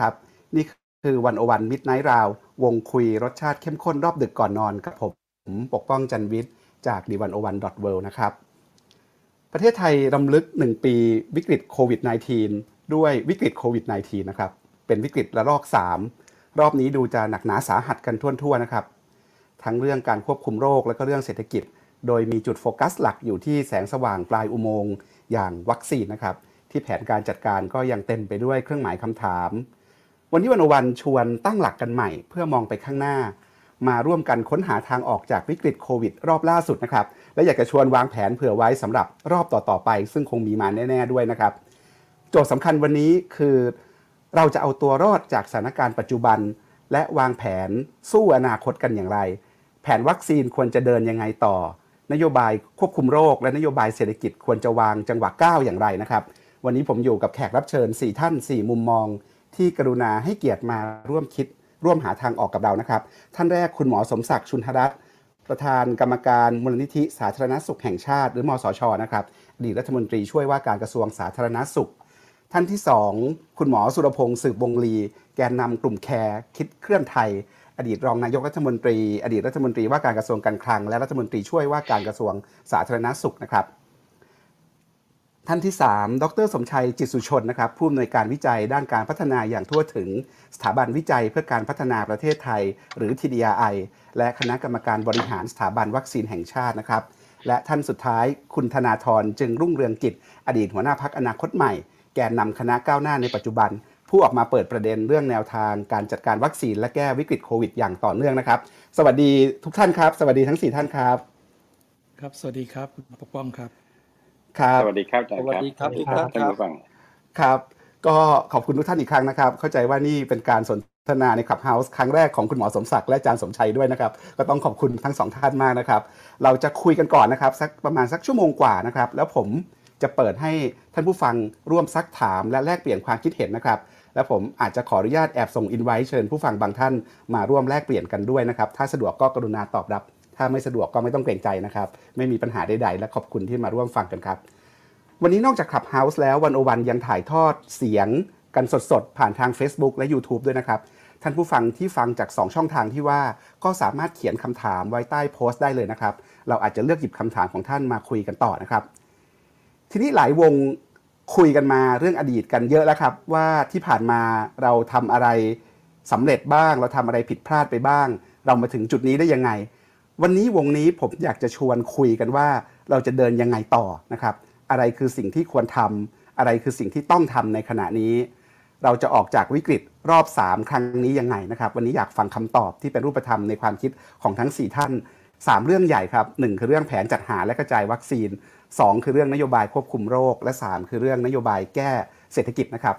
ครับ นี่คือวันโอวันมิดไนท์ราววงคุยรสชาติเข้มข้นรอบดึกก่อนนอนกับผมปกป้องจันวิทย์จากดีวันโอวันดอทเวนะครับ ประเทศไทยรำลึก 1 ปีวิกฤตโควิด -19 ด้วยวิกฤตโควิด -19 นะครับ เป็นวิกฤตระลอก 3 รอบนี้ดูจะหนักหนาสาหัสกันทั่วๆนะครับ ทั้งเรื่องการควบคุมโรคและก็เรื่องเศรษฐกิจ โดยมีจุดโฟกัสหลักอยู่ที่แสงสว่างปลายอุโมงค์อย่างวัคซีนนะครับ ที่แผนการจัดการก็ยังเต็มไปด้วยเครื่องหมายคำถาม วันนี้วันวันชวนตั้งหลักกันใหม่ เพื่อมองไปข้างหน้า มาร่วมกันค้นหาทางออกจากวิกฤตโควิด รอบล่าสุดนะครับ และอยากจะชวนวางแผนเผื่อไว้สำหรับรอบต่อๆไป ซึ่งคงมีมาแน่ ๆด้วยนะครับ โจทย์สำคัญวันนี้คือ เราจะเอาตัวรอดจากสถานการณ์ปัจจุบัน และวางแผนสู้อนาคตกันอย่างไร แผนวัคซีนควรจะเดินยังไงต่อ นโยบายควบคุมโรค และนโยบายเศรษฐกิจควรจะวางจังหวะก้าวอย่างไรนะครับ วันนี้ผมอยู่กับแขกรับเชิญ 4 ท่าน 4 มุมมอง ที่กรุณาให้เกียรติมาร่วมคิดร่วมหาทางออกกับเรานะครับ ท่านแรกคุณหมอสมศักดิ์ชุนทรัตน์ประธานกรรมการมูลนิธิสาธารณสุขแห่งชาติ หรือมสชนะครับอดีตรัฐมนตรีช่วยว่าการกระทรวงสาธารณสุข ท่านที่ 2 คุณหมอสุรพงศ์สืบวงลี แกนนำกลุ่มแคร์คิดเคลื่อนไทย อดีตรองนายกรัฐมนตรี อดีตรัฐมนตรีว่าการกระทรวงการคลัง และรัฐมนตรีช่วยว่าการกระทรวงสาธารณสุขนะครับ ท่านที่ 3 ดร สมชัย จิตสุชน นะครับ ผู้อำนวยการวิจัยด้านการพัฒนาอย่างทั่วถึง สถาบันวิจัยเพื่อการพัฒนาประเทศไทย หรือ TDI และคณะกรรมการบริหารสถาบันวัคซีนแห่งชาตินะครับ และท่านสุดท้ายคุณธนาธรจึงรุ่งเรืองกิจ อดีตหัวหน้าพักอนาคตใหม่ แกนนำคณะก้าวหน้าในปัจจุบัน ผู้ออกมาเปิดประเด็นเรื่องแนวทาง การจัดการวัคซีนและแก้วิกฤตโควิด อย่างต่อเนื่องนะครับ สวัสดีทุกท่านครับ สวัสดีทั้ง 4 ท่านครับ ครับ สวัสดีครับปกป้องครับ ครับสวัสดีครับอาจารย์สวัสดีครับทุกท่านท่านครับผู้ฟังครับ ก็ขอบคุณทุกท่านอีกครั้งนะครับ เข้าใจว่านี่เป็นการสนทนาในคลับเฮาส์ครั้งแรกของคุณหมอสมศักดิ์และอาจารย์สมชัยด้วยนะครับ ก็ต้องขอบคุณทั้งสองท่านมากนะครับ เราจะคุยกันก่อนนะครับสักประมาณสักชั่วโมงกว่านะครับ แล้วผมจะเปิดให้ท่านผู้ฟังร่วมซักถามและแลกเปลี่ยนความคิดเห็นนะครับ และผมอาจจะขออนุญาตแอบส่งอินไว้เชิญผู้ฟังบางท่านมาร่วมแลกเปลี่ยนกันด้วยนะครับ ถ้าสะดวกก็กรุณาตอบรับ ถ้าไม่สะดวกก็ไม่ต้องเกรงใจนะครับ ไม่มีปัญหาใดๆ และขอบคุณที่มาร่วมฟังกันครับ วันนี้นอกจาก Clubhouse แล้ววันโอวันยังถ่ายทอดเสียงกันสดๆ ผ่านทาง Facebook และ YouTube ด้วยนะครับ ท่านผู้ฟังที่ฟังจาก 2 ช่องทางที่ว่าก็สามารถเขียนคำถามไว้ใต้โพสต์ได้เลยนะครับ เราอาจจะเลือกหยิบคำถามของท่านมาคุยกันต่อนะครับ ทีนี้หลายวงคุยกันมาเรื่องอดีตกันเยอะแล้วครับว่าที่ผ่านมาเราทำอะไรสำเร็จบ้าง เราทำอะไรผิดพลาดไปบ้าง เรามาถึงจุดนี้ได้ยังไง วันนี้วงนี้ผมอยากจะชวนคุยกันว่า เราจะเดินยังไงต่อนะครับ อะไรคือสิ่งที่ควรทำอะไรคือสิ่งที่ต้องทำในขณะนี้ เราจะออกจากวิกฤตรอบ 3 ครั้งนี้ยังไงนะครับ วันนี้อยากฟังคำตอบที่เป็นรูปธรรมในความคิดของทั้ง 4 ท่าน 3 เรื่องใหญ่ครับ 1 คือเรื่องแผนจัดหาและกระจายวัคซีน 2 คือเรื่องนโยบายควบคุมโรค และ 3 คือเรื่องนโยบายแก้เศรษฐกิจนะครับ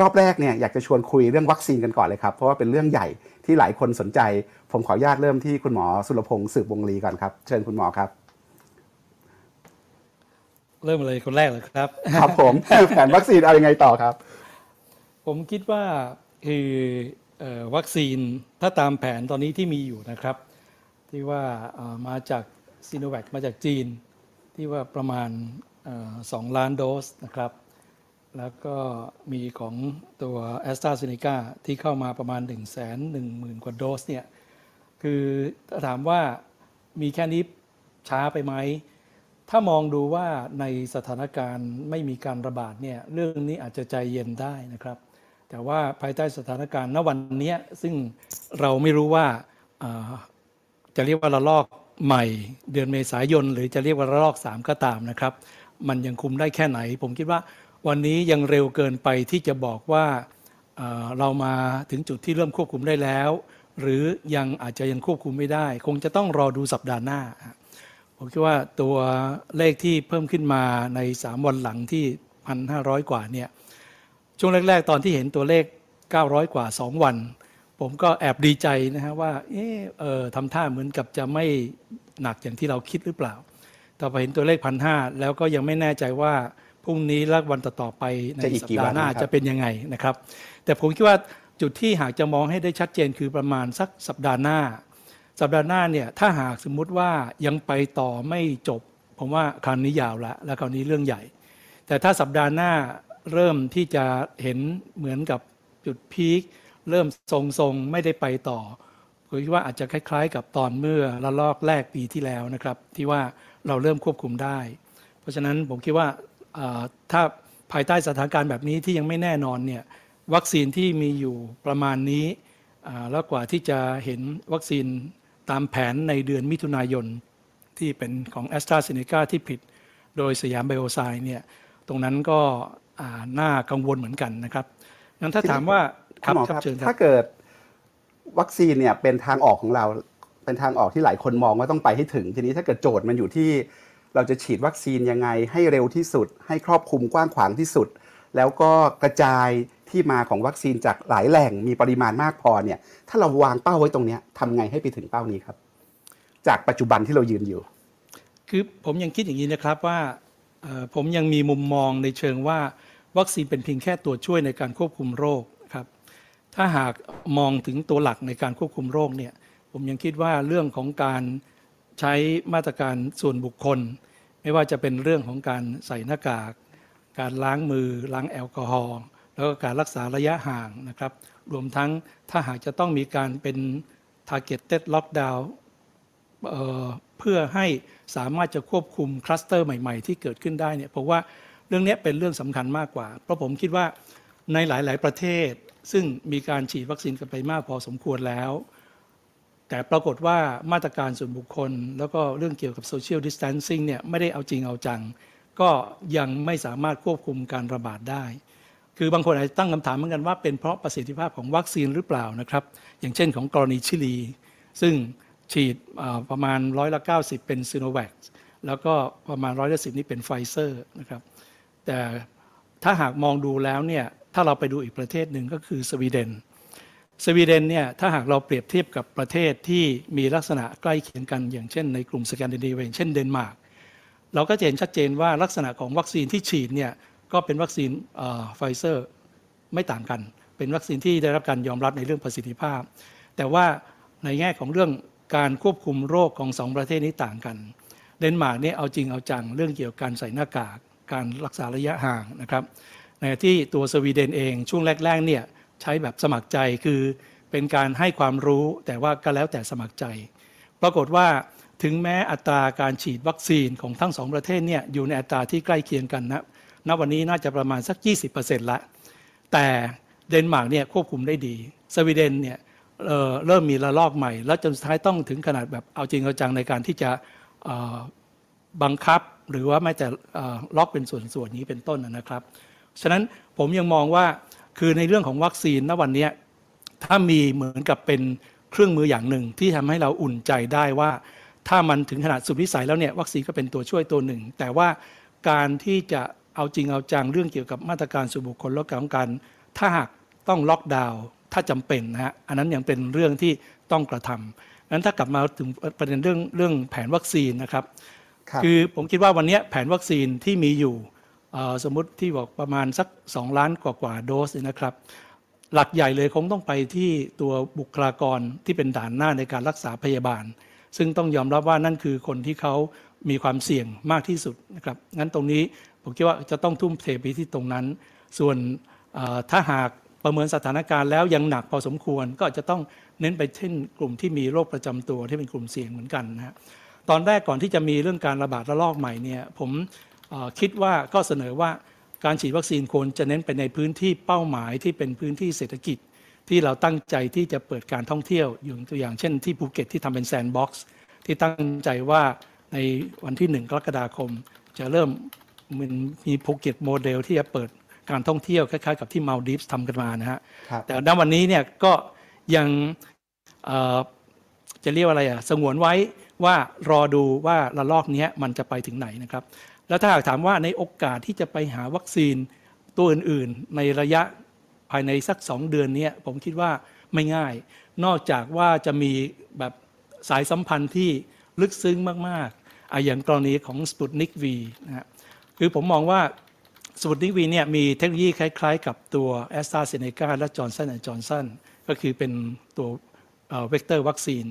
รอบแรกเนี่ยอยากจะชวนคุยเรื่องวัคซีนกันก่อนเลยครับ เพราะว่าเป็นเรื่องใหญ่ ที่หลายคนสนใจ ผมขออนุญาตเริ่มที่คุณหมอสุรพงศ์สืบวงลีก่อนครับ เชิญคุณหมอครับ เริ่มเลยคนแรกเลยครับ ครับผมแผนวัคซีนเอายังไงต่อครับ ผมคิดว่าคือเอ่อวัคซีนถ้าตามแผนตอนนี้ที่มีอยู่นะครับ ที่ว่าเอ่อมาจากซีโนแวคมาจากจีน ที่ว่าประมาณเอ่อสองล้านโดสนะครับ แล้วก็มีของตัวแอสตราเซเนกาที่เข้ามาประมาณ 1 1 0 0 0 0 กว่าโดสเนี่ยคือถ้าถามว่ามีแค่นี้ช้าไปไหม ถ้ามองดูว่าในสถานการณ์ไม่มีการระบาดเนี่ยเรื่องนี้อาจจะใจเย็นได้นะครับ แต่ว่าภายใต้สถานการณ์ณวันนี้ซึ่งเราไม่รู้ว่าอ่าจะเรียกว่าระลอกใหม่เดือนเมษายน หรือจะเรียกว่าระลอก 3 ก็ตามนะครับ มันยังคุมได้แค่ไหน ผมคิดว่า วันนี้ยังเร็วเกินไปที่จะบอกว่าเรามาถึงจุดที่เริ่มควบคุมได้แล้ว หรือยังอาจจะยังควบคุมไม่ได้ คงจะต้องรอดูสัปดาห์หน้า ผมคิดว่าตัวเลขที่เพิ่มขึ้นมาใน 3 วันหลังที่ 1,500 กว่าเนี่ยช่วงแรก ๆ ตอนที่เห็นตัวเลข 900 กว่า 2 วัน ผมก็แอบดีใจนะฮะว่าเออเออทำท่าเหมือนกับจะไม่หนักอย่างที่เราคิดหรือเปล่า แต่พอเห็นตัวเลขพันห้าแล้วก็ยังไม่แน่ใจว่า พรุ่งนี้และวันต่อๆไปในจะอีกสัปกี่ดาวัห์นหน้านะครับจะเป็นยังไงนะครับ แต่ผมคิดว่าจุดที่หากจะมองให้ได้ชัดเจนคือประมาณสักสัปดาห์หน้า สัปดาห์หน้าเนี่ยถ้าหากสมมุติว่ายังไปต่อไม่จบ ผมว่าคราวนี้ยาวละและคราวนี้เรื่องใหญ่ แต่ถ้าสัปดาห์หน้าเริ่มที่จะเห็นเหมือนกับจุดพีคเริ่มทรงๆไม่ได้ไปต่อผมคิดว่าอาจจะคล้าย ๆ กับตอนเมื่อระลอกแรกปีที่แล้วนะครับ ที่ว่าเราเริ่มควบคุมได้ เพราะฉะนั้นผมคิดว่า ถ้าภายใต้สถานการณ์แบบนี้ที่ยังไม่แน่นอนเนี่ยวัคซีนที่มีอยู่ประมาณนี้ แล้วกว่าที่จะเห็นวัคซีนตามแผนในเดือนมิถุนายน ที่เป็นของแอสตราเซเนกาที่ผิดโดยสยามไบโอไซน์เนี่ยตรงนั้นก็น่ากังวลเหมือนกันนะครับงั้นถ้าถามว่าครับครับถ้าเกิดวัคซีนเนี่ยเป็นทางออกของเราเป็นทางออกที่หลายคนมองว่าต้องไปให้ถึง ทีนี้ถ้าเกิดโจทย์มันอยู่ที่ เราจะฉีดวัคซีนยังไงให้เร็วที่สุด ให้ครอบคลุมกว้างขวางที่สุด แล้วก็กระจายที่มาของวัคซีนจากหลายแหล่งมีปริมาณมากพอเนี่ยถ้าเราวางเป้าไว้ตรงนี้ทำไงให้ไปถึงเป้านี้ครับ จากปัจจุบันที่เรายืนอยู่ คือผมยังคิดอย่างนี้นะครับว่าผมยังมีมุมมองในเชิงว่าวัคซีนเป็นเพียงแค่ตัวช่วยในการควบคุมโรคครับถ้าหากมองถึงตัวหลักในการควบคุมโรคเนี่ยผมยังคิดว่าเรื่องของการ ใช้มาตรการส่วนบุคคล ไม่ว่าจะเป็นเรื่องของการใส่หน้ากาก การล้างมือล้างแอลกอฮอล์แล้วก็การรักษาระยะห่างนะครับ รวมทั้งถ้าหากจะต้องมีการเป็น targeted lockdown เเพื่อให้สามารถจะควบคุมคลัสเตอร์ใหม่ๆ ที่เกิดขึ้นได้เนี่ยผมว่าเรื่องนี้เป็นเรื่องสำคัญมากกว่า เพราะผมคิดว่าในหลาย ๆ ประเทศ ซึ่งมีการฉีดวัคซีนกันไปมากพอสมควรแล้ว แต่ปรากฏว่ามาตรการส่วนบุคคล แล้วก็เรื่องเกี่ยวกับ social distancing เนี่ยไม่ได้เอาจริงเอาจัง ก็ยังไม่สามารถควบคุมการระบาดได้ คือบางคนอาจจะตั้งคำถามเหมือนกันว่าเป็นเพราะประสิทธิภาพของวัคซีนหรือเปล่านะครับ อย่างเช่นของกรณีชิลี ซึ่งฉีดประมาณร้อยละ90 เป็นซิโนแวคแล้วก็ประมาณร้อยละสิบนี่เป็นไฟเซอร์นะครับแต่ถ้าหากมองดูแล้วเนี่ยถ้าเราไปดูอีกประเทศหนึ่งก็คือสวีเดน สวีเดนเนี่ยถ้าหากเราเปรียบเทียบกับประเทศที่มีลักษณะใกล้เคียงกัน อย่างเช่นในกลุ่มสแกนดิเนเวียเช่นเดนมาร์กเราก็จะเห็นชัดเจนว่าลักษณะของวัคซีนที่ฉีดเนี่ยก็เป็นวัคซีนไฟเซอร์ไม่ต่างกัน เป็นวัคซีนที่ได้รับการยอมรับในเรื่องประสิทธิภาพ แต่ว่าในแง่ของเรื่องการควบคุมโรคของสองประเทศนี้ต่างกัน เดนมาร์กเนี่ยเอาจริงเอาจังเรื่องเกี่ยวกับการใส่หน้ากาก การรักษาระยะห่างนะครับในที่ตัวสวีเดนเองช่วงแรกๆเนี่ย ใช้แบบสมัครใจคือเป็นการให้ความรู้แต่ว่าก็แล้วแต่สมัครใจ ปรากฏว่าถึงแม้อัตราการฉีดวัคซีนของทั้งสองประเทศเนี่ยอยู่ในอัตราที่ใกล้เคียงกันนะณวันนี้น่าจะประมาณสัก 20%ละ แต่เดนมาร์กเนี่ยควบคุมได้ดี สวีเดนเนี่ยเเริ่มมีระลอกใหม่ แล้วจนสุดท้ายต้องถึงขนาดแบบเอาจริงเอาจังในการที่จะบังคับหรือว่าไม่แต่ล็อกเป็นส่วนๆนี้เป็นต้นนะครับ ฉะนั้นผมยังมองว่า คือในเรื่องของวัคซีนณวันนี้ถ้ามีเหมือนกับเป็นเครื่องมืออย่างหนึ่งที่ทำให้เราอุ่นใจได้ว่า ถ้ามันถึงขนาดสุดวิสัยแล้วเนี่ยวัคซีนก็เป็นตัวช่วยตัวหนึ่ง แต่ว่าการที่จะเอาจริงเอาจังเรื่องเกี่ยวกับมาตรการส่วนบุคคลและการการถ้าหากต้องล็อกดาวน์ถ้าจำเป็นนะฮะอันนั้นยังเป็นเรื่องที่ต้องกระทำนั้นถ้ากลับมาถึงประเด็นเรื่องเรื่องแผนวัคซีนนะครับ คือผมคิดว่าวันนี้แผนวัคซีนที่มีอยู่ สมมติที่บอกประมาณสัก 2 ล้านกว่ากว่าโดสนะครับ หลักใหญ่เลยคงต้องไปที่ตัวบุคลากรที่เป็นด่านหน้าในการรักษาพยาบาล ซึ่งต้องยอมรับว่านั่นคือคนที่เขามีความเสี่ยงมากที่สุดนะครับงั้นตรงนี้ผมคิดว่าจะต้องทุ่มเทไปที่ตรงนั้น ส่วนถ้าหากประเมินสถานการณ์แล้วยังหนักพอสมควรก็จะต้องเน้นไปเช่นกลุ่มที่มีโรคประจำตัวที่เป็นกลุ่มเสี่ยงเหมือนกันนะฮะตอนแรกก่อนที่จะมีเรื่องการระบาดระลอกใหม่เนี่ยผม คิดว่าก็เสนอว่าการฉีดวัคซีนควรจะเน้นไปในพื้นที่เป้าหมายที่เป็นพื้นที่เศรษฐกิจ ที่เราตั้งใจที่จะเปิดการท่องเที่ยวอยู่ตัวอย่างเช่นที่ภูเก็ตที่ทำเป็น sandbox ที่ตั้งใจว่าในวันที่หนึ่งกรกฎาคม จะเริ่มมันมีภูเก็ตโมเดลที่จะเปิดการท่องเที่ยวคล้ายๆกับที่มาลดีฟส์ทำกันมานะฮะแต่ณวันนี้เนี่ยก็ยังจะเรียกว่าอะไรอะสงวนไว้ว่ารอดูว่าระลอกนี้มันจะไปถึงไหนนะครับ แล้วถ้าหากถามว่าในโอกาสที่จะไปหาวัคซีนตัวอื่นๆ ในระยะภายในสักสองเดือนนี้ผมคิดว่าไม่ง่าย นอกจากว่าจะมีแบบสายสัมพันธ์ที่ลึกซึ้งมากๆ อย่างกรณีของสปุตนิกวีนะฮะคือผมมองว่าสปุตนิกวีเนี่ยมีเทคโนโลยีคล้ายๆ กับตัวแอสตราเซเนกาและจอร์นสันแอนด์จอร์นสันก็คือเป็นตัวเวกเตอร์วัคซีน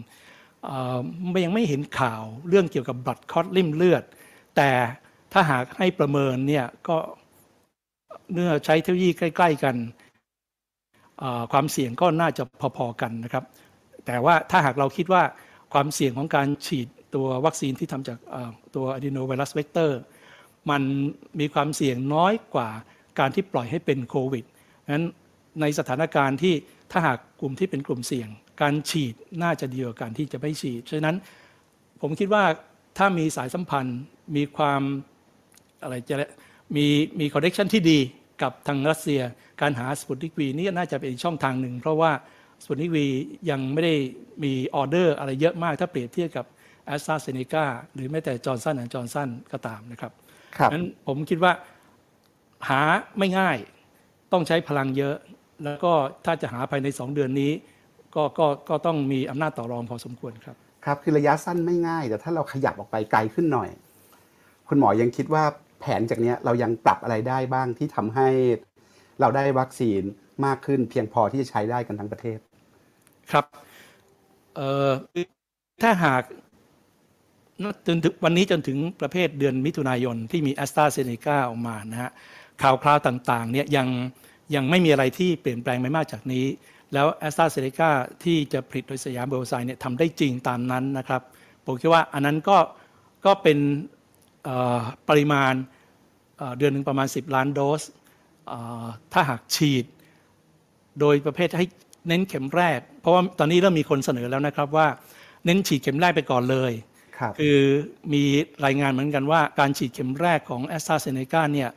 ยังไม่เห็นข่าวเรื่องเกี่ยวกับ blood clot ลิ่มเลือด แต่ ถ้าหากให้ประเมินเนี่ยก็เมื่อใช้เทคโนโลยีใกล้ ๆ กัน ความเสี่ยงก็น่าจะพอๆกันนะครับ แต่ว่าถ้าหากเราคิดว่าความเสี่ยงของการฉีดตัววัคซีนที่ทำจากเอ่อตัว adenovirus vector มันมีความเสี่ยงน้อยกว่าการที่ปล่อยให้เป็นโควิดนั้นในสถานการณ์ที่ถ้าหากกลุ่มที่เป็นกลุ่มเสี่ยง การฉีดน่าจะดีกว่าการที่จะไม่ฉีด ฉะนั้นผมคิดว่าถ้ามีสายสัมพันธ์มีความ อะไรจะเรียกมีมี connection ที่ดีกับทางรัสเซีย การหาสปุตนิกวีนี่น่าจะเป็นอีกช่องทางหนึ่ง เพราะว่าสปุตนิกวียังไม่ได้มีออเดอร์อะไรเยอะมากถ้าเปรียบเทียบกับแอสตราเซเนกาหรือแม้แต่จอร์นสันแอนด์จอร์นสันก็ตามนะครับครับนั้นผมคิดว่าหาไม่ง่ายต้องใช้พลังเยอะ แล้วก็ถ้าจะหาภายใน 2 เดือนนี้ ก็ก็ก็ต้องมีอำนาจต่อรองพอสมควรครับ ครับ คือระยะสั้นไม่ง่าย แต่ถ้าเราขยับออกไปไกลขึ้นหน่อย คุณหมอยังคิดว่า แผนจากนี้เรายังปรับอะไรได้บ้างที่ทำให้ เราได้วัคซีนมากขึ้นเพียงพอที่จะใช้ได้กันทั้งประเทศ ครับเอ่อถ้าหากจนถึงวันนี้จนถึงประเภทเดือนมิถุนายนที่มีแอสตราเซเนกาออกมานะฮะข่าวคราวต่างๆเนี่ยยังยังไม่มีอะไรที่เปลี่ยนแปลงไปมากจากนี้ แล้วแอสตราเซเนกาที่จะผลิตโดยสยามเบลไซเนี่ยทำได้จริงตามนั้นนะครับผมคิดว่าอันนั้นก็ก็เป็น ปริมาณเอ่อเดือนหนึ่งประมาณ 10 ล้านโดสเอ่อถ้าหากฉีด โดยประเภทให้เน้นเข็มแรก เพราะว่าตอนนี้เริ่มมีคนเสนอแล้วนะครับว่าเน้นฉีดเข็มแรกไปก่อนเลยครับคือมีรายงานเหมือนกันว่าการฉีดเข็มแรกของแอสตราเซเนกาเนี่ย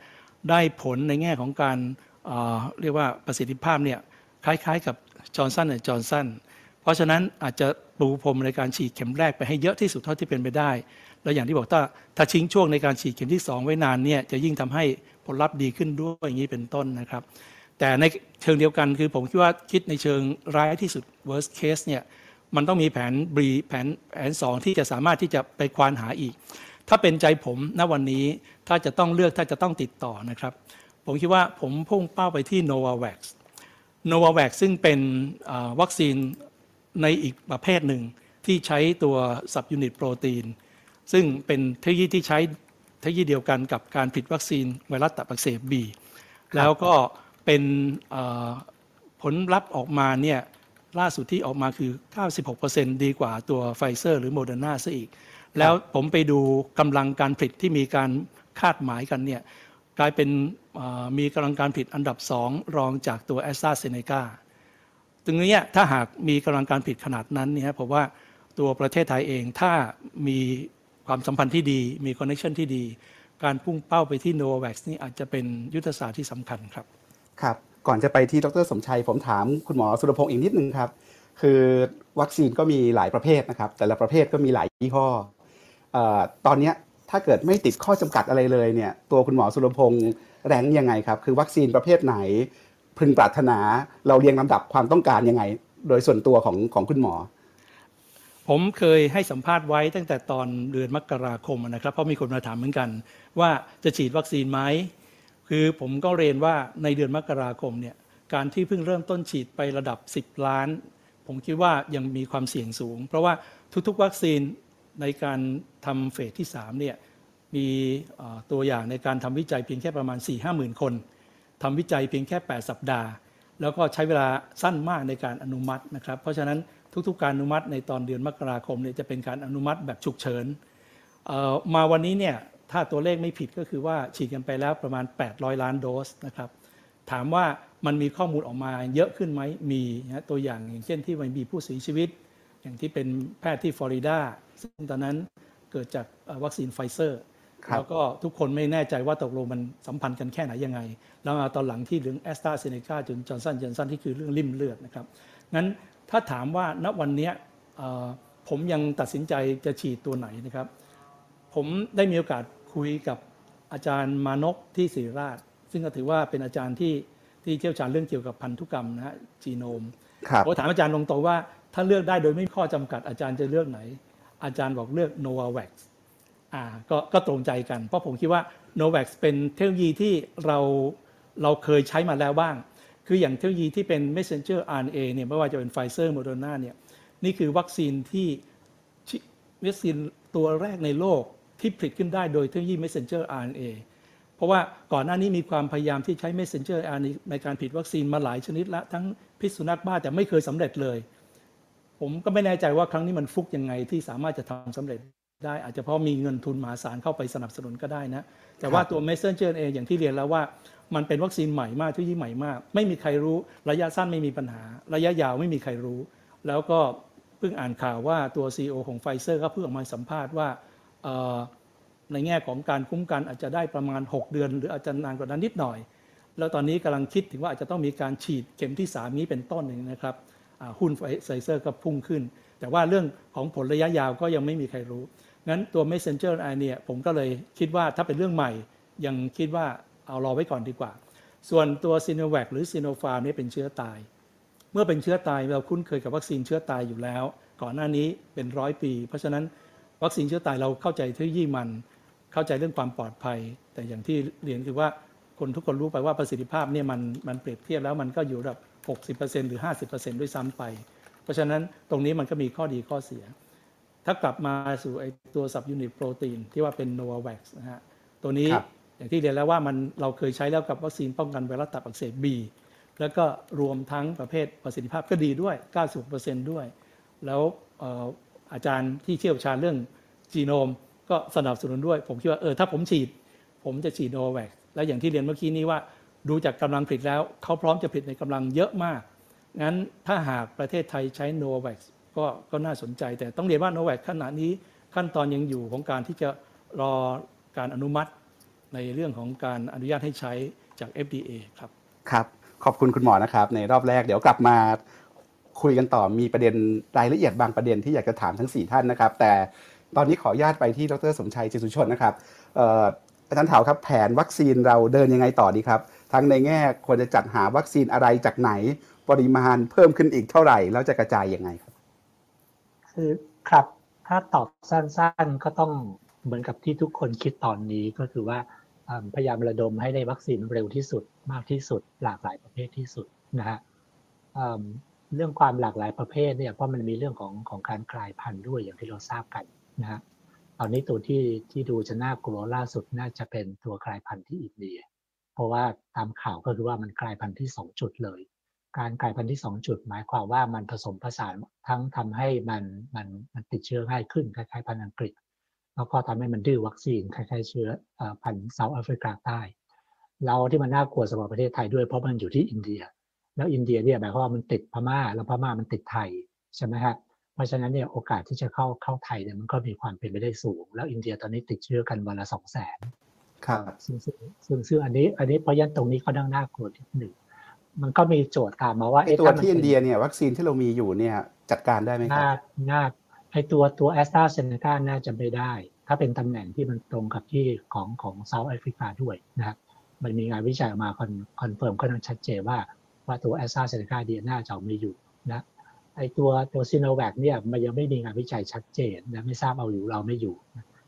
ได้ผลในแง่ของการเอ่อเรียกว่าประสิทธิภาพเนี่ยคล้ายๆกับจอร์นสันและจอร์นสันเพราะฉะนั้นอาจจะปูพรมในการฉีดเข็มแรกไปให้เยอะที่สุดเท่าที่เป็นไปได้ แล้วอย่างที่บอกถ้าถ้าทิ้งช่วงในการฉีดเข็มที่ 2 ไว้นานเนี่ยจะยิ่งทำให้ผลลัพธ์ดีขึ้นด้วยอย่างนี้เป็นต้นนะครับ แต่ในเชิงเดียวกันคือผมคิดว่าคิดในเชิงร้ายที่สุด worst case เนี่ยมันต้องมีแผนบีแผนแผนสองที่จะสามารถที่จะไปควานหาอีก ถ้าเป็นใจผมณวันนี้ถ้าจะต้องเลือกถ้าจะต้องติดต่อนะครับ ผมคิดว่าผมพุ่งเป้าไปที่ Novavax Novavax ซึ่งเป็นวัคซีนในอีกประเภทหนึ่งที่ใช้ตัว subunit โปรตีน ซึ่งเป็นเทคโนโลยีที่ใช้เทคโนโลยีเดียวกันกับการผลิตวัคซีนไวรัสตับอักเสบบีแล้วก็เป็นเอ่อผลลัพธ์ออกมาเนี่ยล่าสุดที่ออกมาคือ 96%ดีกว่าตัวไฟเซอร์หรือโมเดอร์นาซะอีก แล้วผมไปดูกำลังการผลิตที่มีการคาดหมายกันเนี่ยกลายเป็นเอ่อมีกำลังการผลิตอันดับ 2 รองจากตัวแอสตราเซเนกาตรงนี้ถ้าหากมีกำลังการผลิตขนาดนั้นเนี่ยผมว่าตัวประเทศไทยเองถ้ามี ความสัมพันธ์ที่ดี มี connection ที่ดี การพุ่งเป้าไปที่ Novavax นี่อาจจะเป็นยุทธศาสตร์ที่สำคัญครับ ครับ ก่อนจะไปที่ดรสมชัย ผมถามคุณหมอสุรพงศ์อีกนิดนึงครับ คือวัคซีนก็มีหลายประเภทนะครับ แต่ละประเภทก็มีหลายยี่ห้ออตอนนี้ถ้าเกิดไม่ติดข้อจำกัดอะไรเลยเนี่ย ตัวคุณหมอสุรพงศ์แรงยังไงครับ คือวัคซีนประเภทไหน พึงปรารถนา เราเรียงลำดับความต้องการยังไง โดยส่วนตัวของของคุณหมอ ผมเคยให้สัมภาษณ์ไว้ตั้งแต่ตอนเดือนมกราคมนะครับ เพราะมีคนมาถามเหมือนกัน ว่าจะฉีดวัคซีนไหมคือผมก็เรียนว่าในเดือนมกราคมเนี่ยการที่เพิ่งเริ่มต้นฉีดไประดับ 10 ล้าน ผมคิดว่ายังมีความเสี่ยงสูง เพราะว่าทุกๆ วัคซีนในการทำเฟสที่3เนี่ยมีตัวอย่างในการทำวิจัยเพียงแค่ประมาณ 4 5หมื่นคนทำวิจัยเพียงแค่ 8 สัปดาห์ แล้วก็ใช้เวลาสั้นมากในการอนุมัตินะครับ เพราะฉะนั้น ทุกๆ การอนุมัติในตอนเดือนมกราคมเนี่ยจะเป็นการอนุมัติแบบฉุกเฉินเอ่อมาวันนี้เนี่ยถ้าตัวเลขไม่ผิดก็คือว่าฉีดกันไปแล้วประมาณ 800 ล้านโดสนะครับถามว่ามันมีข้อมูลออกมาเยอะขึ้นไหมมีนะตัวอย่างอย่างเช่นที่มันมีผู้เสียชีวิต อย่างที่เป็นแพทย์ที่ฟลอริดาซึ่งตอนนั้นเกิดจากเอ่อวัคซีนไฟเซอร์ครับแล้วก็ทุกคนไม่แน่ใจว่าตกลงมันสัมพันธ์กันแค่ไหนยังไง แล้วมาตอนหลังที่เรื่องแอสตราเซเนกาจนจอร์นสันจอร์นสันที่คือเรื่องลิ่มเลือดนะครับ งั้น ถ้าถามว่าณวันเนี้ยเอ่อผมยังตัดสินใจจะฉีดตัวไหนนะครับ ผมได้มีโอกาสคุยกับอาจารย์มานกที่ศิริราช ซึ่งก็ถือว่าเป็นอาจารย์ที่ที่เชี่ยวชาญเรื่องเกี่ยวกับพันธุกรรมนะฮะจีโนมครับผมถามอาจารย์ตรงๆว่าถ้าเลือกได้โดยไม่มีข้อจำกัดอาจารย์จะเลือกไหน อาจารย์บอกเลือก Novavax อ่าก็ก็ตรงใจกัน เพราะผมคิดว่า Novavax เป็นเทคโนโลยีที่เราเราเคยใช้มาแล้วบ้าง คืออย่างเทคโนโลยีที่เป็น messenger RNA เนี่ยไม่ว่าจะเป็น Pfizer Moderna เนี่ยนี่คือวัคซีนที่วัคซีนตัวแรกในโลกที่ผลิตขึ้นได้โดยเทคโนโลยี messenger RNA เพราะราะว่าก่อนหน้านี้มีความพยายามที่ใช้ messenger RNA ในการผลิตวัคซีนมาหลายชนิดละทั้งพิษสุนัขบ้าแต่ไม่เคยสำเร็จเลย ผมก็ไม่แน่ใจว่าครั้งนี้มันฟุกยังไงที่สามารถจะทำสำเร็จได้อาจจะเพราะมีเงินทุนมหาศาลเข้าไปสนับสนุนก็ได้นะ แต่ว่าตัว messenger RNA อย่างที่เรียนแล้วว่า มันเป็นวัคซีนใหม่มากที่ยิ่ใหม่มาก ไม่มีใครรู้ระยะสั้นไม่มีปัญหา ระยะยาวไม่มีใครรู้ แล้วก็เพิ่งอ่านข่าวว่าตัว CEO ของไฟเซอร์ก็เพิ่งออกมาสัมภาษณ์ว่าในแง่ของการคุ้มกันอาจจะได้ประมาณ 6 เดือน หรืออาจจะนานกว่านั้นนิดหน่อย แล้วตอนนี้กำลังคิดถึงว่าอาจจะต้องมีการฉีดเข็มที่ 3 นี้เป็นต้นหนึ่งนะครับหุ้นไฟเซอร์ก็พุ่งขึ้น แต่ว่าเรื่องของผลระยะยาวก็ยังไม่มีใครรู้งั้นตัว messenger RNA เนี่ยผมก็เลยคิดว่าถ้าเป็นเรื่องใหม่ยังคิดว่า เอารอไว้ก่อนดีกว่า ส่วนตัวซีโนแวคหรือซีโนฟาร์มนี่เป็นเชื้อตาย เมื่อเป็นเชื้อตายเราคุ้นเคยกับวัคซีนเชื้อตายอยู่แล้ว ก่อนหน้านี้เป็นร้อยปี เพราะฉะนั้นวัคซีนเชื้อตายเราเข้าใจเทคโนโลยีมัน เข้าใจเรื่องความปลอดภัย แต่อย่างที่เรียนคือว่าคนทุกคนรู้ไปว่าประสิทธิภาพเนี่ยมันมันเปรียบเทียบแล้วมันก็อยู่ระดับ 60%หรือ 50%ด้วยซ้ำไป เพราะฉะนั้นตรงนี้มันก็มีข้อดีข้อเสีย ถ้ากลับมาสู้ไอตัว subunit โปรตีนที่ว่าเป็น Novavax นะฮะ ตัวนี้ อย่างที่เรียนแล้วว่ามันเราเคยใช้แล้วกับวัคซีนป้องกันไวรัสตับอักเสบ B แล้วก็รวมทั้งประเภทประสิทธิภาพก็ดีด้วย96%ด้วย แล้วอาจารย์ที่เชี่ยวชาญเรื่องจีโนมก็สนับสนุนด้วย ผมคิดว่าเออถ้าผมฉีด ผมจะฉีดโนแวคและอย่างที่เรียนเมื่อกี้นี้ว่า ดูจากกำลังผลิตแล้ว เขาพร้อมจะผลิตในกำลังเยอะมาก งั้นถ้าหากประเทศไทยใช้โนแวคก็ก็น่าสนใจ แต่ต้องเรียนว่าโนแวคขณะนี้ขั้นตอนยังอยู่ของการที่จะรอการอนุมัติ ในเรื่องของการอนุญาตให้ใช้จาก FDA ครับ ครับ ขอบคุณคุณหมอนะครับ ในรอบแรกเดี๋ยวกลับมาคุยกันต่อมีประเด็นรายละเอียดบางประเด็นที่อยากจะถามทั้ง 4 ท่านนะครับ แต่ตอนนี้ขออนุญาตไปที่ดรสมชัยจิสุชนนะครับอาจารย์เถาครับแผนวัคซีนเราเดินยังไงต่อดีครับ ทั้งในแง่ควรจะจัดหาวัคซีนอะไรจากไหนปริมาณเพิ่มขึ้นอีกเท่าไหร่ แล้วจะกระจายยังไงครับคือครับถ้าตอบสั้นๆก็ต้องเหมือนกับที่ทุกคนคิดตอนนี้ก็คือว่า พยายามระดมให้ได้วัคซีนเร็วที่สุดมากที่สุด หลากหลายประเภทที่สุดนะฮะเรื่องความหลากหลายประเภทเนี่ยเพราะมันมีเรื่องของของการกลายพันธุ์ด้วยอย่างที่เราทราบกันนะฮะตอนนี้ตัวที่ที่ดูจะน่ากลัวล่าสุดน่าจะเป็นตัวกลายพันธุ์ที่อินเดีย เพราะว่าตามข่าวก็คือว่ามันกลายพันธุ์ที่ 2 จุดเลย การกลายพันธุ์ที่ 2 จุด หมายความว่ามันผสมผสานทั้งทำให้มันมันมันติดเชื้อง่ายขึ้นคล้ายๆพันธุ์อังกฤษ แล้วก็ทำให้มันดื้อวัคซีนคล้ายๆเชื้อพันธุ์เซาท์แอฟริกาใต้เราที่มันน่ากลัวสำหรับประเทศไทยด้วยเพราะมันอยู่ที่อินเดีย แล้วอินเดียเนี่ยหมายความว่ามันติดพม่า แล้วพม่ามันติดไทยใช่ไหมครับเพราะฉะนั้นเนี่ยโอกาสที่จะเข้าเข้าไทยเนี่ยมันก็มีความเป็นไปได้สูง แล้วอินเดียตอนนี้ติดเชื้อกันวันละสองแสนครับซึ่งซึ่งซึ่งอันนี้อันนี้เพราะงั้นตรงนี้ก็นั่งน่ากลัวนิดหนึ่งมันก็มีโจทย์ตามมาว่าตัวที่อินเดียเนี่ยวัคซีนที่เรามีอยู่เนี่ยจัดการได้ไหมครับน่าน่า ไอตัวตัวแอสตราเซเนกาน่าจะไม่ได้ ถ้าเป็นตำแหน่งที่มันตรงกับที่ของของเซาท์แอฟริกาด้วยนะครับมันมีงานวิจัยออกมา con confirm ก็ต้องชัดเจนว่าว่าตัวแอสตราเซเนกาเนี่ยน่าจะไม่อยู่นะไอตัวตัวซิโนแวคเนี่ยมันยังไม่มีงานวิจัยชัดเจนนะไม่ทราบเอาอยู่เอาไม่อยู่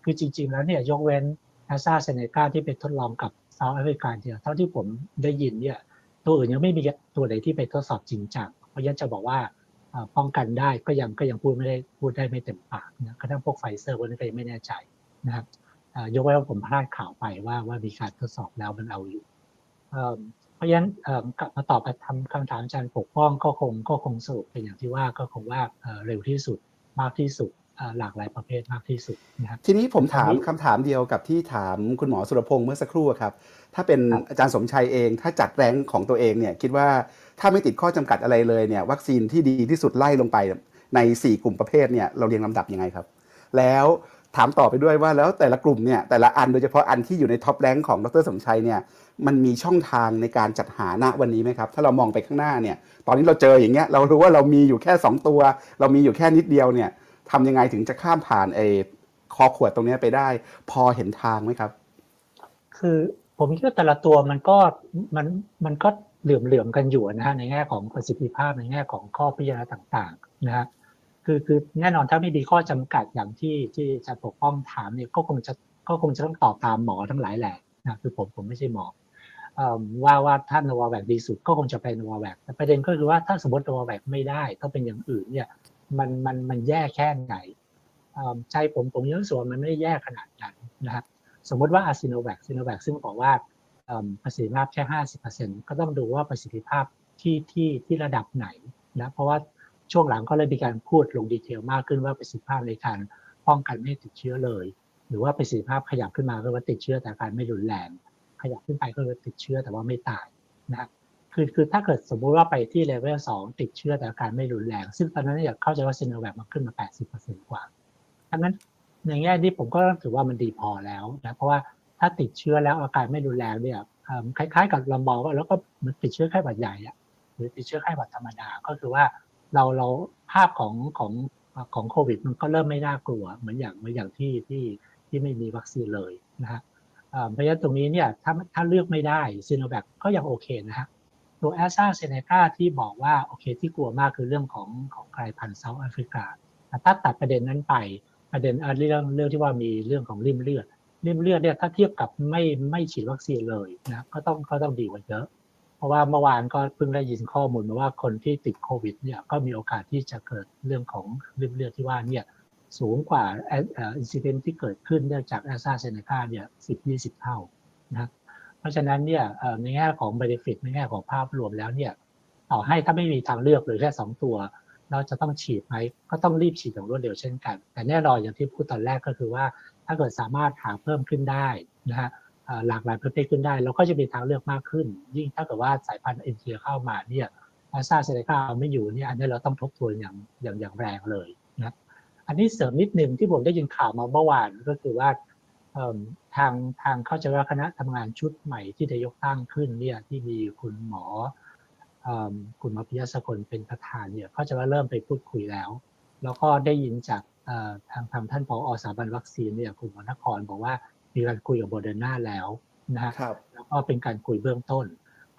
คือจริง ๆ แล้วเนี่ยยกเว้นแอสตราเซเนกาที่ไปทดลองกับเซาท์แอฟริกาเนี่ยเท่าที่ผมได้ยินเนี่ยตัวอื่นยังไม่มีตัวไหนที่ไปทดสอบจริงจังเพราะงั้นจะบอกว่า ป้องกันได้ก็ยังก็ยังพูดไม่ได้พูดได้ไม่เต็มปากนะกระทั่งพวกไฟเซอร์วันนี้ก็ยังไม่แน่ใจนะครับยกเว้นว่าผมพลาดข่าวไปว่าว่ามีการทดสอบแล้วมันเอาอยู่เพราะฉะนั้นกลับมาตอบทำคำถามอาจารย์ปกป้องก็คงก็คงสรุปเป็นอย่างที่ว่าก็คงว่าเร็วที่สุดมากที่สุดหลากหลายประเภทมากที่สุดนะครับทีนี้ผมถามคำถามเดียวกับที่ถามคุณหมอสุรพงศ์เมื่อสักครู่ครับ ถ้าเป็นอาจารย์สมชัยเอง ถ้าจัด rank ของตัวเองเนี่ยคิดว่า ถ้าไม่ติดข้อจำกัดอะไรเลยเนี่ยวัคซีนที่ดีที่สุดไล่ลงไปใน 4 กลุ่มประเภทเนี่ยเราเรียงลำดับยังไงครับ แล้วถามต่อไปด้วยว่าแล้วแต่ละกลุ่มเนี่ยแต่ละอันโดยเฉพาะอันที่อยู่ใน top rank ของดรสมชัยเนี่ยมันมีช่องทางในการจัดหาณวันนี้ไหมครับ ถ้าเรามองไปข้างหน้าเนี่ยตอนนี้เราเจออย่างเงี้ยเรารู้ว่าเรามีอยู่แค่ 2 ตัว เรามีอยู่แค่นิดเดียวเนี่ยทำยังไงถึงจะข้ามผ่านไอ้คอขวดตรงนี้ไปได้ พอเห็นทางไหมครับ คือผมคิดว่าแต่ละตัวมันก็มันมันก็ เหลื่อมเหลื่อมกันอยู่นะฮะในแง่ของประสิทธิภาพในแง่ของข้อพิจารณาต่างๆนะฮะคือคือแน่นอนถ้าไม่มีข้อจำกัดอย่างที่ที่จะปกป้องถามเนี่ยก็คงจะก็คงจะต้องตอบตามหมอทั้งหลายแหละนะคือผมผมไม่ใช่หมอว่าว่าถ้าโนวาแวกดีสุดก็คงจะเป็นนวาแวกแต่ประเด็นก็คือว่าถ้าสมมตินวาแวกไม่ได้ต้องเป็นอย่างอื่นเนี่ยมันมันมันแย่แค่ไหนใจผมผมยังรู้สึกว่ามันไม่ได้แย่ขนาดนั้นนะครับสมมติว่าอาซิโนแวคซิโนแวคซึ่งบอกว่า ประสิทธิภาพแค่ 50%ก็ต้องดูว่าประสิทธิภาพที่ที่ที่ระดับไหนนะเพราะว่าช่วงหลังก็เลยมีการพูดลงดีเทลมากขึ้นว่าประสิทธิภาพในการป้องกันไม่ติดเชื้อเลย หรือว่าประสิทธิภาพขยับขึ้นมาก็ว่าติดเชื้อแต่การไม่รุนแรงขยับขึ้นไปก็คือติดเชื้อแต่ว่าไม่ตายนะคือคือถ้าเกิดสมมุติว่าไปที่เลเวลสองติดเชื้อแต่การไม่รุนแรง ซึ่งตอนนั้นเนี่ยเข้าใจว่าซีโนแวคมันขึ้นมา 80%กว่าดังนั้นในแง่นี้ผมก็ถือว่ามันดีพอแล้วนะเพราะว่า ถ้าติดเชื้อแล้วอาการไม่รุนแรงเนี่ยคล้ายๆ กับเรามองว่าแล้วก็มันติดเชื้อไข้หวัดใหญ่อะหรือติดเชื้อไข้หวัดธรรมดา ก็คือว่าเราเราภาพของของของโควิด มันก็เริ่มไม่น่ากลัวเหมือนอย่างเหมือนอย่างที่ที่ที่ไม่มีวัคซีนเลยนะฮะเพราะฉะนั้นตรงนี้เนี่ยถ้าถ้าเลือกไม่ได้ซีโนแวคก็ยังโอเคนะฮะตัวแอสตราเซเนกาที่บอกว่าโอเคที่กลัวมากคือเรื่องของของกลายพันธุ์เซาท์แอฟริกาถ้าตัดประเด็นนั้นไปประเด็นเรื่องเรื่องที่ว่ามีเรื่องของริมเลือด ริมเลือดเนี่ยถ้าเทียบกับไม่ไม่ฉีดวัคซีนเลยนะก็ต้องก็ต้องดีกว่าเยอะ เพราะว่าเมื่อวานก็เพิ่งได้ยินข้อมูลมาว่าคนที่ติดโควิดเนี่ยก็มีโอกาสที่จะเกิดเรื่องของริมเลือดที่ว่าเนี่ยสูงกว่าอินซิเดนที่เกิดขึ้นเนื่องจากแอสตราเซเนกาเนี่ยสิบยี่สิบเท่านะเพราะฉะนั้นเนี่ยในแง่ของเบนฟิตในแง่ของภาพรวมแล้วเนี่ยต่อให้ถ้าไม่มีทางเลือกหรือแค่สองตัว เราจะต้องฉีดไหมก็ต้องรีบฉีดอย่างรวดเร็วเช่นกัน แต่แน่นอนอย่างที่พูดตอนแรกก็คือว่า ถ้าเกิดสามารถหาเพิ่มขึ้นได้นะฮะหลากหลายประเภทขึ้นได้ เราก็จะมีทางเลือกมากขึ้น ยิ่งถ้าเกิดว่าสายพันธุ์เอ็นเทียเข้ามาเนี่ยอาซาเซเนกาไม่อยู่เนี่ยอันนี้เราต้องทบทวนอย่างอย่างอย่างแรงเลยนะอันนี้เสริมนิดหนึ่งที่ผมได้ยินข่าวมาเมื่อวานก็คือว่าทางทางเข้าใจว่าคณะทำงานชุดใหม่ที่จะยกตั้งขึ้นเนี่ยที่มีคุณหมอคุณหมอพิยสกลเป็นประธานเนี่ยเขาจะว่าเริ่มไปพูดคุยแล้ว แล้วก็ได้ยินจาก ทางทางท่านผอสถาบันวัคซีนเนี่ยคุณหมอนครบอกว่ามีการคุยกับโบเดอร์นาแล้วนะฮะแล้วก็เป็นการคุยเบื้องต้น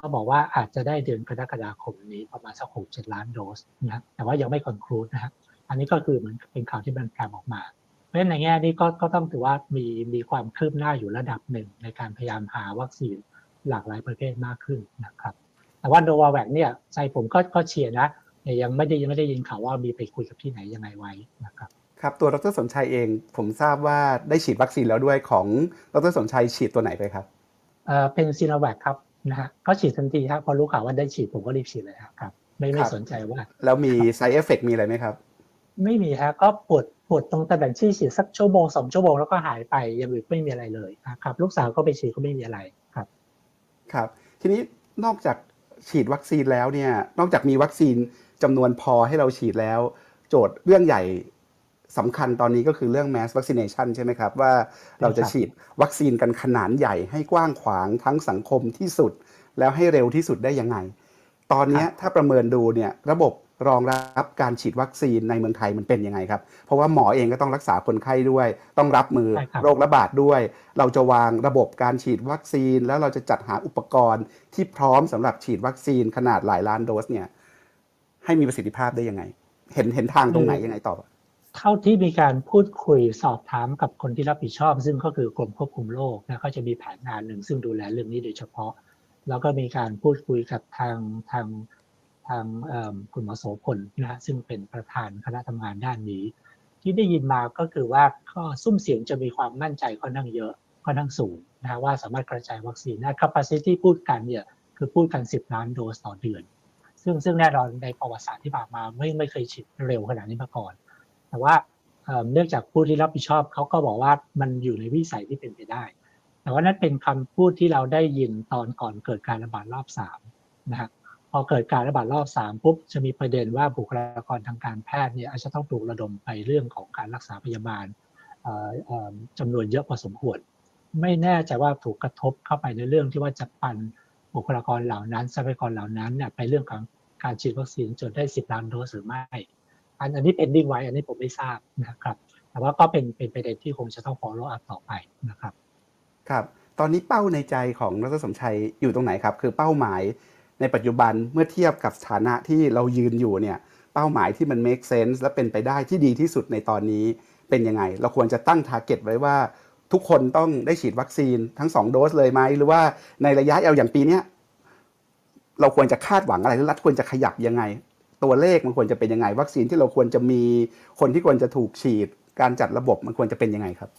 ก็บอกว่าอาจจะได้เดือนกรกฎาคมนี้ประมาณสักหกเจ็ดล้านโดสนะแต่ว่ายังไม่คอนคลูดนะฮะอันนี้ก็คือเหมือนเป็นข่าวที่มันแพร่ออกมาเพราะฉะนั้นในแง่นี้ก็ก็ต้องถือว่ามีมีความคืบหน้าอยู่ระดับหนึ่งในการพยายามหาวัคซีนหลากหลายประเภทมากขึ้นนะครับ แต่ว่าโนวาแวกเนี่ยใจผมก็ก็เชียร์นะยังไม่ได้ยังไม่ได้ยินข่าวว่ามีไปคุยกับที่ไหนยังไงไว้นะครับ ครับตัวดรสมชัยเองผมทราบว่าได้ฉีดวัคซีนแล้วด้วยของดรสมชัยฉีดตัวไหนไปครับเอ่อเป็นซีโนแวคครับนะฮะก็ฉีดทันทีครับพอรู้ข่าวว่าได้ฉีดผมก็รีบฉีดเลยครับไม่ไม่สนใจว่า แล้วมี side effect มีอะไรไหมครับ ไม่มีฮะก็ปวดปวดตรงตำแหน่งที่ฉีดสักชั่วโมงสองชั่วโมงแล้วก็หายไปอย่างอื่นไม่มีอะไรเลยครับ ลูกสาวก็ไปฉีดก็ไม่มีอะไรครับ ครับ ทีนี้นอกจากฉีดวัคซีนแล้วเนี่ย นอกจากมีวัคซีนจำนวนพอให้เราฉีดแล้ว โจทย์เรื่องใหญ่ สำคัญตอนนี้ก็คือเรื่อง mass vaccination ใช่ไหมครับ ว่าเราจะฉีดวัคซีนกันขนาดใหญ่ให้กว้างขวางทั้งสังคมที่สุด แล้วให้เร็วที่สุดได้ยังไง ตอนนี้ถ้าประเมินดูเนี่ยระบบรองรับการฉีดวัคซีนในเมืองไทยมันเป็นยังไงครับ เพราะว่าหมอเองก็ต้องรักษาคนไข้ด้วย ต้องรับมือโรคระบาดด้วย เราจะวางระบบการฉีดวัคซีน แล้วเราจะจัดหาอุปกรณ์ที่พร้อมสำหรับฉีดวัคซีนขนาดหลายล้านโดสเนี่ยให้มีประสิทธิภาพได้ยังไง เห็นเห็นทางตรงไหนยังไงต่อ เท่าที่มีการพูดคุยสอบถามกับคนที่รับผิดชอบ ซึ่งก็คือกรมควบคุมโรคนะก็จะมีแผนงานหนึ่งซึ่งดูแลเรื่องนี้โดยเฉพาะ แล้วก็มีการพูดคุยกับทางทางทางคุณหมอโสพลนะซึ่งเป็นประธานคณะทำงานด้านนี้ ที่ได้ยินมาก็คือว่าก็ซุ้มเสียงจะมีความมั่นใจค่อนข้างเยอะค่อนข้างสูงนะว่าสามารถกระจายวัคซีนได้ capacity พูดกันเนี่ยคือพูดกัน 10 ล้านโดสต่อเดือน ซึ่งซึ่งแน่นอนในประวัติศาสตร์ที่ผ่านมาไม่ไม่เคยฉีดเร็วขนาดนี้มาก่อน แต่ว่าเนื่องจากผู้ที่รับผิดชอบเขาก็บอกว่ามันอยู่ในวิสัยที่เป็นไปได้ แต่ว่านั่นเป็นคำพูดที่เราได้ยินตอนก่อนเกิดการระบาดรอบสามนะฮะพอเกิดการระบาดรอบสามปุ๊บจะมีประเด็นว่าบุคลากรทางการแพทย์เนี่ยอาจจะต้องถูกระดมไปเรื่องของการรักษาพยาบาลจำนวนเยอะพอสมควร ไม่แน่ใจว่าถูกกระทบเข้าไปในเรื่องที่ว่าจะปันบุคลากรเหล่านั้นทรัพยากรเหล่านั้นเนี่ยไปเรื่องของการฉีดวัคซีนจนได้ 10 ล้านโดสหรือไม่ อันอันนี้เป็นดิ้งไว้อันนี้ผมไม่ทราบนะครับแต่ว่าก็เป็นเป็นประเด็นที่คงจะต้อง follow up ต่อไปนะครับครับ ตอนนี้เป้าในใจของดรสมชัยอยู่ตรงไหนครับ คือเป้าหมายในปัจจุบันเมื่อเทียบกับสถานะที่เรายืนอยู่เนี่ยเป้าหมายที่มัน make sense และเป็นไปได้ที่ดีที่สุดในตอนนี้เป็นยังไง เราควรจะตั้ง target ไว้ว่าทุกคนต้องได้ฉีดวัคซีนทั้ง 2 โดสเลยไหม หรือว่าในระยะยาวอย่างปีนี้เราควรจะคาดหวังอะไรหรือรัฐควรจะขยับยังไง ตัวเลขมันควรจะเป็นยังไง วัคซีนที่เราควรจะมีคนที่ควรจะถูกฉีด การจัดระบบมันควรจะเป็นยังไงครับ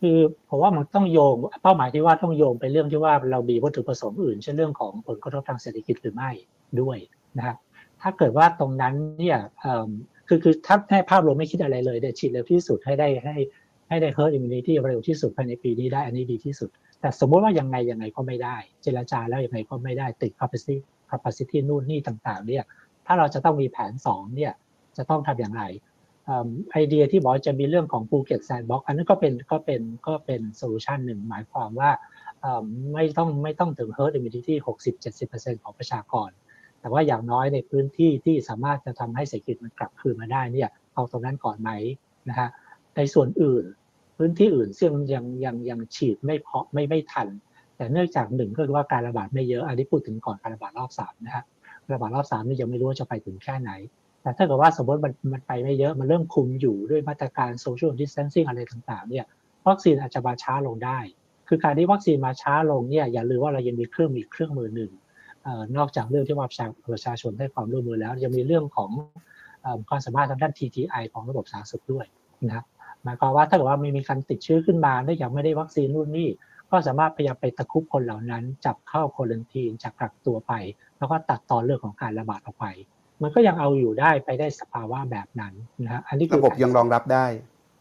คือผมว่ามันต้องโยงเป้าหมายที่ว่าต้องโยงไปเรื่องที่ว่าเรามีวัตถุประสงค์อื่นเช่นเรื่องของผลกระทบทางเศรษฐกิจหรือไม่ด้วยนะครับถ้าเกิดว่าตรงนั้นเนี่ยคือคือถ้าให้ภาพรวมไม่คิดอะไรเลยเดี๋ยวฉีดเร็วที่สุดให้ได้ให้ให้ได้ herd immunity เร็วที่สุดภายในปีนี้ได้อันนี้ดีที่สุด แต่สมมติว่ายังไงยังไงก็ไม่ได้ เจรจาแล้วยังไงก็ไม่ได้ติด capacity capacity นู่นนี่ต่างๆเนี่ย ถ้าเราจะต้องมีแผน2เนี่ยจะต้องทำอย่างไรไอเดียที่บอกจะมีเรื่องของภูเก็ต sandbox อันนั้นก็เป็นก็เป็นก็เป็น solution หนึ่งหมายความว่าไม่ต้องไม่ต้องถึง herd immunity 60-70%ของประชากร แต่ว่าอย่างน้อยในพื้นที่ที่สามารถจะทำให้เศรษฐกิจมันกลับคืนมาได้เนี่ยเอาตรงนั้นก่อนไหมนะฮะในส่วนอื่นพื้นที่อื่นซึ่งยังยังยังฉีดไม่พอไม่ไม่ทัน แต่เนื่องจากหนึ่งก็คือว่าการระบาดไม่เยอะอันนี้พูดถึงก่อนการระบาดรอบสามนะฮะ ระบาดรอบสามนี่ยังไม่รู้ว่าจะไปถึงแค่ไหน แต่ถ้าเกิดว่าสมมติมันมันไปไม่เยอะ มันเริ่มคุมอยู่ด้วยมาตรการ social distancing อะไรต่างๆ เนี่ยวัคซีนอาจจะมาช้าลงได้ คือการที่วัคซีนมาช้าลงเนี่ยอย่าลืมว่าเรายังมีเครื่องมีเครื่องมือหนึ่งนอกจากเรื่องที่ว่าประชาชนได้ความร่วมมือแล้ว ยังมีเรื่องของความสามารถทางด้าน TTI ของระบบสาธารณสุขด้วยนะหมายความว่าถ้าเกิดว่าไม่มีการติดเชื้อขึ้นมาเนื่องไม่ได้วัคซีนรุ่นนี้ ก็สามารถพยายามไปตะคุบคนเหล่านั้น จับเข้าโคลันทีนจากกักตัวไป แล้วก็ตัดตอนเรื่องของการระบาดออกไป มันก็ยังเอาอยู่ได้ไปได้สภาวะแบบนั้นนะฮะอันนี้ระบบยังรองรับได้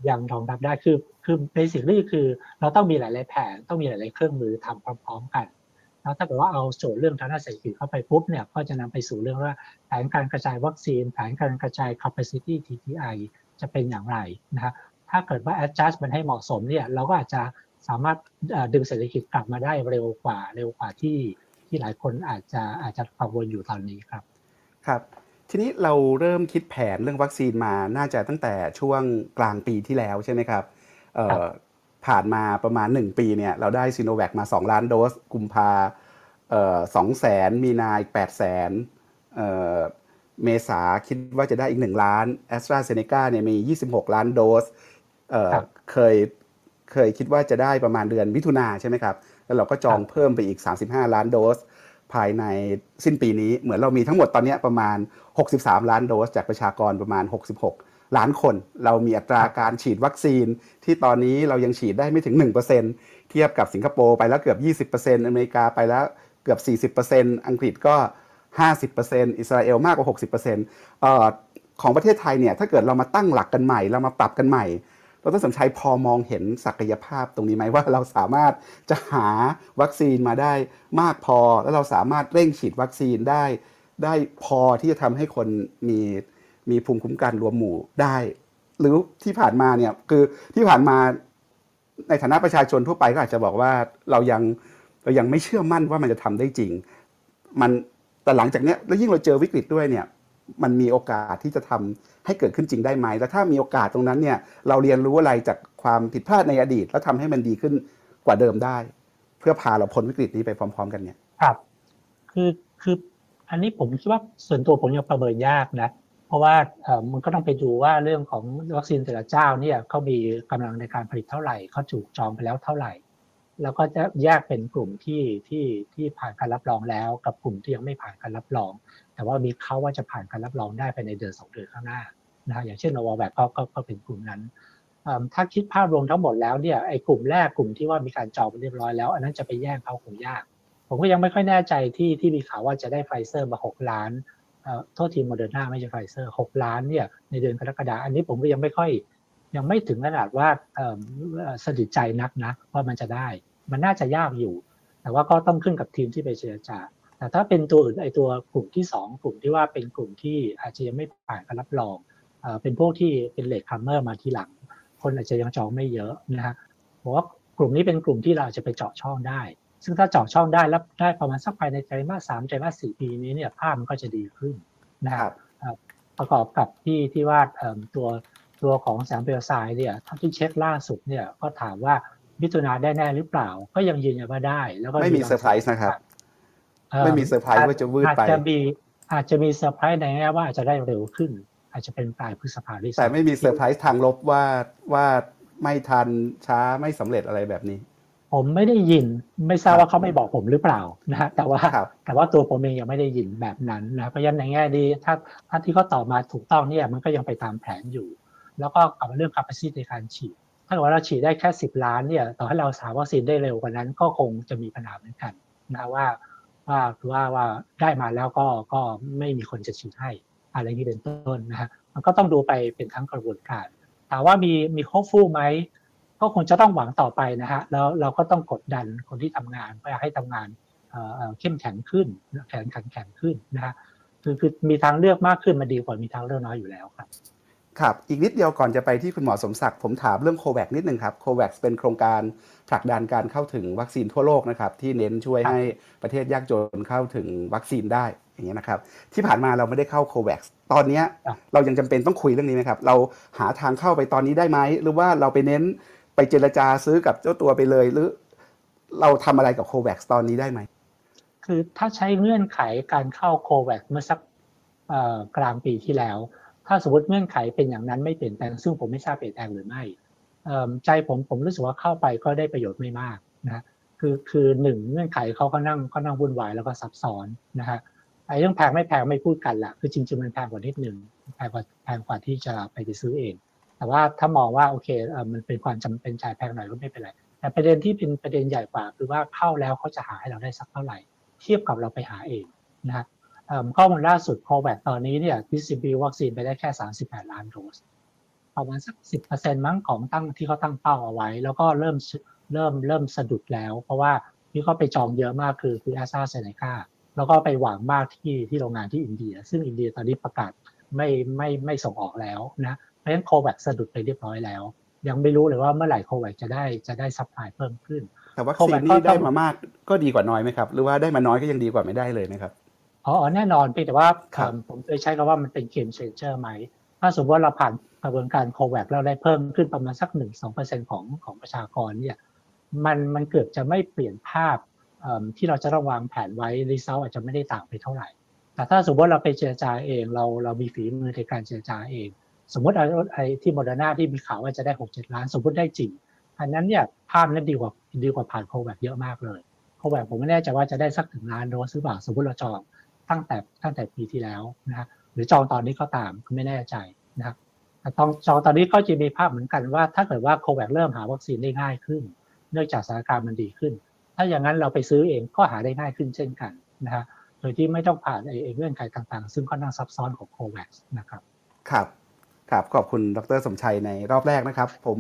ยังรองรับได้คือคือเบสิคลี่คือเราต้องมีหลาย ๆ แผนต้องมีหลาย ๆ เครื่องมือทำพร้อม ๆ กันแล้วถ้าเกิดว่าเอาโจทย์เรื่องทางด้านเศรษฐกิจเข้าไปปุ๊บเนี่ยก็จะนำไปสู่เรื่องว่าแผนการกระจายวัคซีน แผนการกระจาย capacity TTI จะเป็นอย่างไรนะฮะถ้าเกิดว่า adjust มันให้เหมาะสมเนี่ยเราก็อาจจะสามารถดึงเศรษฐกิจกลับมาได้เร็วกว่าเร็วกว่าที่ ที่หลายคนอาจจะอาจจะกังวลอยู่ตอนนี้ครับ ครับ ทีนี้เราเริ่มคิดแผนเรื่องวัคซีนมาน่าจะตั้งแต่ช่วงกลางปีที่แล้วใช่ไหมครับผ่านมาประมาณ 1 ปีเนี่ยเราได้ซีโนแวคมา 2 ล้านโดส กุมภาสองแสนมีนาอีก8แสนเมษาคิดว่าจะได้อีก 1 ล้านแอสตราเซเนกาเนี่ยมี 26 ล้านโดสเคยเคยคิดว่าจะได้ประมาณเดือนมิถุนาใช่ไหมครับ แล้วเราก็จองเพิ่มไปอีก 35 ล้านโดส ภายในสิ้นปีนี้ เหมือนเรามีทั้งหมดตอนนี้ประมาณ 63 ล้านโดส จากประชากรประมาณ 66 ล้านคน เรามีอัตราการฉีดวัคซีน ที่ตอนนี้เรายังฉีดได้ไม่ถึง 1%เทียบกับสิงคโปร์ไปแล้วเกือบ 20%อเมริกาไปแล้วเกือบ 40%อังกฤษก็ 50%อิสราเอลมากกว่า 60%อของประเทศไทยเนี่ยถ้าเกิดเรามาตั้งหลักกันใหม่ เรามาปรับกันใหม่ ดรสมชัยพอมองเห็นศักยภาพตรงนี้ไหมว่าเราสามารถจะหาวัคซีนมาได้มากพอ แล้วเราสามารถเร่งฉีดวัคซีนได้ ได้พอที่จะทำให้คนมีมีภูมิคุ้มกันรวมหมู่ได้ หรือที่ผ่านมาเนี่ยคือที่ผ่านมาในฐานะประชาชนทั่วไปก็อาจจะบอกว่าเรายังเรายังไม่เชื่อมั่นว่ามันจะทำได้จริง มันแต่หลังจากนี้แล้วยิ่งเราเจอวิกฤตด้วยเนี่ย มันมีโอกาสที่จะทำให้เกิดขึ้นจริงได้ไหม แล้วถ้ามีโอกาสตรงนั้นเนี่ย เราเรียนรู้อะไรจากความผิดพลาดในอดีต แล้วทำให้มันดีขึ้นกว่าเดิมได้ เพื่อพาเราพ้นวิกฤตนี้ไปพร้อม ๆ กันเนี่ย ครับ คือคืออันนี้ผมคิดว่าส่วนตัวผมยังประเมินยากนะ เพราะว่าเออมันก็ต้องไปดูว่าเรื่องของวัคซีนแต่ละเจ้าเนี่ยเขามีกำลังในการผลิตเท่าไหร่เขาถูกจองไปแล้วเท่าไหร่ แล้วก็จะแยกเป็นกลุ่มที่ที่ที่ผ่านการรับรองแล้ว กับกลุ่มที่ยังไม่ผ่านการรับรอง แต่ว่ามีเขาว่าจะผ่านการรับรองได้ภายในเดือนสองเดือนข้างหน้านะฮะอย่างเช่นโนวาแวคก็ก็เป็นกลุ่มนั้นถ้าคิดภาพรวมทั้งหมดแล้วเนี่ยไอ้กลุ่มแรกกลุ่มที่ว่ามีการจองไปเรียบร้อยแล้ว อันนั้นจะไปแย่งเขาคงยาก ผมก็ยังไม่ค่อยแน่ใจที่ที่มีข่าวว่าจะได้ไฟเซอร์มา 6 ล้านโทษทีโมเดอร์นาไม่ใช่ไฟเซอร์ 6 ล้านเนี่ยในเดือนกรกฎาอันนี้ผมก็ยังไม่ค่อยยังไม่ถึงขนาดว่าสนิทใจนักนะว่ามันจะได้ มันน่าจะยากอยู่ แต่ว่าก็ต้องขึ้นกับทีมที่ไปเจรจา แต่ถ้าเป็นตัวอื่นไอ้ตัวกลุ่มที่ 2 กลุ่มที่ว่าเป็นกลุ่มที่อาจจะยังไม่ผ่านการรับรองเป็นพวกที่เป็น late comer มาทีหลัง คนอาจจะยังจองไม่เยอะนะฮะบอกว่ากลุ่มนี้เป็นกลุ่มที่เราจะไปเจาะช่องได้ ซึ่งถ้าเจาะช่องได้แล้วได้ประมาณสักภายในไตรมาสสามไตรมาสสี่ปีนี้เนี่ยภาพมันก็จะดีขึ้นนะครับประกอบกับที่ที่ว่าตัวตัวของแสงเปลวทรายเนี่ยถ้าที่เช็คล่าสุดเนี่ยก็ถามว่ามิถุนาได้แน่หรือเปล่า ก็ยังยืนยันว่าได้ แล้วก็ไม่มีเซอร์ไพรส์นะครับ ไม่มีเซอร์ไพรส์ว่าจะวืดไปอาจจะมีอาจจะมีเซอร์ไพรส์ในแง่ว่าอาจจะได้เร็วขึ้น อาจจะเป็นปลายพฤษภาคมแต่ไม่มีเซอร์ไพรส์ทางลบว่าว่าไม่ทันช้าไม่สำเร็จอะไรแบบนี้ ผมไม่ได้ยินไม่ทราบว่าเขาไม่บอกผมหรือเปล่านะฮะแต่ว่าแต่ว่าตัวผมเองยังไม่ได้ยินแบบนั้นนะเพราะฉะนั้นในแง่ดีถ้าถ้าที่เขาตอบมาถูกต้องเนี่ยมันก็ยังไปตามแผนอยู่ แล้วก็กับเรื่อง capacity ในการฉีดถ้าถ้าว่าเราฉีดได้แค่สิบล้านเนี่ยต่อให้เราหาวัคซีนได้เร็วกว่านั้นก็คงจะมีปัญหาเหมือนกันนะว่า ว่าคือว่าว่าได้มาแล้วก็ก็ไม่มีคนจะฉีดให้อะไรนี้เป็นต้นนะฮะมันก็ต้องดูไปเป็นทั้งกระบวนการถามว่ามีมีโคฟูไหมก็คงจะต้องหวังต่อไปนะฮะแล้วเราก็ต้องกดดันคนที่ทำงานเพื่อให้ทำงานเข้มแข็งขึ้นแข็งขันแข็งขึ้นนะฮะคือคือมีทางเลือกมากขึ้นมันดีกว่ามีทางเลือกน้อยอยู่แล้วครับ ครับอีกนิดเดียวก่อนจะไปที่คุณหมอสมศักดิ์ผมถามเรื่องโควัคนิดหนึ่งครับโควัคเป็นโครงการผลักดันการเข้าถึงวัคซีนทั่วโลกนะครับที่เน้นช่วยให้ประเทศยากจนเข้าถึงวัคซีนได้อย่างเงี้ยนะครับที่ผ่านมาเราไม่ได้เข้าโควัคตอนนี้เรายังจำเป็นต้องคุยเรื่องนี้ไหมครับเราหาทางเข้าไปตอนนี้ได้ไหมหรือว่าเราไปเน้นไปเจรจาซื้อกับเจ้าตัวไปเลยหรือ เราทำอะไรกับโควัคตอนนี้ได้ไหมคือถ้าใช้เงื่อนไขการเข้าโควัคเมื่อสักกลางปีที่แล้ว ถ้าสมมติเงื่อนไขเป็นอย่างนั้นไม่เปลี่ยนแปลงซึ่งผมไม่ทราบเปลี่ยนแปลงหรือไม่ใจผมผมรู้สึกว่าเข้าไปก็ได้ประโยชน์ไม่มากนะคือคือหนึ่งเงื่อนไขเขาก็นั่งก็นั่งวุ่นวายแล้วก็ซับซ้อนนะฮะไอ้เรื่องแพงไม่แพงไม่พูดกันละคือจริงๆมันแพงกว่านิดหนึ่งแพงกว่าแพงกว่าที่จะไปไปซื้อเอง แต่ว่าถ้ามองว่าโอเคมันเป็นความจำเป็นจ่ายแพงหน่อยก็ไม่เป็นไรแต่ประเด็นที่เป็นประเด็นใหญ่กว่าคือว่าเข้าแล้วเขาจะหาให้เราได้สักเท่าไหร่ เทียบกับเราไปหาเองนะฮะ ข้อมูลล่าสุดโควิดตอนนี้เนี่ยดิสติบิววัคซีนไปได้แค่ 38 ล้านโดสประมาณสัก 10%มั้งของตั้งที่เขาตั้งเป้าเอาไว้ แล้วก็เริ่มเริ่มเริ่มสะดุดแล้ว เพราะว่าที่เขาไปจองเยอะมากคือคือแอสตราเซเนกาแล้วก็ไปหวังมากที่ที่โรงงานที่อินเดีย ซึ่งอินเดียตอนนี้ประกาศไม่ไม่ไม่ส่งออกแล้วนะเพราะฉะนั้น COVAX สะดุดไปเรียบร้อยแล้ว ยังไม่รู้เลยว่าเมื่อไหร่ COVAX จะได้จะได้ supply เพิ่มขึ้น แต่ว่าซีนนี้ได้มามากก็ดีกว่าน้อยไหมครับ หรือว่าได้มาน้อยก็ยังดีกว่าไม่ได้เลยไหมครับ อ๋อแน่นอนเพียงแต่ว่าผมเคยใช้คำว่ามันเป็น game changer ไหม ถ้าสมมติว่าเราผ่านกระบวนการ COVAX เราได้เพิ่มขึ้นประมาณสักหนึ่งสองเปอร์เซ็นของของประชากรเนี่ยมันมันเกือบจะไม่เปลี่ยนภาพที่เราจะระวางแผนไว้ result อาจจะไม่ได้ต่างไปเท่าไหร่ แต่ถ้าสมมติเราไปเจรจาเองเราเรามีฝีมือในการเจรจาเอง สมมติไอ้ที่โมเดอร์นาที่มีข่าวว่าจะได้หกเจ็ดล้านสมมติได้จริงอันนั้นเนี่ยภาพนั้นดีกว่าดีกว่าผ่าน COVAX เยอะมากเลยโควิดผมไม่แน่ใจว่าจะได้สักถึงล้านโดสหรือเปล่าสมมติเราจอง ตั้งแต่ตั้งแต่ปีที่แล้วนะฮะหรือจองตอนนี้ก็ตามก็ไม่แน่ใจนะครับแต่ต้องจองตอนนี้ก็จะมีภาพเหมือนกันว่า ถ้าเกิดว่าโควิดเริ่มหาวัคซีนได้ง่ายขึ้น เนื่องจากสถานการณ์มันดีขึ้น ถ้าอย่างนั้นเราไปซื้อเองก็หาได้ง่ายขึ้นเช่นกันนะฮะโดยที่ไม่ต้องผ่านไอ้เงื่อนไขต่างๆ ซึ่งค่อนข้างซับซ้อนของโควิดนะครับครับครับขอบคุณดรสมชัยในรอบแรกนะครับ ผม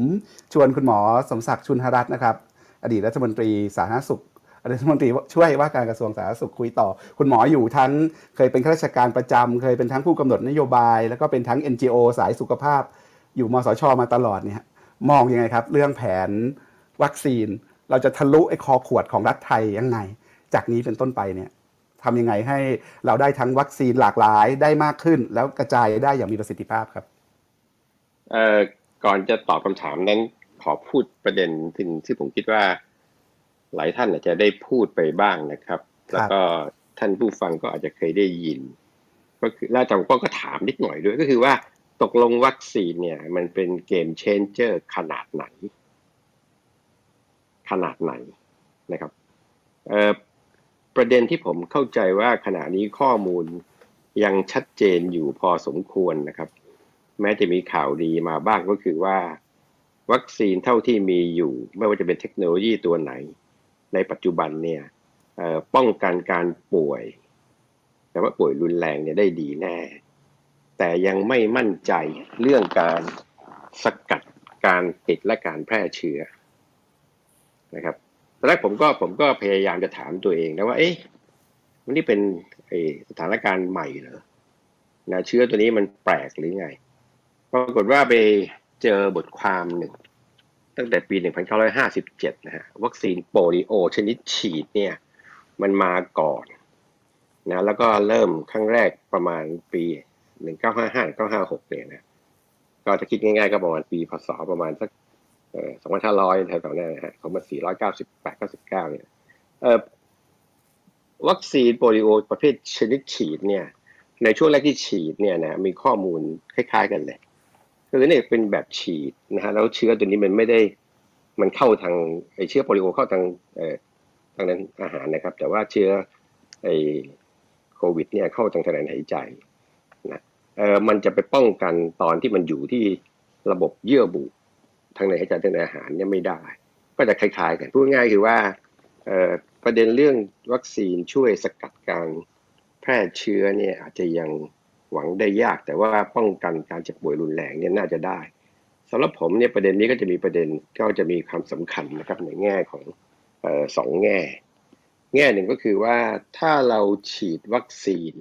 ชวนคุณหมอสมศักดิ์ชุนหรัตน์นะครับ อดีตรัฐมนตรีสาธารณสุข รัฐมนตรีช่วยว่าการกระทรวงสาธารณสุขคุยต่อ คุณหมออยู่ทั้งเคยเป็นข้าราชการประจำเคยเป็นทั้งผู้กำหนดนโยบาย แล้วก็เป็นทั้ง NGO สายสุขภาพ อยู่มสชมาตลอดเนี่ยมองยังไงครับ เรื่องแผนวัคซีน เราจะทะลุไอ้คอขวดของรัฐไทยยังไง จากนี้เป็นต้นไปเนี่ยทำยังไงให้เราได้ทั้งวัคซีนหลากหลายได้มากขึ้น แล้วกระจายได้อย่างมีประสิทธิภาพครับเอ่อก่อนจะตอบคำถามนั้นขอพูดประเด็นที่ที่ผมคิดว่า หลายท่านอาจจะได้พูดไปบ้างนะครับ แล้วก็ท่านผู้ฟังก็อาจจะเคยได้ยิน ก็คือแล้วจำก็ก็ถามนิดหน่อยด้วยก็คือว่าตกลงวัคซีนเนี่ย มันเป็นเกมเชนเจอร์ขนาดไหน ขนาดไหนนะครับประเด็นที่ผมเข้าใจว่าขณะนี้ข้อมูลยังชัดเจนอยู่พอสมควรนะครับ แม้จะมีข่าวดีมาบ้างก็คือว่า วัคซีนเท่าที่มีอยู่ ไม่ว่าจะเป็นเทคโนโลยีตัวไหน ในปัจจุบันเนี่ยป้องกันการป่วย แต่ว่าป่วยรุนแรงเนี่ยได้ดีแน่ แต่ยังไม่มั่นใจเรื่องการสกัดการติดและการแพร่เชื้อนะครับตอนแรกผมก็ผมก็พยายามจะถามตัวเองนะว่า เอ๊ะมันนี่เป็นสถานการณ์ใหม่เหรอนะเชื้อตัวนี้มันแปลกหรือไงปรากฏว่าไปเจอบทความหนึ่ง ตั้งแต่ปี 1957 นะฮะวัคซีนโปลิโอชนิดฉีดเนี่ยมันมาก่อนนะแล้วก็เริ่มครั้งแรกประมาณปี 1955 1956 เนี่ยนะก็จะคิดง่ายๆก็ประมาณปีพศประมาณสักเอ่อ2,500แถวๆนั้นนะฮะของมา498 99เนี่ยเอ่อวัคซีนโปลิโอประเภทชนิดฉีดเนี่ย ในช่วงแรกที่ฉีดเนี่ยนะมีข้อมูลคล้ายๆกันเลย คือเนี่ยเป็นแบบฉีดนะฮะแล้วเชื้อตัวนี้มันไม่ได้มันเข้าทางไอเชื้อโปลิโอเข้าทางเอ่อทางนั้นอาหารนะครับ แต่ว่าเชื้อไอโควิด เนี่ยเข้าทางทางเดินหายใจนะเออมันจะไปป้องกันตอนที่มันอยู่ที่ระบบเยื่อบุทางในหายใจทางในอาหารเนี่ยไม่ได้ ก็จะคล้ายๆกันพูดง่ายคือว่าเอ่อประเด็นเรื่องวัคซีนช่วยสกัดการแพร่เชื้อเนี่ยอาจจะยัง หวังได้ยาก แต่ว่าป้องกันการเจ็บป่วยรุนแรงเนี่ยน่าจะได้สำหรับผมเนี่ยประเด็นนี้ก็จะมีประเด็นก็จะมีความสำคัญนะครับในแง่ของออสองแง่ แง่หนึ่งก็คือว่าถ้าเราฉีดวัคซีน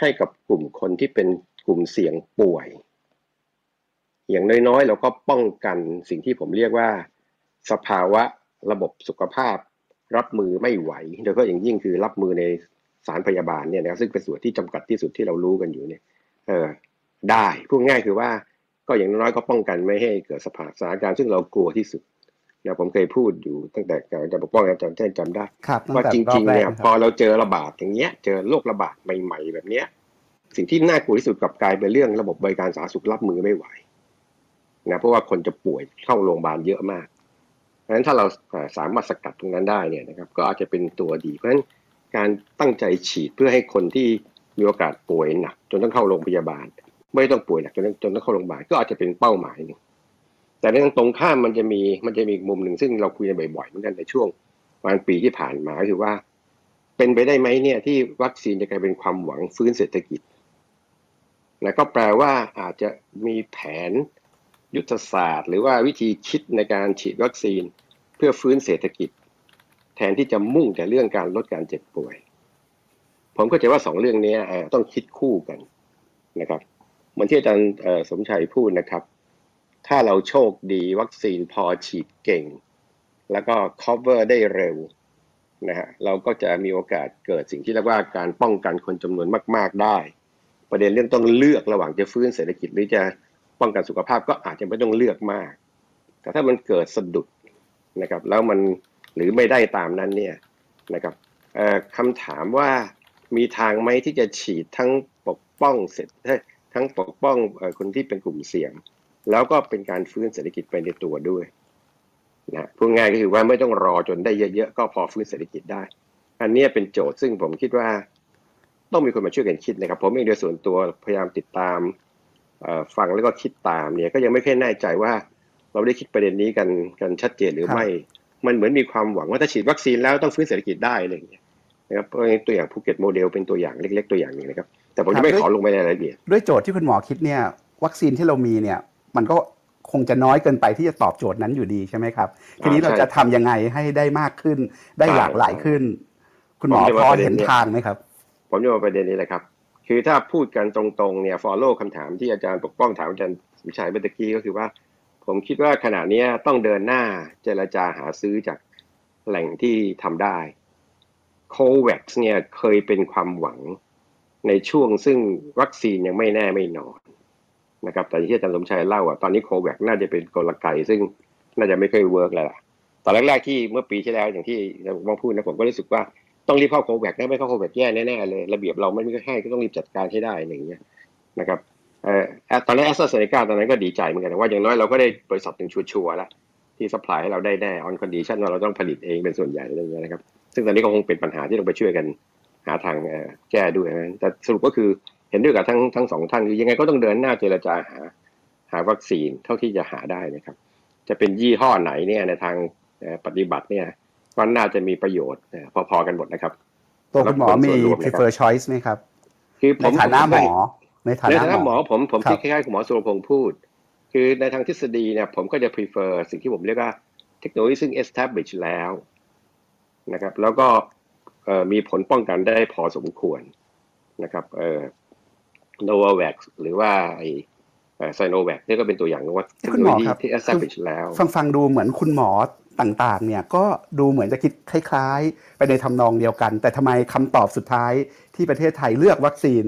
ให้กับกลุ่มคนที่เป็นกลุ่มเสี่ยงป่วย อย่างน้อยๆ เราก็ป้องกันสิ่งที่ผมเรียกว่า สภาวะระบบสุขภาพ รับมือไม่ไหวโดยเฉพาะอย่างยิ่งคือรับมือใน สารพยาบาลเนี่ยนะครับซึ่งเป็นส่วนที่จำกัดที่สุดที่เรารู้กันอยู่เนี่ยเออได้พูดง่ายคือว่าก็อย่างน้อยๆก็ป้องกันไม่ให้เกิดสภาพสถานการณ์ซึ่งเรากลัวที่สุดนะผมเคยพูดอยู่ตั้งแต่การจะปกป้องอาจารย์แท่นจำได้ครับตั้งว่าแต่จรอริบงแรๆกเนี่ยนะคพอรับเราเจอระบาดอย่างเงี้ย เจอโรคระบาดใหม่ ๆ แบบเนี้ย สิ่งที่น่ากลัวที่สุดกลับกลายเป็นเรื่องระบบบริการสาธารณสุขรับมือไม่ไหวนะเพราะว่าคนจะป่วยเข้าโรงพยาบาลเยอะมากเพราะฉะนั้นถ้าเราเอ่อสามารถสกัดตรงนั้นได้เนี่ยนะครับ ก็อาจจะเป็นตัวดีเพราะฉะนั้น การตั้งใจฉีดเพื่อให้คนที่มีโอกาสป่วยหนักจนต้องเข้าโรงพยาบาล ไม่ต้องป่วยหนักจนต้องจนต้องเข้าโรงพยาบาลก็อาจจะเป็นเป้าหมายหนึ่งแต่ในทางตรงข้ามมันจะมีมันจะมีอีกมุมหนึ่งซึ่งเราคุยกันบ่อยๆเหมือนกันในช่วงประมาณปีที่ผ่านมาคือว่า เป็นไปได้ไหมเนี่ยที่วัคซีนจะกลายเป็นความหวังฟื้นเศรษฐกิจนะก็แปลว่าอาจจะมีแผนยุทธศาสตร์ หรือว่าวิธีคิดในการฉีดวัคซีน เพื่อฟื้นเศรษฐกิจ แทนที่จะมุ่งแต่เรื่องการลดการเจ็บป่วย ผมก็จะว่าสองเรื่องนี้ต้องคิดคู่กันนะครับเหมือนที่อาจารย์สมชัยพูดนะครับ ถ้าเราโชคดีวัคซีนพอฉีดเก่ง แล้วก็ cover ได้เร็วนะฮะเราก็จะมีโอกาสเกิดสิ่งที่เรียกว่าการป้องกันคนจำนวนมาก ๆได้ ประเด็นเรื่องต้องเลือกระหว่างจะฟื้นเศรษฐกิจหรือจะป้องกันสุขภาพก็อาจจะไม่ต้องเลือกมาก แต่ถ้ามันเกิดสะดุดนะครับ แล้วมัน หรือไม่ได้ตามนั้นเนี่ยนะครับคำถามว่ามีทางไหมที่จะฉีดทั้งปกป้องเสร็จทั้งปกป้องคนที่เป็นกลุ่มเสี่ยง แล้วก็เป็นการฟื้นเศรษฐกิจไปในตัวด้วยนะพูดง่ายก็คือว่าไม่ต้องรอจนได้เยอะๆ ก็พอฟื้นเศรษฐกิจได้ อันนี้เป็นโจทย์ซึ่งผมคิดว่า ต้องมีคนมาช่วยกันคิดนะครับ ผมเองโดยส่วนตัวพยายามติดตามฟังแล้วก็คิดตามเนี่ยก็ยังไม่ค่อยแน่ใจว่า เราได้คิดประเด็นนี้กันกันชัดเจนหรือไม่ มันเหมือนมีความหวังว่าถ้าฉีดวัคซีนแล้วต้องฟื้นเศรษฐกิจได้อะไรอย่างเงี้ยนะครับเพราะงั้นตัวอย่างภูเก็ตโมเดลเป็นตัวอย่างเล็ก ๆ ตัวอย่างหนึ่งนะครับ แต่ผมครัจะบไม่ด้วยขอลงไปในรายละเอียดด้วยโจทย์ที่คุณหมอคิดเนี่ย วัคซีนที่เรามีเนี่ย มันก็คงจะน้อยเกินไปที่จะตอบโจทย์นั้นอยู่ดีใช่ไหมครับ ทีนี้อ่าเราใช่จะทำยังไงให้ได้มากขึ้น ได้ใช่หลากหลายขึ้น คุณหมอผมจะพว่าอประเด็นเห็นเนี่ยทางไหมครับ ผมจะมาประเด็นนี้แหละครับ คือถ้าพูดกันตรงๆเนี่ย follow คำถามที่อาจารย์ปกป้องถามอาจารย์สมชัยเมื่อตะกี้ก็คือว่า ผมคิดว่าขณะนี้ต้องเดินหน้าเจรจาหาซื้อจากแหล่งที่ทำได้ COVAX เนี่ยเคยเป็นความหวังในช่วงซึ่งวัคซีนยังไม่แน่ไม่นอนนะครับแต่ที่อาจารย์สมชัยเล่าอะตอนนี้ COVAX น่าจะเป็นกลไกซึ่งน่าจะไม่ค่อย work แล้วล่ะตอนแรกๆที่เมื่อปีที่แล้วอย่างที่ผมพูดนะผมก็รู้สึกว่าต้องรีบเข้า COVAX นะไม่เข้า COVAX แย่แน่ๆเลย ระเบียบเราไม่มีให้ก็ต้องรีบจัดการให้ได้อะไรอย่างเงี้ยนะครับ เอ่อแอตอนนี้แอสตราเซเนกาตอนนั้นก็ดีใจเหมือนกันนะว่าอย่างน้อยเราก็ได้บริษัทหนึ่งชัวร์ๆแล้วที่สป라이ให้เราได้แน่ออนคอนดิชันว่าเราต้องผลิตเองเป็นส่วนใหญ่อะไรอย่างเงี้ยนะครับ ซึ่งตอนนี้ก็คงเป็นปัญหาที่ต้องไปช่วยกันหาทางเอ่อแก้ด้วยนะแต่สรุปก็คือเห็นด้วยกับทั้งทั้งสองท่านคือยังไงก็ต้องเดินหน้าเจรจาหาหาวัคซีนเท่าที่จะหาได้นะครับ จะเป็นยี่ห้อไหนเนี่ยในทางเอ่อปฏิบัติเนี่ยก็น่าจะมีประโยชน์เอ่อพอๆกันหมดนะครับตัวคุณหมอมีส่วนรวมนะครับ prefer choice ไหมครับคือผในมฐานะหมอ ในฐาในนะฐานะหหมมออผมผมครับคิดคล้ายๆคุณหมอสุรพงษ์พูด คือในทางทฤษฎีเนี่ยผมก็จะ prefer สิ่งที่ผมเรียกว่าเทคโนโลยีซึ่ง establish แล้วนะครับ แล้วก็เอ่อมีผลป้องกันได้พอสมควรนะครับเอ่อ Novavax หรือว่าไอ้ไซโนแวคนี่ยก็เป็นตัวอย่างว่าเทคคุโนณหโลมอยีครับที่ establish แล้วฟังฟังดูเหมือนคุณหมอต่างๆ เนี่ยก็ดูเหมือนจะคิดคล้าย ๆ ไปในทำนองเดียวกัน แต่ทำไมคำตอบสุดท้ายที่ประเทศไทยเลือกวัคซีน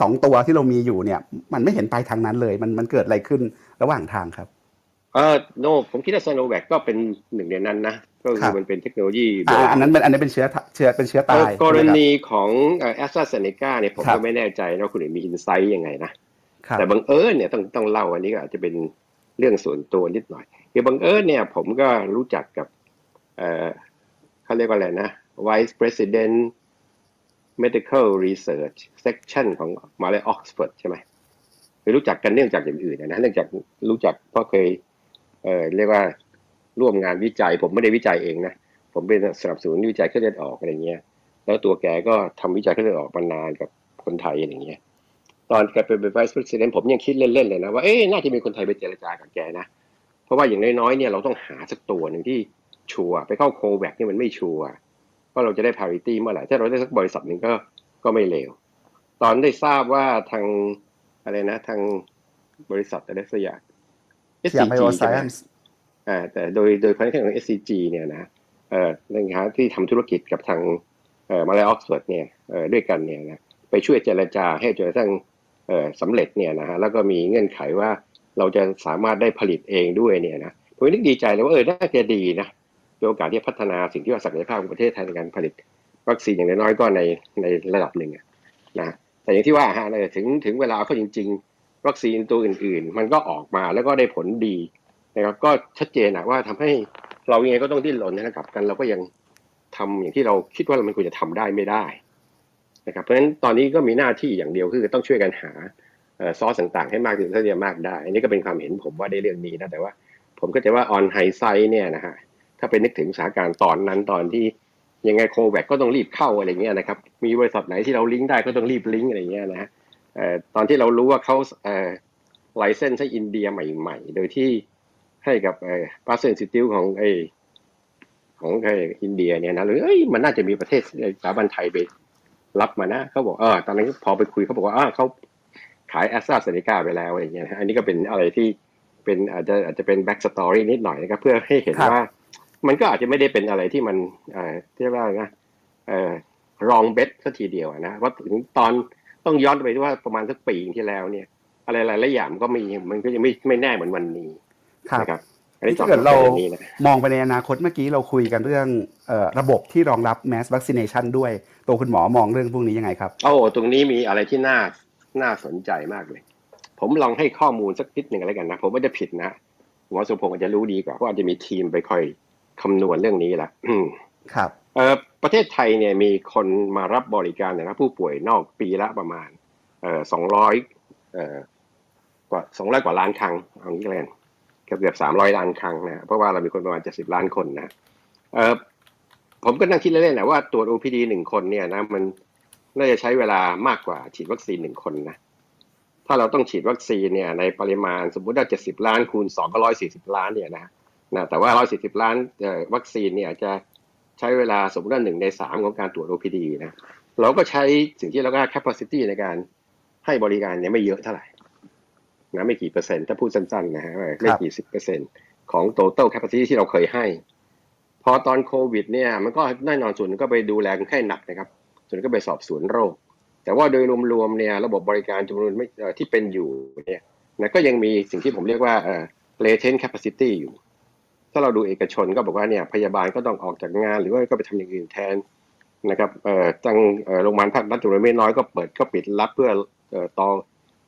สองตัวที่เรามีอยู่เนี่ย มันไม่เห็นไปทางนั้นเลย มันมันเกิดอะไรขึ้นระหว่างทางครับ เออโนผมคิดว่าไซโนแวคก็เป็นหนึ่งในนั้นนะก็ครัคือบมันเป็นเทคโนโลยีโบอ่าราณอันนั้นเป็นอันนั้นเป็นเชื้อเชื้อเป็นเชื้อตายกรใช่ไหมคบณีของแอสตราเซเนกาเนี่ยผมครับก็ไม่แน่ใจนะว่าคุณเอกมีอินไซต์ยังไงนะครับแต่บังเอิญเนี่ยต้องต้องเล่าอันนี้ก็อาจจะเป็นเรื่องส่วนตัวนิดหน่อยคือบังเอิญเนี่ย ผมก็รู้จักกับเอ่อเขาเรียกว่าอะไรนะ Vice President Medical Research Section ของมหาลัยออกซฟอร์ดใช่ไหมคือรู้จักกันเนื่องจากอย่างอื่นนะเนื่องจากรู้จักเพราะเคยเออเรียกว่าร่วมงานวิจัย ผมไม่ได้วิจัยเองนะผมเป็นสนับสนุนวิจัยเครื่องเลือดออกอะไรเงี้ย แล้วตัวแกก็ทำวิจัยเครื่องเลือดออกมานานกับคนไทยอย่างเงี้ย ตอนแกเป็น vice president ผมยังคิดเล่นๆเลยนะว่าเอ๊ะน่าจะมีคนไทยไปเจรจากับแกนะเพราะว่าอย่างน้อยๆเนี่ยเราต้องหาสักตัวหนึ่งที่ชัวร์ไปเข้าโคแวคนี่มันไม่ชัวร์ ว่าเราจะได้ parity เมื่อไหร่ถ้าเราได้สักบริษัทหนึ่งก็ก็ไม่เลวตอนได้ทราบว่าทางอะไรนะ ทางบริษัทอะไรสักอย่างสยามไบโอ SCG ไซใช่ไหมเอนซ์อ่าแต่โดยโดยคอนเทนต์ของ SCG เนี่ยนะเอ่อนะครับที่ทำธุรกิจกับทางเอ่อมาเลย์ออกซฟอร์ดเนี่ยเอ่อด้วยกันเนี่ยนะไปช่วยเจรจาให้จนกระทั่งเอ่อสำเร็จเนี่ยนะฮะแล้วก็มีเงื่อนไขว่าเราจะสามารถได้ผลิตเองด้วยเนี่ยนะผมนึกดีใจเลยว่าเออน่าจะดีนะ มีโอกาสที่จะพัฒนาสิ่งที่ว่าศักยภาพของประเทศไทยในการผลิตวัคซีนอย่างน้อยก็ในในระดับหนึ่งอะนะแต่อย่างที่ว่าฮะเนี่ยถึงถึงเวลาเขาจริง ๆ วัคซีนตัวอื่น ๆ มันก็ออกมาแล้วก็ได้ผลดีนะครับก็ชัดเจนนะว่าทำให้เรายังไงก็ต้องดิ้นรนนะครับกันเราก็ยังทำอย่างที่เราคิดว่ามันควรจะทำได้ไม่ได้นะครับเพราะฉะนั้นตอนนี้ก็มีหน้าที่อย่างเดียวคือต้องช่วยกันหาเอ่อซอสต่างๆ ให้มากที่สุดเท่าที่จะมากได้ อันนี้ก็เป็นความเห็นผมว่าได้เรื่องนี้นะแต่ว่า ผมก็จะว่าออนไฮไซเนี่ยนะฮะ ถ้าไปนึกถึงสถานการณ์ตอนนั้นตอนที่ยังไงโควิดก็ต้องรีบเข้าอะไรเงี้ยนะครับ มีบริษัทไหนที่เราลิงก์ได้ก็ต้องรีบลิงก์อะไรเงี้ยนะฮะเอ่อตอนที่เรารู้ว่าเขาไลเซนส์ให้อินเดียใหม่ ๆ โดยที่ให้กับไอ้ปาเซนซิติวของไอของไออินเดียเนี่ยนะหรือเอ้ยมันน่าจะมีประเทศสถาบันไทยไปรับมานะเขาบอกเออตอนนั้นพอไปคุยเขาบอกว่าอ้าเขาขายแอสตราเซเนกาไปแล้วอะไรเงี้ยอันนี้ก็เป็นอะไรที่เป็นอาจจะอาจจะเป็น backstory นิดหน่อยนะครับเพื่อให้เห็นว่า มันก็อาจจะไม่ได้เป็นอะไรที่มันเอ่อเรียกว่าไงเอ่อ wrong bet ซะทีเดียวอะนะว่าถึงตอนต้องย้อนไปว่าประมาณสักปีที่แล้วเนี่ย อะไรหลายๆอย่างก็มีมันก็ยังไม่ไม่แน่เหมือนวันนี้ครับนะครับอันนี้ถ้าเกิดเราตอบประด็นนี้นะมองไปในอนาคตเมื่อกี้เราคุยกันเรื่องเอ่อระบบที่รองรับ mass vaccination ด้วย ตัวคุณหมอมองเรื่องพวกนี้ยังไงครับโอ้ตรงนี้มีอะไรที่น่าน่าสนใจมากเลย ผมลองให้ข้อมูลสักนิดหนึ่งอะไรกันนะ ผมว่าจะผิดนะหมอสุพงศ์อาจจะรู้ดีกว่าเพราะอาจจะมีทีมไปคอย คำนวณเรื่องนี้ละอืมครับเอ่อประเทศไทยเนี่ยมีคนมารับบริการนะครับผู้ป่วยนอกปีละประมาณเอ่อสองร้อยเอ่อกว่าสองร้อยกว่าล้านครั้งเอางี้เลยเกือบเกือบสามร้อยล้านครั้งนะเพราะว่าเรามีคนประมาณเจ็ดสิบล้านคนนะเอ่อผมก็นั่งคิดเล่นๆนะว่าตรวจ OPD หนึ่งคนเนี่ยนะมันน่าจะใช้เวลามากกว่าฉีดวัคซีนหนึ่งคนนะถ้าเราต้องฉีดวัคซีนเนี่ยในปริมาณสมมุติว่าเจ็ดสิบล้านคูณสองก็ร้อยสี่สิบล้านเนี่ยนะ นะแต่ว่าร้อยสิบล้านวัคซีนเนี่ยจะใช้เวลาสมมติว่าหนึ่งในสามของการตรวจ OPD นะเราก็ใช้สิ่งที่เรียกว่า capacity ในการให้บริการเนี่ยไม่เยอะเท่าไหร่นะไม่กี่เปอร์เซ็นต์ถ้าพูดสั้นๆนะฮะไม่กี่สิบเปอร์เซ็นต์ของ total capacity ที่เราเคยให้ พอตอนโควิดเนี่ยมันก็แน่นอนส่วนก็ไปดูแลคนไข้หนักนะครับ ส่วนก็ไปสอบสวนโรค แต่ว่าโดยรวมๆเนี่ยระบบบริการจำนวนไม่ที่เป็นอยู่เนี่ยนะก็ยังมีสิ่งที่ผมเรียกว่าเอ่อ latent capacity อยู่ ถ้าเราดูเอกชนก็บอกว่าเนี่ยพยาบาลก็ต้องออกจากงาน หรือว่าก็ไปทำอย่างอื่นแทนนะครับเอ่อจังโรงพยาบาลภาครัฐจำนวนไม่น้อยก็เปิดก็ปิดรับเพื่อเต่อ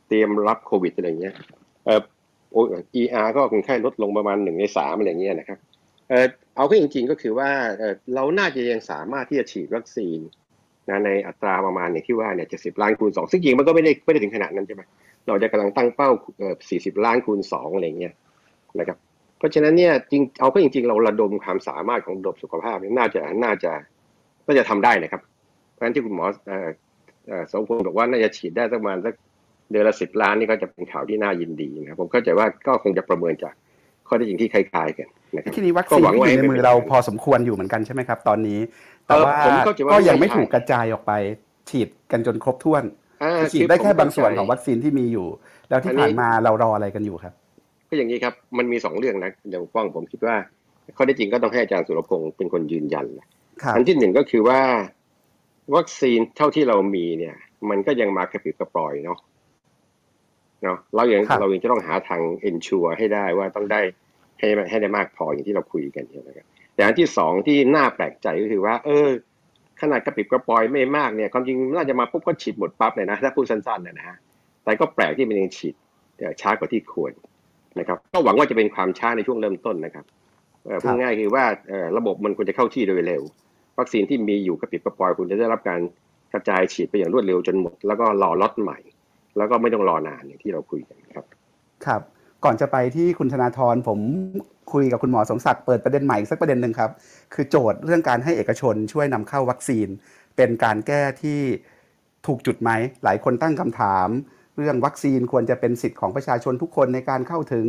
เตรียมรับโควิดอะไรเงี้ยเอ่อโอ้ ER ก็คนไข้ลดลงประมาณหนึ่งในสามอะไรเงี้ยนะครับเอ่อเอาเข้จริง ๆก็คือว่าเออเราน่าจะยังสามารถที่จะฉีดวัคซีนนะในอัตราประมาณเนี่ยที่ว่าเนี่ยเจ็ดสิบล้านคูณสองซึ่งจริงมันก็ไม่ได้ไม่ได้ถึงขนาดนั้นใช่ไหมเราจะกำลังตั้งเป้าเออสี่สิบล้านคูณสองอะไรเงี้ยนะครับ เพราะฉะนั้นเนี่ยจริงเอาก็จริง ๆ เราระดมความสามารถของระบบสุขภาพเนี่ยน่าจะน่าจะน่าจะทำได้นะครับ เพราะฉะนั้นที่คุณหมอเอ่อเอ่อสมพงศ์บอกว่าน่าจะฉีดได้สักประมาณสักเดือนละสิบล้านนี่ก็จะเป็นข่าวที่น่ายินดีนะครับผมเข้าใจว่าก็คงจะประเมินจากข้อเท็จจริงที่คล้ายๆกันนะครับที่นี้วัคซีนก็หวังที่ว่าอยู่ในให้เป็นมือเราไปได้พอสมควรอยู่เหมือนกันใช่ไหมครับ ตอนนี้ แต่เอ่อว่าผมเข้าใจว่าก็ยังไม่ไม่ใช่ถูกกระจายออกไป ฉีดกันจนครบถ้วนอ่าฉีดได้แค่บางส่วนผมของเข้ใจวัคซีนที่มีอยู่ แล้วที่อันนี้ผ่านมาเรารออะไรกันอยู่ครับ ก็อย่างนี้ครับมันมีสองเรื่องนะเดี๋ยวป้องผมคิดว่าข้อเท็จจริงก็ต้องให้อาจารย์สุรพงศ์เป็นคนยืนยันนะครับอันที่หนึ่งก็คือว่า วัคซีนเท่าที่เรามีเนี่ย มันก็ยังมากระปิดกระปล่อยเนาะเนาะเรายังครับเรายังจะต้องหาทางเอนชัวให้ได้ว่าต้องได้ให้ให้ได้มากพออย่างที่เราคุยกันเนี่ยนะครับแต่อันที่สองที่น่าแปลกใจก็คือว่า เออ ขนาดกระปิดกระปล่อยไม่มากเนี่ยความจริงน่าจะมาปุ๊บก็ฉีดหมดปั๊บเลยนะถ้าพูดสั้นๆนะนะฮะแต่ก็แปลกที่มันยังฉีดเอ่อช้ากว่าที่ควร นะครับก็หวังว่าจะเป็นความช้าในช่วงเริ่มต้นนะครับเอ่อพูดง่ายๆคือว่าเอ่อระบบมันควรจะเข้าที่โดยเร็ว วัคซีนที่มีอยู่กระปิดกระปอยคุณจะได้รับการกระจายฉีดไปอย่างรวดเร็วจนหมด แล้วก็รอล็อตใหม่ แล้วก็ไม่ต้องรอนานอย่างที่เราคุยกันครับ ครับ ก่อนจะไปที่คุณธนาธรผมคุยกับคุณหมอสมศักดิ์เปิดประเด็นใหม่สักประเด็นหนึ่งครับ คือโจทย์เรื่องการให้เอกชนช่วยนำเข้าวัคซีน เป็นการแก้ที่ถูกจุดไหมหลายคนตั้งคำถาม เรื่องวัคซีนควรจะเป็นสิทธิ์ของประชาชนทุกคนในการเข้าถึง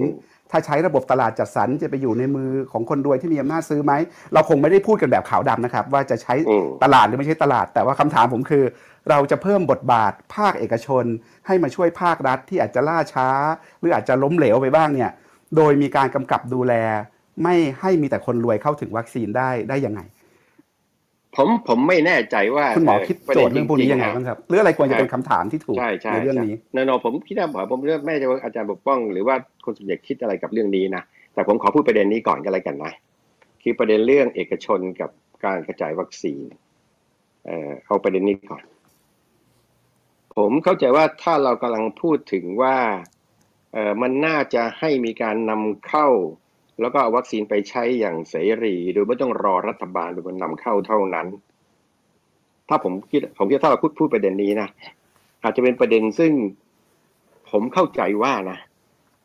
ถ้าใช้ระบบตลาดจัดสรรจะไปอยู่ในมือของคนรวยที่มีอำนาจซื้อไหม เราคงไม่ได้พูดกันแบบขาวดำนะครับ ว่าจะใช้อืมตลาดหรือไม่ใช่ตลาด แต่ว่าคำถามผมคือ เราจะเพิ่มบทบาทภาคเอกชน ให้มาช่วยภาครัฐที่อาจจะล่าช้า หรืออาจจะล้มเหลวไปบ้างเนี่ยโดยมีการกำกับดูแล ไม่ให้มีแต่คนรวยเข้าถึงวัคซีนได้ได้ยังไง ผมผมไม่แน่ใจว่าคุณหมอคิดโจทย์เรื่องพวกนี้ยังไงๆะบ้างครับหรืออะไรควรจะเป็นคำถามที่ถูกใช่ใช่ในเรื่องนี้แน่นอนผมคิดว่าผมเรื่องไม่ใช่ว่าอาจารย์ปกป้อง หรือว่าคนสมเด็จคิดอะไรกับเรื่องนี้นะแต่ผมขอพูดประเด็นนี้ก่อนก็แล้วกันนะคือประเด็นเรื่องเอกชนกับการกระจายวัคซีนเอ่อเอาประเด็นนี้ก่อน ผมเข้าใจว่าถ้าเรากำลังพูดถึงว่าเออมันน่าจะให้มีการนำเข้า แล้วก็เอาวัคซีนไปใช้อย่างเสรีโดยไม่ต้องรอรัฐบาลเป็นคนนำเข้าเท่านั้น ถ้าผมคิดผมคิดว่าถ้าเราพูดพูดประเด็นนี้นะอาจจะเป็นประเด็นซึ่งผมเข้าใจว่านะ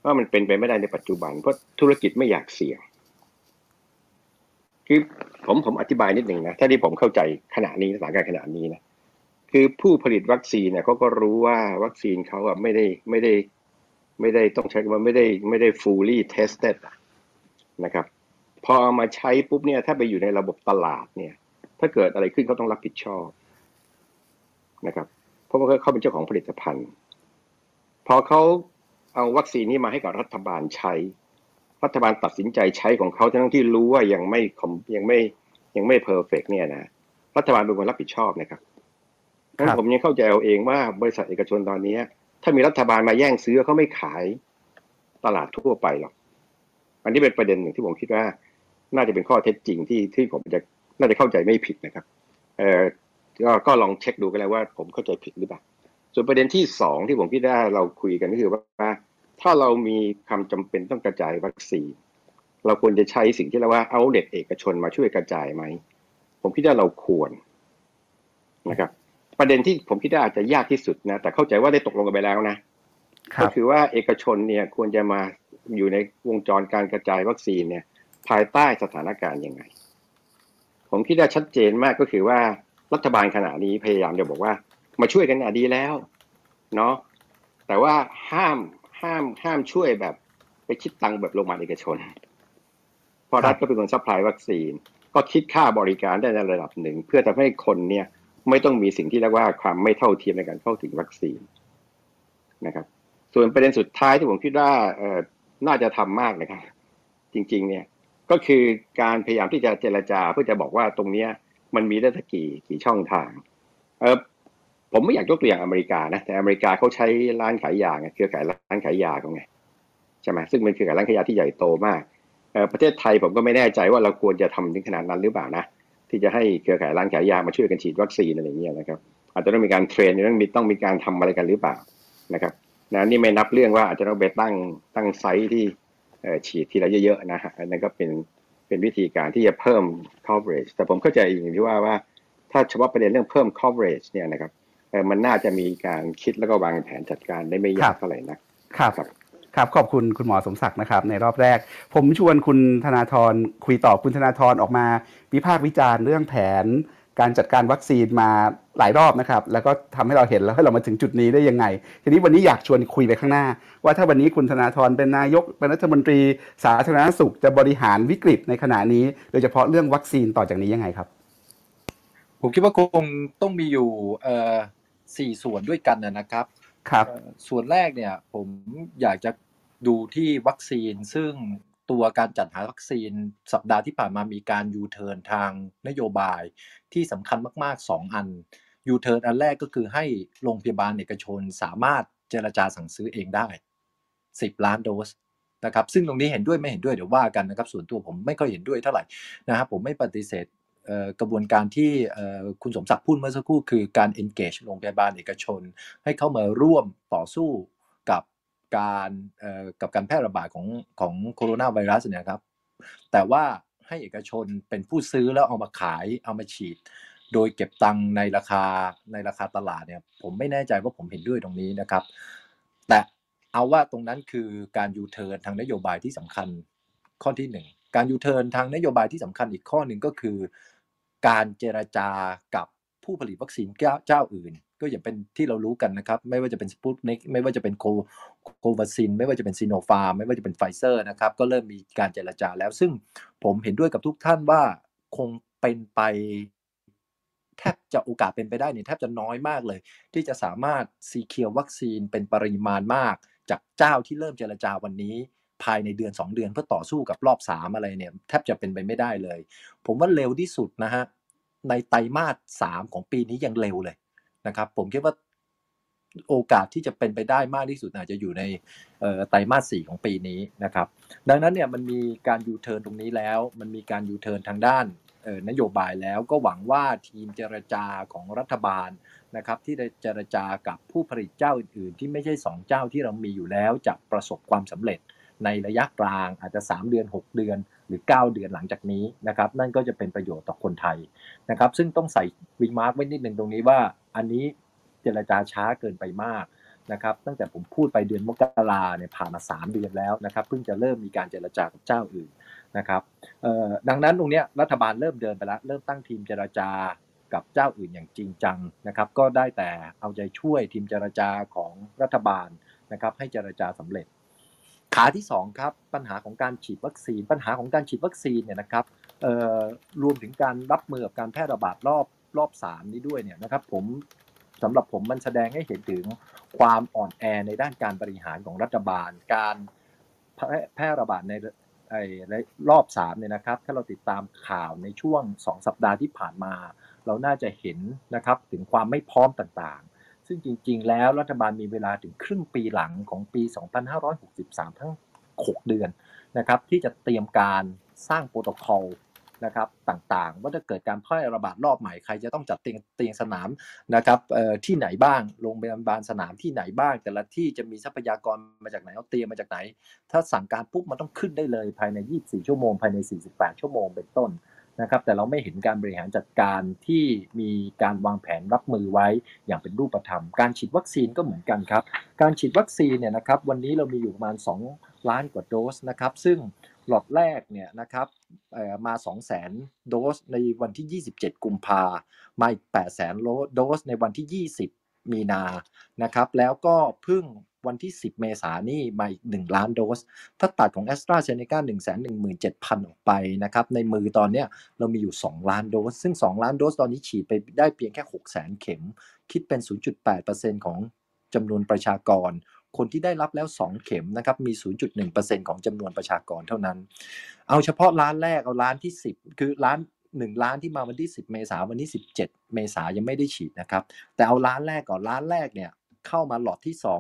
ว่ามันเป็นไปไม่ได้ในปัจจุบัน เพราะธุรกิจไม่อยากเสี่ยงคือผมผมอธิบายนิดหนึ่งนะถ้าที่ผมเข้าใจขณะนี้สถานการณ์ขณะนี้นะคือผู้ผลิตวัคซีนเนี่ยเขาก็รู้ว่าวัคซีนเขาอะไม่ได้ไม่ได้ ไม่ได้ต้องใช้ว่าไม่ได้ไม่ได้ fully tested อะ นะครับ พอเอามาใช้ปุ๊บเนี่ย ถ้าไปอยู่ในระบบตลาดเนี่ย ถ้าเกิดอะไรขึ้นเขาต้องรับผิดชอบนะครับ เพราะว่าเขาเป็นเจ้าของผลิตภัณฑ์ พอเขาเอาวัคซีนนี้มาให้กับรัฐบาลใช้ รัฐบาลตัดสินใจใช้ของเขาทั้งที่รู้ว่ายังไม่คอมยังไม่ยังไม่เพอร์เฟกเนี่ยนะรัฐบาลเป็นคนรับผิดชอบนะครับงั้นครับผมยังเข้าใจเอาเองว่าบริษัทเอกชนตอนนี้ ถ้ามีรัฐบาลมาแย่งซื้อเขาไม่ขายตลาดทั่วไปหรอก อันนี้เป็นประเด็นหนึ่งที่ผมคิดว่า น่าจะเป็นข้อเท็จจริงที่ที่ผมจะน่าจะเข้าใจไม่ผิดนะครับเออก็ก็ลองเช็คดูกันแล้วว่า ผมเข้าใจผิดหรือเปล่าส่วนประเด็นที่สองที่ผมคิดว่าเราคุยกันก็คือว่าถ้าเรามีความจำเป็นต้องกระจายวัคซีนเราควรจะใช้สิ่งที่เรียกว่าเอาเด็กเอกชนมาช่วยกระจายไหมผมคิดว่าเราควรนะครับ ประเด็นที่ผมคิดว่าอาจจะยากที่สุดนะแต่เข้าใจว่าได้ตกลงกันไปแล้วนะคก็รับคือว่าเอกชนเนี่ยควรจะมา อยู่ในวงจรการกระจายวัคซีนเนี่ยภายใต้สถานการณ์ยังไง ผมคิดว่าชัดเจนมากก็คือว่ารัฐบาลขณะนี้พยายามจะบอกว่า มาช่วยกันอะดีแล้วเนาะแต่ว่าห้ามห้ามห้ามช่วยแบบไปคิดตังค์แบบโรงพยาบาลเอกชน เพราะรัฐก็เป็นคน supply วัคซีน ก็คิดค่าบริการได้ในระดับหนึ่ง เพื่อทำให้คนเนี่ยไม่ต้องมีสิ่งที่เรียกว่าความไม่เท่าเทียมในการเข้าถึงวัคซีนนะครับ ส่วนประเด็นสุดท้ายที่ผมคิดว่าเออ น่าจะทำมากนะครับ จริง ๆ เนี่ยก็คือการพยายามที่จะเจรจาเพื่อจะบอกว่าตรงเนี้ยมันมีได้สักกี่กี่ช่องทาง เออผมไม่อยากยกตัวอย่างอเมริกานะแต่อเมริกาเขาใช้ร้านขายยาไงเครือข่ายร้านขายยาเขาไงใช่ไหมซึ่งเป็นเครือข่ายร้านขายยาที่ใหญ่โตมากเออประเทศไทยผมก็ไม่แน่ใจว่าเราควรจะทำถึงขนาดนั้นหรือเปล่านะที่จะให้เครือข่ายร้านขายยามาช่วยกันฉีดวัคซีนอะไรอย่างเงี้ยนะครับ อาจจะต้องมีการเทรนต้องมีต้องมีการทำอะไรกันหรือเปล่านะครับ นะนี่ไม่นับเรื่องว่าอาจจะต้องไปตั้งตั้งไซต์ที่เอ่อฉีดทีละเยอะๆนะฮะอันนั้นก็เป็นเป็นวิธีการที่จะเพิ่ม coverage แต่ผมเข้าใจอย่างที่ว่าว่า ถ้าเฉพาะประเด็นเรื่องเพิ่ม coverage เนี่ยนะครับเอ่อมันน่าจะมีการคิดแล้วก็วางแผนจัดการได้ไม่ยากเท่าไหร่นักครับครับครับขอบคุณคุณหมอสมศักดิ์นะครับ ในรอบแรก ผมชวนคุณธนาธรคุยต่อคุณธนาธรออกมาวิพากษ์วิจารณ์เรื่องแผน การจัดการวัคซีนมาหลายรอบนะครับ แล้วก็ทำให้เราเห็นแล้วให้เรามาถึงจุดนี้ได้ยังไง ทีนี้วันนี้อยากชวนคุยไปข้างหน้า ว่าถ้าวันนี้คุณธนาธรเป็นนายกเป็นรัฐมนตรี สาธารณสุขจะบริหารวิกฤตในขณะนี้ โดยเฉพาะเรื่องวัคซีนต่อจากนี้ยังไงครับ ผมคิดว่าคงต้องมีอยู่เอ่อสี่ส่วนด้วยกันนะนะครับครับเอ่อส่วนแรกเนี่ยผมอยากจะดูที่วัคซีนซึ่ง ตัวการจัดหาวัคซีนสัปดาห์ที่ผ่านมามีการยูเทิร์นทางนโยบายที่สำคัญมาก ๆ 2 อันยูเทิร์นอันแรกก็คือให้โรงพยาบาลเอกชนสามารถเจรจาสั่งซื้อเองได้ 10 ล้านโดสนะครับซึ่งตรงนี้เห็นด้วยไม่เห็นด้วยเดี๋ยวว่ากันนะครับส่วนตัวผมไม่ค่อยเห็นด้วยเท่าไหร่นะครับผมไม่ปฏิเสธกระบวนการที่คุณสมศักดิ์พูดเมื่อสักครู่คือการ engage โรงพยาบาลเอกชน ให้เข้ามาร่วมต่อสู้ การเอ่อกับการแพร่ระบาดของของโคโรนาไวรัสเนี่ยครับ แต่ว่าให้เอกชนเป็นผู้ซื้อแล้วเอามาขายเอามาฉีด โดยเก็บตังในราคาในราคาตลาดเนี่ยผมไม่แน่ใจว่าผมเห็นด้วยตรงนี้นะครับ แต่เอาว่าตรงนั้นคือการยูเทิร์นทางนโยบายที่สำคัญข้อที่หนึ่งการยูเทิร์นทางนโยบายที่สำคัญอีกข้อหนึ่งก็คือ การเจรจากับผู้ผลิตวัคซีนเจ้าอื่น ก็อย่างเป็นที่เรารู้กันนะครับ ไม่ว่าจะเป็นสปุตนิกไม่ว่าจะเป็นโคโคแวกซิน ไม่ว่าจะเป็นซีโนฟาร์มไม่ว่าจะเป็นไฟเซอร์นะครับ ก็เริ่มมีการเจรจาแล้ว ซึ่งผมเห็นด้วยกับทุกท่านว่าคงเป็นไป แทบจะโอกาสเป็นไปได้เนี่ยแทบจะน้อยมากเลย ที่จะสามารถ secure วัคซีนเป็นปริมาณมาก จากเจ้าที่เริ่มเจรจาวันนี้ภายในเดือน 2 เดือนเพื่อต่อสู้กับรอบ 3 อะไรเนี่ยแทบจะเป็นไปไม่ได้เลย ผมว่าเร็วที่สุดนะฮะในไตรมาส3ของปีนี้ยังเร็วเลย นะครับ ผมคิดว่าโอกาสที่จะเป็นไปได้มากที่สุดอาจจะอยู่ในไตรมาส4ของปีนี้นะครับ ดังนั้นเนี่ยมันมีการยูเทิร์นตรงนี้แล้ว มันมีการยูเทิร์นทางด้านนโยบายแล้วก็หวังว่าทีมเจรจาของรัฐบาลนะครับที่ได้เจรจากับผู้ผลิตเจ้าอื่น ๆ ที่ไม่ใช่ 2 เจ้าที่เรามีอยู่แล้วจะประสบความสำเร็จในระยะกลางอาจจะ 3 เดือน 6 เดือน หรือ 9 เดือนหลังจากนี้นะครับนั่นก็จะเป็นประโยชน์ต่อคนไทยนะครับซึ่งต้องใส่วิมาร์กไว้นิดหนึ่งตรงนี้ว่า อันนี้เจรจาช้าเกินไปมากนะครับ ตั้งแต่ผมพูดไปเดือนมกราเนี่ยผ่านมา 3 เดือนแล้วนะครับเพิ่งจะเริ่มมีการเจรจากับเจ้าอื่นนะครับดังนั้นตรงนี้รัฐบาลเริ่มเดินไปแล้ว เริ่มตั้งทีมเจรจากับเจ้าอื่นอย่างจริงจังนะครับ ก็ได้แต่เอาใจช่วยทีมเจรจาของรัฐบาลนะครับให้เจรจาสำเร็จ ขาที่2ครับปัญหาของการฉีดวัคซีน ปัญหาของการฉีดวัคซีนเนี่ยนะครับรวมถึงการรับมือกับการแพร่ระบาดรอบ รอบสามนี้ด้วยเนี่ยนะครับผมสำหรับผมมันแสดงให้เห็นถึงความอ่อนแอในด้านการบริหารของรัฐบาล การแพร่ระบาดในไอ้รอบ3เนี่ยนะครับ ถ้าเราติดตามข่าวในช่วง 2 สัปดาห์ที่ผ่านมา เราน่าจะเห็นนะครับถึงความไม่พร้อมต่างๆ ซึ่งจริง ๆ แล้วรัฐบาลมีเวลาถึงครึ่งปีหลังของปี 2563 ทั้ง 6 เดือนนะครับ ที่จะเตรียมการสร้างโปรโตคอล นะครับต่างๆ ว่าถ้าเกิดการแพร่ระบาดรอบใหม่ใครจะต้องจัดเตียงเตียงสนามนะครับที่ไหนบ้างโรงพยาบาลสนามที่ไหนบ้าง แต่ละที่จะมีทรัพยากรมาจากไหนเอาเตียงมาจากไหน ถ้าสั่งการปุ๊บมันต้องขึ้นได้เลยภายใน 24 ชั่วโมงภายใน 48 ชั่วโมงเป็นต้นนะครับแต่เราไม่เห็นการบริหารจัดการที่มีการวางแผนรับมือไว้อย่างเป็นรูปธรรม การฉีดวัคซีนก็เหมือนกันครับ การฉีดวัคซีนเนี่ยนะครับวันนี้เรามีอยู่ประมาณ 2 ล้านกว่าโดสนะครับซึ่ง ลอดแรกเนี่ยนะครับมา2 0 0 0 0 0โดสในวันที่ 27 กุมภามาอีก8 0 0 0 0โดสในวันที่ 20 มีนานะครับ แล้วก็เพิ่งวันที่ 10 เมษายนนี่มาอีก 1 ล้านโดส ถ้าตัดของ a s t r a z เซ e c a 1 1 7 0 0 0 ออกไปนะครับ ในมือตอนนี้เรามีอยู่ 2 ล้านโดส ซึ่ง 2 ล้านโดสตอนนี้ฉีดไปได้เพียงแค่ 6 0 0 0 0 0 เข็ม คิดเป็น 0.8%ของจำนวนประชากร คนที่ได้รับแล้ว 2 เข็มนะครับมี 0.1%ของจำนวนประชากรเท่านั้น เอาเฉพาะล้านแรกเอาล้านที่ 10 คือล้าน1ล้านที่มาวันที่ 10 เมษาวันที่ 17 เมษายังไม่ได้ฉีดนะครับ แต่เอาล้านแรกก่อนล้านแรกเนี่ยเข้ามาหลอดที่ 2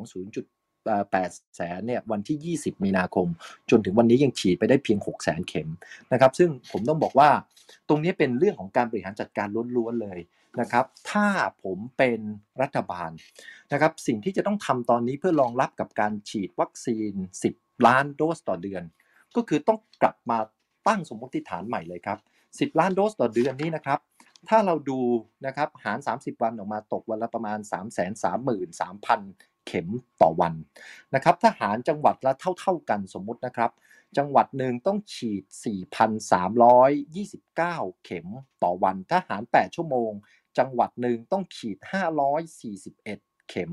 0.8 แสนเนี่ยวันที่ 20 มีนาคม จนถึงวันนี้ยังฉีดไปได้เพียง 6 แสนเข็มนะครับ ซึ่งผมต้องบอกว่าตรงนี้เป็นเรื่องของการบริหารจัดการล้วนๆเลย นะครับถ้าผมเป็นรัฐบาลนะครับสิ่งที่จะต้องทำตอนนี้เพื่อรองรับกับการฉีดวัคซีน 10 ล้านโดสต่อเดือน ก็คือต้องกลับมาตั้งสมมติฐานใหม่เลยครับ 10 ล้านโดสต่อเดือนนี้นะครับถ้าเราดูนะครับหาร 30 วันออกมาตกวันละประมาณ 3 3 3 3 0 0 0 เข็มต่อวันนะครับถ้าหารจังหวัดละเท่า ๆกันสมมุตินะครับ จังหวัดหนึ่งต้องฉีด 4,329 เข็มต่อวัน ถ้าหาร 8 ชั่วโมง จังหวัดหนึ่งต้องฉีด 541 เข็ม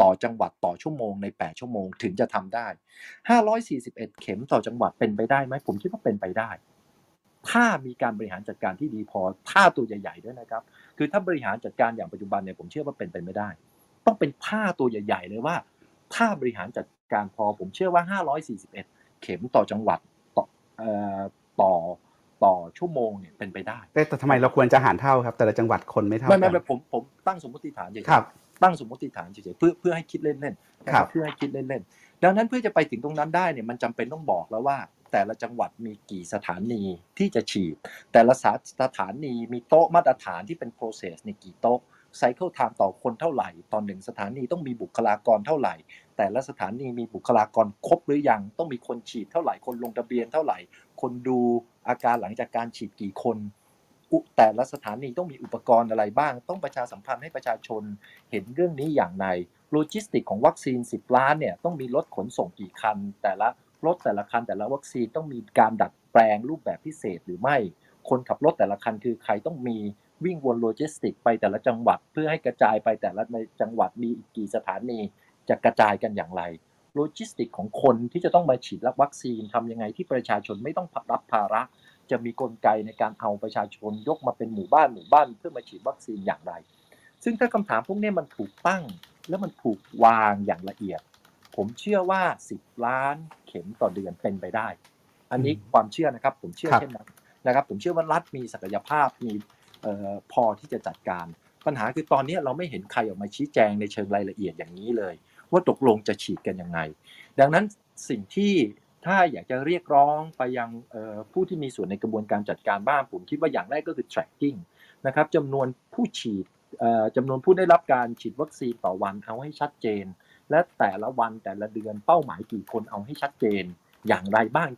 ต่อจังหวัดต่อชั่วโมงใน 8 ชั่วโมงถึงจะทำได้ 541 เข็มต่อจังหวัดเป็นไปได้ไหม ผมคิดว่าเป็นไปได้ ถ้ามีการบริหารจัดการที่ดีพอ ถ้าตัวใหญ่ ๆ ด้วยนะครับ คือถ้าบริหารจัดการอย่างปัจจุบันเนี่ยผมเชื่อว่าเป็นไปไม่ได้ ต้องเป็นท่าตัวใหญ่ ๆ เลยว่า ถ้าบริหารจัดการพอ ผมเชื่อว่า 541 เข็มต่อจังหวัดต่อต่อ ต่อชั่วโมงเนี่ยเป็นไปได้ แต่ทำไมเราควรจะหารเท่าครับ แต่ละจังหวัดคนไม่เท่ากันไม่ไม่ผมผมตั้งสมมติฐานเฉยๆตั้งสมมติฐานเฉยๆเพื่อเพื่อให้คิดเล่นๆเพื่อให้คิดเล่นๆดังนั้นเพื่อจะไปถึงตรงนั้นได้เนี่ยมันจำเป็นต้องบอกแล้วว่า แต่ละจังหวัดมีกี่สถานีที่จะฉีด แต่ละสถานีมีโต๊ะมาตรฐานที่เป็น process ในกี่โต๊ะไซเคิลไทม์ต่อคนเท่าไหร่ตอนหนึ่งสถานีต้องมีบุคลากรเท่าไหร่ แต่ละสถานีมีบุคลากรครบหรือยัง ต้องมีคนฉีดเท่าไหร่ คนลงทะเบียนเท่าไหร่ คนดู อาการหลังจากการฉีดกี่คน แต่ละสถานีต้องมีอุปกรณ์อะไรบ้าง ต้องประชาสัมพันธ์ให้ประชาชนเห็นเรื่องนี้อย่างไรโลจิสติกของวัคซีน 10 ล้านเนี่ยต้องมีรถขนส่งกี่คัน แต่ละรถแต่ละคัน แต่ละวัคซีนต้องมีการดัดแปลงรูปแบบพิเศษหรือไม่ คนขับรถแต่ละคันคือใครต้องมีวิ่งวนโลจิสติกไปแต่ละจังหวัด เพื่อให้กระจายไปแต่ละในจังหวัดมีอีกกี่สถานีจะกระจายกันอย่างไร โลจิสติกของคนที่จะต้องมาฉีดรับวัคซีนทำยังไงที่ประชาชนไม่ต้องรับภาระ จะมีกลไกในการเอาประชาชนยกมาเป็นหมู่บ้านหมู่บ้าน เพื่อมาฉีดวัคซีนอย่างไร ซึ่งถ้าคำถามพวกนี้มันถูกตั้ง และมันถูกวางอย่างละเอียด ผมเชื่อว่า 10 ล้านเข็มต่อเดือนเป็นไปได้ อันนี้ความเชื่อนะครับ ผมเชื่อเช่นนั้นนะครับ ผมเชื่อว่ารัฐมีศักยภาพมีพอที่จะจัดการ ปัญหาคือตอนนี้เราไม่เห็นใครออกมาชี้แจงในเชิงรายละเอียดอย่างนี้เลย ว่าตกลงจะฉีดกันยังไง ดังนั้นสิ่งที่ถ้าอยากจะเรียกร้องไปยังผู้ที่มีส่วนในกระบวนการจัดการบ้านผมคิดว่าอย่างแรกก็คือ tracking นะครับจำนวนผู้ฉีดจำนวนผู้ได้รับการฉีดวัคซีนต่อวันเอาให้ชัดเจน และแต่ละวันแต่ละเดือนเป้าหมายกี่คนเอาให้ชัดเจน อย่างไรบ้าง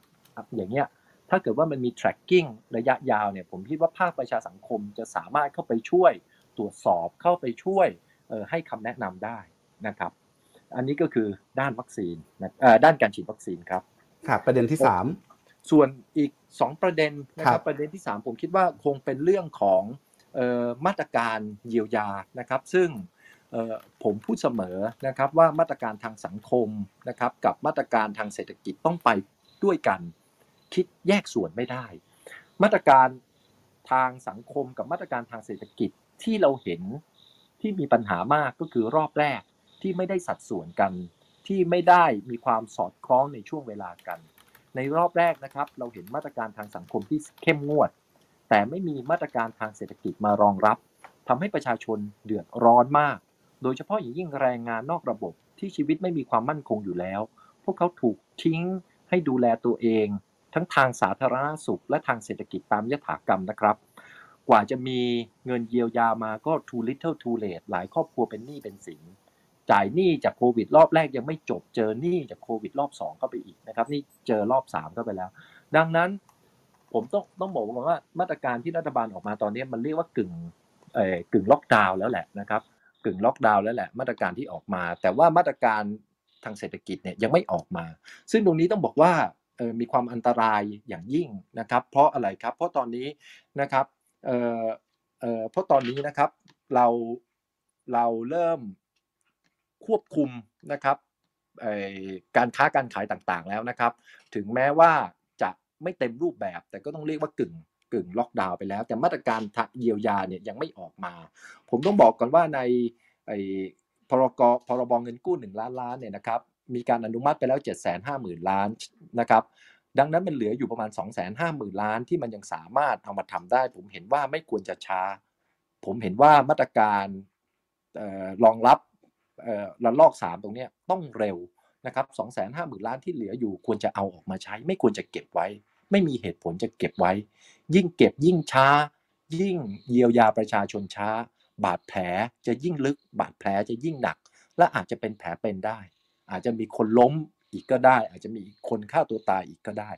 อย่างเงี้ยถ้าเกิดว่ามันมี tracking ระยะยาวเนี่ยผมคิดว่าภาคประชาสังคมจะสามารถเข้าไปช่วย ตรวจสอบเข้าไปช่วยให้คำแนะนำได้นะครับ อันนี้ก็คือด้านวัคซีนด้านการฉีดวัคซีนครับครับประเด็นที่สามส่วนอีกสองประเด็นนะครับประเด็นที่สามผมคิดว่าคงเป็นเรื่องของมาตรการเยียวยานะครับ ซึ่งผมพูดเสมอนะครับว่ามาตรการทางสังคมนะครับกับมาตรการทางเศรษฐกิจต้องไปด้วยกัน คิดแยกส่วนไม่ได้ มาตรการทางสังคมกับมาตรการทางเศรษฐกิจที่เราเห็นที่มีปัญหามากก็คือรอบแรก ที่ไม่ได้สัดส่วนกัน ที่ไม่ได้มีความสอดคล้องในช่วงเวลากัน ในรอบแรกนะครับ เราเห็นมาตรการทางสังคมที่เข้มงวด แต่ไม่มีมาตรการทางเศรษฐกิจมารองรับทำให้ประชาชนเดือดร้อนมาก โดยเฉพาะอย่างยิ่งแรงงานนอกระบบที่ชีวิตไม่มีความมั่นคงอยู่แล้ว พวกเขาถูกทิ้งให้ดูแลตัวเอง ทั้งทางสาธารณสุข และทางเศรษฐกิจตามยถากรรมนะครับกว่าจะมีเงินเยียวยามาก็ too little too late หลายครอบครัวเป็นหนี้เป็นสิน จ่ายหนี้จากโควิด รอบแรกยังไม่จบเจอหนี้จากโควิด รอบ2เข้าไปอีกนะครับนี่เจอรอบ3เข้าไปแล้ว ดังนั้นผมต้องต้องบอกว่ามาตรการที่รัฐบาลออกมาตอนนี้มันเรียกว่ากึ่งเอ่อกึ่งล็อกดาวน์แล้วแหละนะครับกึ่งล็อกดาวน์แล้วแหละมาตรการที่ออกมา แต่ว่ามาตรการทางเศรษฐกิจเนี่ยยังไม่ออกมา ซึ่งตรงนี้ต้องบอกว่ามีความอันตรายอย่างยิ่งนะครับ เพราะอะไรครับ เพราะตอนนี้นะครับเออเออเพราะตอนนี้นะครับเราเราเริ่ม ควบคุมนะครับการค้าการขายต่างๆแล้วนะครับ ถึงแม้ว่าจะไม่เต็มรูปแบบ แต่ก็ต้องเรียกว่ากึ่งกึ่งล็อกดาวน์ไปแล้ว แต่มาตรการเยียวยาเนี่ยยังไม่ออกมา ผมต้องบอกก่อนว่าในพรกพรบเงินกู้ 1 ล้านล้านเนี่ยนะครับมีการอนุมัติไปแล้ว 7 5 0 0 0 0 ล้านนะครับดังนั้นมันเหลืออยู่ประมาณ 2 5 0 0 0 0 ล้านที่มันยังสามารถเอามาทำได้ ผมเห็นว่าไม่ควรจะช้า ผมเห็นว่ามาตรการรองรับ ระลอก 3 ตรงนี้ต้องเร็วนะครับ2 5 0 0 0 0ล้านที่เหลืออยู่ควรจะเอาออกมาใช้ ไม่ควรจะเก็บไว้ ไม่มีเหตุผลจะเก็บไว้ ยิ่งเก็บยิ่งช้า ยิ่งเยียวยาประชาชนช้า บาดแผลจะยิ่งลึก บาดแผลจะยิ่งหนัก และอาจจะเป็นแผลเป็นได้ อาจจะมีคนล้ม อีกก็ได้ อาจจะมีคนฆ่าตัวตายอีกก็ได้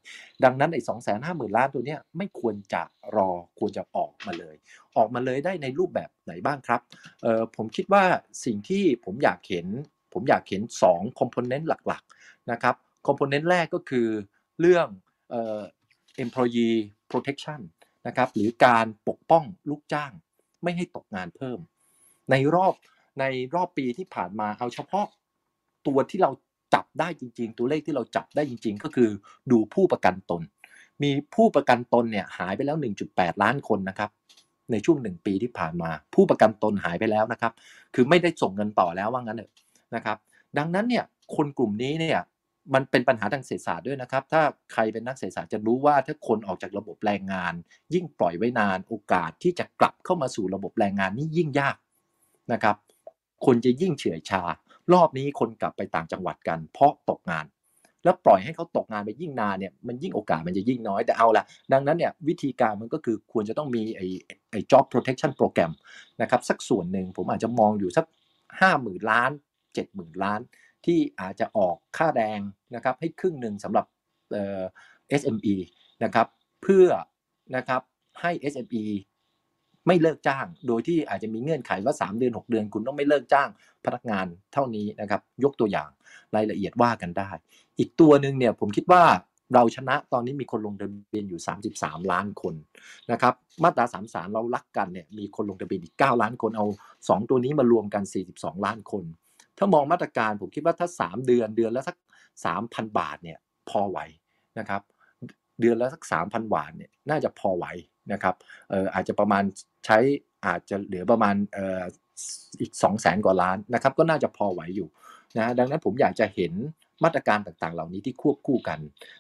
ดังนั้นไอ้สองแสนห้าหมื่นล้านตัวเนี้ยไม่ควรจะรอควรจะออกมาเลย ออกมาเลยได้ในรูปแบบไหนบ้างครับเอ่อผมคิดว่าสิ่งที่ผมอยากเห็น ผมอยากเห็น2 component หลักๆนะครับ component แรกก็คือเรื่องเอ่อ employee protection นะครับหรือการปกป้องลูกจ้างไม่ให้ตกงานเพิ่ม ในรอบในรอบปีที่ผ่านมาเอาเฉพาะตัวที่เรา ได้จริง ๆ ตัวเลขที่เราจับได้จริง ๆ ก็คือดูผู้ประกันตน มีผู้ประกันตนเนี่ยหายไปแล้ว 1.8 ล้านคนนะครับ ในช่วงหนึ่งปีที่ผ่านมา ผู้ประกันตนหายไปแล้วนะครับ คือไม่ได้ส่งเงินต่อแล้วว่างั้นเถอะนะครับ ดังนั้นเนี่ยคนกลุ่มนี้เนี่ยมันเป็นปัญหาทางเศรษฐศาสตร์ด้วยนะครับ ถ้าใครเป็นนักเศรษฐศาสตร์จะรู้ว่าถ้าคนออกจากระบบแรงงาน ยิ่งปล่อยไว้นานโอกาสที่จะกลับเข้ามาสู่ระบบแรงงานนี่ยิ่งยากนะครับ คนจะยิ่งเฉื่อยชา รอบนี้คนกลับไปต่างจังหวัดกัน เพราะตกงาน แล้วปล่อยให้เขาตกงานไปยิ่งนานเนี่ยมันยิ่งโอกาสมันจะยิ่งน้อยแต่เอาละดังนั้นเนี่ยวิธีการมันก็คือควรจะต้องมีไอ้ไอ้ job protection program นะครับสักส่วนหนึ่งผมอาจจะมองอยู่สักห้าหมื่นล้านเจ็ดหมื่นล้าน ที่อาจจะออกค่าแรงนะครับให้ครึ่งหนึ่งสำหรับเอ่อ SME นะครับเพื่อนะครับให้ SME ไม่เลิกจ้าง โดยที่อาจจะมีเงื่อนไขว่า 3 เดือน 6 เดือน คุณต้องไม่เลิกจ้างพนักงานเท่านี้นะครับ ยกตัวอย่างรายละเอียดว่ากันได้ อีกตัวหนึ่งเนี่ยผมคิดว่าเราชนะตอนนี้มีคนลงทะเบียนอยู่ 33 ล้านคนนะครับมาตรา33 เรารักกันเนี่ยมีคนลงทะเบียนอีก 9 ล้านคนเอา 2 ตัวนี้มารวมกัน 42 ล้านคน ถ้ามองมาตรการผมคิดว่าถ้า 3 เดือนเดือนละสัก 3,000 บาทเนี่ยพอไหวนะครับเดือนละสัก 3,000 บาทเนี่ยน่าจะพอไหว นะครับเอ่ออาจจะประมาณใช้อาจจะเหลือประมาณเอ่ออีก 2 0 0แสนกว่าล้านนะครับก็น่าจะพอไหวอยู่นะดังนั้นผมอยากจะเห็นมาตรการต่างๆ เหล่านี้ที่ควบคู่กัน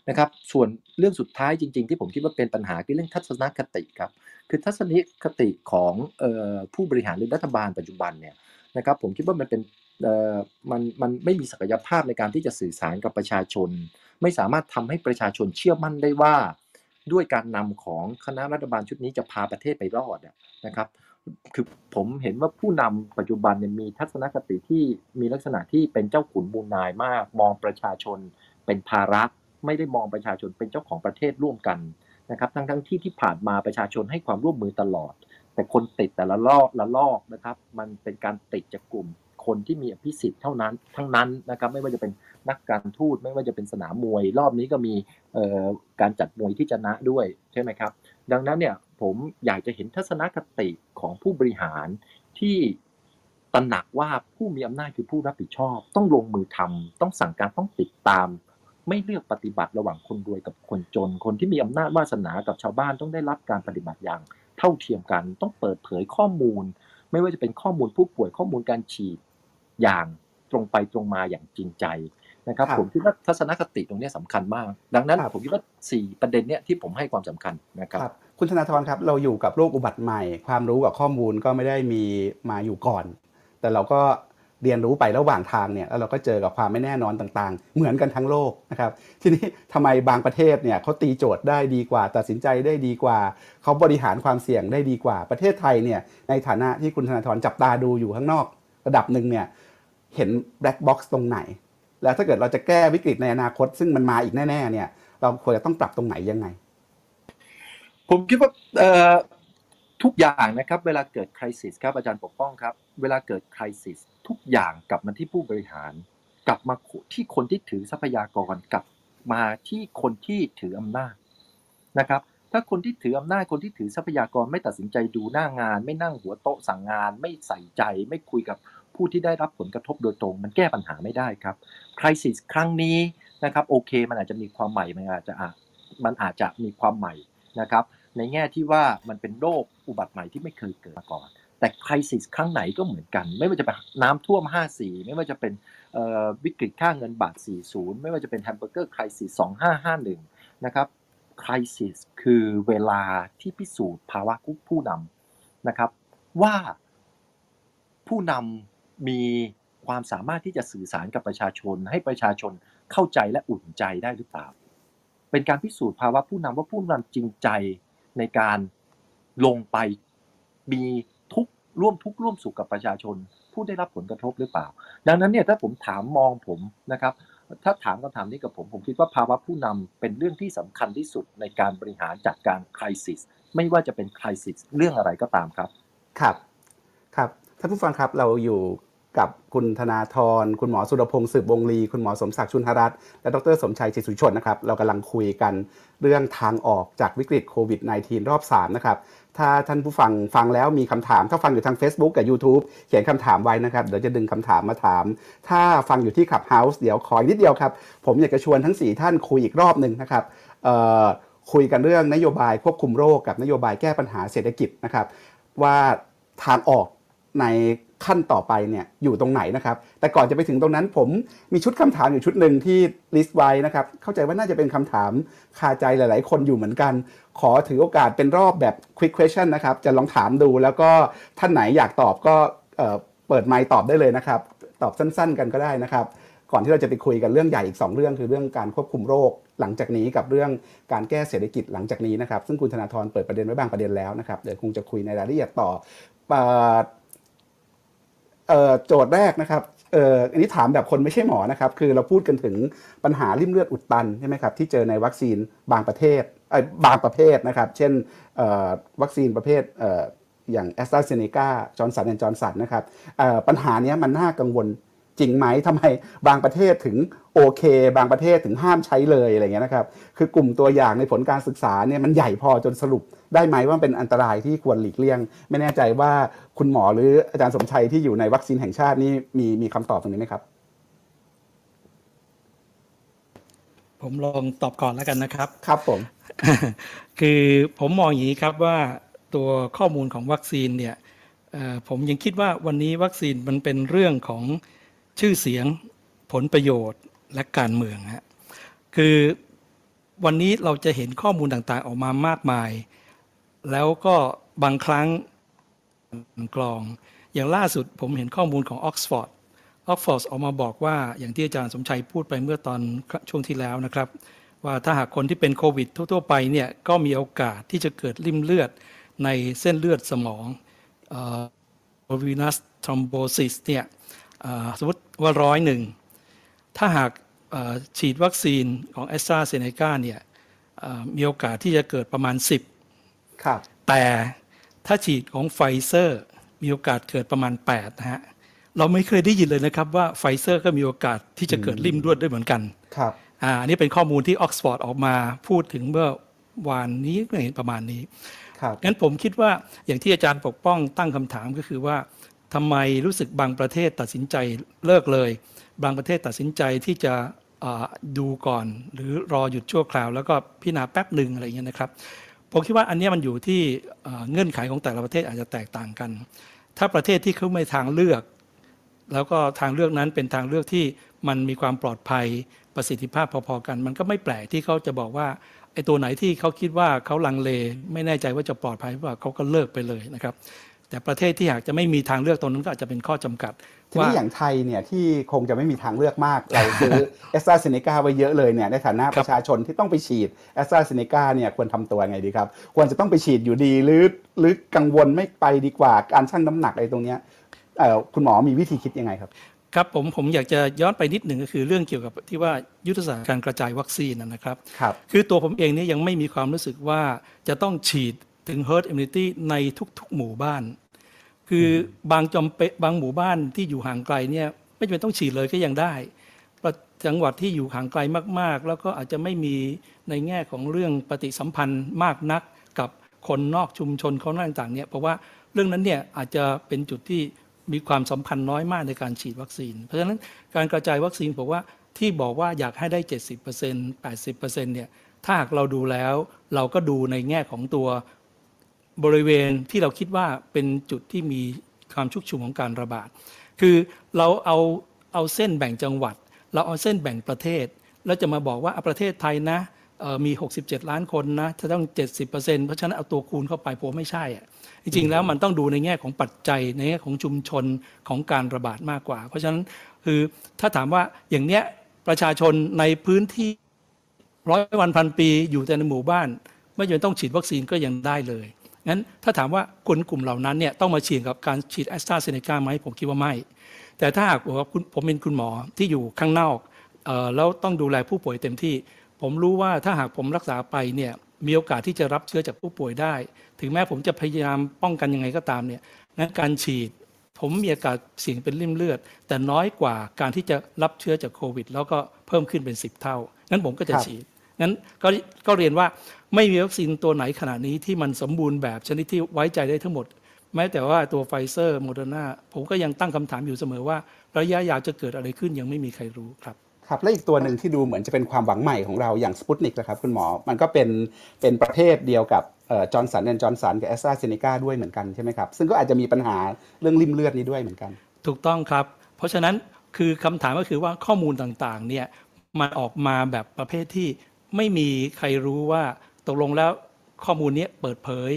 นะครับ ส่วนเรื่องสุดท้ายจริง ๆ ที่ผมคิดว่าเป็นปัญหาคือเรื่องทัศนคติครับ คือทัศนคติของเอ่อผู้บริหารหรือรัฐบาลปัจจุบันเนี่ยนะครับผมคิดว่ามันเป็นเอ่อมันมันไม่มีศักยภาพในการที่จะสื่อสารกับประชาชน ไม่สามารถทำให้ประชาชนเชื่อมั่นได้ว่า ด้วยการนำของคณะรัฐบาลชุดนี้จะพาประเทศไปรอดนะครับ คือผมเห็นว่าผู้นำปัจจุบันมีทัศนคติที่มีลักษณะที่เป็นเจ้าขุนมูนายมาก มองประชาชนเป็นภาระไม่ได้มองประชาชนเป็นเจ้าของประเทศร่วมกันนะครับ ทั้งทั้งที่ที่ผ่านมาประชาชนให้ความร่วมมือตลอด แต่คนติดแต่ละลอกละลอกนะครับ มันเป็นการติดจากกลุ่ม คนที่มีอภิสิทธิ์เท่านั้นทั้งนั้นนะครับไม่ว่าจะเป็นนักการทูตไม่ว่าจะเป็นสนามมวย รอบนี้ก็มีการจัดมวยที่ชนะด้วยใช่ไหมครับ ดังนั้นเนี่ยผมอยากจะเห็นทัศนคติของผู้บริหารที่ตระหนักว่าผู้มีอำนาจคือผู้รับผิดชอบ ต้องลงมือทำต้องสั่งการต้องติดตาม ไม่เลือกปฏิบัติระหว่างคนรวยกับคนจน คนที่มีอำนาจวาสนากับชาวบ้านต้องได้รับการปฏิบัติอย่าง เท่าเทียมกัน ต้องเปิดเผยข้อมูล ไม่ว่าจะเป็นข้อมูลผู้ป่วยข้อมูลการฉีด อย่างตรงไปตรงมาอย่างจริงใจนะครับครับผมคิดว่าทัศนคติตรงเนี้ยสำคัญมาก ดังนั้นครับผมคิดว่าสี่ประเด็นเนี้ยที่ผมให้ความสำคัญนะครับครับคุณธนาธรครับเราอยู่กับโรคอุบัติใหม่ ความรู้กับข้อมูลก็ไม่ได้มีมาอยู่ก่อน แต่เราก็เรียนรู้ไประหว่างทางเนี่ยแล้วเราก็เจอกับความไม่แน่นอนต่างๆ เหมือนกันทั้งโลกนะครับ ทีนี้ทำไมบางประเทศเนี่ยเขาตีโจทย์ได้ดีกว่า ตัดสินใจได้ดีกว่า เขาบริหารความเสี่ยงได้ดีกว่าประเทศไทยเนี่ยในฐานะที่คุณธนาธรจับตาดูอยู่ข้างนอก ระดับหนึ่งเนี่ย เห็นแบล็ k บ็อกซ์ตรงไหน แล้วถ้าเกิดเราจะแก้วิกฤตในอนาคต ซึ่งมันมาอีกแน่ ๆ เนี่ย เราควรจะต้องปรับตรงไหนยังไง ผมคิดว่าทุกอย่างนะครับ เวลาเกิดคริสิสครับอาจารย์ปกป้องครับ เวลาเกิดคริสิสทุกอย่างกลับมาที่ผู้บริหาร กลับมาที่คนที่ถือทรัพยากรกลับมาที่คนที่ถืออำนาจนะครับ ถ้าคนที่ถืออำนาจคนที่ถือทรัพยากรไม่ตัดสินใจดูหน้างาน ไม่นั่งหัวโต๊ะสั่งงาน ไม่ใส่ใจ ไม่คุยกับ ผู้ที่ได้รับผลกระทบโดยตรง มันแก้ปัญหาไม่ได้ครับคริสิสครั้งนี้นะครับโอเค มันอาจจะมีความใหม่มันอาจจะมันอาจจะมีความใหม่นะครับในแง่ที่ว่ามันเป็นโรคอุบัติใหม่ที่ไม่เคยเกิดมาก่อน แต่คริสิสครั้งไหนก็เหมือนกัน ไม่ว่าจะเป็นน้ำท่วม 54 ไม่ว่าจะเป็นวิกฤตค่าเงินบาท 40 ไม่ว่าจะเป็นแฮมเบอร์เกอร์คริสิส2551 นะครับคริสิสคือเวลาที่พิสูจน์ภาวะผู้นำนะครับว่าผู้นำ มีความสามารถที่จะสื่อสารกับประชาชน ให้ประชาชนเข้าใจและอุ่นใจได้หรือเปล่า เป็นการพิสูจน์ภาวะผู้นำว่าผู้นำจริงใจในการลงไปมีทุกร่วมทุกร่วมสุขกับประชาชน ผู้ได้รับผลกระทบหรือเปล่า ดังนั้นเนี่ยถ้าผมถามมองผมนะครับ ถ้าถามคำถามนี้กับผม ผมคิดว่าภาวะผู้นำเป็นเรื่องที่สำคัญที่สุดในการบริหารจัดการคริสิสไม่ว่าจะเป็นคริสิสเรื่องอะไรก็ตามครับ ครับครับ ท่านผู้ฟังครับเราอยู่กับคุณธนาธร คุณหมอสุรพงศ์สืบวงลี คุณหมอสมศักดิ์ชุนหรัตน์และดรสมชัยจิตสุชนนะครับ เรากำลังคุยกันเรื่องทางออกจากวิกฤตโควิด -19 รอบ 3 นะครับ ถ้าท่านผู้ฟังฟังแล้วมีคำถาม ถ้าฟังอยู่ทาง Facebook กับ YouTube เขียนคำถามไว้นะครับ เดี๋ยวจะดึงคำถามมาถาม ถ้าฟังอยู่ที่ Clubhouse เดี๋ยวขออีกนิดเดียวครับ ผมอยากจะชวนทั้ง 4 ท่านคุยอีกรอบหนึ่งนะครับคุยกันเรื่องนโยบายควบคุมโรคกับนโยบายแก้ปัญหาเศรษฐกิจนะครับว่าทางออก ในขั้นต่อไปเนี่ยอยู่ตรงไหนนะครับแต่ก่อนจะไปถึงตรงนั้นผมมีชุดคำถามอยู่ชุดหนึ่งที่ลิสต์ไว้นะครับเข้าใจว่าน่าจะเป็นคำถามคาใจหลาย ๆ คนอยู่เหมือนกัน ขอถือโอกาสเป็นรอบแบบ quick question นะครับจะลองถามดูแล้วก็ท่านไหนอยากตอบก็เเปิดไมค์ตอบได้เลยนะครับ ตอบสั้น ๆ กันก็ได้นะครับก่อนที่เราจะไปคุยกันเรื่องใหญ่อีก 2 เรื่องคือเรื่องการควบคุมโรคหลังจากนี้กับเรื่องการแก้เศรษฐกิจหลังจากนี้นะครับ ซึ่งคุณธนาธรเปิดประเด็นไว้บางประเด็นแล้วนะครับเดี๋ยวคงจะคุยในรายละเอียดต่อ โจทย์แรกนะครับอันนี้ถามแบบคนไม่ใช่หมอนะครับ คือเราพูดกันถึงปัญหาลิ่มเลือดอุดตันใช่ไหมครับที่เจอในวัคซีนบางประเทศเบางประเภทนะครับ เช่นวัคซีนประเภทอย่างแอสตราเซเนกาจอร์นสันแอนจอร์นสันนะครับปัญหาเนี้ยมันน่ากังวล จริงไหมทำไมบางประเทศถึงโอเค บางประเทศถึงห้ามใช้เลยอะไรเงี้ยนะครับ คือกลุ่มตัวอย่างในผลการศึกษาเนี่ยมันใหญ่พอจนสรุปได้ไหมว่าเป็นอันตรายที่ควรหลีกเลี่ยง ไม่แน่ใจว่าคุณหมอหรืออาจารย์สมชัยที่อยู่ในวัคซีนแห่งชาตินี่มีมีคำตอบตรงนี้ไหมครับ ผมลองตอบก่อนแล้วกันนะครับ ครับผม คือผมมองอย่างนี้ครับว่าตัวข้อมูลของวัคซีนเนี่ยเอ่อผมยังคิดว่าวันนี้วัคซีนมันเป็นเรื่องของ ชื่อเสียงผลประโยชน์และการเมืองฮะคือวันนี้เราจะเห็นข้อมูลต่างๆ ออกมามากมาย แล้วก็บางครั้งกรอง อย่างล่าสุดผมเห็นข้อมูลของออกซฟอร์ดออกฟอร์ดออกมาบอกว่าอย่างที่อาจารย์สมชัยพูดไปเมื่อตอนช่วงที่แล้วนะครับ ว่าถ้าหากคนที่เป็นโควิดทั่วๆไปเนี่ยก็มีโอกาสที่จะเกิดริ่มเลือดในเส้นเลือดสมองเอ่อ venous thrombosis เนี่ยสมมติ ว่าร้อยหนึ่งถ้าหากเอ่อฉีดวัคซีนของแอสตราเซเนกาเนี่ยเอ่อมีโอกาสที่จะเกิดประมาณ 10ครับแต่ถ้าฉีดของไฟเซอร์มีโอกาสเกิดประมาณ8นะฮะเราไม่เคยได้ยินเลยนะครับว่าไฟเซอร์ก็มีโอกาสที่จะเกิดลิ่มเลือดด้วยเหมือนกันครับอ่าอันนี้เป็นข้อมูลที่ออกซฟอร์ดออกมาพูดถึงเมื่อวานนี้ประมาณนี้ครับงั้นผมคิดว่าอย่างที่อาจารย์ปกป้องตั้งคำถามก็คือว่า ทำไมรู้สึกบางประเทศตัดสินใจเลิกเลย บางประเทศตัดสินใจที่จะดูก่อน หรือรอหยุดชั่วคราว แล้วก็พิจารณาแป๊บหนึ่งอะไรอย่างเงี้ยนะครับผมคิดว่าอันนี้มันอยู่ที่เอ่อเงื่อนไขของแต่ละประเทศอาจจะแตกต่างกัน ถ้าประเทศที่เขาไม่ทางเลือก แล้วก็ทางเลือกนั้นเป็นทางเลือกที่มันมีความปลอดภัยประสิทธิภาพพอๆกัน มันก็ไม่แปลกที่เขาจะบอกว่าไอ้ตัวไหนที่เขาคิดว่าเขาลังเล ไม่แน่ใจว่าจะปลอดภัยหรือเปล่าเขาก็เลิกไปเลยนะครับ แต่ประเทศที่อยากจะไม่มีทางเลือกตรงนั้นก็อาจจะเป็นข้อจำกัดทีนี้อย่างไทยเนี่ยที่คงจะไม่มีทางเลือกมาก เราซื้อแอสตราเซเนกาไว้เยอะเลยเนี่ยในฐานะประชาชนที่ต้องไปฉีดแอสตราเซเนกาเนี่ยควรทำตัวไงดีครับ ควรจะต้องไปฉีดอยู่ดีหรือหรือกังวลไม่ไปดีกว่าการชั่งน้ำหนักอะไรตรงเนี้ยเอ่อคุณหมอมีวิธีคิดยังไงครับครับผมผมอยากจะย้อนไปนิดหนึ่งก็คือเรื่องเกี่ยวกับที่ว่ายุทธศาสตร์การกระจายวัคซีนนะนะครับครับคือตัวผมเองเนี่ยยังไม่มีความรู้สึกว่าจะต้องฉีดถึง herd immunity ในทุกๆหมู่บ้าน คือบางจำเป็นบางหมู่บ้านที่อยู่ห่างไกลเนี่ยไม่จำเป็นต้องฉีดเลยก็ยังได้ประจังหวัดที่อยู่ห่างไกลมากๆ แล้วก็อาจจะไม่มีในแง่ของเรื่องปฏิสัมพันธ์มากนักกับคนนอกชุมชนคนต่างๆเนี่ยเพราะว่าเรื่องนั้นเนี่ยอาจจะเป็นจุดที่มีความสัมพันธ์น้อยมากในการฉีดวัคซีน เพราะฉะนั้นการกระจายวัคซีนผมว่าที่บอกว่าอยากให้ได้ 70% 80%เนี่ยถ้าหากเราดูแล้ว เราก็ดูในแง่ของตัว บริเวณที่เราคิดว่าเป็นจุดที่มีความชุกชุมของการระบาด คือเราเอาเอาเส้นแบ่งจังหวัด เราเอาเส้นแบ่งประเทศ แล้วจะมาบอกว่าอะประเทศไทยนะมี 67 ล้านคนนะ จะต้อง 70%เพราะฉะนั้นเอาตัวคูณเข้าไปผมไม่ใช่อะจริงๆ แล้วมันต้องดูในแง่ของปัจจัยในแง่ของชุมชนของการระบาดมากกว่า เพราะฉะนั้นคือถ้าถามว่าอย่างเนี้ยประชาชนในพื้นที่ร้อยวันพันปีอยู่แต่ในหมู่บ้าน ไม่จำเป็นต้องฉีดวัคซีนก็ยังได้เลย งั้นถ้าถามว่าคนกลุ่มเหล่านั้นเนี่ยต้องมาฉีดกับการฉีดแอสตราเซเนกาไหมผมคิดว่าไม่ แต่ถ้าหากว่าคุณผมเป็นคุณหมอที่อยู่ข้างนอกเอ่อแล้วต้องดูแลผู้ป่วยเต็มที่ ผมรู้ว่าถ้าหากผมรักษาไปเนี่ยมีโอกาสที่จะรับเชื้อจากผู้ป่วยได้ ถึงแม้ผมจะพยายามป้องกันยังไงก็ตามเนี่ยงั้นการฉีด ผมมีโอกาสเสี่ยงเป็นลิ่มเลือด แต่น้อยกว่าการที่จะรับเชื้อจากโควิด แล้วก็เพิ่มขึ้นเป็น 10 เท่างั้นผมก็จะครับฉีด งั้นก็ก็เรียนว่าไม่มีวัคซีนตัวไหนขนาดนี้ที่มันสมบูรณ์แบบชนิดที่ไว้ใจได้ทั้งหมด แม้แต่ว่าตัวไฟเซอร์โมเดอร์นาผมก็ยังตั้งคำถามอยู่เสมอว่า ระยะยาวจะเกิดอะไรขึ้นยังไม่มีใครรู้ครับครับและอีกตัวหนึ่งที่ดูเหมือนจะเป็นความหวังใหม่ของเราอย่างสปุตนิกนะครับคุณหมอ มันก็เป็นเป็นประเภทเดียวกับจอร์นสันแอนจอร์นสันกับแอสตราเซเนกาด้วยเหมือนกันใช่ไหมครับ ซึ่งก็อาจจะมีปัญหาเรื่องลิ่มเลือดนี้ด้วยเหมือนกัน ถูกต้องครับ เพราะฉะนั้นคือคำถามก็คือว่าข้อมูลต่างๆเนี่ยมันออกมาแบบประเภทที่ ไม่มีใครรู้ว่าตกลงแล้วข้อมูลนี้เปิดเผย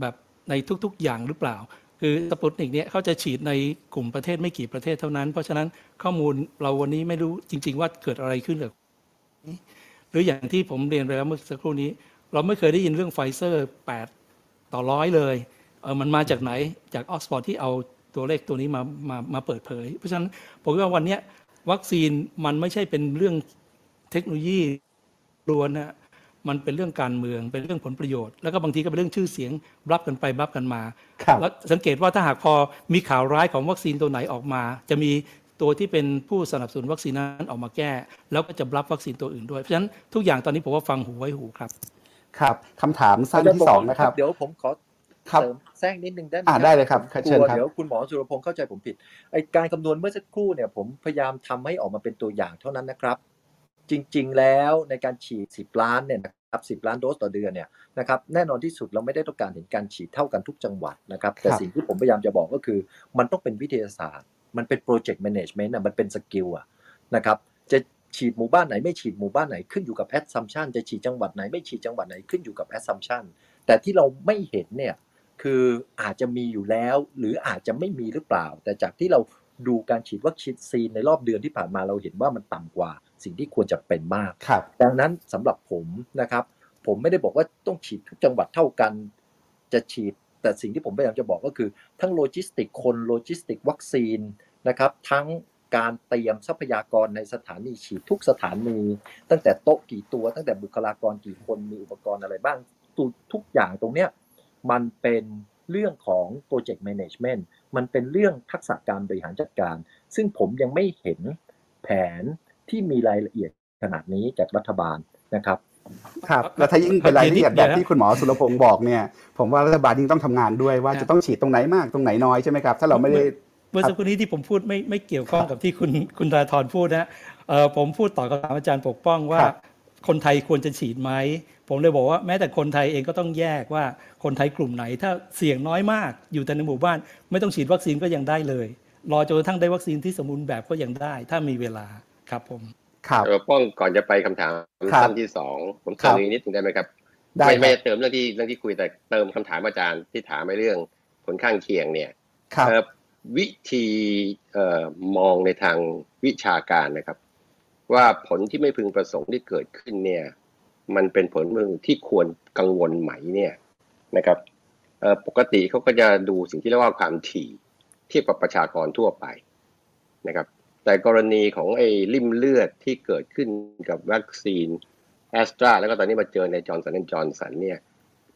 แบบในทุกๆอย่างหรือเปล่า คือสปุตนิกเนี่ยเขาจะฉีดในกลุ่มประเทศไม่กี่ประเทศเท่านั้น เพราะฉะนั้นข้อมูลเราวันนี้ไม่รู้จริง ๆ ว่าเกิดอะไรขึ้นกับหรืออย่างที่ผมเรียนไปแล้วเมื่อสักครู่นี้ เราไม่เคยได้ยินเรื่องไฟเซอร์ 8 ต่อร้อยเลยเออมันมาจากไหนจากออกซฟอร์ดที่เอาตัวเลขตัวนี้มามามาเปิดเผย เพราะฉะนั้นผมว่าวันนี้วัคซีนมันไม่ใช่เป็นเรื่องเทคโนโลยี ล้วนนะมันเป็นเรื่องการเมืองเป็นเรื่องผลประโยชน์ แล้วก็บางทีก็เป็นเรื่องชื่อเสียงรับกันไปรับกันมาครับแล้วสังเกตว่าถ้าหากพอมีข่าวร้ายของวัคซีนตัวไหนออกมา จะมีตัวที่เป็นผู้สนับสนุนวัคซีนนั้นออกมาแก้ แล้วก็จะรับวัคซีนตัวอื่นด้วยเพราะฉะนั้นทุกอย่างตอนนี้ผมว่าฟังหูไว้หูครับ ครับคำถามสั้นที่สองนะครับ เดี๋ยวผมขอครับเสริมแทรกนิดนึงได้ไหมอ่าครับได้เลยครับกเชิญลัวครับเดี๋ยวคุณหมอสุรพงศ์เข้าใจผมผิดไอการคำนวณเมื่อสักครู่เนี่ยผมพยายามทำให้ออกมาเป็นตัวอย่างเท่านั้นนะครับ จริง ๆ แล้วในการฉีด 10 ล้านเนี่ยนะครับ10 ล้านโดสต่อเดือนเนี่ยนะครับแน่นอนที่สุดเราไม่ได้ต้องการเห็นการฉีดเท่ากันทุกจังหวัดนะครับแต่สิ่งที่ผมพยายามจะบอกก็คือ มันต้องเป็นวิทยาศาสตร์ มันเป็น project management อะมันเป็น skill อะนะครับจะฉีดหมู่บ้านไหนไม่ฉีดหมู่บ้านไหนขึ้นอยู่กับ assumption จะฉีดจังหวัดไหนไม่ฉีดจังหวัดไหนขึ้นอยู่กับ assumption แต่ที่เราไม่เห็นเนี่ยคืออาจจะมีอยู่แล้ว หรืออาจจะไม่มีหรือเปล่า แต่จากที่เรา ดูการฉีดวัคซีนในรอบเดือนที่ผ่านมาเราเห็นว่ามันต่ำกว่า สิ่งที่ควรจะเป็นมากครับดังนั้นสำหรับผมนะครับ ผมไม่ได้บอกว่าต้องฉีดทุกจังหวัดเท่ากัน จะฉีดแต่สิ่งที่ผมพยายามจะบอกก็คือ ทั้งโลจิสติกคนโลจิสติกวัคซีนนะครับ ทั้งการเตรียมทรัพยากรในสถานีฉีดทุกสถานี ตั้งแต่โต๊ะกี่ตัว ตั้งแต่บุคลากรกี่คนมีอุปกรณ์อะไรบ้างทุกทุกอย่างตรงเนี้ยมันเป็น เรื่องของโปรเจกต์แมネจเมนต์มันเป็นเรื่องทักษะการบริหารจัดการ ซึ่งผมยังไม่เห็นแผนที่มีรายละเอียดขนาดนี้จากรัฐบาลนะครับครับแล้วถ้ายิ่งเป็นรายละเอียดแบบที่คุณหมอสุรพงศ์บอกเนี่ย ผมว่ารัฐบาลยิ่งต้องทำงานด้วยว่าครับจะต้องฉีดตรงไหนมากตรงไหนน้อยใช่ไหมครับ ถ้าเราไม่ได้เมื่อสักครู่นี้ที่ผมพูดไม่ไม่เกี่ยวข้องกับที่คุณคุณธนาธรพูดนะเออผมพูดต่อกับอาจารย์ปกป้องว่า ครับคนไทยควรจะฉีดไหม ผมเลยบอกว่าแม้แต่คนไทยเองก็ต้องแยกว่าคนไทยกลุ่มไหน ถ้าเสี่ยงน้อยมากอยู่แต่ในหมู่บ้าน ไม่ต้องฉีดวัคซีนก็ยังได้เลย รอจนกระทั่งได้วัคซีนที่สมบูรณ์แบบก็ยังได้ ถ้ามีเวลาครับผมครับเออป้องก่อนจะไปคำถามครับสั้นที่สองผมเติครัมบอีกนิดนึงได้ไหมครับได้ไม่คไม่รับเติมเรื่องที่เรื่องที่คุยแต่เติมคำถามอาจารย์ที่ถามในเรื่องผลข้างเคียงเนี่ยครับเอ่อวิธีเอ่อมองในทางวิชาการนะครับ ว่าผลที่ไม่พึงประสงค์ที่เกิดขึ้นเนี่ย มันเป็นผลมึงที่ควรกังวลไหมเนี่ยนะครับปกติเขาก็จะดูสิ่งที่เรียกว่าความถี่เทียบกับประชากรทั่วไปนะครับ แต่กรณีของไอ้ลิ่มเลือดที่เกิดขึ้นกับวัคซีนแอสตราแล้วก็ตอนนี้มาเจอในจอร์นสันและจอร์นสันเนี่ย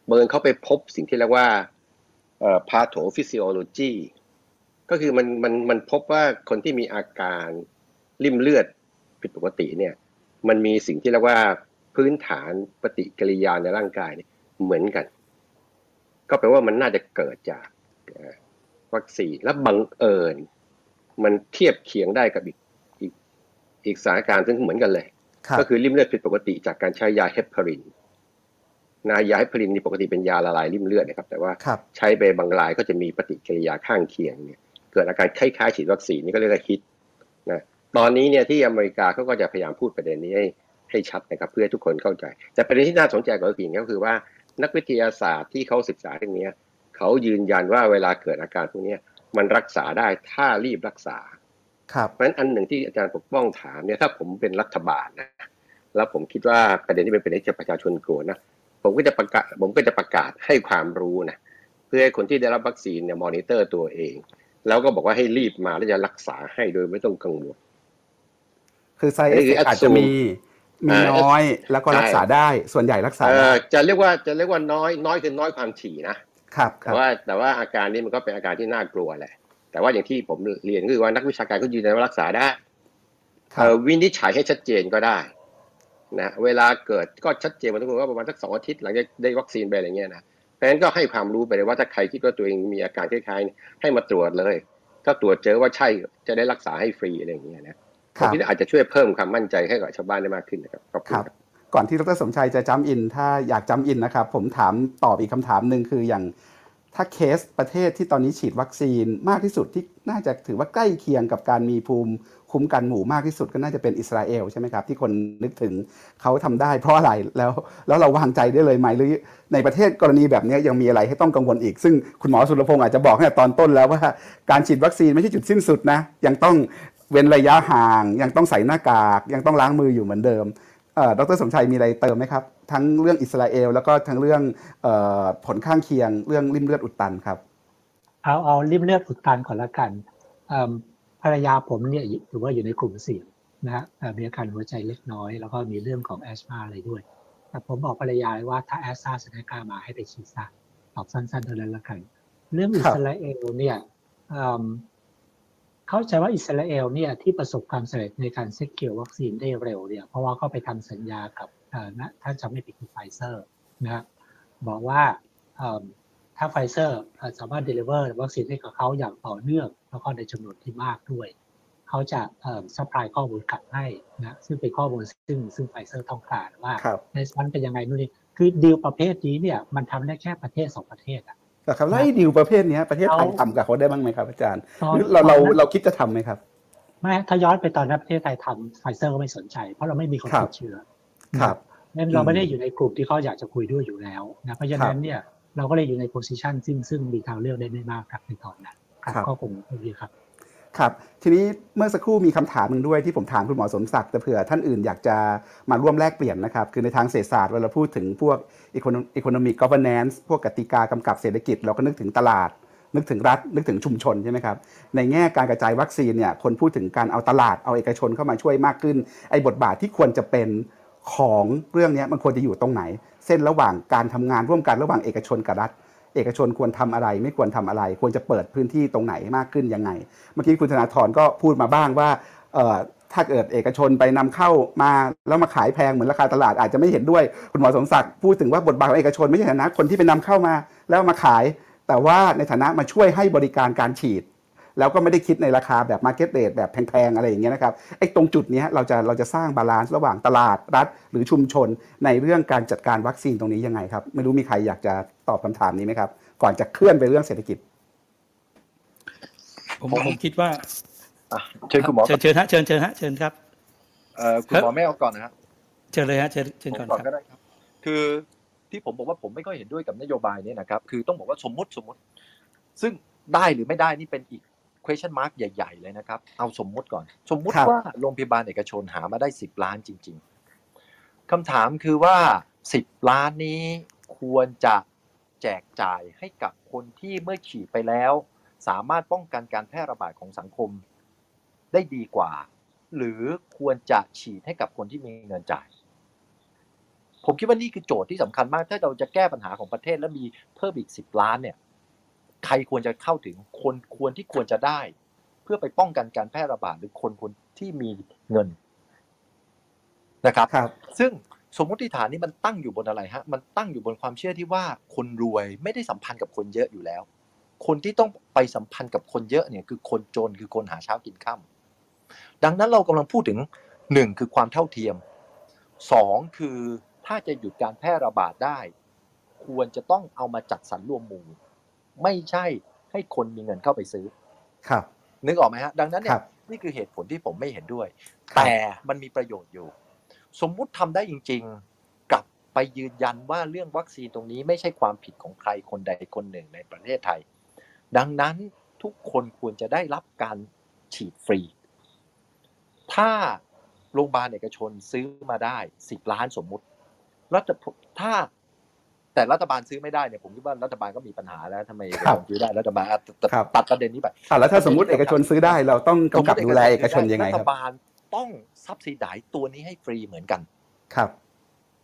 เผอิญเขาไปพบสิ่งที่เรียกว่าpathophysiology ก็คือมันมันมันพบว่าคนที่มีอาการลิ่มเลือด ผิดปกติเนี่ย มันมีสิ่งที่เรียกว่าพื้นฐานปฏิกิริยาในร่างกายเนี่ยเหมือนกัน ก็แปลว่ามันน่าจะเกิดจากเอ่อวัคซีนและบังเอิญ มันเทียบเคียงได้กับอีกอีกอีกสถานการณ์ซึ่งเหมือนกันเลยครับก็คือลิ่มเลือดผิดปกติจากการใช้ยาเฮปารินนะยาเฮปารินนี่ปกติเป็นยาละลายริ่มเลือดนะครับ แต่ว่าครับใช้ไปบางรายก็จะมีปฏิกิริยาข้างเคียงเนี่ย เกิดอาการคล้ายๆฉีดวัคซีนนี่ก็เรียกว่าฮิตนะ ตอนนี้เนี่ยที่อเมริกาเขาก็จะพยายามพูดประเด็นนี้ให้ให้ชัดนะครับเพื่อให้ทุกคนเข้าใจ แต่ประเด็นที่น่าสนใจกว่าอื่นก็คือว่านักวิทยาศาสตร์ที่เขาศึกษาเรื่องเนี้ยเขายืนยันว่าเวลาเกิดอาการพวกเนี้ยมันรักษาได้ถ้ารีบรักษา ครับเพราะฉะนั้นอันหนึ่งที่อาจารย์ปกป้องถามเนี่ยถ้าผมเป็นรัฐบาลนะแล้วผมคิดว่าประเด็นที่เป็นประเด็นที่ประชาชนกลัวนะผมก็จะประกาศผมก็จะประกาศให้ความรู้นะเพื่อให้คนที่ได้รับวัคซีนเนี่ยมอนิเตอร์ตัวเอง แล้วก็บอกว่าให้รีบมาแล้วจะรักษาให้โดยไม่ต้องกังวล คือไซอันนี้คืออาจจะมีมีอ่าน้อยแล้วก็ใช่รักษาได้ส่วนใหญ่รักษาเอ่ได้อจะเรียกว่าจะเรียกว่าน้อยน้อยคือน้อยความถี่นะครับคแต่รับว่าแต่ว่าอาการนี้มันก็เป็นอาการที่น่ากลัวแหละ แต่ว่าอย่างที่ผมเรียนก็คือว่านักวิชาการเขายืนยันว่ารักษาได้ครับเอ่อวินิจฉัยให้ชัดเจนก็ได้นะเวลาเกิดก็ชัดเจนมาทุกคนว่าประมาณสักสองอาทิตย์หลังจากได้วัคซีนไปอะไรเงี้ยนะเพราะฉะนั้นก็ให้ความรู้ไปเลยว่าถ้าใครคิดว่าตัวเองมีอาการคล้ายๆเนี่ยให้มาตรวจเลย ถ้าตรวจเจอว่าใช่จะได้รักษาให้ฟรีอะไรอย่างเงี้ยนะค ผมรับคิดว่าอาจจะช่วยเพิ่มความมั่นใจให้กับชาวบ้านได้มากขึ้นนะครับขอบคุคณรับครับก่อนที่ดรสมชัยจะจำอิน ถ้าอยากจำอินนะครับ ผมถามตอบอีกคำถามหนึ่งคืออย่างถ้าเคสประเทศที่ตอนนี้ฉีดวัคซีนมากที่สุดที่น่าจะถือว่าใกล้เคียงกับการมีภูมิคุ้มกันหมู่มากที่สุดก็น่าจะเป็นอิสราเอลใช่ไหมครับ ที่คนนึกถึงเขาทำได้เพราะอะไรแล้วแล้วเราวางใจได้เลยไหมหรือในประเทศกรณีแบบนี้ยังมีอะไรให้ต้องกังวลอีก ซึ่งคุณหมอสุรพงศ์อาจจะบอกตั้งแต่ตอนต้นแล้วว่าการฉีดวัคซีนไม่ใช่จุดสิ้นสุดนะยังต้อง เว้นระยะห่าง ยังต้องใส่หน้ากาก ยังต้องล้างมืออยู่เหมือนเดิมเอ่อดรสมชัยมีอะไรเติมไหมครับ ทั้งเรื่องอิสราเอล แล้วก็ทั้งเรื่องเออผลข้างเคียงเรื่องลิ่มเลือดอุดตันครับ เอาเอาลิ่มเลือดอุดตันก่อนละกันเอิ่มภรรยาผมเนี่ยถือว่าอยู่ในกลุ่มเสี่ยงนะฮะเอ่อมีอาการหัวใจเล็กน้อย แล้วก็มีเรื่องของ asthma อะไรด้วย แต่ผมบอกภรรยาเลยว่าถ้าแอสตราเซเนกามาให้ไปฉีดซะตอบสั้นๆเท่านั้นละกัน เรื่องอิสราเอลเนี่ยอืม เข้าใจว่าอิสราเอลเนี่ยที่ประสบความสำเร็จในการ secure วัคซีนได้เร็วเนี่ยเพราะว่าเขาไปทำสัญญากับเอ่อนะถ้าจำไม่ผิดคือไฟเซอร์นะครับบอกว่าเอิ่มถ้าไฟเซอร์สามารถ deliver วัคซีนให้กับเขาอย่างต่อเนื่องแล้วก็ในจำนวนที่มากด้วย เขาจะเอ่อ supply ข้อมูลกลับให้นะซึ่งเป็นข้อมูลซึ่งซึ่งไฟเซอร์ต้องการว่าครับในชั้นเป็นยังไงนู่นนี่คือดีลประเภทนี้เนี่ยมันทำได้แค่ประเทศสองประเทศอะ แต่ครับแล้วไอ้ดีลประเภทเนี้ยประเทศไทยเอาทำกับเขาได้บ้างไหมครับ อาจารย์ตอนหรือเราเราตอนนั้นเราคิดจะทำไหมครับไม่ถ้าย้อนไปตอนนั้นประเทศไทยทำไฟเซอร์ก็ไม่สนใจ เพราะเราไม่มีคนครับติดเชื้อครับงั้นเราไม่ได้อยู่ในกลุ่มที่เขาอยากจะคุยด้วยอยู่แล้วนะเพราะฉะนั้นเนี่ยเราก็เลยอยู่ในโพสิชันซึ่งซึ่งมีทางเลือกได้ไม่มากครับในตอนนั้นครับครับก็คงดีครับ ครับทีนี้เมื่อสักครู่มีคำถามหนึ่งด้วยที่ผมถามคุณหมอสมศักดิ์แต่เผื่อท่านอื่นอยากจะมาร่วมแลกเปลี่ยนนะครับ คือในทางเศรษฐศาสตร์เวลาพูดถึงพวก econo- economic governance พวกกติกากำกับเศรษฐกิจ เราก็นึกถึงตลาด นึกถึงรัฐ นึกถึงชุมชนใช่ไหมครับ ในแง่การกระจายวัคซีนเนี่ยคนพูดถึงการเอาตลาดเอาเอกชนเข้ามาช่วยมากขึ้น ไอ้บทบาทที่ควรจะเป็นของเรื่องนี้มันควรจะอยู่ตรงไหน เส้นระหว่างการทำงานร่วมกันระหว่างเอกชนกับรัฐ เอกชนควรทำอะไร ไม่ควรทำอะไร ควรจะเปิดพื้นที่ตรงไหนมากขึ้นยังไง เมื่อกี้คุณธนาธรก็พูดมาบ้างว่าถ้าเกิดเอกชนไปนำเข้ามาแล้วมาขายแพงเหมือนราคาตลาดอาจจะไม่เห็นด้วยคุณหมอสมศักดิ์พูดถึงว่าบทบาทของเอกชนไม่ใช่ฐานะคนที่ไปนำเข้ามาแล้วมาขาย แต่ว่าในฐานะมาช่วยให้บริการการฉีด แล้วก็ไม่ได้คิดในราคาแบบ market rate แบบแพงๆ อะไรอย่างเงี้ยนะครับไอ้ตรงจุดเนี้ยเราจะเราจะสร้าง balance ระหว่างตลาดรัฐ หรือชุมชนในเรื่องการจัดการวัคซีนตรงนี้ยังไงครับ ไม่รู้มีใครอยากจะตอบคำถามนี้ไหมครับ ก่อนจะเคลื่อนไปเรื่องเศรษฐกิจ ผมผมคิดว่าอะเชิญคุณหมอเชิญเชิญฮะเชิญเชิญฮะเชิญครับเอ่อคุณหมอไม่เอาก่อนนะครับเชิญเลยฮะเชิญเชิญผมก่อนก่อนคก็รับได้ครับ คือที่ผมบอกว่าผมไม่ค่อยเห็นด้วยกับนโยบายนี้นะครับ คือต้องบอกว่าสมมติสมมติ ซึ่งได้หรือไม่ได้นี่เป็นอีก question mark ใหญ่ ๆ เลยนะครับ เอาสมมุติก่อน สมมุติครับว่าโรงพยาบาลเอกชนหามาได้สิบล้านจริง ๆคำถามคือว่าสิบล้านนี้ควรจะแจกจ่ายให้กับคนที่เมื่อฉีดไปแล้ว สามารถป้องกันการแพร่ระบาดของสังคมได้ดีกว่า หรือควรจะฉีดให้กับคนที่มีเงินจ่าย ผมคิดว่านี่คือโจทย์ที่สำคัญมาก ถ้าเราจะแก้ปัญหาของประเทศแล้วมีเพิ่มอีกสิบล้านเนี่ย ใครควรจะเข้าถึงคนควรที่ควรจะได้ เพื่อไปป้องกันการแพร่ระบาดหรือคนคนที่มีเงินนะครับครับซึ่งสมมติฐานนี้มันตั้งอยู่บนอะไรฮะ มันตั้งอยู่บนความเชื่อที่ว่าคนรวยไม่ได้สัมพันธ์กับคนเยอะอยู่แล้ว คนที่ต้องไปสัมพันธ์กับคนเยอะเนี่ยคือคนจนคือคนหาเช้ากินข้าดังนั้นเรากำลังพูดถึงหนึ่งคือความเท่าเทียมสองคือถ้าจะหยุดการแพร่ระบาดได้ ควรจะต้องเอามาจัดสรรรวมหมู่ ไม่ใช่ให้คนมีเงินเข้าไปซื้อ ครับ นึกออกไหมฮะ ดังนั้นเนี่ครัยบนี่คือเหตุผลที่ผมไม่เห็นด้วยครับแต่มันมีประโยชน์อยู่ สมมุติทำได้จริง ๆ กลับไปยืนยันว่าเรื่องวัคซีนตรงนี้ไม่ใช่ความผิดของใครคนใดคนหนึ่งในประเทศไทย ดังนั้นทุกคนควรจะได้รับการฉีดฟรี ถ้าโรงพยาบาลเอกชนซื้อมาได้สิบล้านสมมุติรัฐถ้า แต่รัฐบาลซื้อไม่ได้เนี่ยผมคิดว่ารัฐบาลก็มีปัญหาแล้วทำไมเอกครัชบนซื้อได้รัฐบาลอะตัดครับตัดประเด็นนี้ไปอะแล้วถ้าสมมติเอกชนซื้อได้เราต้องกำกับดูแลเอกชนยังไงรัคฐรับบาลต้องซับซิไดตัวนี้ให้ฟรีเหมือนกัน ครับ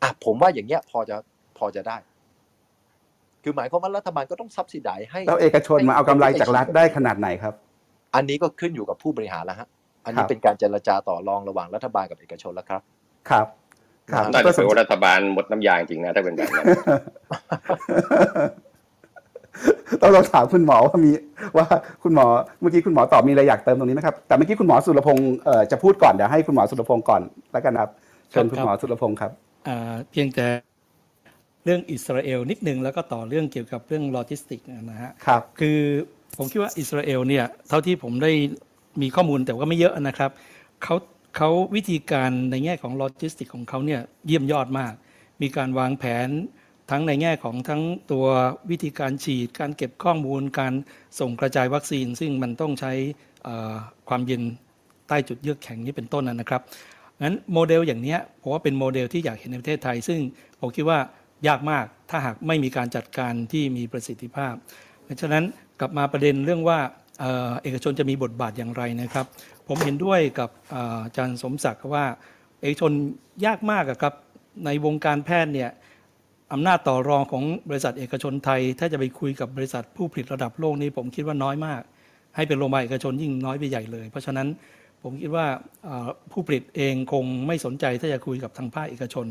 อะผมว่าอย่างเงี้ยพอจะพอจะได้ คือหมายความว่ารัฐบาลก็ต้องซับซิไดให้แล้วเอกชนมาเอากำไรจากรัฐได้ขนาดไหนครับ อันนี้ก็ขึ้นอยู่กับผู้บริหารแล้วฮะ อันครันี้บเป็นการเจรจาต่อรองระหว่างรัฐบาลกับเอกชนแล้วครับ ครับครับ น่น่าก็จะสเป็นนว่ารัฐบาลหมดน้ำยางจริงนะถ้าเป็นแบบนั้นต้องลองถามคุณหมอว่ามีว่าคุณหมอเมื่อกี้คุณหมอตอบมีอะไรอยากเติมตรงนี้ไหมครับแต่เมื่อกี้คุณหมอสุรพงศ์เอ่อจะพูดก่อนเดี๋ยวให้คุณหมอสุรพงศ์ก่อนแล้วกันครับเชิญครับคุณหมอสุรพงศ์ครับอ่าเพียงแต่เรื่องอิสราเอลนิดนึงแล้วก็ต่อเรื่องเกี่ยวกับเรื่องโลจิสติกนะฮะครับคือผมคิดว่าอิสราเอลเนี่ยเท่าที่ผมได้มีข้อมูลแต่ว่าไม่เยอะนะครับเขา เขาวิธีการในแง่ของโลจิสติกของเขาเนี่ยเยี่ยมยอดมาก มีการวางแผนทั้งในแง่ของทั้งตัววิธีการฉีด การเก็บข้อมูล การส่งกระจายวัคซีน ซึ่งมันต้องใช้ความเย็นใต้จุดเยือกแข็งนี้เป็นต้นนะครับงั้นโมเดลอย่างเนี้ยผมว่าเป็นโมเดลที่อยากเห็นในประเทศไทย ซึ่งผมคิดว่ายากมากถ้าหากไม่มีการจัดการที่มีประสิทธิภาพ เพราะฉะนั้นกลับมาประเด็นเรื่องว่า เอกชนจะมีบทบาทอย่างไรนะครับ ผมเห็นด้วยกับอาจารย์สมศักดิ์ว่า เอกชนยากมากครับในวงการแพทย์เนี่ยอำนาจต่อรองของบริษัทเอกชนไทย ถ้าจะไปคุยกับบริษัทผู้ผลิตระดับโลกนี้ผมคิดว่าน้อยมาก ให้เป็นโรงพยาบาลเอกชนยิ่งน้อยไปใหญ่เลย เพราะฉะนั้นผมคิดว่าผู้ผลิตเองคงไม่สนใจถ้าจะคุยกับทางภาคเอกชน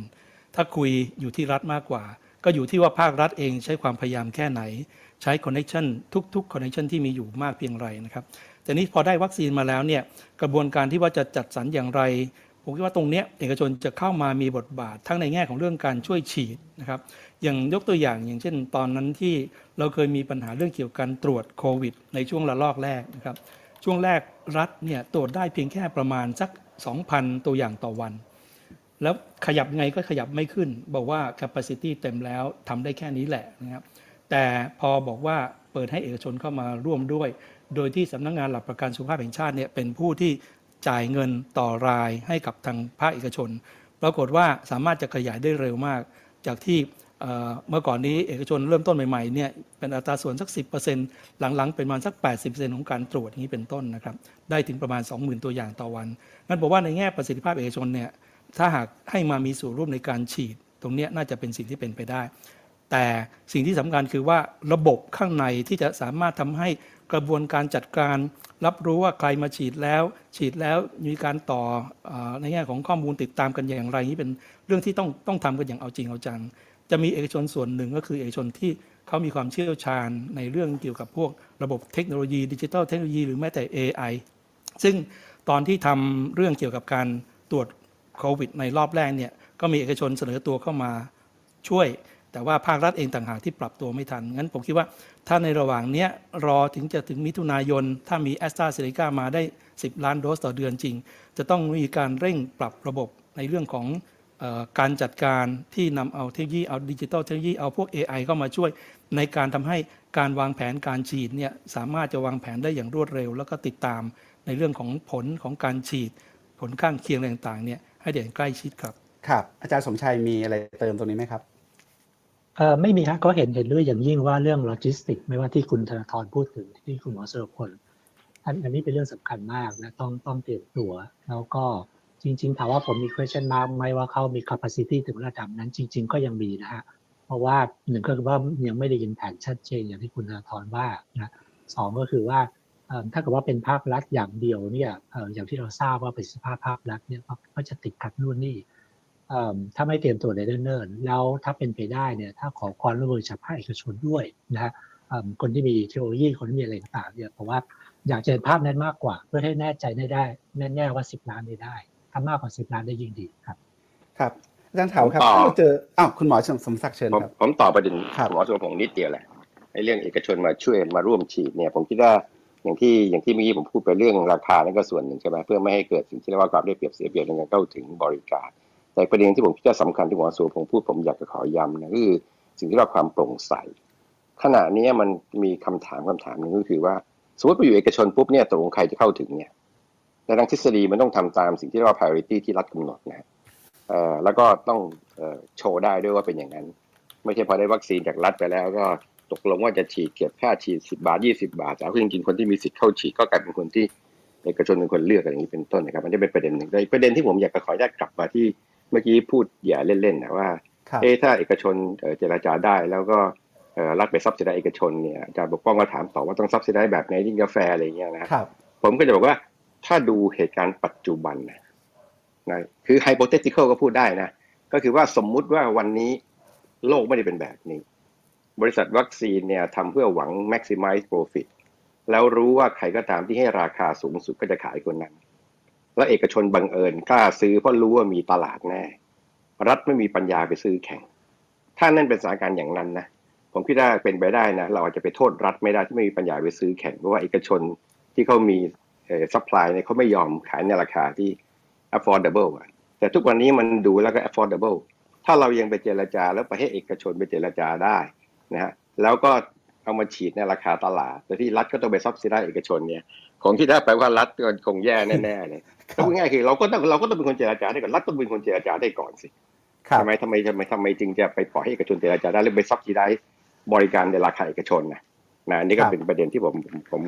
ถ้าคุยอยู่ที่รัฐมากกว่า ก็อยู่ที่ว่าภาครัฐเองใช้ความพยายามแค่ไหน ใช้ connection ทุกๆ connection ที่มีอยู่มากเพียงไรนะครับแต่นี้พอได้วัคซีนมาแล้วเนี่ยกระบวนการที่ว่าจะจัดสรรอย่างไร ผมคิดว่าตรงนี้เอกชนจะเข้ามามีบทบาททั้งในแง่ของเรื่องการช่วยฉีดนะครับอย่างยกตัวอย่างอย่างเช่น ตอนนั้นที่เราเคยมีปัญหาเรื่องเกี่ยวกับการตรวจโควิด ในช่วงระลอกแรกนะครับช่วงแรกรัฐเนี่ยตรวจได้เพียงแค่ประมาณสัก 2,000 ตัวอย่างต่อวัน แล้วขยับไงก็ขยับไม่ขึ้น บอกว่า capacity เต็มแล้วทำได้แค่นี้แหละนะครับ แต่พอบอกว่าเปิดให้เอกชนเข้ามาร่วมด้วย โดยที่สำนักงงานหลักประกันสุขภาพแห่งชาติเนี่ยเป็นผู้ที่จ่ายเงินต่อรายให้กับทางภาคเอกชน ปรากฏว่าสามารถจะขยายได้เร็วมาก จากที่เมื่อก่อนนี้เอกชนเริ่มต้นใหม่ๆเนี่ยเป็นอัตราส่วนสัก 10%หลังๆ เป็นประมาณสัก 80%ของการตรวจนี้เป็นต้นนะครับ ได้ถึงประมาณ 20,000 ตัวอย่างต่อวันนั่นบอกว่าในแง่ประสิทธิภาพเอกชนเนี่ยถ้าหากให้มามีส่วนร่วมในการฉีด ตรงนี้น่าจะเป็นสิ่งที่เป็นไปได้ แต่สิ่งที่สำคัญคือว่าระบบข้างในที่จะสามารถทำให้กระบวนการจัดการ รับรู้ว่าใครมาฉีดแล้ว ฉีดแล้วมีการต่ออในแง่ของข้อมูลติดตามกันอย่างไรนี้เป็นเรื่องที่ต้องต้องทำกันอย่างเอาจริงเอาจังจะมีเอกชนส่วนหนึ่งก็คือเอกชนที่เขามีความเชี่ยวชาญในเรื่องเกี่ยวกับพวกระบบเทคโนโลยีดิจิทัลเทคโนโลยีหรือแม้แต่ AI ซึ่งตอนที่ทำเรื่องเกี่ยวกับการตรวจโควิดในรอบแรกเนี่ยก็มีเอกชนเสนอตัวเข้ามาช่วย แต่ว่าภาครัฐเองต่างหากที่ปรับตัวไม่ทัน งั้นผมคิดว่าถ้าในระหว่างนี้รอถึงจะถึงมิถุนายน ถ้ามีแอสตราเซเนกามาได้ 10 ล้านโดสต่อเดือนจริง จะต้องมีการเร่งปรับระบบในเรื่องของอการจัดการที่นำเอาเทคโนโลยีเอา digital technology เอาพวก AI เข้ามาช่วย ในการทำให้การวางแผนการฉีดเนี่ยสามารถจะวางแผนได้อย่างรวดเร็ว แล้วก็ติดตามในเรื่องของผลของการฉีด ผลข้างเคียงต่างๆเนี่ยให้ได้อย่างใกล้ชิดครับ ครับ อาจารย์สมชัยมีอะไรเติมตรงนี้ไหมครับ ไม่มีครับก็เห็นเห็นด้วยอย่างยิ่งว่าเรื่องโลจิสติกไม่ว่าที่คุณธนาธรพูดถึงที่คุณหมอสุรพลอันอันนี้เป็นเรื่องสำคัญมากนะต้องต้องเตรียมตัว แล้วก็จริง ๆ ถามว่าผมมี question mark ไหมว่าเขามี capacity ถึงระดับนั้นจริง ๆ ก็ยังมีนะฮะเพราะว่าหนึ่งก็คือว่ายังไม่ได้ยินแผนชัดเจนอย่างที่คุณธนาธรว่านะสองก็คือว่าถ้าเกิดว่าเป็นภาครัฐอย่างเดียวเนี่ยอย่างที่เราทราบว่าประสิทธิภาพภาครัฐเนี่ยก็จะติดขัดนู่นนี่ ถ้าไม่เตรียมตัวในเนิ่นๆแล้วถ้าเป็นไปได้เนี่ยถ้าขอความร่วมมือจากภาคเอกชนด้วยนะฮะคนที่มีเทคโนโลยีคนที่มีอะไรต่างๆเนี่ยเพราะว่าอยากจะเห็นภาพนั้นมากกว่า เพื่อให้แน่ใจได้ได้แน่ๆว่าสิบล้านได้ได้ถ้ามากกว่าสิบล้านได้ยิ่งดีครับ ครับอาจารย์เถาครับถ้าเราเจออ้าวคุณหมอสมศักดิ์เชิญครับผมตอบประเด็นหมอสุรพงศ์นิดเดียวแหละไอ้เรื่องเอกชนมาช่วยมาร่วมฉีดเนี่ย ผมคิดว่าอย่างที่อย่างที่เมื่อกี้ผมพูดไปเรื่องราคานั่นก็ส่วนหนึ่งใช่ไหมเพื่อไม่ให้เกิดสิ่งที่เรียกว่าความได้เปรียบเสียเปรียบในการเข้าถึงบริการ แต่ประเด็นที่ผมคิดว่าสำคัญที่หมอสูผมพูดผมอยากจะขอย้ำนะคือสิ่งที่เราความโปร่งใสขณะนี้มันมีคำถามคำถามหนึ่งก็คือว่าสมมติไปอยู่เอกชนปุ๊บเนี่ยตกลงใครจะเข้าถึงเนี่ยในทางทฤษฎีมันต้องทำตามสิ่งที่เรียกว่า priority ที่รัฐกำหนดนะแล้วก็ต้องโชว์ได้ด้วยว่าเป็นอย่างนั้น ไม่ใช่พอได้วัคซีนจากรัฐไปแล้วก็ตกลงว่าจะฉีดเก็บค่าฉีดสิบาทยี่สิบาทแต่จริงๆคนที่มีสิทธิ์เข้าฉีดก็กลายเป็นคนที่เอกชนเป็นคนเลือกอะไรอย่างนี้เป็นต้นนะครับ มันจะเป็นประเด็นหนึ่งแต่ประเด็นที่ผมอยากจะขออนุญาตกลับมาที่ เมื่อกี้พูดอย่าเล่นๆนะว่าเอ๊ถ้าเอกชนเจราจาได้แล้วก็รัฐไปซับซิได้เอกชนเนี่ยอาจารย์บกป้องก็ถามต่อว่าต้องซับซิได้แบบไหนยิ่งกาแฟอะไรเงี้ยนะครับผมก็จะบอกว่าถ้าดูเหตุการณ์ปัจจุบันนะนะคือไฮโปเทติคอลก็พูดได้นะ ก็คือว่าสมมุติว่าวันนี้โลกไม่ได้เป็นแบบนี้ บริษัทวัคซีนเนี่ยทำเพื่อหวัง maximize profit แล้วรู้ว่าใครก็ตามที่ให้ราคาสูงสุดก็จะขายคนนั้น แล้วเอกชนบังเอิญกล้าซื้อเพราะรู้ว่ามีตลาดแน่ รัฐไม่มีปัญญาไปซื้อแข่ง ถ้านั่นเป็นสถานการณ์อย่างนั้นนะผมคิดว่าเป็นไปได้นะ เราอาจจะไปโทษรัฐไม่ได้ที่ไม่มีปัญญาไปซื้อแข่งเพราะว่าเอกชนที่เขามี supply เนี่ยเขาไม่ยอมขายในราคาที่ affordable แต่ทุกวันนี้มันดูแล้วก็ affordable ถ้าเรายังไปเจรจาแล้วไปให้เอกชนไปเจรจาได้นะฮะแล้วก็เอามาฉีดในราคาตลาด แต่ที่รัฐก็ต้องไป subsidize เอกชนเนี่ยของที่ได้แปลว่ารัฐก็คงแย่แน่ๆเลย พูดง่ายคือเราก็ต้องเราก็ต้องเป็นคนเจรจาได้ก่อนรัฐต้องเป็นคนเจรจาได้ก่อนสิทำไมทำไมทำไมทำไมจึงจะไปปล่อยให้เอกชนเจรจาได้หรือไป subsidize บริการในราคาเอกชนนะนะนี่ก็เป็นประเด็นที่ผมผม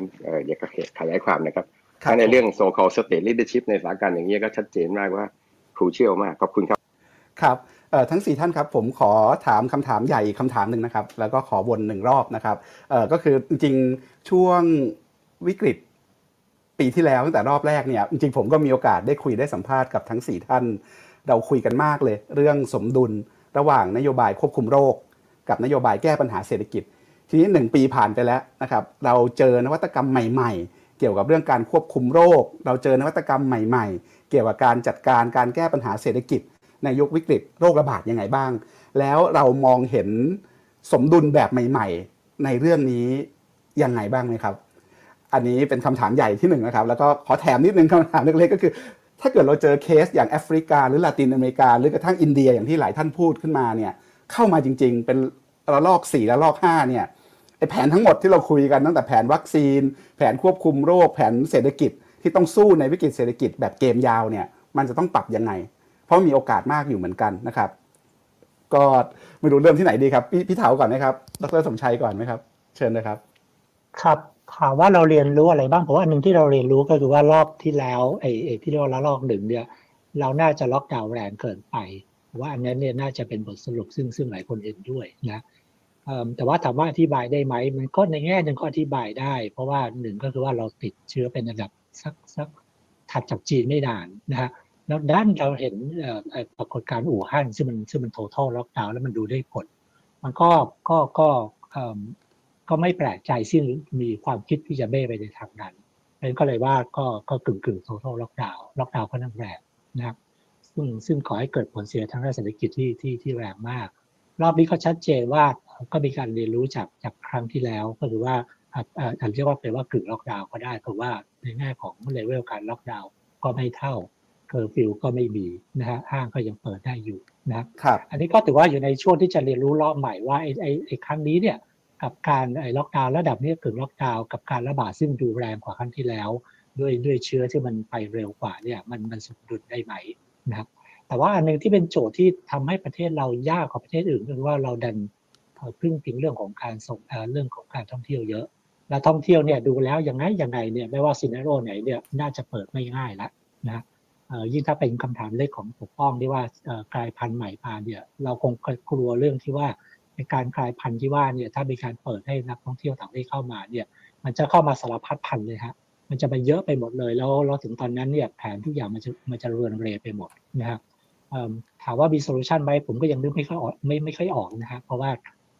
อยากขยายความนะครับถ้าในเรื่อง so-called state leadership ในสถานการณ์อย่างนี้ก็ชัดเจนมากว่า crucial มากขอบคุณครับครับอทั้งสี่ท่านครับผมขอถามคำถามใหญ่คำถามหนึ่งนะครับ แล้วก็ขอวนหนึ่งรอบนะครับเออก็คือจริงๆช่วงวิกฤต ปีที่แล้วตั้งแต่รอบแรกเนี่ยจริงๆผมก็มีโอกาสได้คุยได้สัมภาษณ์กับทั้งสี่ท่าน เราคุยกันมากเลย เรื่องสมดุลระหว่างนโยบายควบคุมโรค กับนโยบายแก้ปัญหาเศรษฐกิจ ทีนี้หนึ่งปีผ่านไปแล้วนะครับเราเจอนวัตกรรมใหม่ๆ เกี่ยวกับเรื่องการควบคุมโรค เราเจอนวัตกรรมใหม่ๆ เกี่ยวกับการจัดการการแก้ปัญหาเศรษฐกิจ ในยุควิกฤตโรคระบาดยังไงบ้าง แล้วเรามองเห็นสมดุลแบบใหม่ ๆ ในเรื่องนี้ยังไงบ้างไหมครับ อันนี้เป็นคำถามใหญ่ที่หนึ่งนะครับ แล้วก็ขอแถมนิดนึงคำถามเล็กๆก็คือ ถ้าเกิดเราเจอเคสอย่างแอฟริกา หรือลาตินอเมริกา หรือกระทั่งอินเดียอย่างที่หลายท่านพูดขึ้นมาเนี่ยเข้ามาจริง ๆ เป็นระลอก4ระลอก5เนี่ยไอแผนทั้งหมดที่เราคุยกันตั้งแต่แผนวัคซีน แผนควบคุมโรค แผนเศรษฐกิจที่ต้องสู้ในวิกฤตเศรษฐกิจแบบเกมยาวเนี่ยมันจะต้องปรับยังไง เพราะมีโอกาสมากอยู่เหมือนกันนะครับ ก็ไม่รู้เริ่มที่ไหนดีครับ พี่พี่เถาก่อนไหมครับ ดรสมชัยก่อนไหมครับ เชิญเลยครับ ครับ ถามว่าเราเรียนรู้อะไรบ้างผมว่าอันหนึ่งที่เราเรียนรู้ก็คือว่ารอบที่แล้วไอ้ไอ้ที่เรียกว่าระลอกหนึ่งเนี่ยเราน่าจะล็อกดาวน์แรงเกินไปว่าอันนั้นเนี่ยน่าจะเป็นบทสรุปซึ่งซึ่งหลายคนเห็นด้วยนะแต่ว่าถามว่าอธิบายได้ไหมมันก็ในแง่หนึ่งก็อธิบายได้ เพราะว่าหนึ่งก็คือว่าเราติดเชื้อเป็นระดับสักสักถัดจากจีนไม่นานนะฮะแล้วด้านเราเห็นปรากฏการณ์อู่ฮั่นซึ่งมันซึ่งมัน total ล็อกดาวน์แล้วมันดูได้ผล มันก็ก็ก็ ก็ไม่แปลกใจซึ่งมีความคิดที่จะเบ้ไปในทางนั้นเพราะนั้นก็เลยว่าก็ก็กึ่งกึ่ง total ล็อกดาวน์ล็อกดาวน์ก็นั่งแรงนะครับซึ่งซึ่งขอให้เกิดผลเสียทางด้านเศรษฐกิจที่ที่ที่แรงมาก รอบนี้ก็ชัดเจนว่าก็มีการเรียนรู้จากจากครั้งที่แล้วก็คือว่าอาจจะเรียกว่าเป็นว่ากึ่งล็อกดาวน์ก็ได้เพราะว่าในแง่ของเลเวลการล็อกดาวน์ก็ไม่เท่าเคอร์ฟิวก็ไม่มีนะฮะห้างก็ยังเปิดได้อยู่นะครับ อันนี้ก็ถือว่าอยู่ในช่วงที่จะเรียนรู้รอบใหม่ว่าไอ้ไอ้ไอ้ครั้งนี้เนี่ย กับการไอ้ล็อกดาวน์ระดับนี้กึ่งล็อกดาวน์กับการระบาดซึ่งดูแรงกว่าครั้งที่แล้ว ด้วยด้วยเชื้อที่มันไปเร็วกว่าเนี่ยมันมันสมดุลได้ไหมนะครับแต่ว่าอันหนึ่งที่เป็นโจทย์ที่ทำให้ประเทศเรายากกว่าประเทศอื่นก็คือว่าเราดันพึ่งพิงเรื่องของการส่งเรื่องของการท่องเที่ยวเยอะ และท่องเที่ยวเนี่ยดูแล้วยังไงยังไงเนี่ยไม่ว่าซีนาโรไหนเนี่ยน่าจะเปิดไม่ง่ายแล้วนะยิ่งถ้าเป็นคำถามเล็กของปกป้องที่ว่ากลายพันธุ์ใหม่มาเนี่ยเราคงกลัวเรื่องที่ว่า ในการกลายพันธุ์ที่ว่าเนี่ยถ้ามีการเปิดให้นักท่องเที่ยวต่างประเทศเข้ามาเนี่ยมันจะเข้ามาสารพัดพันธุ์เลยฮะมันจะไปเยอะไปหมดเลย แล้วเราถึงตอนนั้นเนี่ยแผนทุกอย่างมันจะมันจะเรือนเรไปหมดนะครับถามว่ามี solution ไหมผมก็ยังนึกไม่ค่อยออกไม่ไม่ค่อยออกนะฮะเพราะว่า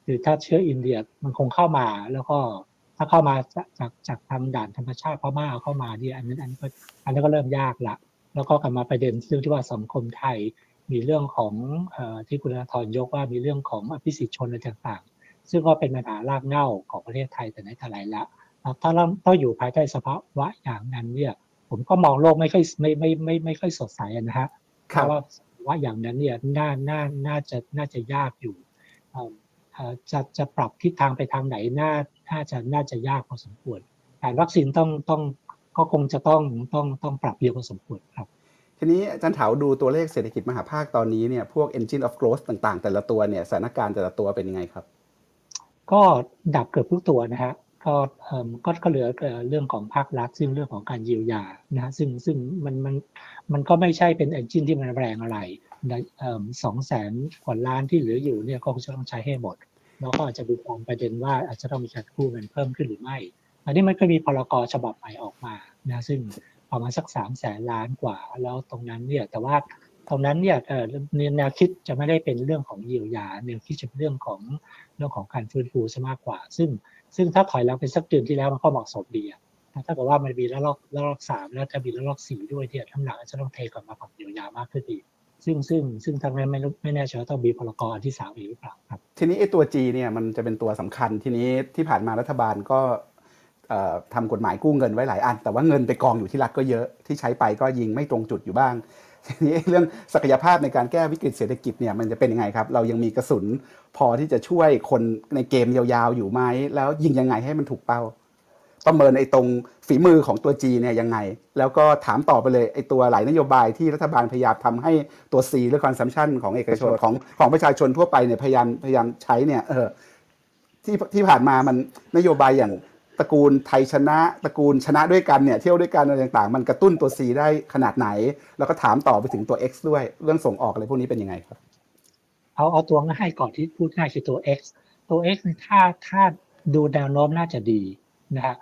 คือถ้าเชื้ออินเดียมันคงเข้ามาแล้วก็ถ้าเข้ามาจากจากทางด่านธรรมชาติพม่าเข้ามาเนี่ยอันนั้นอันนี้ก็อันนี้ก็เริ่มยากละแล้วก็กลับมาประเด็นเรื่องที่ว่าสังคมไทย มีเรื่องของอที่คุณธนาธรยกว่ามีเรื่องของอภิสิทธิชนอะไรต่างๆ ซึ่งก็เป็นปัญหารากเหง้าของประเทศไทยแต่ไหนแต่ไรละถ้าเราต้องอยู่ภายใต้สภาวะอย่างนั้นเนี่ยผมก็มองโลกไม่ค่อยไม่ไม่ไม่ไม่ค่อยสดใสนะฮะเพราะว่าว่าอย่างนั้นเนี่ยน่าน่าน่าจะน่าจะยากอยู่จะจะปรับทิศทางไปทางไหนน่าน่าจะน่าจะยากพอสมควรแต่วัคซีนต้องต้องก็คงจะต้องต้องต้องปรับเยอะพอสมควรครับ ทีนี้อาจารย์เถาดูตัวเลขเศรษฐกิจมหาภาคตอนนี้เนี่ยพวก engine of growth ต่างๆ แต่ละตัวเนี่ยสถานการณ์แต่ละตัวเป็นยังไงครับ ก็ดับเกือบทุกตัวนะฮะก็ก็ก็เหลือเรื่องของภาครัฐซึ่งเรื่องของการเยียวยานะฮะซึ่งซึ่งมันมันมันก็ไม่ใช่เป็นเอนจินที่มันแรงอะไรสองแสนกว่าล้านที่เหลืออยู่เนี่ยก็จะต้องใช้ให้หมด แล้วก็อาจจะมีความประเด็นว่าอาจจะต้องมีการกู้เงินเพิ่มขึ้นหรือไม่ อันนี้มันก็มีพรกฉบับใหม่ออกมานะซึ่ง ประมาณสักสามแสนล้านกว่า แล้วตรงนั้นเนี่ยแต่ว่าตรงนั้นเนี่ยแนวคิดจะไม่ได้เป็นเรื่องของเยียวยาแนวคิดจะเป็นเรื่องของเรื่องของการฟื้นฟูซะมากกว่า ซึ่งซึ่งถ้าถอยแล้วเป็นสักเดือนที่แล้วมันก็เหมาะสมดีอะถ้าเกิดว่ามันมีระลอกระลอกสามแล้วจะมีระลอกสี่ด้วยที่ทั้งหลังจะต้องเทก่อนมาปรับเยียวยามากขึ้นอีกซึ่งซึ่งซึ่งทางนั้นไม่ไม่แน่ใจว่าต้องมีพลกรที่สามอีกหรือเปล่าครับ ทีนี้ไอ้ตัว G เนี่ยมันจะเป็นตัวสำคัญทีนี้ที่ผ่านมารัฐบาลก็ ทำกฎหมายกู้เงินไว้หลายอัน แต่ว่าเงินไปกองอยู่ที่รัฐก็เยอะที่ใช้ไปก็ยิงไม่ตรงจุดอยู่บ้างทีนี้เรื่องศักยภาพในการแก้วิกฤตเศรษฐกิจเนี่ยมันจะเป็นยังไงครับ เรายังมีกระสุนพอที่จะช่วยคนในเกมยาวๆอยู่ไหมแล้วยิงยังไงให้มันถูกเป้า ประเมินไอ้ตรงฝีมือของตัว G เนี่ยยังไง แล้วก็ถามต่อไปเลยไอ้ตัวหลายนโยบายที่รัฐบาลพยายามทำให้ตัว C หรือคอนซัมชันของเอกชนของของประชาชนทั่วไปเนี่ยพยายามพยายามใช้เนี่ยเออที่ที่ผ่านมามันนโยบายอย่าง ตระกูลไทยชนะตระกูลชนะด้วยกันเนี่ยเที่ยวด้วยกันอะไรต่างๆ มันกระตุ้นตัว C ได้ขนาดไหน แล้วก็ถามต่อไปถึงตัว X ด้วยเรื่องส่งออกอะไรพวกนี้เป็นยังไงครับ เอาเอาตัวง่ายก่อนที่พูดง่ายคือตัว X ตัว X เนี่ยถ้าถ้าดูแนวโน้มน่าจะดีนะฮะ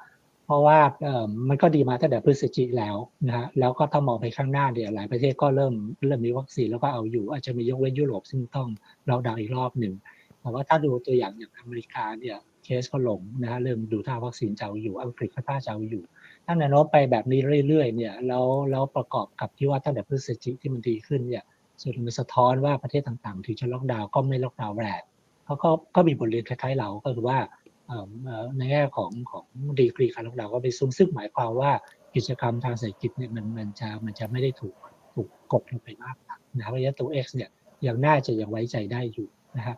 เพราะว่าเออมันก็ดีมาตั้งแต่พฤศจิกแล้วนะฮะแล้วก็ถ้ามองไปข้างหน้าเนี่ยหลายประเทศก็เริ่มเริ่มมีวัคซีนแล้วก็เอาอยู่ อาจจะมียกเว้นยุโรปซึ่งต้องเราดาวน์อีกรอบหนึ่งแต่ว่าถ้าดูตัวอย่างอย่างอเมริกาเนี่ย เคสก็ลงนะฮะเริ่มดูท่าวัคซีนจะเอาอยู่อังกฤษก็ท่าจะเอาอยู่ถ้าแนวโน้มไปแบบนี้เรื่อยๆเนี่ยแล้วแล้วประกอบกับที่ว่าตั้งแต่พฤศจิกที่มันดีขึ้นเนี่ยส่วนมันสะท้อนว่าประเทศต่างๆ ถึงจะล็อกดาวน์ก็ไม่ล็อกดาวน์แรงเขาก็ก็มีบทเรียนคล้ายๆเราก็คือว่าในแง่ของของดีกรีการล็อกดาวน์ก็ไปสูงซึ่งหมายความว่ากิจกรรมทางเศรษฐกิจเนี่ยมันมันจะมันจะไม่ได้ถูกถูกกดลงไปมากนักนะเพราะฉะนั้นตัว X เนี่ยยังน่าจะยังไว้ใจได้อยู่นะฮะ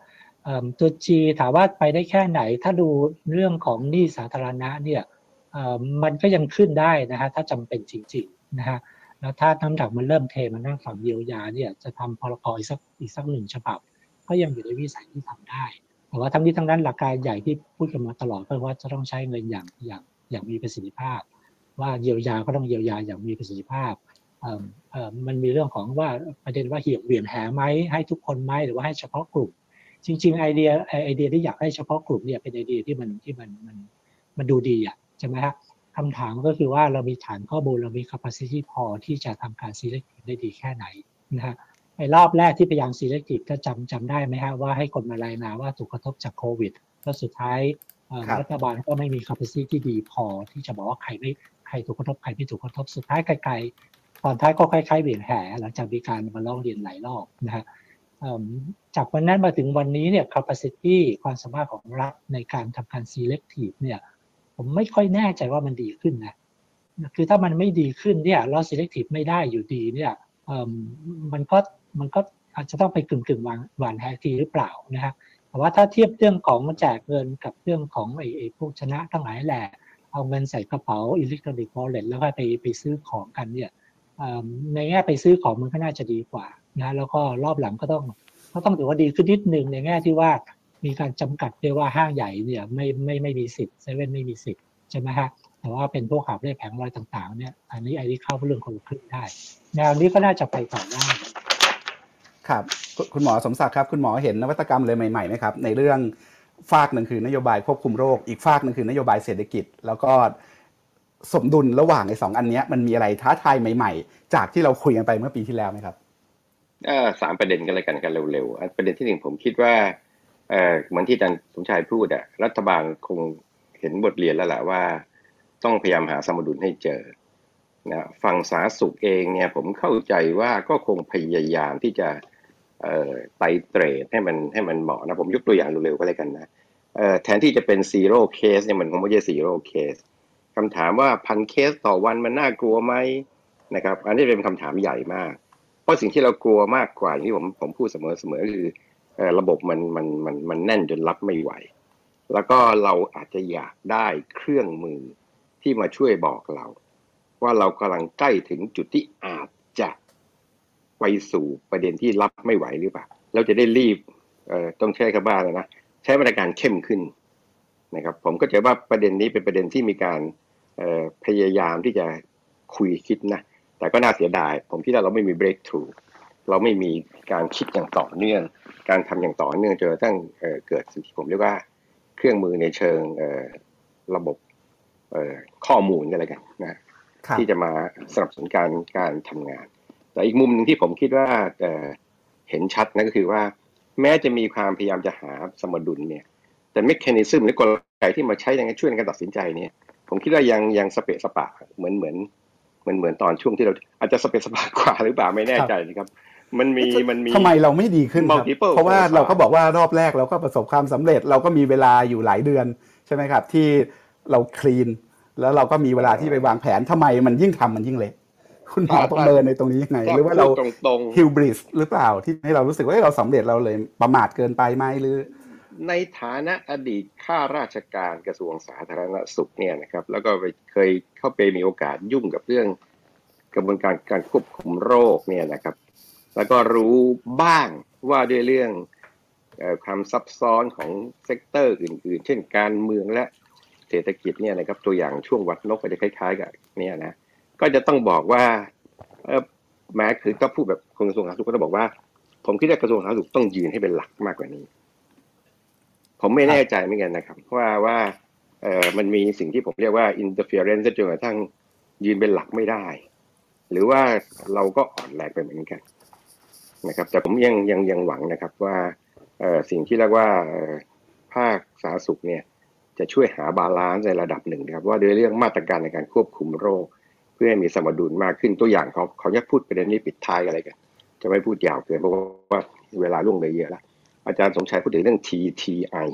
ตัว G ถามว่าไปได้แค่ไหน ถ้าดูเรื่องของหนี้สาธารณะเนี่ยมันก็ยังขึ้นได้นะฮะถ้าจำเป็นจริงๆนะฮะแล้วถ้าน้ำหนักมันเริ่มเทมานั่งฝั่งเยียวยาเนี่ยจะทำพรกอีกสักอีกสักหนึ่งฉบับ ก็ยังอยู่ในวิสัยที่ทำได้ แต่ว่าทั้งนี้ทั้งนั้นหลักการใหญ่ที่พูดกันมาตลอดก็คือว่าจะต้องใช้เงินอย่างอย่างอย่างมีประสิทธิภาพ ว่าเยียวยาก็ต้องเยียวยาอย่างมีประสิทธิภาพมันมีเรื่องของว่าประเด็นว่าเหี่ยวเหวี่ยงแหไหมให้ทุกคนไหมหรือว่าให้เฉพาะกลุ่ม จริง ๆ ไอเดียไอไอเดียที่อยากให้เฉพาะกลุ่มเนี่ยเป็นไอเดียที่มันที่มันมันมันดูดีอะใช่ไหมฮะคำถามก็คือว่าเรามีฐานข้อมูลเรามี capacity พอที่จะทำการ selective ได้ดีแค่ไหนนะฮะไอ้รอบแรกที่พยายาม selective ก็จำจำได้ไหมฮะว่าให้คนมารายงานว่าถูกกระทบจากโควิดแล้วสุดท้ายเอ่อครับรัฐบาลก็ไม่มี capacity ที่ดีพอที่จะบอกว่าใครไม่ใครถูกกระทบใครไม่ถูกกระทบสุดท้ายไกลๆตอนท้ายก็คล้ายๆเบี่ยงแหหลังจากมีการมาร้องเรียนหลายรอบนะฮะเอิ่ม จากวันนั้นมาถึงวันนี้เนี่ย capacity ความสามารถของรัฐในการทำการ selective เนี่ย ผมไม่ค่อยแน่ใจว่ามันดีขึ้นนะ คือถ้ามันไม่ดีขึ้นเนี่ยเรา selective ไม่ได้อยู่ดีเนี่ยมันก็มันก็อาจจะต้องไปกึ่งกึ่งหว่านแหอีกทีหรือเปล่านะฮะแต่ว่าถ้าเทียบเรื่องของแจกเงินกับเรื่องของไอ้พวกชนะทั้งหลายแหละเอาเงินใส่กระเป๋า electronic wallet แล้วก็ไปไปซื้อของกันเนี่ยในแง่ไปซื้อของมันก็น่าจะดีกว่า นะแล้วก็รอบหลังก็ต้องก็ต้องถือว่าดีขึ้นนิดหนึ่งในแง่ที่ว่ามีการจำกัดด้วยว่าห้างใหญ่เนี่ยไม่ไม่ไม่มีสิทธิ์เซเว่นไม่มีสิทธิ์ใช่ไหมฮะแต่ว่าเป็นพวกขับเล่แผงลอยต่างๆเนี่ยอันนี้ไอ้ที่เข้าเรื่องคนละครึ่งได้แนวนี้ก็น่าจะไปต่อได้ครับคุณคุณหมอสมศักดิ์ครับคุณหมอเห็นนวัตกรรมเลยใหม่ๆไหมครับในเรื่องฝากหนึ่งคือนโยบายควบคุมโรค อีกฝากหนึ่งคือนโยบายเศรษฐกิจ แล้วก็สมดุลระหว่างไอ้สองอันนี้มันมีอะไรท้าทายใหม่ ๆ จากที่เราคุยกันไปเมื่อปีที่แล้วไหมครับ สามประเด็นกันเลยกันกันเร็วๆประเด็นที่หนึ่งผมคิดว่าเหมือนที่อาจารย์สมชายพูดอะรัฐบาลคงเห็นบทเรียนแล้วแหละว่า ต้องพยายามหาสมดุลให้เจอนะฝั่งสาธารณสุขเองเนี่ยผมเข้าใจว่าก็คงพยายามที่จะไตเตรดให้มันให้มันเหมาะนะผมยกตัวอย่างเร็วๆก็เลยกันนะแทนที่จะเป็น zero case เนี่ยมันคงไม่ใช่ zero case คำถามว่าพันเคสต่อวันมันน่ากลัวไหมนะครับ อันนี้เป็นคำถามใหญ่มาก เพราะสิ่งที่เรากลัวมากกว่าอย่างที่ผมผมพูดเสมอเสมอคือระบบมันมันมันมันแน่นจนรับไม่ไหว แล้วก็เราอาจจะอยากได้เครื่องมือที่มาช่วยบอกเรา ว่าเรากำลังใกล้ถึงจุดที่อาจจะไปสู่ประเด็นที่รับไม่ไหวหรือเปล่าเราจะได้รีบเอ่อต้องใช้คำว่าอะไรนะใช้มาตรการเข้มขึ้นนะครับผมก็จะว่าประเด็นนี้เป็นประเด็นที่มีการเอ่อพยายามที่จะคุยคิดนะ แต่ก็น่าเสียดาย ผมคิดว่าเราไม่มี breakthrough เราไม่มีการคิดอย่างต่อเนื่อง การทำอย่างต่อเนื่องจนกระทั่งเอ่อเกิดสิ่งที่ผมเรียกว่าเครื่องมือในเชิงเอ่อระบบเอ่อข้อมูลกันเลยกันนะครับที่จะมาสนับสนุนการการทำงาน แต่อีกมุมหนึ่งที่ผมคิดว่าเอ่อเห็นชัดนะก็คือว่า แม้จะมีความพยายามจะหาสมดุลเนี่ย แต่เมคานิซึมหรือกลไกที่มาใช้ในการช่วยในการตัดสินใจเนี่ย ผมคิดว่ายังยังสเปะสปะเหมือนเหมือนเห มือนเหมือนตอนช่วงที่เราอาจจะสเปะสปะกว่าหรือเปล่าไม่แน่ใจนะครับ มันมีมันมีทำไมเราไม่ดีขึ้นครับ multiple เพราะว่าเราก็บอกว่ารอบแรกเราก็ประสบความสำเร็จ เราก็มีเวลาอยู่หลายเดือนใช่ไหมครับ ที่เราคลีน แล้วเราก็มีเวลาที่ไปวางแผนทำไมมันยิ่งทำมันยิ่งเละคุณหมอประเมินในตรงนี้ยังไง หรือว่าเราตรงตรงๆฮิวบริสหรือเปล่าที่ให้เรารู้สึกว่าเอ้ยเราสำเร็จเราเลยประมาทเกินไปไหมหรือ ในฐานะอดีตข้าราชการกระทรวงสาธารณสุขเนี่ยนะครับ แล้วก็เคยเข้าไปมีโอกาสยุ่งกับเรื่องกระบวนการการควบคุมโรคเนี่ยนะครับ แล้วก็รู้บ้างว่าด้วยเรื่องความซับซ้อนของ sector อื่น ๆ เช่นการเมืองและเศรษฐกิจเนี่ยนะครับตัวอย่างช่วงหวัดนกก็จะคล้าย ๆ กับเนี่ยนะก็จะต้องบอกว่าแม้คือก็พูดแบบกระทรวงสาธารณสุขก็ต้องบอกว่า ผมคิดว่ากระทรวงสาธารณสุขต้องยืนให้เป็นหลักมากกว่านี้ ผมไม่แน่ใจเหมือนกันนะครับว่าว่าเออมันมีสิ่งที่ผมเรียกว่า interference จนกระทั่งยืนเป็นหลักไม่ได้ หรือว่าเราก็อ่อนแรงไปเหมือนกันนะครับ แต่ผมยังยังยังหวังนะครับว่าเออสิ่งที่เรียกว่าภาคสาธารณสุขเนี่ยจะช่วยหา balance ในระดับหนึ่งนะครับ ว่าโดยเรื่องมาตรการในการควบคุมโรค เพื่อให้มีสมดุลมากขึ้นตัวอย่างเขาเขาจะพูดประเด็นนี้ปิดท้ายอะไรกัน จะไม่พูดยาวเกินเพราะว่าเวลาล่วงเลยเยอะแล้ว อาจารย์สมชัยพูดถึงเรื่อง TTI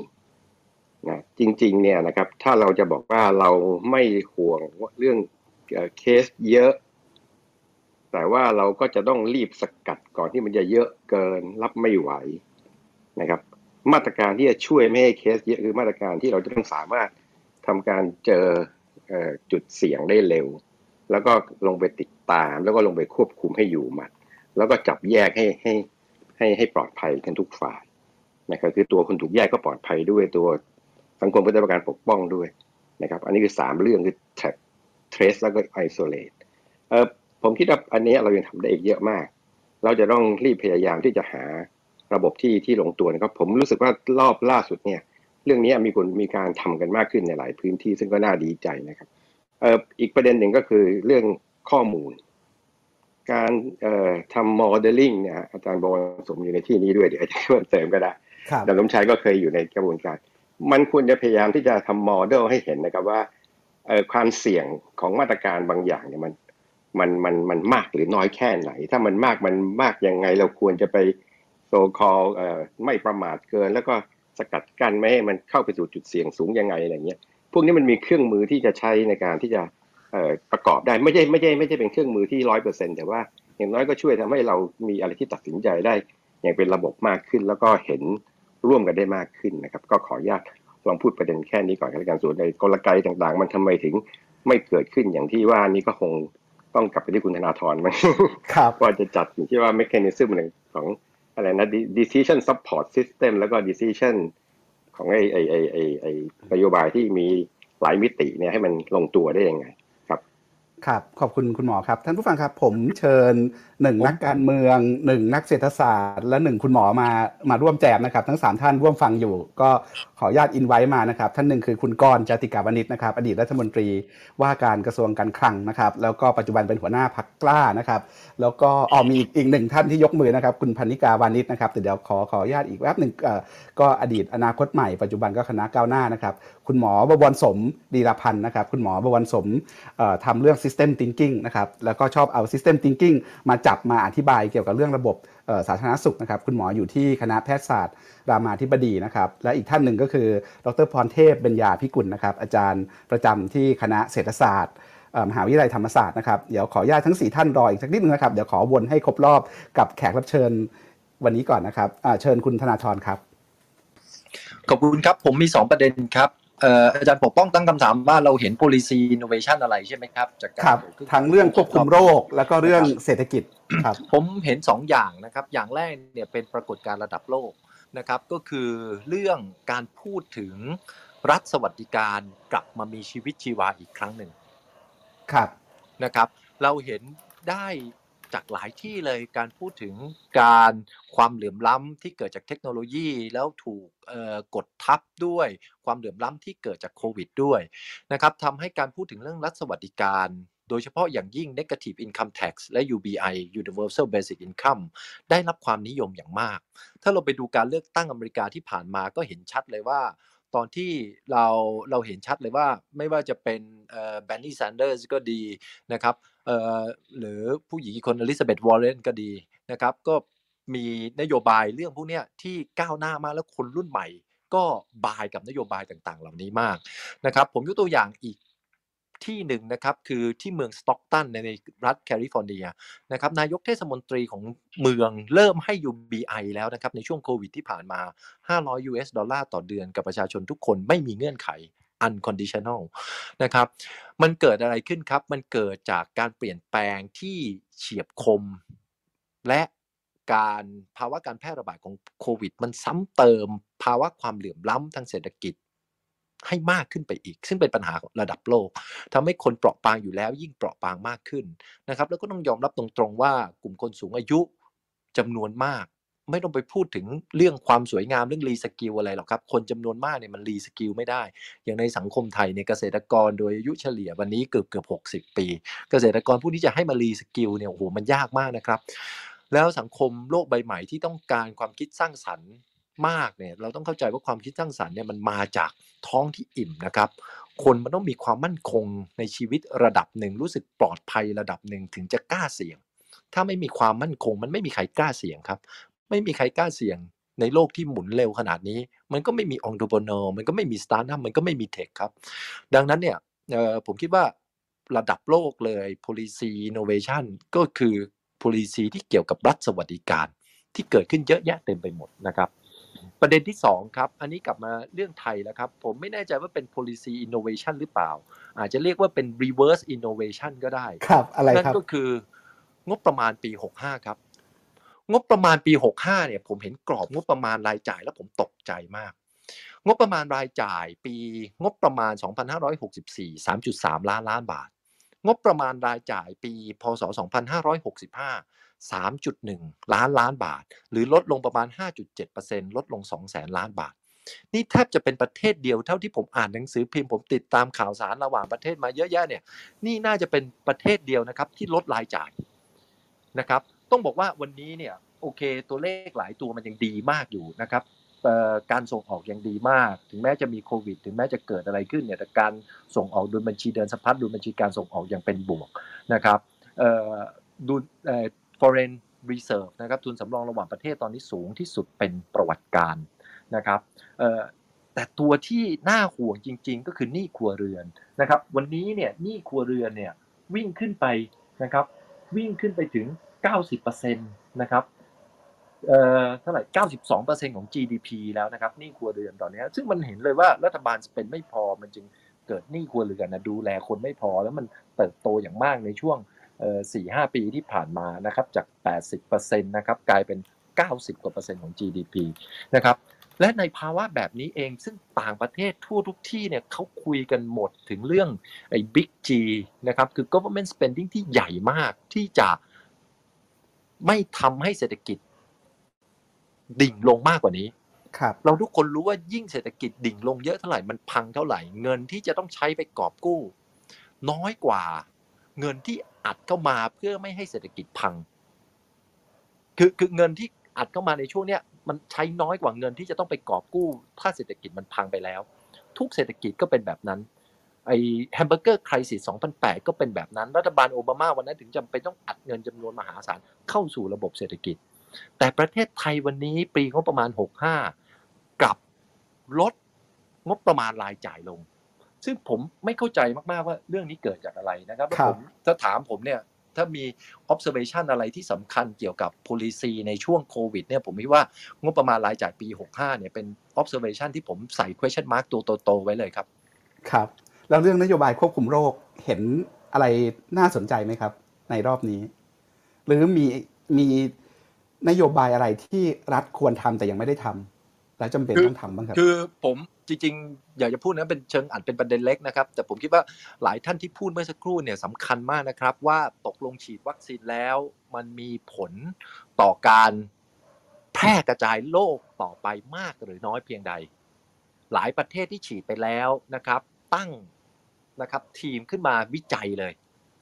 นะจริงๆเนี่ยนะครับถ้าเราจะบอกว่าเราไม่ห่วงเรื่องเคสเยอะ แต่ว่าเราก็จะต้องรีบสกัดก่อนที่มันจะเยอะเกินรับไม่ไหวนะครับ มาตรการที่จะช่วยไม่ให้เคสเยอะคือมาตรการที่เราจะต้องสามารถทำการเจอเอ่อจุดเสี่ยงได้เร็ว แล้วก็ลงไปติดตาม แล้วก็ลงไปควบคุมให้อยู่หมัด แล้วก็จับแยกให้ให้ให้ให้ปลอดภัยกันทุกฝ่าย นะครับคือตัวคนถูกแยกก็ปลอดภัยด้วยตัวสังคมก็ได้รับการปกป้องด้วยนะครับ อันนี้คือสามเรื่องคือ track trace แล้วก็ isolate เออผมคิดว่าอันนี้เรายังทำได้อีกเยอะมาก เราจะต้องรีบพยายามที่จะหาระบบที่ที่ลงตัวนะครับ ผมรู้สึกว่ารอบล่าสุดเนี่ย เรื่องนี้มีคนมีการทำกันมากขึ้นในหลายพื้นที่ซึ่งก็น่าดีใจนะครับเอออีกประเด็นหนึ่งก็คือเรื่องข้อมูล การเอ่อทำโมเดลลิ่งเนี่ยอาจารย์บวรสมอยู่ในที่นี้ด้วยเดี๋ยวจะเพิ่มเติมก็ได้ ครับอาจารย์สมชัยก็เคยอยู่ในกระบวนการ มันควรจะพยายามที่จะทำโมเดลให้เห็นนะครับว่าความเสี่ยงของมาตรการบางอย่างเนี่ยมันมันมันมันมากหรือน้อยแค่ไหน ถ้ามันมากมันมากยังไง เราควรจะไปโซคอลไม่ประมาทเกิน แล้วก็สกัดกั้นไม่ให้มันเข้าไปสู่จุดเสี่ยงสูงยังไงอะไรเงี้ยพวกนี้มันมีเครื่องมือที่จะใช้ในการที่จะประกอบได้ไม่ใช่ไม่ใช่ไม่ใช่เป็นเครื่องมือที่ร้อยเปอร์เซ็นแต่ว่าอย่างน้อยก็ช่วยทำให้เรามีอะไรที่ตัดสินใจได้ อย่างเป็นระบบมากขึ้น แล้วก็เห็น ร่วมกันได้มากขึ้นนะครับ ก็ขออนุญาตลองพูดประเด็นแค่นี้ก่อนกันแล้วกันส่วนในกลไกต่างๆ มันทำไมถึงไม่เกิดขึ้นอย่างที่ว่านี่ก็คงต้องกลับไปที่คุณธนาธรมันครับว่าจะจัดอยู่ที่ว่า mechanism หนึ่งของอะไรนะ decision support system แล้วก็ decision ของไอ้ไอ้ไอ้ไอ้ไอ้นโยบายที่มีหลายมิติเนี่ยให้มันลงตัวได้ยังไง ครับขอบคุณคุณหมอครับ ท่านผู้ฟังครับผมเชิญหนึ่งนักการเมืองหนึ่งนักเศรษฐศาสตร์ และหนึ่งคุณหมอมามาร่วมแจมนะครับ ทั้งสามท่านร่วมฟังอยู่ ก็ขออนุญาตอินไว้มานะครับ ท่านหนึ่งคือคุณกรจติกาวณิชนะครับ อดีตรัฐมนตรีว่าการกระทรวงการคลังนะครับ แล้วก็ปัจจุบันเป็นหัวหน้าพักกล้านะครับ แล้วก็อ๋อมีอีกหนึ่งท่านที่ยกมือนะครับ คุณพันนิกาวานิชนะครับแต่เดี๋ยวขอขออนุญาตอีกแวบหนึ่งก็อดีตอนาคตใหม่ปัจจุบันก็คณะก้าวหน้านะครับ คุณหมอบวรสมดีรพันธ์นะครับ คุณหมอบวรสมเอ่อทำเรื่อง system thinking นะครับแล้วก็ชอบเอา system thinking มาจับมาอธิบายเกี่ยวกับเรื่องระบบสาธารณสุขนะครับคุณหมออยู่ที่คณะแพทยศาสตร์ รามาธิบดีนะครับและอีกท่านหนึ่งก็คือ ดรพรเทพเบญญาพิกุลนะครับอาจารย์ประจำที่คณะเศรษฐศาสตร์มหาวิทยาลัยธรรมศาสตร์นะครับเดี๋ยวขออนุญาตทั้ง 4 ท่านรออีกสักนิดนึงนะครับเดี๋ยวขอวนให้ครบรอบกับแขกรับเชิญวันนี้ก่อนนะครับเชิญคุณธนาธรครับขอบคุณครับผมมี 2 ประเด็นครับ อ่ออาจารย์ปกป้องตั้งคำถามว่าเราเห็น policy innovation อะไรใช่ไหมครับจากการครับเกิดขึ้นทั้งเรื่องควบคุมโรค แล้วก็เรื่องเศรษฐกิจครับผมเห็น 2 อย่างนะครับ อย่างแรกเนี่ยเป็นปรากฏการณ์ระดับโลกนะครับ ก็คือเรื่องการพูดถึงรัฐสวัสดิการกลับมามีชีวิตชีวาอีกครั้งหนึ่งครับนะครับ เราเห็นได้ จากหลายที่เลยการพูดถึงการความเหลื่อมล้ำที่เกิดจากเทคโนโลยีแล้วถูกกดทับด้วยความเหลื่อมล้ำที่เกิดจากโควิดด้วยนะครับทำให้การพูดถึงเรื่องรัฐสวัสดิการโดยเฉพาะอย่างยิ่ง negative income tax และ UBI Universal Basic Income ได้รับความนิยมอย่างมาก ถ้าเราไปดูการเลือกตั้งอเมริกาที่ผ่านมาก็เห็นชัดเลยว่า ตอนที่เราเราเห็นชัดเลยว่าไม่ว่าจะเป็นเบอร์นีแซนเดอร์สก็ดีนะครับเอ่อหรือผู้หญิงคนอลิซาเบธวอร์เรนก็ดีนะครับก็มีนโยบายเรื่องพวกนี้ที่ก้าวหน้ามากแล้วคนรุ่นใหม่ ก็ buy กับนโยบายต่างๆ เหล่านี้มากนะครับผมยกตัวอย่างอีก ที่หนึ่งนะครับคือที่เมืองสต็อกตันในรัฐแคลิฟอร์เนียนะครับนายกเทศมนตรีของเมืองเริ่มให้ UBI แล้วนะครับในช่วงโควิดที่ผ่านมา 500 US ดอลลาร์ต่อเดือนกับประชาชนทุกคนไม่มีเงื่อนไข unconditional นะครับมันเกิดอะไรขึ้นครับ มันเกิดจากการเปลี่ยนแปลงที่เฉียบคม และการภาวะการแพร่ระบาดของโควิด มันซ้ำเติมภาวะความเหลื่อมล้ำทางเศรษฐกิจ ให้มากขึ้นไปอีก ซึ่งเป็นปัญหาระดับโลกทำให้คนเปราะบางอยู่แล้ว ยิ่งเปราะบางมากขึ้นนะครับ แล้วก็ต้องยอมรับตรงๆว่ากลุ่มคนสูงอายุจำนวนมาก ไม่ต้องไปพูดถึงเรื่องความสวยงามเรื่อง reskill อะไรหรอกครับ คนจำนวนมากเนี่ยมัน reskill ไม่ได้ อย่างในสังคมไทยเนี่ยเกษตรกรโดยอายุเฉลี่ยวันนี้เกือบเกือบหกสิบปี เกษตรกรผู้ที่จะให้มา reskill เนี่ยโอ้โหมันยากมากนะครับแล้วสังคมโลกใบใหม่ที่ต้องการความคิดสร้างสรรค์ มากเนี่ยเราต้องเข้าใจว่าความคิดสร้างสรรค์เนี่ยมันมาจากท้องที่อิ่มนะครับ คนมันต้องมีความมั่นคงในชีวิตระดับหนึ่งรู้สึกปลอดภัยระดับหนึ่งถึงจะกล้าเสี่ยง ถ้าไม่มีความมั่นคง มันไม่มีใครกล้าเสี่ยงครับ ไม่มีใครกล้าเสี่ยงในโลกที่หมุนเร็วขนาดนี้ มันก็ไม่มีองค์ประกอบมันก็ไม่มีสตาร์ทอัพมันก็ไม่มีเทคครับ ดังนั้นเนี่ยผมคิดว่าระดับโลกเลย policy innovation ก็คือ policy ที่เกี่ยวกับรัฐสวัสดิการที่เกิดขึ้นเยอะแยะเต็มไปหมดนะครับ ประเด็นที่2ครับ อันนี้กลับมาเรื่องไทยแล้วครับ ผมไม่แน่ใจว่าเป็น policy innovation หรือเปล่า อาจจะเรียกว่าเป็น reverse innovation ก็ได้ครับอะไรนั่นครับก็คืองบประมาณปี 65 ครับ งบประมาณปี 65 เนี่ย ผมเห็นกรอบงบประมาณรายจ่ายแล้วผมตกใจมาก งบประมาณรายจ่ายปีงบประมาณ 2564 3.3 ล้านล้านบาท งบประมาณรายจ่ายปี พศ 2565 3.1 ล้านล้านบาท หรือลดลงประมาณ 5.7%ลดลง2แสนล้านบาท นี่แทบจะเป็นประเทศเดียวเท่าที่ผมอ่านหนังสือพิมพ์ผมติดตามข่าวสารระหว่างประเทศมาเยอะแยะเนี่ยนี่น่าจะเป็นประเทศเดียวนะครับที่ลดรายจ่ายนะครับ ต้องบอกว่าวันนี้เนี่ยโอเคตัวเลขหลายตัวมันยังดีมากอยู่นะครับการส่งออกยังดีมาก ถึงแม้จะมีโควิด ถึงแม้จะเกิดอะไรขึ้นเนี่ยแต่การส่งออกดุลบัญชีเดินสะพัดดุลบัญชีการส่งออกยังเป็นบวกนะครับดุล foreign reserve นะครับทุนสำรองระหว่างประเทศตอนนี้สูงที่สุดเป็นประวัติการนะครับเอ่อแต่ตัวที่น่าห่วงจริง ๆ ก็คือหนี้ครัวเรือนนะครับ วันนี้เนี่ยหนี้ครัวเรือนเนี่ยวิ่งขึ้นไปนะครับ วิ่งขึ้นไปถึง 90%นะครับเอ่อเท่าไหร่92%ของ GDP แล้วนะครับหนี้ครัวเรือนตอนนี้ซึ่งมันเห็นเลยว่ารัฐบาลเป็นไม่พอมันจึงเกิดหนี้ครัวเรือนนะดูแลคนไม่พอแล้วมันเติบโตอย่างมากในช่วง เอ่อ4-5ปีที่ผ่านมานะครับจาก 80%นะครับกลายเป็น 90 กว่าเปอร์เซ็นต์ของ GDP นะครับและในภาวะแบบนี้เองซึ่งต่างประเทศทั่วทุกที่เนี่ยเขาคุยกันหมดถึงเรื่องไอ้ Big G นะครับคือ government spending ที่ใหญ่มากที่จะไม่ทำให้เศรษฐกิจดิ่งลงมากกว่านี้ครับเราทุกคนรู้ว่ายิ่งเศรษฐกิจดิ่งลงเยอะเท่าไหร่มันพังเท่าไหร่เงินที่จะต้องใช้ไปกอบกู้ น้อยกว่า เงินที่อัดเข้ามาเพื่อไม่ให้เศรษฐกิจพัง คือคือเงินที่อัดเข้ามาในช่วงเนี้ยมันใช้น้อยกว่าเงินที่จะต้องไปกอบกู้ ถ้าเศรษฐกิจมันพังไปแล้ว ทุกเศรษฐกิจก็เป็นแบบนั้นไอ้แฮมเบอร์เกอร์คริสิส2008 ก็เป็นแบบนั้น รัฐบาลโอบามาวันนั้นถึงจำเป็นต้องอัดเงินจำนวนมหาศาลเข้าสู่ระบบเศรษฐกิจ แต่ประเทศไทยวันนี้ปีงบประมาณ 65 กลับลดงบประมาณรายจ่ายลง ซึ่งผมไม่เข้าใจมากๆว่าเรื่องนี้เกิดจากอะไรนะครับครับผมถ้าถามผมเนี่ยถ้ามี observation อะไรที่สำคัญเกี่ยวกับ policy ในช่วงโควิดเนี่ยผมคิดว่างบประมาณรายจ่ายปี 65เนี่ยเป็น observation ที่ผมใส่ question mark ตัวโตๆไว้เลยครับ ครับ แล้วเรื่องนโยบายควบคุมโรคเห็นอะไรน่าสนใจไหมครับ ในรอบนี้ หรือมีมีนโยบายอะไรที่รัฐควรทำแต่ยังไม่ได้ทำ และจำเป็นคือต้องทำบ้างครับคือผมจริงๆ อยากจะพูดนะเป็นเชิงอาจเป็นประเด็นเล็กนะครับ แต่ผมคิดว่าหลายท่านที่พูดเมื่อสักครู่เนี่ยสำคัญมากนะครับ ว่าตกลงฉีดวัคซีนแล้วมันมีผลต่อการแพร่กระจายโรคต่อไปมากหรือน้อยเพียงใด หลายประเทศที่ฉีดไปแล้วนะครับ ตั้งนะครับทีมขึ้นมาวิจัยเลย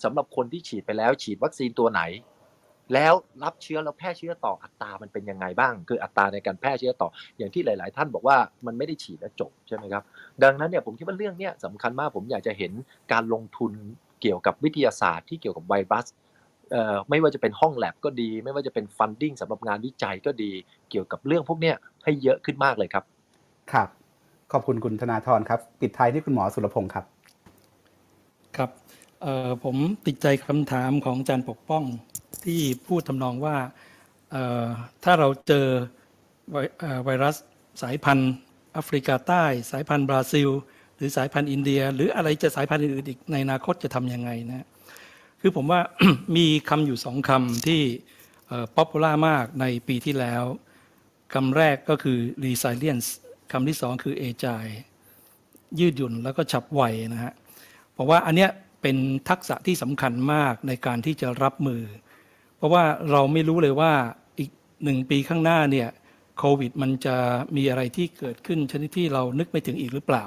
สำหรับคนที่ฉีดไปแล้ว ฉีดวัคซีนตัวไหน แล้วรับเชื้อแล้วแพร่เชื้อต่ออัตรามันเป็นยังไงบ้าง คืออัตราในการแพร่เชื้อต่อ อย่างที่หลาย ๆ ท่านบอกว่ามันไม่ได้ฉีดแล้วจบใช่ไหมครับ ดังนั้นเนี่ยผมคิดว่าเรื่องเนี้ยสำคัญมากผมอยากจะเห็นการลงทุนเกี่ยวกับวิทยาศาสตร์ที่เกี่ยวกับไวรัสเอ่อไม่ว่าจะเป็นห้องแลบก็ดี ไม่ว่าจะเป็นฟันดิ้งสำหรับงานวิจัยก็ดี เกี่ยวกับเรื่องพวกเนี้ยให้เยอะขึ้นมากเลยครับ ครับ ขอบคุณคุณธนาธรครับ ปิดท้ายที่คุณหมอสุรพงศ์ครับ ครับเอ่อผมติดใจคำถามของอาจารย์ปกป้อง ที่พูดทำนองว่าถ้าเราเจอไวไวรัสสายพันธุ์แอฟริกาใต้ สายพันธุ์บราซิล หรือสายพันธุ์อินเดีย หรืออะไรจะสายพันธุ์อื่นอีกในอนาคตจะทำยังไงนะคือผมว่ามีคำอยู่สองคำที่ popular มากในปีที่แล้วคำแรกก็คือ resilience คำที่สองคือ agile ยืดหยุ่นแล้วก็ฉับไวนะฮะเพราะว่าอันเนี้ยเป็นทักษะที่สำคัญมากในการที่จะรับมือ เพราะว่าเราไม่รู้เลยว่าอีกหนึ่งปีข้างหน้าเนี่ยโควิดมันจะมีอะไรที่เกิดขึ้นชนิดที่เรานึกไม่ถึงอีกหรือเปล่า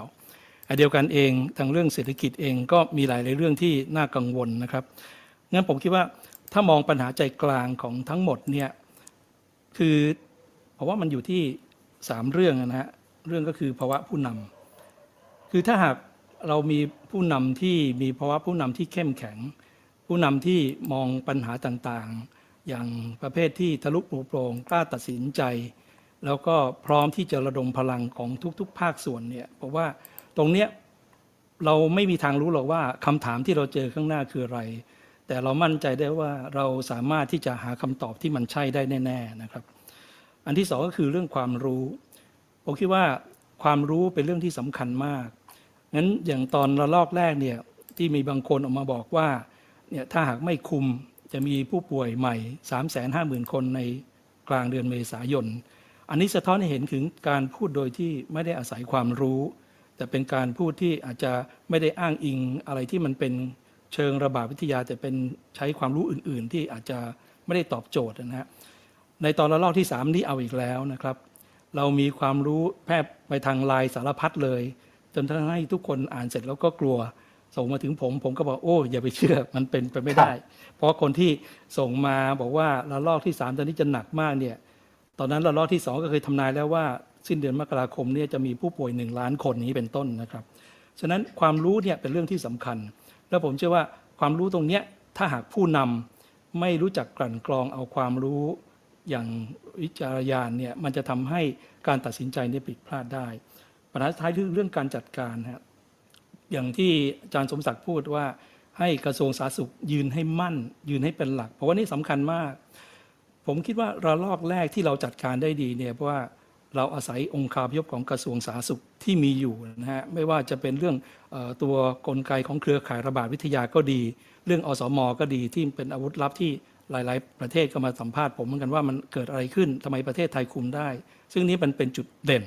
อันเดียวกันเองทางเรื่องเศรษฐกิจเองก็มีหลายๆเรื่องที่น่ากังวลนะครับงั้นผมคิดว่าถ้ามองปัญหาใจกลางของทั้งหมดเนี่ยคือเพราะว่ามันอยู่ที่สามเรื่องนะฮะเรื่องก็คือภาวะผู้นำคือถ้าหากเรามีผู้นำที่มีภาวะผู้นำที่เข้มแข็ง ผู้นำที่มองปัญหาต่างๆ อย่างประเภทที่ทะลุปลุกโปรงกล้าตัดสินใจ แล้วก็พร้อมที่จะระดมพลังของทุกๆ ภาคส่วนเนี่ยเพราะว่าตรงเนี้ยเราไม่มีทางรู้หรอกว่าคำถามที่เราเจอข้างหน้าคืออะไร แต่เรามั่นใจได้ว่าเราสามารถที่จะหาคำตอบที่มันใช่ได้แน่ๆนะครับ อันที่สองก็คือเรื่องความรู้ผมคิดว่าความรู้เป็นเรื่องที่สำคัญมากงั้นอย่างตอนระลอกแรกเนี่ยที่มีบางคนออกมาบอกว่า เนี่ยถ้าหากไม่คุมจะมีผู้ป่วยใหม่ 3 5 0 0 0 0 คนในกลางเดือนเมษายน อันนี้สะท้อนให้เห็นถึงการพูดโดยที่ไม่ได้อาศัยความรู้ แต่เป็นการพูดที่อาจจะไม่ได้อ้างอิงอะไรที่มันเป็นเชิงระบาดวิทยา แต่เป็นใช้ความรู้อื่น ๆ ที่อาจจะไม่ได้ตอบโจทย์นะฮะ ในตอนระลอกที่ 3 นี้เอาอีกแล้วนะครับ เรามีความรู้แพร่ไปทางลน์สารพัดเลย จนทำให้ทุกคนอ่านเสร็จแล้วก็กลัว ส่งมาถึงผม ผมก็บอกโอ้อย่าไปเชื่อมันเป็นไปไม่ได้ เพราะคนที่ส่งมาบอกว่าระลอกที่3ตอนนี้จะหนักมากเนี่ย ตอนนั้นระลอกที่2ก็เคยทำนายแล้วว่า สิ้นเดือนมกราคมเนี่ยจะมีผู้ป่วย1ล้านคนนี้เป็นต้นนะครับ ฉะนั้นความรู้เนี่ยเป็นเรื่องที่สำคัญ แล้วผมเชื่อว่าความรู้ตรงเนี้ยถ้าหากผู้นำไม่รู้จักกลั่นกรองเอาความรู้อย่างวิจารยานเนี่ยมันจะทำให้การตัดสินใจเนี่ยผิดพลาดได้ปัญหาท้ายเรื่องการจัดการครับ อย่างที่อาจารย์สมศักดิ์พูดว่าให้กระทรวงสาธารณสุขยืนให้มั่น ยืนให้เป็นหลัก เพราะว่านี่สำคัญมาก ผมคิดว่าระลอกแรกที่เราจัดการได้ดีเนี่ยเพราะว่าเราอาศัยองค์คาพยพของกระทรวงสาธารณสุขที่มีอยู่นะฮะไม่ว่าจะเป็นเรื่องตัวกลไกของเครือข่ายระบาดวิทยาก็ดี เรื่องอสมก็ดีที่เป็นอาวุธลับที่หลาย ๆ ประเทศก็มาสัมภาษณ์ผมเหมือนกันว่ามันเกิดอะไรขึ้นทำไมประเทศไทยคุมได้ ซึ่งนี้มันเป็นจุดเด่น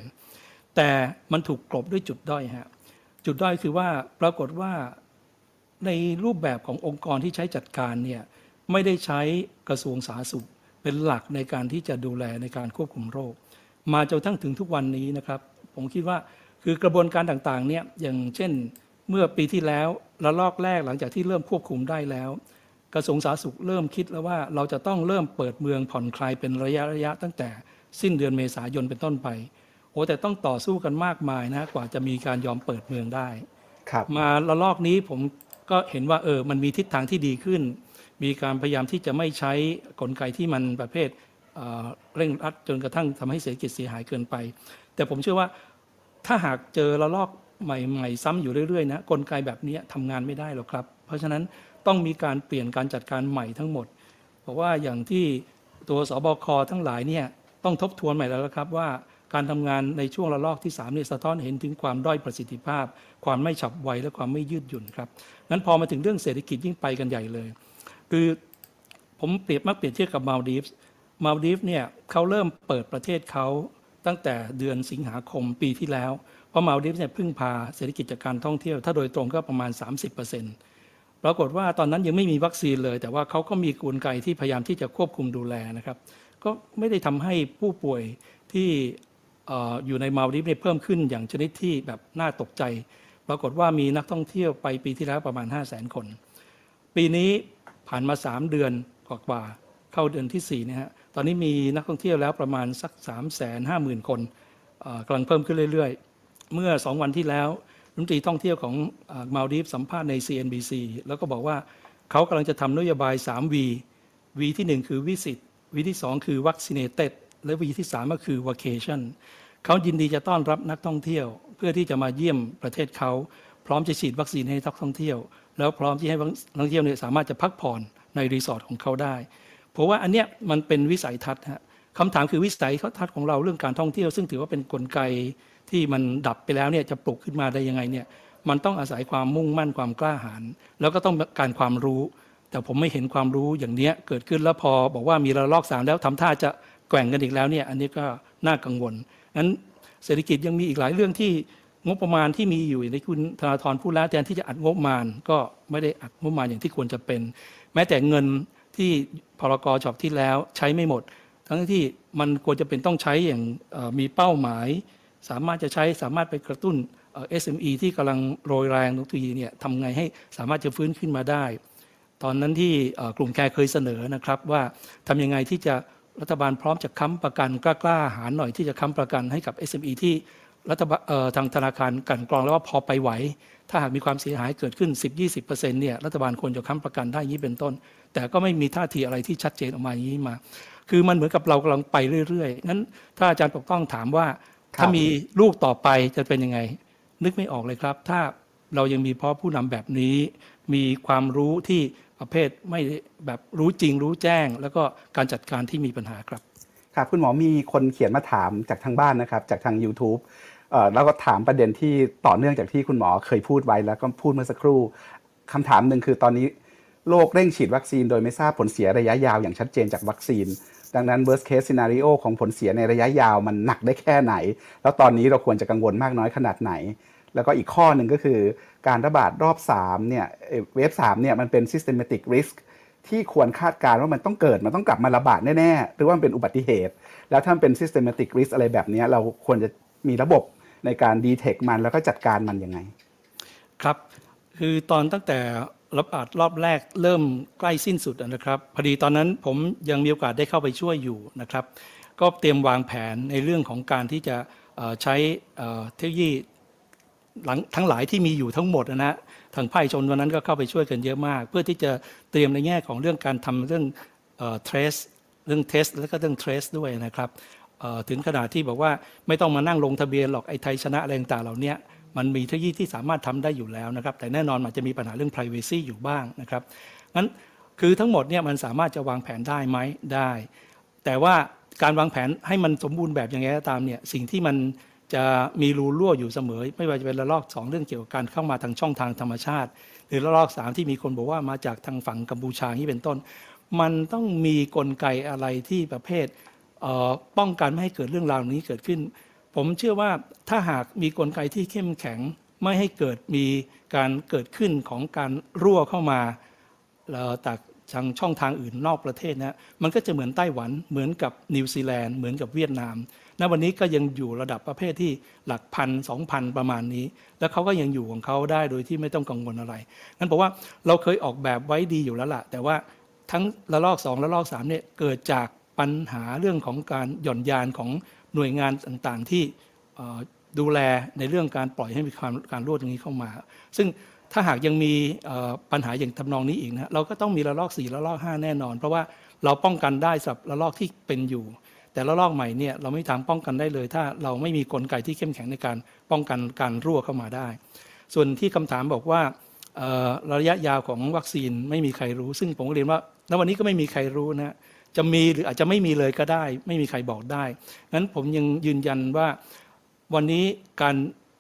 แต่มันถูกกลบด้วยจุดด้อยฮะ จุดด้อยคือว่าปรากฏว่าในรูปแบบขององค์กรที่ใช้จัดการเนี่ยไม่ได้ใช้กระทรวงสาธารณสุข เป็นหลักในการที่จะดูแลในการควบคุมโรค มาจนทั้งถึงทุกวันนี้นะครับ ผมคิดว่าคือกระบวนการต่างๆเนี่ยอย่างเช่นเมื่อปีที่แล้วระลอกแรกหลังจากที่เริ่มควบคุมได้แล้ว กระทรวงสาธารณสุขเริ่มคิดแล้วว่าเราจะต้องเริ่มเปิดเมืองผ่อนคลายเป็นระยะระยะตั้งแต่สิ้นเดือนเมษายนเป็นต้นไป อ้แต่ต้องต่อสู้กันมากมายนะ กว่าจะมีการยอมเปิดเมืองได้ครับมาระลอกนี้ผมก็เห็นว่าเออมันมีทิศทางที่ดีขึ้น มีการพยายามที่จะไม่ใช้กลไกที่มันประเภทเอ่อเร่งรัดจนกระทั่งทำให้เศรษฐกิจเสียหายเกินไป แต่ผมเชื่อว่าถ้าหากเจอระลอกใหม่ๆ ซ้ำอยู่เรื่อยๆนะกลไกแบบนี้ทำงานไม่ได้หรอกครับ เพราะฉะนั้นต้องมีการเปลี่ยนการจัดการใหม่ทั้งหมดเพราะว่าอย่างที่ตัวสบคทั้งหลายเนี่ยต้องทบทวนใหม่แล้วนะครับว่า การทำงานในช่วงระลอกที่3เนี่ยสะท้อนเห็นถึงความด้อยประสิทธิภาพ ความไม่ฉับไวและความไม่ยืดหยุ่นครับงั้นพอมาถึงเรื่องเศรษฐกิจยิ่งไปกันใหญ่เลย คือผมเปรียบมักเปรียบเทียบกับมาลดีฟส์มาลดีฟส์เนี่ยเขาเริ่มเปิดประเทศเขาตั้งแต่เดือนสิงหาคมปีที่แล้ว เพราะมาลดีฟส์เนี่ยพึ่งพาเศรษฐกิจจากการท่องเที่ยว ถ้าโดยตรงก็ประมาณ 30%ปรากฏว่าตอนนั้นยังไม่มีวัคซีนเลย แต่ว่าเขาก็มีกลไกที่พยายามที่จะควบคุมดูแลนะครับ ก็ไม่ได้ทำให้ผู้ป่วยที่ อยู่ในมาลดีฟเนี่ยเพิ่มขึ้นอย่างชนิดที่แบบน่าตกใจ ปรากฏว่ามีนักท่องเที่ยวไปปีที่แล้วประมาณ 5 0 0 0 0 0 คน ปีนี้ผ่านมา 3 เดือนกว่าๆเข้าเดือนที่4เนี่ยฮะตอนนี้มีนักท่องเที่ยวแล้วประมาณสัก 3 5 0 0 0 0 คนเอ่อกำลังเพิ่มขึ้นเรื่อยๆ เมื่อ 2 วันที่แล้วรัฐมนตรีท่องเที่ยวของมาลดีฟสัมภาษณ์ใน CNBC แล้วก็บอกว่าเขากำลังจะทำนโยบาย 3V V ที่ 1 คือ Visit V ที่ 2 คือ Vaccinated และ V ที่ 3 ก็คือ Vacation เขายินดีจะต้อนรับนักท่องเที่ยว เพื่อที่จะมาเยี่ยมประเทศเขา พร้อมจะฉีดวัคซีนให้นักท่องเที่ยว แล้วพร้อมที่ให้นักท่องเที่ยวเนี่ยสามารถจะพักผ่อนในรีสอร์ทของเขาได้ เพราะว่าอันเนี้ยมันเป็นวิสัยทัศน์ฮะคำถามคือวิสัยทัศน์ของเราเรื่องการท่องเที่ยว ซึ่งถือว่าเป็นนกลไกที่มันดับไปแล้วเนี่ยจะปลุกขึ้นมาได้ยังไงเนี่ยมันต้องอาศัยความมุ่งมั่นความกล้าหาญแล้วก็ต้องการความรู้ แต่ผมไม่เห็นความรู้อย่างเนี้ยเกิดขึ้นแล้วพอบอกว่ามีระลอกสามแล้วทำท่าจะ แกว่งกันอีกแล้วเนี่ยอันนี้ก็น่ากังวลงั้นเศรษฐกิจยังมีอีกหลายเรื่องที่งบประมาณที่มีอยู่ในคุณธนาธรพูดแล้วแทนที่จะอัดงบประมาณ ก็ไม่ได้อัดงบประมาณอย่างที่ควรจะเป็น แม้แต่เงินที่พรกฉบับที่แล้วใช้ไม่หมด ทั้งที่มันควรจะเป็นต้องใช้อย่างมีเป้าหมาย สามารถจะใช้สามารถไปกระตุ้นเอ่อ SME ที่กำลังโรยแรงทุกทีเนี่ยทำไงให้สามารถจะฟื้นขึ้นมาได้ ตอนนั้นที่กลุ่มแคร์เคยเสนอนะครับว่าทำยังไงที่จะ รัฐบาลพร้อมจะค้ำประกันกล้าๆหาหน่อยที่จะค้ำประกันให้กับ SME ที่รัฐบาลทางธนาคารกันกรองแล้วว่าพอไปไหว ถ้าหากมีความเสียหายเกิดขึ้น 10-20%เนี่ยรัฐบาลควรจะค้ำประกันได้นี้เป็นต้น แต่ก็ไม่มีท่าทีอะไรที่ชัดเจนออกมาอย่างนี้มา คือมันเหมือนกับเรากำลังไปเรื่อยๆงั้นถ้าอาจารย์ปกป้องถามว่า ถ้ามีลูกต่อไปจะเป็นยังไง นึกไม่ออกเลยครับ ถ้าเรายังมีพ่อผู้นำแบบนี้ มีความรู้ที่ ประเภทไม่แบบรู้จริงรู้แจ้ง แล้วก็การจัดการที่มีปัญหาครับครับคุณหมอมีคนเขียนมาถามจากทางบ้านนะครับ จากทาง YouTube แล้วก็ถามประเด็นที่ต่อเนื่องจากที่คุณหมอเคยพูดไว้แล้วก็พูดเมื่อสักครู่คำถามหนึ่งคือตอนนี้โลกเร่งฉีดวัคซีนโดยไม่ทราบผลเสียระยะยาวอย่างชัดเจนจากวัคซีน ดังนั้น worst case scenario ของผลเสียในระยะยาวมันหนักได้แค่ไหน แล้วตอนนี้เราควรจะกังวลมากน้อยขนาดไหน แล้วก็อีกข้อหนึ่งก็คือ การระบาดรอบ3เนี่ยเวฟ3เนี่ยมันเป็น systematic risk ที่ควรคาดการณ์ว่ามันต้องเกิด มันต้องกลับมาระบาดแน่ๆ หรือว่ามันเป็นอุบัติเหตุ แล้วถ้ามันเป็น systematic risk อะไรแบบนี้เราควรจะมีระบบในการ detect มันแล้วก็จัดการมันยังไง ครับ คือตอนตั้งแต่ระบาดรอบแรกเริ่มใกล้สิ้นสุดนะครับพอดีตอนนั้นผมยังมีโอกาสได้เข้าไปช่วยอยู่นะครับ ก็เตรียมวางแผนในเรื่องของการที่จะใช้เทคโนโลยี หลังทั้งหลายที่มีอยู่ทั้งหมดนะฮะทางภาคชนวันนั้นก็เข้าไปช่วยกันเยอะมาก เพื่อที่จะเตรียมในแง่ของเรื่องการทำเรื่องเอ่อ trace เรื่อง test แล้วก็เรื่อง trace ด้วยนะครับถึงขนาดที่บอกว่าไม่ต้องมานั่งลงทะเบียนหรอกไอ้ไทยชนะอะไรต่างเหล่านี้มันมีเทคโนโลยีที่สามารถทำได้อยู่แล้วนะครับ แต่แน่นอนมันจะมีปัญหาเรื่อง privacy อยู่บ้างนะครับงั้นคือทั้งหมดเนี่ยมันสามารถจะวางแผนได้ไหมได้ แต่ว่าการวางแผนให้มันสมบูรณ์แบบอย่างไรก็ตามเนี่ยสิ่งที่มัน จะมีรูรั่วอยู่เสมอ ไม่ว่าจะเป็นระลอกสองเรื่องเกี่ยวกับการเข้ามาทางช่องทางธรรมชาติ หรือระลอกสามที่มีคนบอกว่ามาจากทางฝั่งกัมพูชานี่เป็นต้น มันต้องมีกลไกอะไรที่ประเภทเป้องกันไม่ให้เกิดเรื่องราวนี้เกิดขึ้น ผมเชื่อว่าถ้าหากมีกลไกที่เข้มแข็งไม่ให้เกิดมีการเกิดขึ้นของการรั่วเข้ามาแล้วจากทางช่องทางอื่นนอกประเทศนะมันก็จะเหมือนไต้หวันเหมือนกับนิวซีแลนด์เหมือนกับเวียดนาม ณวันนี้ก็ยังอยู่ระดับประเภทที่หลักพันสองพันประมาณนี้ แล้วเขาก็ยังอยู่ของเขาได้โดยที่ไม่ต้องกังวลอะไรงั้นบอกว่าเราเคยออกแบบไว้ดีอยู่แล้วล่ะแต่ว่าทั้งระลอกสองระลอกสามเนี่ยเกิดจากปัญหาเรื่องของการหย่อนยานของหน่วยงานต่างๆที่ดูแลในเรื่องการปล่อยให้มีความการรั่วตรงนี้เข้ามา ซึ่งถ้าหากยังมีปัญหาอย่างทำนองนี้อีกนะเราก็ต้องมีระลอก4ระลอก5แน่นอน เพราะว่าเราป้องกันได้สำหรับระลอกที่เป็นอยู่ แต่ระลอกใหม่เนี่ยเราไม่ทางป้องกันได้เลย ถ้าเราไม่มีกลไกที่เข้มแข็งในการป้องกันการรั่วเข้ามาได้ ส่วนที่คำถามบอกว่าระยะยาวของวัคซีนไม่มีใครรู้ ซึ่งผมก็เรียนว่าณวันนี้ก็ไม่มีใครรู้นะจะมีหรืออาจจะไม่มีเลยก็ได้ ไม่มีใครบอกได้งั้นผมยังยืนยันว่าวันนี้การ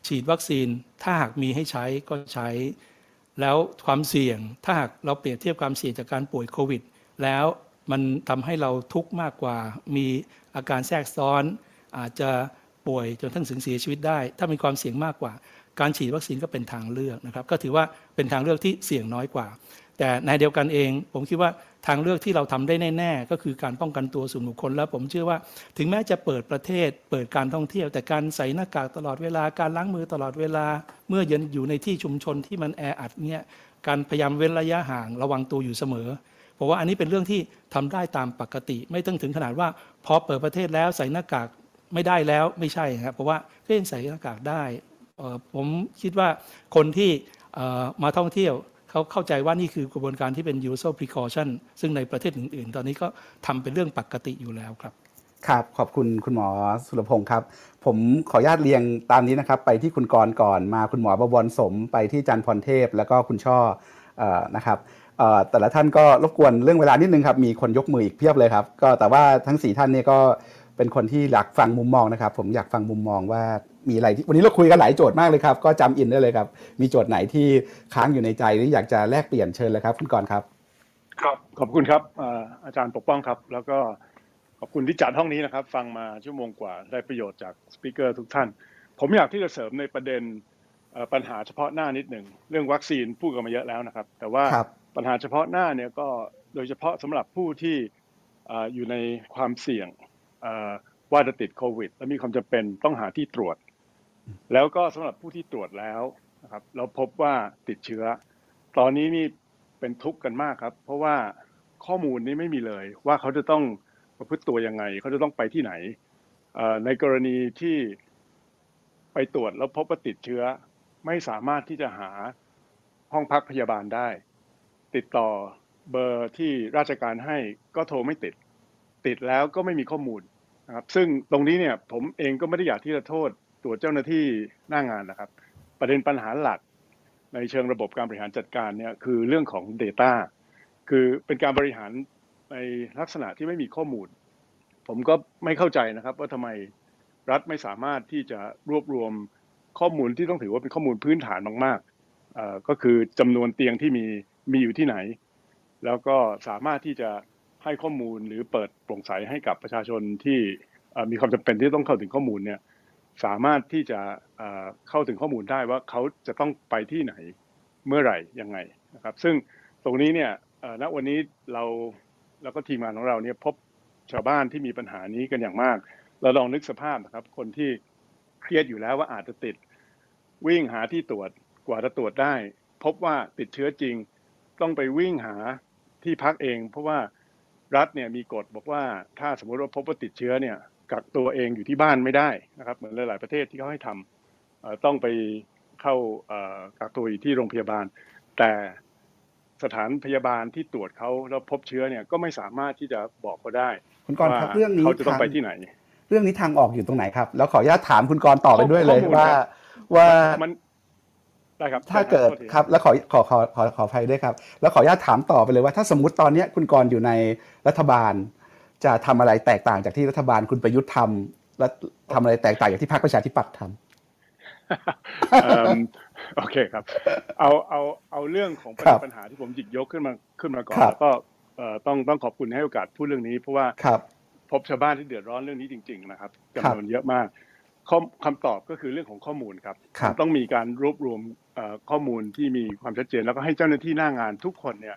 ฉีดวัคซีนถ้าหากมีให้ใช้ก็ใช้ แล้วความเสี่ยงถ้าหากเราเปรียบเทียบความเสี่ยงจากการป่วยโควิด แล้ว มันทำให้เราทุกข์มากกว่า มีอาการแทรกซ้อน อาจจะป่วยจนทั้งถึงเสียชีวิตได้ ถ้ามีความเสี่ยงมากกว่า การฉีดวัคซีนก็เป็นทางเลือกนะครับ ก็ถือว่าเป็นทางเลือกที่เสี่ยงน้อยกว่า แต่ในเดียวกันเอง ผมคิดว่าทางเลือกที่เราทำได้แน่ๆ ก็คือการป้องกันตัวส่วนบุคคล แล้วผมเชื่อว่าถึงแม้จะเปิดประเทศ เปิดการท่องเที่ยว แต่การใส่หน้ากากตลอดเวลาการล้างมือตลอดเวลา เมื่อยืนอยู่ในที่ชุมชนที่มันแออัดเนี่ยการพยายามเว้นระยะห่างระวังตัวอยู่เสมอ ผมว่าอันนี้เป็นเรื่องที่ทำได้ตามปกติ ไม่ต้องถึงขนาดว่าพอเปิดประเทศแล้วใส่หน้ากากไม่ได้แล้วไม่ใช่ครับเพราะว่าก็ยังใส่หน้ากากได้ผมคิดว่าคนที่มาท่องเที่ยวเขาเข้าใจว่านี่คือกระบวนการที่เป็น usual precaution ซึ่งในประเทศอื่น ๆ ตอนนี้ก็ทำเป็นเรื่องปกติอยู่แล้วครับ ครับ ขอบคุณคุณหมอสุรพงศ์ครับ ผมขออนุญาตเรียงตามนี้นะครับ ไปที่คุณกรก่อนมาคุณหมอบวรสม ไปที่จันทร์พรเทพ แล้วก็คุณช่อออนะครับ แต่ละท่านก็รบกวนเรื่องเวลานิดนึงครับมีคนยกมืออีกเพียบเลยครับ ก็แต่ว่าทั้งสี่ท่านเนี่ยก็เป็นคนที่อยากฟังมุมมองนะครับ ผมอยากฟังมุมมองว่ามีอะไรที่วันนี้เราคุยกันหลายโจทย์มากเลยครับ ก็จำอินได้เลยครับ มีโจทย์ไหนที่ค้างอยู่ในใจหรืออยากจะแลกเปลี่ยนเชิญเลยครับคุณกรณ์ครับ ครับขอบคุณครับอ่าอาจารย์ปกป้องครับ แล้วก็ขอบคุณที่จัดห้องนี้นะครับ ฟังมาชั่วโมงกว่าได้ประโยชน์จากสปิเกอร์ทุกท่าน ผมอยากที่จะเสริมในประเด็นเอ่อปัญหาเฉพาะหน้านิดหนึ่งเรื่องวัคซีนพูดกันมาเยอะแล้วนะครับ แต่ว่าครับ ปัญหาเฉพาะหน้าเนี่ยก็โดยเฉพาะสำหรับผู้ที่อยู่ในความเสี่ยงว่าจะติดโควิด และมีความจำเป็นต้องหาที่ตรวจ แล้วก็สำหรับผู้ที่ตรวจแล้วนะครับเราพบว่าติดเชื้อ ตอนนี้นี่เป็นทุกข์กันมากครับ เพราะว่าข้อมูลนี้ไม่มีเลย ว่าเขาจะต้องประพฤติตัวยังไง เขาจะต้องไปที่ไหนในกรณีที่ไปตรวจแล้วพบว่าติดเชื้อ ไม่สามารถที่จะหาห้องพักพยาบาลได้ ติดต่อเบอร์ที่ราชการให้ก็โทรไม่ติด ติดแล้วก็ไม่มีข้อมูลนะครับซึ่งตรงนี้เนี่ยผมเองก็ไม่ได้อยากที่จะโทษตัวเจ้าหน้าที่หน้างานนะครับ ประเด็นปัญหาหลักในเชิงระบบการบริหารจัดการเนี่ยคือเรื่องของ Data คือเป็นการบริหารในลักษณะที่ไม่มีข้อมูล ผมก็ไม่เข้าใจนะครับ ว่าทำไมรัฐไม่สามารถที่จะรวบรวมข้อมูลที่ต้องถือว่าเป็นข้อมูลพื้นฐานมากๆเอ่อก็คือจำนวนเตียงที่มี มีอยู่ที่ไหน แล้วก็สามารถที่จะให้ข้อมูลหรือเปิดโปร่งใสให้กับประชาชนที่มีความจำเป็นที่ต้องเข้าถึงข้อมูลเนี่ยสามารถที่จะเข้าถึงข้อมูลได้ว่าเขาจะต้องไปที่ไหนเมื่อไหร่ยังไงนะครับ ซึ่งตรงนี้เนี่ยณวันนี้เราแล้วก็ทีมงานของเราเนี่ยพบชาวบ้านที่มีปัญหานี้กันอย่างมาก เราลองนึกสภาพนะครับ คนที่เครียดอยู่แล้วว่าอาจจะติด วิ่งหาที่ตรวจกว่าจะตรวจได้ พบว่าติดเชื้อจริง ต้องไปวิ่งหาที่พักเอง เพราะว่ารัฐเนี่ยมีกฎบอกว่าถ้าสมมติว่าพบว่าติดเชื้อเนี่ยกักตัวเองอยู่ที่บ้านไม่ได้นะครับเหมือนหลาย ๆ ประเทศที่เขาให้ทำเอ่อต้องไปเข้าเอ่อกักตัวอยู่ที่โรงพยาบาล แต่สถานพยาบาลที่ตรวจเขาแล้วพบเชื้อเนี่ยก็ไม่สามารถที่จะบอกเขาได้คุณกรณ์ครับว่าเรื่องนี้เขาจะต้องทางไปที่ไหน เรื่องนี้ทางออกอยู่ตรงไหนครับ แล้วขออนุญาตถามคุณกรณ์ต่อไปด้วยเลยข้อมูลว่าครับว่ามัน ได้ครับถ้าเกิดโทษทีครับแล้วขอขอขอขอขออภัยด้วยครับ แล้วขออนุญาตถามต่อไปเลยว่าถ้าสมมติตอนเนี้ยคุณกรณ์อยู่ในรัฐบาล จะทำอะไรแตกต่างจากที่รัฐบาลคุณประยุทธ์ทำและทำอะไรแตกต่างจากที่พรรคประชาธิปัตย์ทำเอิ่มโอเคครับ เอาเอาเอาเรื่องของประเด็นครับปัญหาที่ผมหยิบยกขึ้นมาขึ้นมาก่อนครับแล้วก็เอ่อต้องต้องขอบคุณให้โอกาสพูดเรื่องนี้ เพราะว่าครับพบชาวบ้านที่เดือดร้อนเรื่องนี้จริง ๆ นะครับครับจำนวนเยอะมากข้อ คำตอบก็คือเรื่องของข้อมูลครับครับต้องมีการรวบรวมเอ่อข้อมูลที่มีความชัดเจน แล้วก็ให้เจ้าหน้าที่หน้างานทุกคนเนี่ย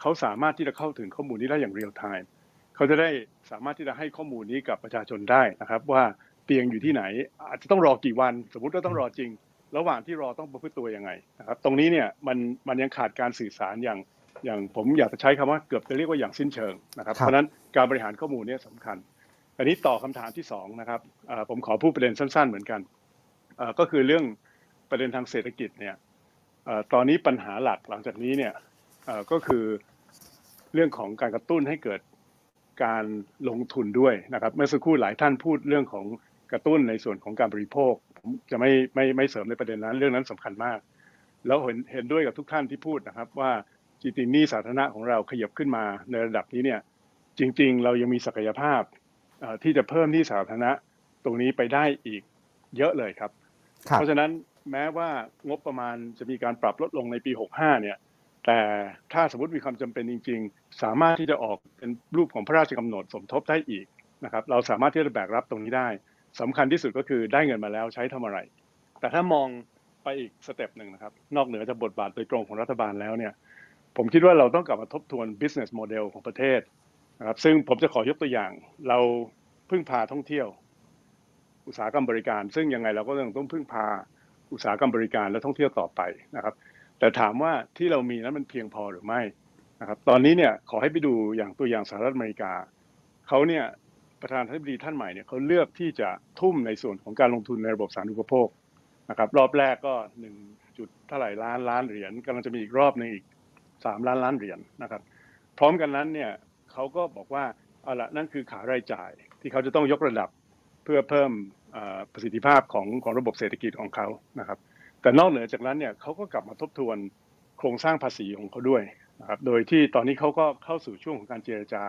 เขาสามารถที่จะเข้าถึงข้อมูลนี้ได้อย่าง real-time เขาจะได้สามารถที่จะให้ข้อมูลนี้กับประชาชนได้นะครับ ว่าเตียงอยู่ที่ไหน อาจจะต้องรอกี่วัน สมมุติว่าต้องรอจริง ระหว่างที่รอต้องประพฤติตัวยังไงนะครับ ตรงนี้เนี่ยมันมันยังขาดการสื่อสารอย่างอย่างผมอยากจะใช้คำว่าเกือบจะเรียกว่าอย่างสิ้นเชิงนะครับครับเพราะฉะนั้นการบริหารข้อมูลเนี่ยสำคัญ อันนี้ต่อคำถามที่สองนะครับผมขอพูดประเด็นสั้น ๆ เหมือนกันก็คือเรื่องประเด็นทางเศรษฐกิจเนี่ยตอนนี้ปัญหาหลักหลังจากนี้เนี่ยก็คือเรื่องของการกระตุ้นให้เกิดการลงทุนด้วยนะครับเมื่อสักครู่หลายท่านพูดเรื่องของกระตุ้นในส่วนของการบริโภคผมจะไม่ไม่ไม่เสริมในประเด็นนั้น เรื่องนั้นสำคัญมาก แล้วเห็นเห็นด้วยกับทุกท่านที่พูดนะครับ ว่าจริงๆหนี้สาธารณะของเราขยับขึ้นมาในระดับนี้เนี่ยจริง ๆ เรายังมีศักยภาพ ที่จะเพิ่มหนี้สาธารณะตรงนี้ไปได้อีกเยอะเลยครับครับ เพราะฉะนั้นแม้ว่างบประมาณจะมีการปรับลดลงในปี 65 เนี่ย แต่ถ้าสมมติมีความจำเป็นจริง ๆ สามารถที่จะออกเป็นรูปของพระราชกำหนดสมทบได้อีกนะครับ เราสามารถที่จะแบกรับตรงนี้ได้สำคัญที่สุดก็คือได้เงินมาแล้วใช้ทำอะไร แต่ถ้ามองไปอีกสเต็ปหนึ่งนะครับ นอกเหนือจากบทบาทโดยตรงของรัฐบาลแล้วเนี่ย ผมคิดว่าเราต้องกลับมาทบทวน business model ของประเทศ นะครับซึ่งผมจะขอยกตัวอย่าง เราพึ่งพาท่องเที่ยว อุตสาหกรรมบริการ ซึ่งยังไงเราก็ยังต้องพึ่งพาอุตสาหกรรมบริการและท่องเที่ยวต่อไปนะครับ แต่ถามว่าที่เรามีนั้นมันเพียงพอหรือไม่นะครับ ตอนนี้เนี่ยขอให้ไปดูอย่างตัวอย่างสหรัฐอเมริกาเขาเนี่ยประธานาธิบดีท่านใหม่เนี่ยเขาเลือกที่จะทุ่มในส่วนของการลงทุนในระบบสาธารณูปโภคนะครับ รอบแรกก็หนึ่งจุดเท่าไหร่ล้านล้านเหรียญกำลังจะมีอีกรอบหนึ่งอีกสามล้านล้านเหรียญนะครับ พร้อมกันนั้นเนี่ย เขาก็บอกว่าเอาละนั่นคือขารายจ่ายที่เขาจะต้องยกระดับเพื่อเพิ่มประสิทธิภาพของของระบบเศรษฐกิจของเขานะครับ แต่นอกเหนือจากนั้นเนี่ยเขาก็กลับมาทบทวนโครงสร้างภาษีของเขาด้วยนะครับ โดยที่ตอนนี้เขาก็เข้าสู่ช่วงของการเจรจา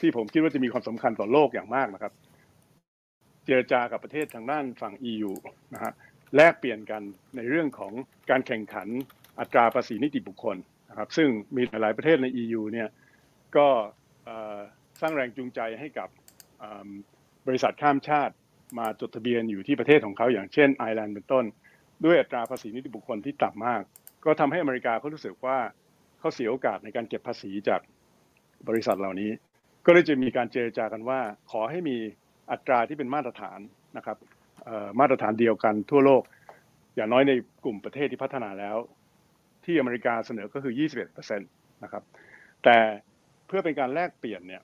ที่ผมคิดว่าจะมีความสำคัญต่อโลกอย่างมากนะครับ เจรจากับประเทศทางด้านฝั่ง EU นะฮะแลกเปลี่ยนกันในเรื่องของการแข่งขันอัตราภาษีนิติบุคคลนะครับ ซึ่งมีหลายประเทศใน EU เนี่ยก็ สร้างแรงจูงใจให้กับบริษัทข้ามชาติมาจดทะเบียนอยู่ที่ประเทศของเขาอย่างเช่นไอร์แลนด์เป็นต้น ด้วยอัตราภาษีนิติบุคคลที่ต่ำมาก ก็ทำให้อเมริกาเขารู้สึกว่าเขาเสียโอกาสในการเก็บภาษีจากบริษัทเหล่านี้ ก็เลยจะมีการเจรจากันว่า ขอให้มีอัตราที่เป็นมาตรฐานนะครับมาตรฐานเดียวกันทั่วโลก อย่างน้อยในกลุ่มประเทศที่พัฒนาแล้ว ที่อเมริกาเสนอก็คือ 21%นะครับแต่ เพื่อเป็นการแลกเปลี่ยนเนี่ย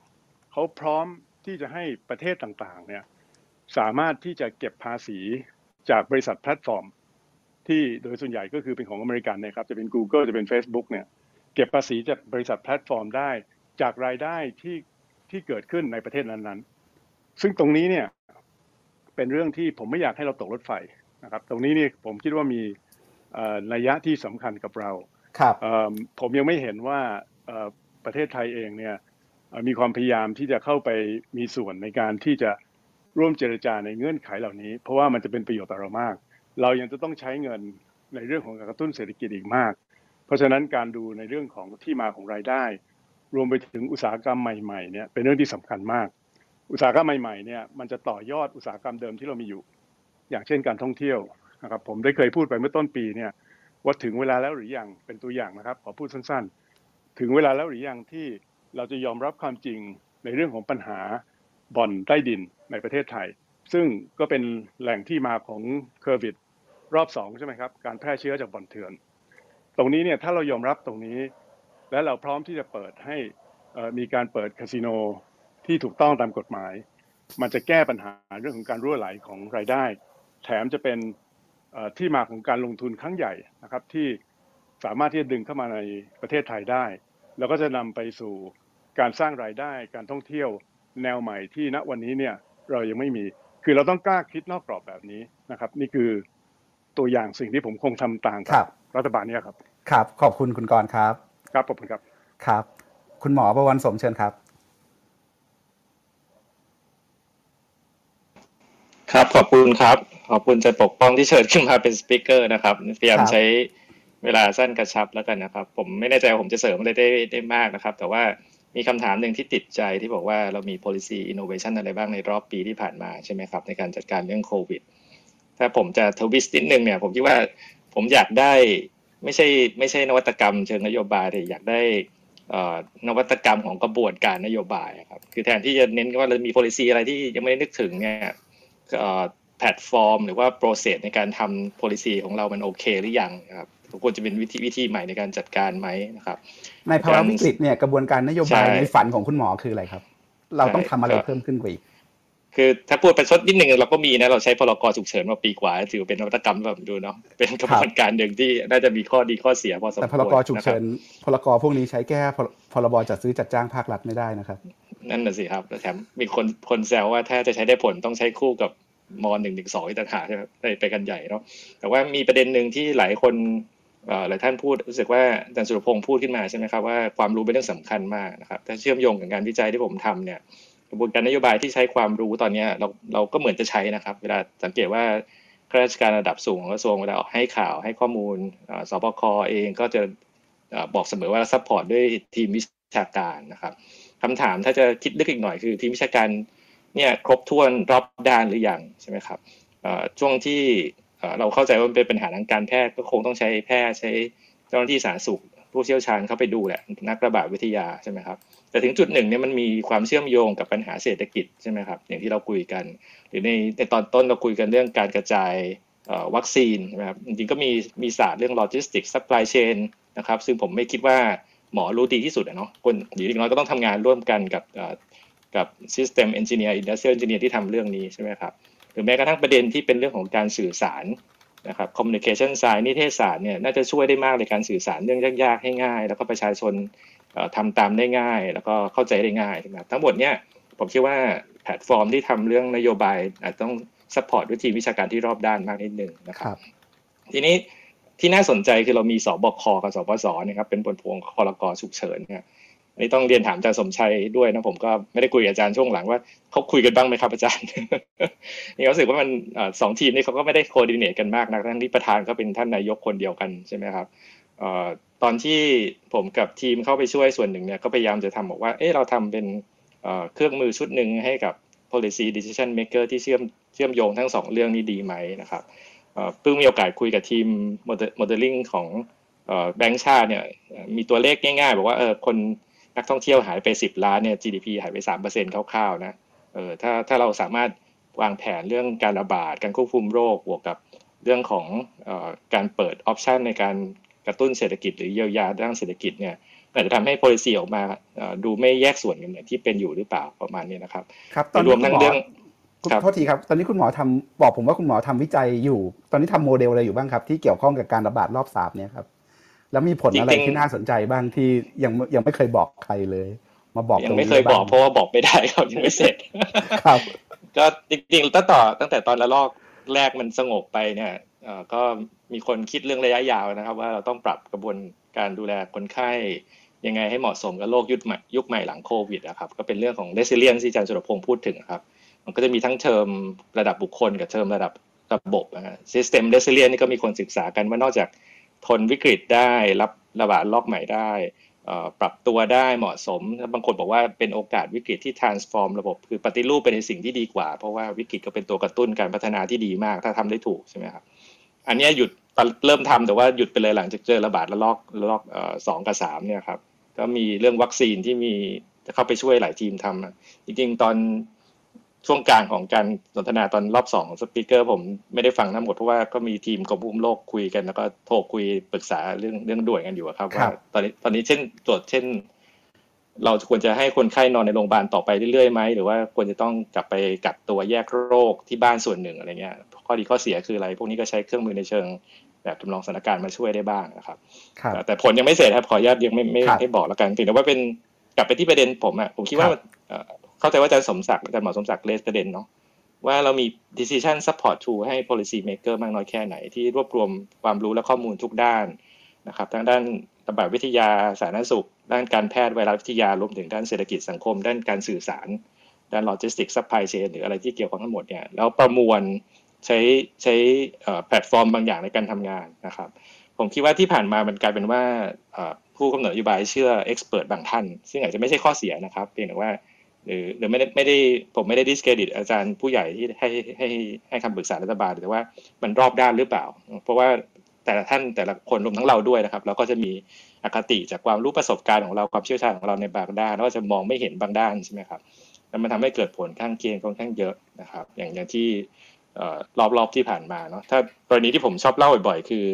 เขาพร้อมที่จะให้ประเทศต่างๆเนี่ยสามารถที่จะเก็บภาษีจากบริษัทแพลตฟอร์ม ที่โดยส่วนใหญ่ก็คือเป็นของอเมริกันนะครับจะเป็น Google จะเป็น Facebook เนี่ยเก็บภาษีจากบริษัทแพลตฟอร์มได้จากรายได้ที่ที่เกิดขึ้นในประเทศนั้นๆ ซึ่งตรงนี้เนี่ยเป็นเรื่องที่ผมไม่อยากให้เราตกรถไฟนะครับ ตรงนี้นี่ผมคิดว่ามีนัยยะที่สำคัญกับเราครับผมยังไม่เห็นว่า ประเทศไทยเองเนี่ยมีความพยายามที่จะเข้าไปมีส่วนในการที่จะร่วมเจรจาในเงื่อนไขเหล่านี้ เพราะว่ามันจะเป็นประโยชน์ต่อเรามาก เรายังจะต้องใช้เงินในเรื่องของการกระตุ้นเศรษฐกิจอีกมาก เพราะฉะนั้นการดูในเรื่องของที่มาของรายได้ รวมไปถึงอุตสาหกรรมใหม่ๆเนี่ยเป็นเรื่องที่สำคัญมาก อุตสาหกรรมใหม่ๆเนี่ยมันจะต่อยอดอุตสาหกรรมเดิมที่เรามีอยู่ อย่างเช่นการท่องเที่ยวนะครับผมได้เคยพูดไปเมื่อต้นปีเนี่ยว่าถึงเวลาแล้วหรือยังเป็นตัวอย่างนะครับขอพูดสั้นๆ ถึงเวลาแล้วหรือยังที่เราจะยอมรับความจริงในเรื่องของปัญหาบ่อนใต้ดินในประเทศไทย ซึ่งก็เป็นแหล่งที่มาของโควิดรอบสองใช่ไหมครับ การแพร่เชื้อจากบ่อนเถื่อน ตรงนี้เนี่ยถ้าเรายอมรับตรงนี้ และเราพร้อมที่จะเปิดให้มีการเปิดคาสิโนที่ถูกต้องตามกฎหมาย มันจะแก้ปัญหาเรื่องของการรั่วไหลของรายได้ แถมจะเป็นที่มาของการลงทุนครั้งใหญ่นะครับที่ สามารถที่จะดึงเข้ามาในประเทศไทยได้ แล้วก็จะนำไปสู่การสร้างรายได้การท่องเที่ยวแนวใหม่ที่ณวันนี้เนี่ยเรายังไม่มี คือเราต้องกล้าคิดนอกกรอบแบบนี้นะครับ นี่คือตัวอย่างสิ่งที่ผมคงทำต่างกับรัฐบาลเนี่ยครับ ครับ ขอบคุณคุณกรครับ ครับขอบคุณครับ ครับ คุณหมอประวันสมเชิญครับ ครับขอบคุณครับ ขอบคุณจะปกป้องที่เชิญขึ้นมาเป็นสปิเกอร์นะครับพยายามใช้ เวลาสั้นกระชับแล้วกันนะครับ ผมไม่แน่ใจว่าผมจะเสริมอะไรได้ได้มากนะครับ แต่ว่ามีคำถามหนึ่งที่ติดใจที่บอกว่าเรามี policy innovation อะไรบ้างในรอบปีที่ผ่านมาใช่ไหมครับ ในการจัดการเรื่องโควิด ถ้าผมจะ twist นิดนึงเนี่ย ผมคิดว่าผมอยากได้ไม่ใช่ไม่ใช่นวัตกรรมเชิงนโยบายแต่อยากได้นวัตกรรมของกระบวนการนโยบายครับ คือแทนที่จะเน้นว่าเรามี policy อะไรที่ยังไม่ได้นึกถึงเนี่ยแพลตฟอร์ม หรือว่า process ในการทำ policy ของเรามันโอเค หรือยังครับ ควรจะเป็นวิธีวิธีใหม่ในการจัดการไหมนะครับ ในภาวะวิกฤตเนี่ยกระบวนการนโยบายในฝันของคุณหมอคืออะไรครับ เราต้องทำอะไรเพิ่มขึ้นกว่าอีกคือถ้าพูดไปชดนิดหนึ่งเราก็มีนะเราใช้พลกรฉุกเฉินมาปีกว่า ถือเป็นนวัตกรรมแบบดูเนาะเป็นกระบวนการหนึ่งที่น่าจะมีข้อดีข้อเสียพอสมควรแต่พลกรฉุกเฉินพลกรพวกนี้ใช้แก้พรบจัดซื้อจัดจ้างภาครัฐไม่ได้นะครับ นั่นน่ะสิครับแถมมีคนคนแซวว่าถ้าจะใช้ได้ผลต้องใช้คู่กับมหนึ่งหนึ่งสองอีกต่างหากใช่ไหมไปกันใหญ่เนาะแต่ว่ามีประเด็นหนึ่งที่หลายคน หลายท่านพูดรู้สึกว่าอาจารย์สุรพงศ์พูดขึ้นมาใช่ไหมครับว่าความรู้เป็นเรื่องสำคัญมากนะครับถ้าเชื่อมโยงกับงานวิจัยที่ผมทำเนี่ยกระบวนการนโยบายที่ใช้ความรู้ตอนนี้เราเราก็เหมือนจะใช้นะครับ เวลาสังเกตว่าข้าราชการระดับสูงของกระทรวงเวลาให้ข่าวให้ข้อมูลศบคเองก็จะบอกเสมอว่า support ด้วยทีมวิชาการนะครับคำถามถ้าจะคิดลึกอีกหน่อยคือทีมวิชาการเนี่ยครบถ้วนรอบด้านหรือยังใช่ไหมครับช่วงที่ เราเข้าใจว่าเป็นปัญหาทางการแพทย์ก็คงต้องใช้แพทย์ใช้เจ้าหน้าที่สาธารณสุข ผู้เชี่ยวชาญเข้าไปดูแหละนักระบาดวิทยาใช่ไหมครับแต่ถึงจุดหนึ่งเนี่ยมันมีความเชื่อมโยงกับปัญหาเศรษฐกิจใช่ไหมครับอย่างที่เราคุยกัน หรือในในตอนต้นเราคุยกันเรื่องการกระจายวัคซีนใช่ไหมครับจริงๆก็มีมีศาสตร์เรื่องโลจิสติกส์ supply chain นะครับซึ่งผมไม่คิดว่าหมอรู้ดีที่สุดเนาะคนหรืออย่างน้อยก็ต้องทำงานร่วมกันกับกับ System Engineer Industrial Engineer ที่ทำเรื่องนี้ใช่ไหมครับ หรือแม้กระทั่งประเด็นที่เป็นเรื่องของการสื่อสารนะครับ communication science นิเทศศาสตร์เนี่ยน่าจะช่วยได้มากในการสื่อสารเรื่องยากๆให้ง่าย แล้วก็ประชาชนทำตามได้ง่าย แล้วก็เข้าใจได้ง่ายนะครับทั้งหมดเนี่ยผมคิดว่าแพลตฟอร์มที่ทำเรื่องนโยบายอาจต้อง support ด้วยทีมวิชาการที่รอบด้านมากนิดนึงนะครับ ทีนี้ที่น่าสนใจคือเรามีศบคกับศบศนะครับเป็นผลพวงพรกฉุกเฉินเนี่ย นี่ต้องเรียนถามอาจารย์สมชัยด้วยนะผมก็ไม่ได้คุยกับอาจารย์ช่วงหลังว่าเขาคุยกันบ้างไหมครับอาจารย์นี่รู้สึกว่ามันสองทีมนี่เขาก็ไม่ได้ coordinate กันมากนะทั้งที่ประธานก็เป็นท่านนายกคนเดียวกันใช่ไหมครับตอนที่ผมกับทีมเข้าไปช่วยส่วนหนึ่งเนี่ยก็พยายามจะทำบอกว่าเออเราทำเป็นเครื่องมือชุดหนึ่งให้กับ policy decision maker ที่เชื่อมเชื่อมโยงทั้งสองเรื่องนี้ดีไหมนะครับเพิ่งมีโอกาสคุยกับทีม modeling ของแบงค์ชาติเนี่ยมีตัวเลขง่ายๆ บอกว่าเออคน นักท่องเที่ยวหายไป 10 ล้านเนี่ย GDP หายไป 3%คร่าวๆนะเออถ้าถ้าเราสามารถวางแผนเรื่องการระบาด การควบคุมโรคบวกกับเรื่องของออการเปิดออปชันในการกระตุ้นเศรษฐกิจหรือเยียวยาด้านเศรษฐกิจเนี่ยอาจจะทำให้ policy ออกมาดูไม่แยกส่วนกันเหมือนที่เป็นอยู่หรือเปล่าประมาณนี้นะครับครับตอนรนี้วมคุทั้ณงหมอเรื่องคุณครับโทษทีครับ ตอนนี้คุณหมอทำบอกผมว่าคุณหมอทำวิจัยอยู่ ตอนนี้ทำโมเดลอะไรอยู่บ้างครับ ที่เกี่ยวข้องกับการระบาดรอบสามเนี่ยครับ แล้วมีผลอะไรจริงๆที่น่าสนใจบ้างที่ยังยังไม่เคยบอกใครเลย มาบอกยัตรงงนี้ไม่เคยบอกบ้างเพราะว่าบอกไม่ได้ครับยังไม่เสร็จครับ ก็จริงๆตั้งต่อตั้งแต่ตอนระลอกแรกมันสงบไปเนี่ยเอ่อก็มีคนคิดเรื่องระยะยาวนะครับ ว่าเราต้องปรับกระบวนการดูแลคนไข้ยังไงให้เหมาะสมกับโลกยุคใหม่ยุคใหม่หลังโควิดนะครับก็เป็นเรื่องของ resilience ที่อาจารย์สุรพงศ์พูดถึงครับ มันก็จะมีทั้งเทอมระดับบุคคลกับเทอมระดับระบบนะฮะ system resilience นี่ก็มีคนศึกษากันว่านอกจาก ทนวิกฤตได้รับระบาดรอบใหม่ได้ปรับตัวได้เหมาะสม บางคนบอกว่าเป็นโอกาสวิกฤตที่ transform ระบบ คือปฏิรูปไปในสิ่งที่ดีกว่า เพราะว่าวิกฤตก็เป็นตัวกระตุ้นการพัฒนาที่ดีมาก ถ้าทำได้ถูกใช่ไหมครับ อันนี้หยุดเริ่มทำแต่ว่าหยุดไปเลยหลังจากเจอระบาดระลอกระลอกเอ่อสองกับสามเนี่ยครับ ก็มีเรื่องวัคซีนที่มีเข้าไปช่วยหลายทีมทำอะจริงๆ ตอน ช่วงกลางของการสนทนาตอนรอบสองของสปีกเกอร์ผมไม่ได้ฟังทั้งหมดเพราะว่าก็มีทีมกรมควบคุมโรคคุยกันแล้วก็โทรคุยปรึกษาเรื่องเรื่องด่วนกันอยู่อะครับครัว่าบตอนนี้ตอนนี้เช่นตรวจเช่น เราควรจะให้คนไข้นอนในโรงพยาบาลต่อไปเรื่อยๆไหมหรือว่าควรจะต้องกลับไปกักตัวแยกโรคที่บ้านส่วนหนึ่งอะไรเงี้ยข้อดีข้อเสียคืออะไร พวกนี้ก็ใช้เครื่องมือในเชิงแบบจำลองสถานการณ์มาช่วยได้บ้างนะครับครับแต่แต่ผลยังไม่เสร็จครับขออนุญาตยังไม่ไม่ครับให้บอกแล้วกันถึงแต่ว่าเป็นกลับไปที่ประเด็นผมอะผมคิดว่าครับ เข้าใจว่าอาจารย์สมศักดิ์อาจารย์หมอสมศักดิ์เลสประเด็นเนาะว่าเรามี decision support tool ให้ policy maker มากน้อยแค่ไหน ที่รวบรวมความรู้และข้อมูลทุกด้านนะครับทั้งด้านระบาดวิทยาสาธารณสุข ด้านการแพทย์ไวรัสวิทยารวมถึงด้านเศรษฐกิจสังคม ด้านการสื่อสาร ด้านโลจิสติกส์ supply chain หรืออะไรที่เกี่ยวข้องทั้งหมดเนี่ยแล้วประมวลใช้ใช้แพลตฟอร์มบางอย่างในการทำงานนะครับ ผมคิดว่าที่ผ่านมามันกลายเป็นว่าผู้กำหนดนโยบายเชื่อ expert บางท่าน ซึ่งอาจจะไม่ใช่ข้อเสียนะครับเพียงแต่ว่า หรือหรือไม่ได้ไม่ได้ผมไม่ได้ดิสเครดิตอาจารย์ผู้ใหญ่ที่ให้ให้ให้คำปรึกษารัฐบาลแต่ว่ามันรอบด้านหรือเปล่า เพราะว่าแต่ละท่านแต่ละคนรวมทั้งเราด้วยนะครับ เราก็จะมีอคติจากความรู้ประสบการณ์ของเราความเชี่ยวชาญของเราในบางด้านแล้วก็จะมองไม่เห็นบางด้านใช่ไหมครับแล้วมันทำให้เกิดผลข้างเคียงค่อนข้างเยอะนะครับ อย่างอย่างที่เอ่อรอบๆที่ผ่านมาเนาะถ้ากรณีที่ผมชอบเล่าบ่อยๆ คือ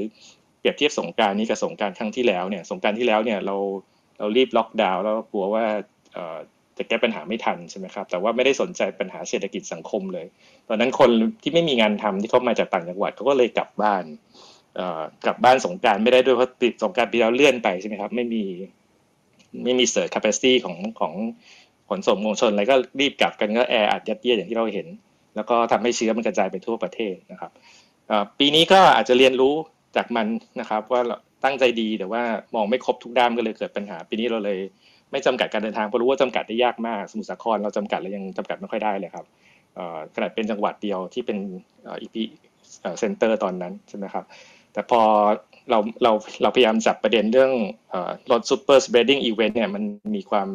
เปรียบเทียบสงกรารนี้กับสงกรารครั้งที่แล้วเนี่ยสงกรารที่แล้วเนี่ยเราเรารีบล็อกดาวน์แล้วกลัวว่า เอ่อจะแก้ปัญหาไม่ทันใช่ไหมครับ แต่ว่าไม่ได้สนใจปัญหาเศรษฐกิจสังคมเลย ตอนนั้นคนที่ไม่มีงานทำที่เขามาจากต่างจังหวัดเขาก็เลยกลับบ้านกลับบ้านสงการไม่ได้ด้วยเพราะติดสงการปีแล้วเลื่อนไปใช่ไหมครับไม่มีไม่มีเสิร์ช capacity ของของขนส่งมวลชนอะไรก็รีบกลับกันก็แออัดยัดเยียดอย่างที่เราเห็น แล้วก็ทำให้เชื้อมันกระจายไปทั่วประเทศนะครับปีนี้ก็อาจจะเรียนรู้จากมันนะครับ ว่าเราตั้งใจดีแต่ว่ามองไม่ครบทุกด้านก็เลยเกิดปัญหา ปีนี้เราเลย ไม่จำกัดการเดินทางเพราะรู้ว่าจำกัดได้ยากมาก สมุทรสาครเราจำกัดแล้วยังจำกัดไม่ค่อยได้เลยครับขนาดเป็นจังหวัดเดียวที่เป็นอ่อ EP เซ็นเตอร์ตอนนั้นใช่ไหมครับแต่พอเราเราเราพยายามจับประเด็นเรื่องเอ่อรถ super spreading event เนี่ยมันมีความ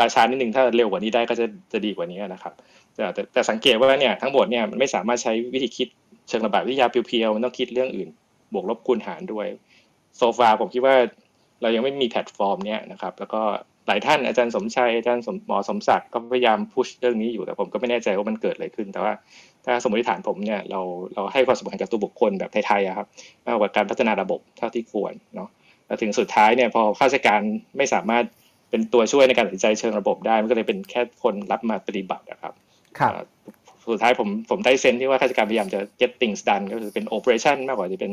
ราชานิดนึงถ้าเร็วกว่านี้ได้ก็จะจะดีกว่านี้นะครับแต่แต่แต่สังเกตว่าเนี่ยทั้งหมดเนี่ยมันไม่สามารถใช้วิธีคิดเชิงระบาดวิทยา pure ๆมันต้องคิดเรื่องอื่น บวกลบคูณหารด้วย so far ผมคิดว่า เรายังไม่มีแพลตฟอร์มเนี่ยนะครับ แล้วก็หลายท่านอาจารย์สมชัยอาจารย์สมหมอสมศักดิ์ก็พยายาม push เรื่องนี้อยู่แต่ผมก็ไม่แน่ใจว่ามันเกิดอะไรขึ้น แต่ว่าถ้าสมมติฐานผมเนี่ยเราเราให้ความสำคัญกับตัวบุคคลแบบไทยๆอะครับมากกว่าการพัฒนาระบบเท่าที่ควรเนาะแล้วถึงสุดท้ายเนี่ยพอข้าราชการไม่สามารถเป็นตัวช่วยในการตัดสินใจเชิงระบบได้ มันก็เลยเป็นแค่คนรับมาปฏิบัตินะครับครับเอ่อสุดท้ายผมผมได้เซนส์ที่ว่าข้าราชการพยายามจะ get things done ก็คือเป็น operation มากกว่าจะเป็น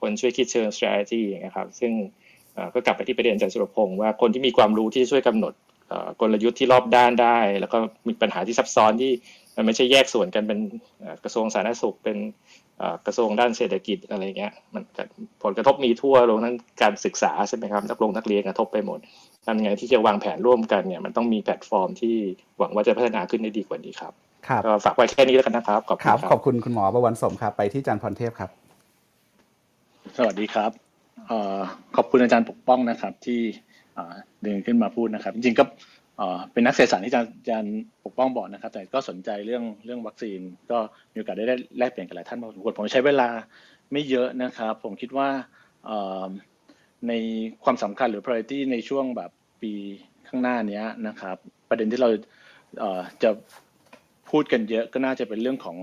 คนช่วยคิดเชิง strategy นะครับซึ่งเอ่อ ก็กลับไปที่ประเด็นอาจารย์สุรพงศ์ว่าคนที่มีความรู้ที่ช่วยกำหนดเอ่อกลยุทธ์ที่รอบด้านได้ แล้วก็มีปัญหาที่ซับซ้อนที่มันไม่ใช่แยกส่วนกันเป็นเอ่อกระทรวงสาธารณสุขเป็นเอ่อกระทรวงด้านเศรษฐกิจอะไรเงี้ยมันก็ผลกระทบมีทั่วรวมทั้งการศึกษาใช่ไหมครับนักลงนักเรียนกระทบไปหมดทำยังไงที่จะวางแผนร่วมกันเนี่ยมันต้องมีแพลตฟอร์มที่หวังว่าจะพัฒนาขึ้นได้ดีกว่านี้ครับครับก็ฝากไว้แค่นี้แล้วกันนะครับขอบคคุณรับครัขบอบคุณคุณหมอประวันสมครับไปที่อาจารย์พรเทพครับ สวัสดีครับเอ่อ ขอบคุณอาจารย์ปกป้องนะครับ ที่ดึงขึ้นมาพูดนะครับ จริงๆก็เป็นนักเศรษฐศาสตร์ที่อาจารย์ปกป้องบอกนะครับ แต่ก็สนใจเรื่องเรื่องวัคซีน ก็มีโอกาสได้แลกเปลี่ยนกับหลายท่านพอสมควรผมใช้เวลาไม่เยอะนะครับ ผมคิดว่าในความสำคัญหรือ priority ในช่วงแบบปีข้างหน้านี้นะครับ ประเด็นที่เราจะพูดกันเยอะก็น่าจะเป็นเรื่องของ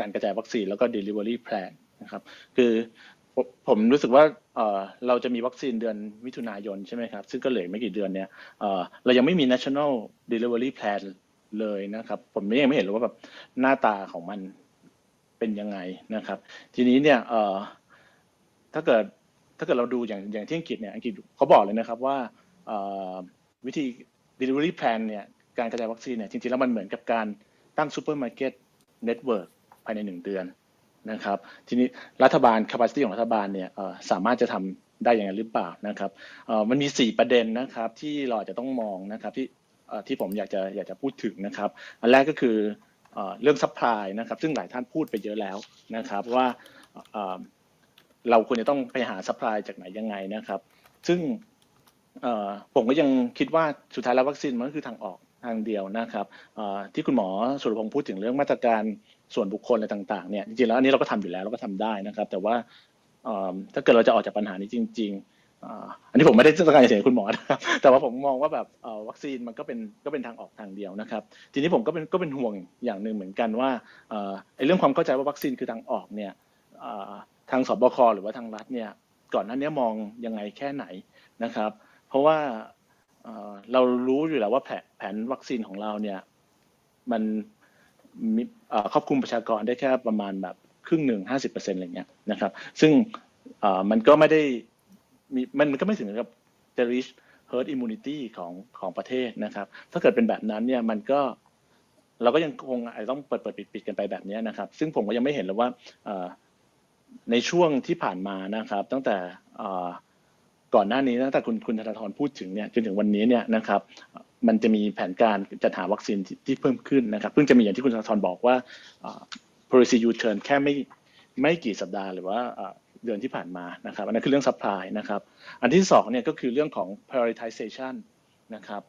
การกระจายวัคซีนแล้วก็ delivery plan นะครับ คือผมรู้สึกว่าเราจะมีวัคซีนเดือนมิถุนายนใช่ไหมครับ ซึ่งก็เหลือไม่กี่เดือนเนี้ยเรายังไม่มี national delivery plan เลยนะครับ ผมยังไม่เห็นเลยว่าแบบหน้าตาของมันเป็นยังไงนะครับ ทีนี้เนี่ยถ้าเกิดถ้าเกิดเราดูอย่างอย่างที่อังกฤษเนี่ยอังกฤษเขาบอกเลยนะครับว่าวิธี delivery plan เนี่ยการกระจายวัคซีนเนี่ยจริงๆแล้วมันเหมือนกับการตั้ง supermarket network ภายในหนึ่งเดือน นะครับ ทีนี้รัฐบาล capacity ของรัฐบาลเนี่ยสามารถจะทำได้อย่างไรหรือเปล่านะครับมันมี 4 ประเด็นนะครับที่เราจะต้องมองนะครับที่ที่ผมอยากจะอยากจะพูดถึงนะครับ อันแรกก็คือเรื่อง supply นะครับ ซึ่งหลายท่านพูดไปเยอะแล้วนะครับว่าเราควรจะต้องไปหา supply จากไหนยังไงนะครับ ซึ่งผมก็ยังคิดว่าสุดท้ายแล้ววัคซีนมันก็คือทางออกทางเดียวนะครับที่คุณหมอสุรพงศ์พูดถึงเรื่องมาตรการ ส่วนบุคคลอะไรต่างๆเนี่ยจริงๆแล้วอันนี้เราก็ทำอยู่แล้วเราก็ทำได้นะครับ แต่ว่าถ้าเกิดเราจะออกจากปัญหานี้จริง ๆ อันนี้ผมไม่ได้ต้องการจะเถียงคุณหมอนะครับแต่ว่าผมมองว่าแบบวัคซีนมันก็เป็นก็เป็นทางออกทางเดียวนะครับ ทีนี้ผมก็เป็นก็เป็นห่วงอย่างหนึ่งเหมือนกันว่าไอ้เรื่องความเข้าใจว่าวัคซีนคือทางออกเนี่ยทางสบคหรือว่าทางรัฐเนี่ยก่อนหน้านี้มองยังไงแค่ไหนนะครับ เพราะว่าเรารู้อยู่แล้วว่าแผนวัคซีนของเราเนี่ยมัน ครอบคลุมประชากรได้แค่ประมาณแบบครึ่งหนึ่งห้าสิบเปอร์เซ็นต์อะไรเงี้ยนะครับ ซึ่งมันก็ไม่ได้มีมันก็ไม่ถึงกับจะ reach herd immunity ของของประเทศนะครับ ถ้าเกิดเป็นแบบนั้นเนี่ยมันก็เราก็ยังคงอาจต้องเปิดเปิดปิดปิดกันไปแบบนี้นะครับ ซึ่งผมก็ยังไม่เห็นเลยว่าในช่วงที่ผ่านมานะครับ ตั้งแต่ก่อนหน้านี้ตั้งแต่คุณคุณธนาธรพูดถึงเนี่ยจนถึงวันนี้เนี่ยนะครับ มันจะมีแผนการจัดหาวัคซีนที่เพิ่มขึ้นนะครับเพิ่งจะมีอย่างที่คุณธนาธรบอกว่า policy U-turn แค่ไม่ไม่กี่สัปดาห์หรือว่าเดือนที่ผ่านมานะครับอันนั้นคือเรื่อง supply นะครับอันที่สองเนี่ยก็คือเรื่องของ prioritization นะครับ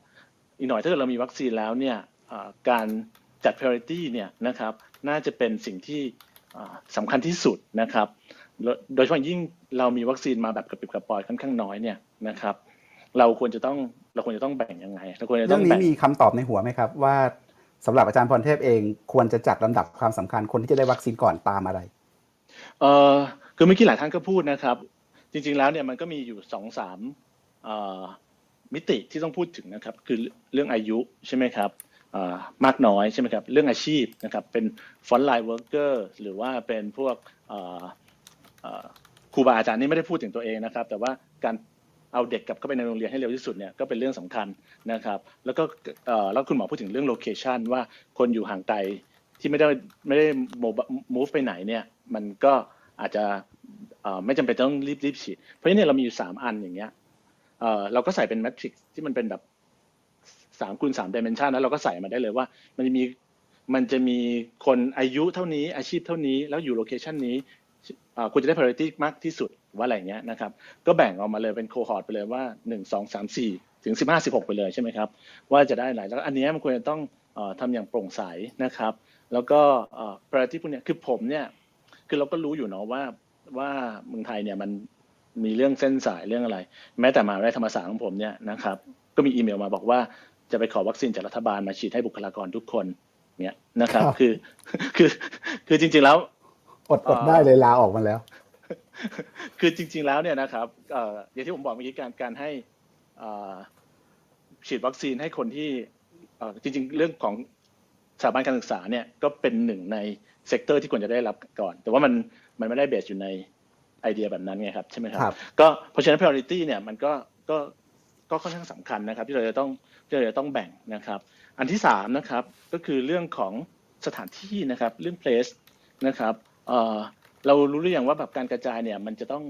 อีกหน่อยถ้าเกิดเรามีวัคซีนแล้วเนี่ยการจัด priority เนี่ยนะครับน่าจะเป็นสิ่งที่สำคัญที่สุดนะครับโดยเฉพาะยิ่งเรามีวัคซีนมาแบบกระปิบกระปอยค่อนข้างน้อยเนี่ยนะครับ เราควรจะต้องเราควรจะต้องแบ่งยังไงเราควรจะต้องเรื่องนี้มีคำตอบในหัวไหมครับ ว่าสำหรับอาจารย์พรเทพเองควรจะจัดลำดับความสำคัญคนที่จะได้วัคซีนก่อนตามอะไรเออคือเมื่อกี้หลายท่านก็พูดนะครับ จริง ๆแล้วเนี่ยมันก็มีอยู่สองสามมิติที่ต้องพูดถึงนะครับ คือเรื่องอายุใช่ไหมครับมากน้อยใช่ไหมครับเรื่องอาชีพนะครับเป็น frontline worker หรือว่าเป็นพวกครูบาอาจารย์นี่ไม่ได้พูดถึงตัวเองนะครับ แต่ว่าการ เอาเด็กกลับเข้าไปในโรงเรียนให้เร็วที่สุดเนี่ยก็เป็นเรื่องสำคัญนะครับ แล้วก็แล้วคุณหมอพูดถึงเรื่อง location ว่าคนอยู่ห่างไกลที่ไม่ได้ไม่ได้ move ไปไหนเนี่ยมันก็อาจจะไม่จำเป็นต้องรีบรีบฉีด เพราะฉะนั้นเรามีอยู่สามอันอย่างเงี้ยเราก็ใส่เป็น matrix ที่มันเป็นแบบสามคูณสาม dimension แล้วเราก็ใส่มาได้เลยว่า มันจะมีมันจะมีคนอายุเท่านี้อาชีพเท่านี้แล้วอยู่ location นี้ คุณจะได้ priority มากที่สุดว่าอะไรเงี้ยนะครับก็แบ่งออกมาเลยเป็นโคฮอร์ t ไปเลยว่า 1 2 3 4 ถึง 15 16 ไปเลยใช่ไหมครับว่าจะได้อะไรแล้วอันนี้มันควรจะต้องทำอย่างโปร่งใสนะครับแล้วก็ priority พวกนี้คือผมเนี่ยคือเราก็รู้อยู่เนาะว่าว่าเมืองไทยเนี่ยมันมีเรื่องเส้นสายเรื่องอะไร แม้แต่มาได้ธรรมศาสตร์ของผมเนี่ยนะครับก็มีอีเมลมาบอกว่าจะไปขอวัคซีนจากรัฐบาลมาฉีดให้บุคลากรทุกคนเนี่ยนะครับคือคือคือจริงๆแล้ว อดอดได้เลยลาออกมาแล้ว คือจริง ๆแล้วเนี่ยนะครับอย่างที่ผมบอกเมื่อกี้การการให้ฉีดวัคซีนให้คนที่จริง ๆ เรื่องของสถาบันการศึกษาเนี่ยก็เป็นหนึ่งใน sector ที่ควรจะได้รับก่อน แต่ว่ามันมันไม่ได้ base อยู่ในไอเดียแบบนั้นไงครับใช่ไหมครับ ก็เพราะฉะนั้น priority เนี่ยมันก็ก็ก็ค่อนข้างสำคัญนะครับ ที่เราจะต้องที่เราจะต้องแบ่งนะครับ อันที่สามนะครับก็คือเรื่องของสถานที่นะครับเรื่อง place นะครับ เรารู้หรือยังว่าแบบการกระจายเนี่ยมันจะต้อง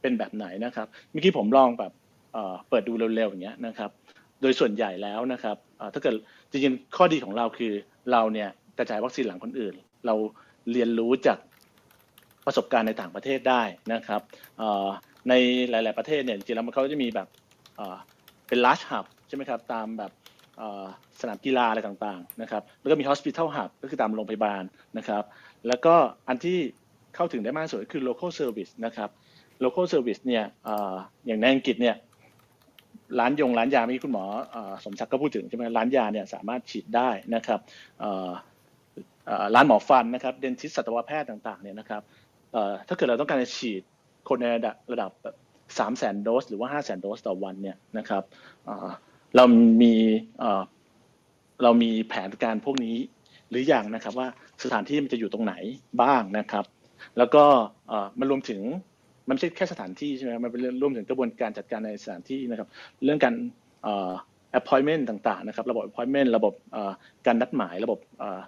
เป็นแบบไหนนะครับเมื่อกี้ผมลองแบบเปิดดูเร็วๆอย่างเงี้ยนะครับ โดยส่วนใหญ่แล้วนะครับถ้าเกิดจริงๆข้อดีของเราคือเราเนี่ยกระจายวัคซีนหลังคนอื่น เราเรียนรู้จากประสบการณ์ในต่างประเทศได้นะครับในหลาย ๆประเทศเนี่ยจริงๆแล้วมันเขาจะมีแบบเป็น large hub ใช่ไหมครับตามแบบสนามกีฬาอะไรต่างๆนะครับแล้วก็มี hospital hub ก็คือตามโรงพยาบาลนะครับ แล้วก็อันที่เข้าถึงได้มากสุดก็คือ local service นะครับ local service เนี่ยอย่างในอังกฤษเนี่ยร้านยงร้านยาเมื่อกี้คุณหมออสมศักดิ์ก็พูดถึงใช่ไหมร้านยาเนี่ยสามารถฉีดได้นะครับร้านหมอฟันนะครับเดนทิสสัตวแพทย์ต่างๆเนี่ยนะครับถ้าเกิดเราต้องการจะฉีดคนในระดับระดับสามแสนโดส หรือว่าห้าแสนโดสต่อวันเนี่ยนะครับเรามีเอ่อเรามีแผนการพวกนี้หรืออย่างนะครับว่า สถานที่มันจะอยู่ตรงไหนบ้างนะครับ แล้วก็มันรวมถึงมันไม่ใช่แค่สถานที่ใช่ไหมครับมันเป็นเรื่องรวมถึงกระบวนการจัดการในสถานที่นะครับ เรื่องการเอ่อ appointment ต่างๆนะครับ ระบบ appointment ระบบการนัดหมายระบบ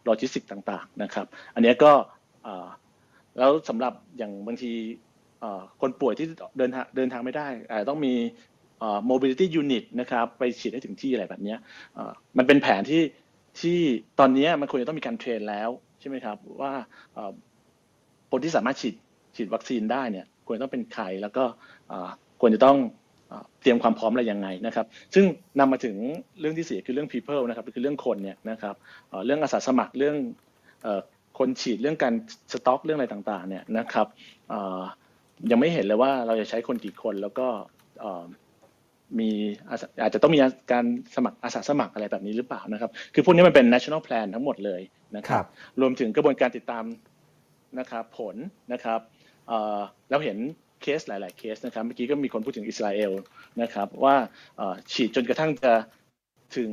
โลจิสติกต่างๆนะครับ อันนี้ก็แล้วสำหรับอย่างบางทีคนป่วยที่เดินทางเดินทางไม่ได้ต้องมี mobility unit นะครับ ไปฉีดให้ถึงที่อะไรแบบนี้มันเป็นแผนที่ที่ตอนนี้มันควรจะต้องมีการเทรนแล้ว ใช่ไหมครับว่าคนที่สามารถฉีดฉีดวัคซีนได้เนี่ยควรจะต้องเป็นใครแล้วก็ควรจะต้องเตรียมความพร้อมอะไรยังไงนะครับ ซึ่งนำมาถึงเรื่องที่สี่คือเรื่อง people นะครับคือเรื่องคนเนี่ยนะครับเรื่องอาสาสมัครเรื่องคนฉีดเรื่องการสต็อกเรื่องอะไรต่างๆเนี่ยนะครับยังไม่เห็นเลยว่าเราจะใช้คนกี่คนแล้วก็ มีอาสาอาจจะต้องมีการสมัครอาสาสมัครอะไรแบบนี้หรือเปล่านะครับ คือพวกนี้มันเป็น national plan ทั้งหมดเลยนะคครัรับบรวมถึงกระบวนการติดตามนะครับผลนะครับเอ่อเราเห็นเคสหลาย ๆ เคสนะครับ เมื่อกี้ก็มีคนพูดถึงอิสราเอลนะครับ ว่าเอ่อฉีดจนกระทั่งจะถึง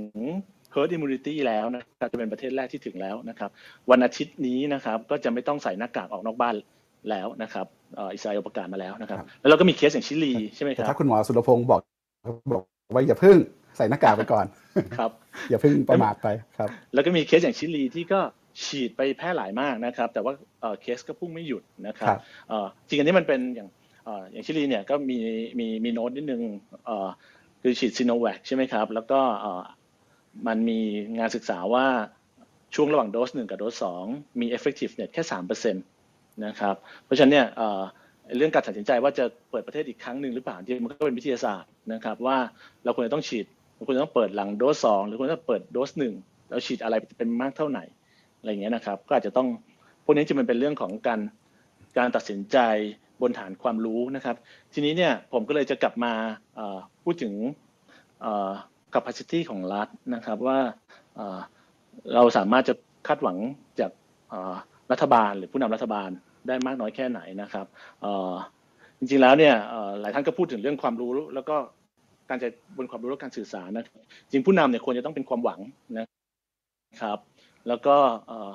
herd immunity แล้วนะครับจะเป็นประเทศแรกที่ถึงแล้วนะครับ วันอาทิตย์นี้นะครับก็จะไม่ต้องใส่หน้ากากออกนอกบ้านแล้วนะครับเอ่ออิสราเอลประกาศมาแล้วนะครับ แล้วเราก็มีเคสอย่างชิลีใช่ไหมคแต่รับถ้าคุณหมอสุรพงศ์บอก บอกว่าอย่าพึ่งใส่หน้ากากไปก่อนครับ อย่าพึ่งประมาทไปครับ แล้วก็มีเคสอย่างชิลีที่ก็ฉีดไปแพร่หลายมากนะครับ แต่ว่าเอ่อเคสก็พุ่งไม่หยุดนะครับครับเอ่อจริงอันนี้มันเป็นอย่างเอ่ออย่างชิลีเนี่ยก็มีมีมีโน้ตนิดนึงเอ่อคือฉีดซีโนแวคใช่ไหมครับ แล้วก็เอ่อมันมีงานศึกษาว่าช่วงระหว่างโดสหนึ่งกับโดสสองมี effectiveness แค่สามเปอร์เซ็นต์นะครับ เพราะฉะนั้นเนี่ย เรื่องการตัดสินใจว่าจะเปิดประเทศอีกครั้งหนึ่งหรือเปล่าที่มันก็เป็นวิทยาศาสตร์นะครับว่าเราควรจะต้องฉีดเราควรจะต้องเปิดหลังโดสสองหรือควรจะเปิดโดสหนึ่งแล้วฉีดอะไรเป็นมากเท่าไหร่อะไรอย่างเงี้ยนะครับก็อาจจะต้องพวกนี้จะมันเป็นเรื่องของการการตัดสินใจบนฐานความรู้นะครับ ทีนี้เนี่ยผมก็เลยจะกลับมาพูดถึง capacity ของรัฐนะครับว่าเราสามารถจะคาดหวังจากรัฐบาลหรือผู้นำรัฐบาล ได้มากน้อยแค่ไหนนะครับเอ่อจริงๆแล้วเนี่ยเอ่อหลายท่านก็พูดถึงเรื่องความรู้แล้วก็การจะบนความรู้และการสื่อสารนะจริงผู้นำเนี่ยควรจะต้องเป็นความหวังนะครับ แล้วก็เอ่อ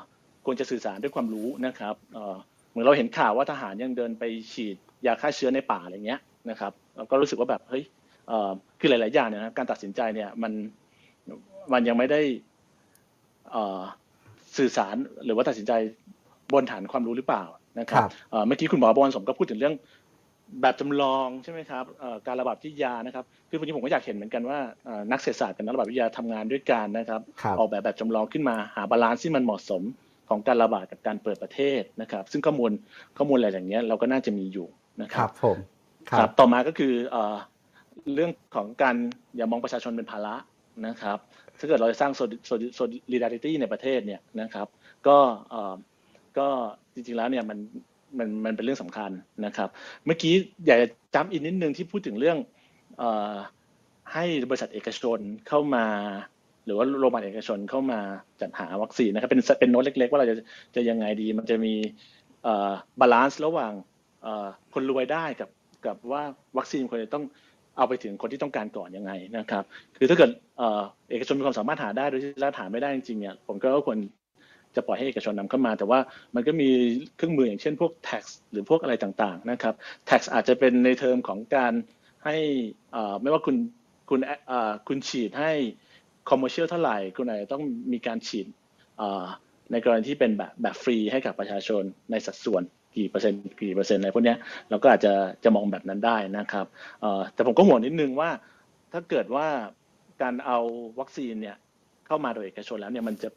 ควรจะสื่อสารด้วยความรู้นะครับเอ่อเหมือนเราเห็นข่าวว่าทหารยังเดินไปฉีดยาฆ่าเชื้อในป่าอะไรเงี้ยนะครับเราก็รู้สึกว่าแบบเฮ้ยเอ่อคือหลาย ๆ อย่างเนี่ยนะการตัดสินใจเนี่ยมันมันยังไม่ได้เอ่อสื่อสารหรือว่าตัดสินใจบนฐานความรู้หรือเปล่า นะครับครับเอ่อเมื่อกี้คุณหมอบอลสมก็พูดถึงเรื่องแบบจำลองใช่ไหมครับเอ่อการระบาดวิทยานะครับคือวันนี้ผมก็อยากเห็นเหมือนกันว่าเอ่อนักเศรษฐศาสตร์กับนักระบาดวิทยาทำงานด้วยกันนะครับครับออกแบบแบบจำลองขึ้นมาหา balance ที่มันเหมาะสมของการระบาดกับการเปิดประเทศนะครับ ซึ่งข้อมูลข้อมูลอะไรอย่างเงี้ยเราก็น่าจะมีอยู่นะคครัรับบผมคครัรับบต่อมาก็คือเอ่อเรื่องของการอย่ามองประชาชนเป็นภาระนะครับ ถ้าเกิดเราจะสร้าง solidarity ในประเทศเนี่ยนะครับ ก็เอ่อ ก็จริงๆแล้วเนี่ยมันมันมันเป็นเรื่องสำคัญนะครับ เมื่อกี้อยากจะย้ำอีกนิดนึงที่พูดถึงเรื่องอให้บริษัทเอกชนเข้ามา หรือว่าโรงพยาบาลเอกชนเข้ามาจัดหาวัคซีนนะครับเป็นเป็นโน้ตเล็ก ๆ ว่าเราจะจะยังไงดี มันจะมี balance ระหว่างคนรวยได้กับกับว่าวัคซีนควรจะต้องเอาไปถึงคนที่ต้องการก่อนยังไงนะครับ คือถ้าเกิดเอ่อเอกชนมีความสามารถหาได้โดยที่รัฐหาไม่ได้จริงๆเนี่ยผมก็ควร จะปล่อยให้เอกชนนำเข้ามา แต่ว่ามันก็มีเครื่องมืออย่างเช่นพวก tax หรือพวกอะไรต่างๆนะครับ tax อาจจะเป็นในเทอมของการให้อ่อไม่ว่าคุณคุณอ่อคุณฉีดให้ commercial เท่าไหร่ คุณอาจจะต้องมีการฉีดอ่อในกรณีที่เป็นแบบแบบฟรีให้กับประชาชนในสัดส่วนกี่เปอร์เซ็นต์กี่เปอร์เซ็นต์อะไรพวกนี้เราก็อาจจะจะมองแบบนั้นได้นะครับอ่อแต่ผมก็ห่วงนิดนึงว่าถ้าเกิดว่าการเอาวัคซีนเนี่ยเข้ามาโดยเอกชนแล้วเนี่ยมันจะ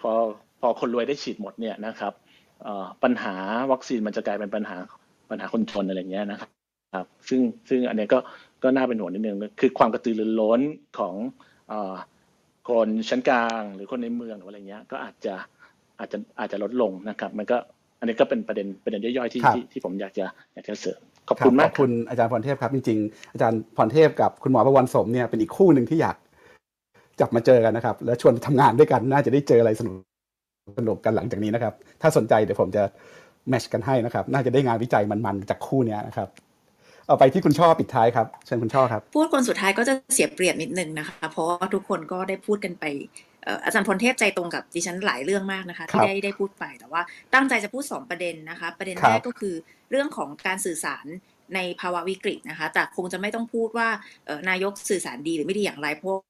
พอพอคนรวยได้ฉีดหมดเนี่ยนะครับเอ่อปัญหาวัคซีนมันจะกลายเป็นปัญหาปัญหาคนจนอะไรเงี้ยนะครับครับซึ่งซึ่งอันเนี้ยก็ก็น่าเป็นห่วงนิดนึงคือความกระตือรือร้นของเอ่อคนชั้นกลางหรือคนในเมืองหรืออะไรเงี้ยก็อาจจะอาจจะอาจจะลดลงนะครับ มันก็อันนี้ก็เป็นประเด็นประเด็นย่อยๆที่ครับที่ที่ผมอยากจะอยากจะเสริมขอบคุณรัมาขกอบคุณอาจารย์พรเทพครับจริงๆอาจารย์พรเทพกับคุณหมอประวันสมเนี่ยเป็นอีกคู่หนึ่งที่อยาก จับมาเจอกันนะครับ แล้วชวนทำงานด้วยกันน่าจะได้เจออะไรสนุกสนุกกันหลังจากนี้นะครับ ถ้าสนใจเดี๋ยวผมจะแมชกันให้นะครับ น่าจะได้งานวิจัยมันๆจากคู่เนี้ยนะครับเอาไปที่คุณช่อปิดท้ายครับเชิญคุณช่อครับพูดคนสุดท้ายก็จะเสียเปรียบนิดนึงนะคะ เพราะว่าทุกคนก็ได้พูดกันไปเอ่ออาจารย์พลเทพใจตรงกับดิฉันหลายเรื่องมากนะคะครัที่บได้ได้พูดไปแต่ว่าตั้งใจจะพูดสองประเด็นนะคะ ประเด็นครับแรกก็คือเรื่องของการสื่อสารในภาวะวิกฤตนะคะแต่คงจะไม่ต้องพูดว่าเอ่อนายกสื่อสารดีหรือไม่ดีอย่างไรเพราะ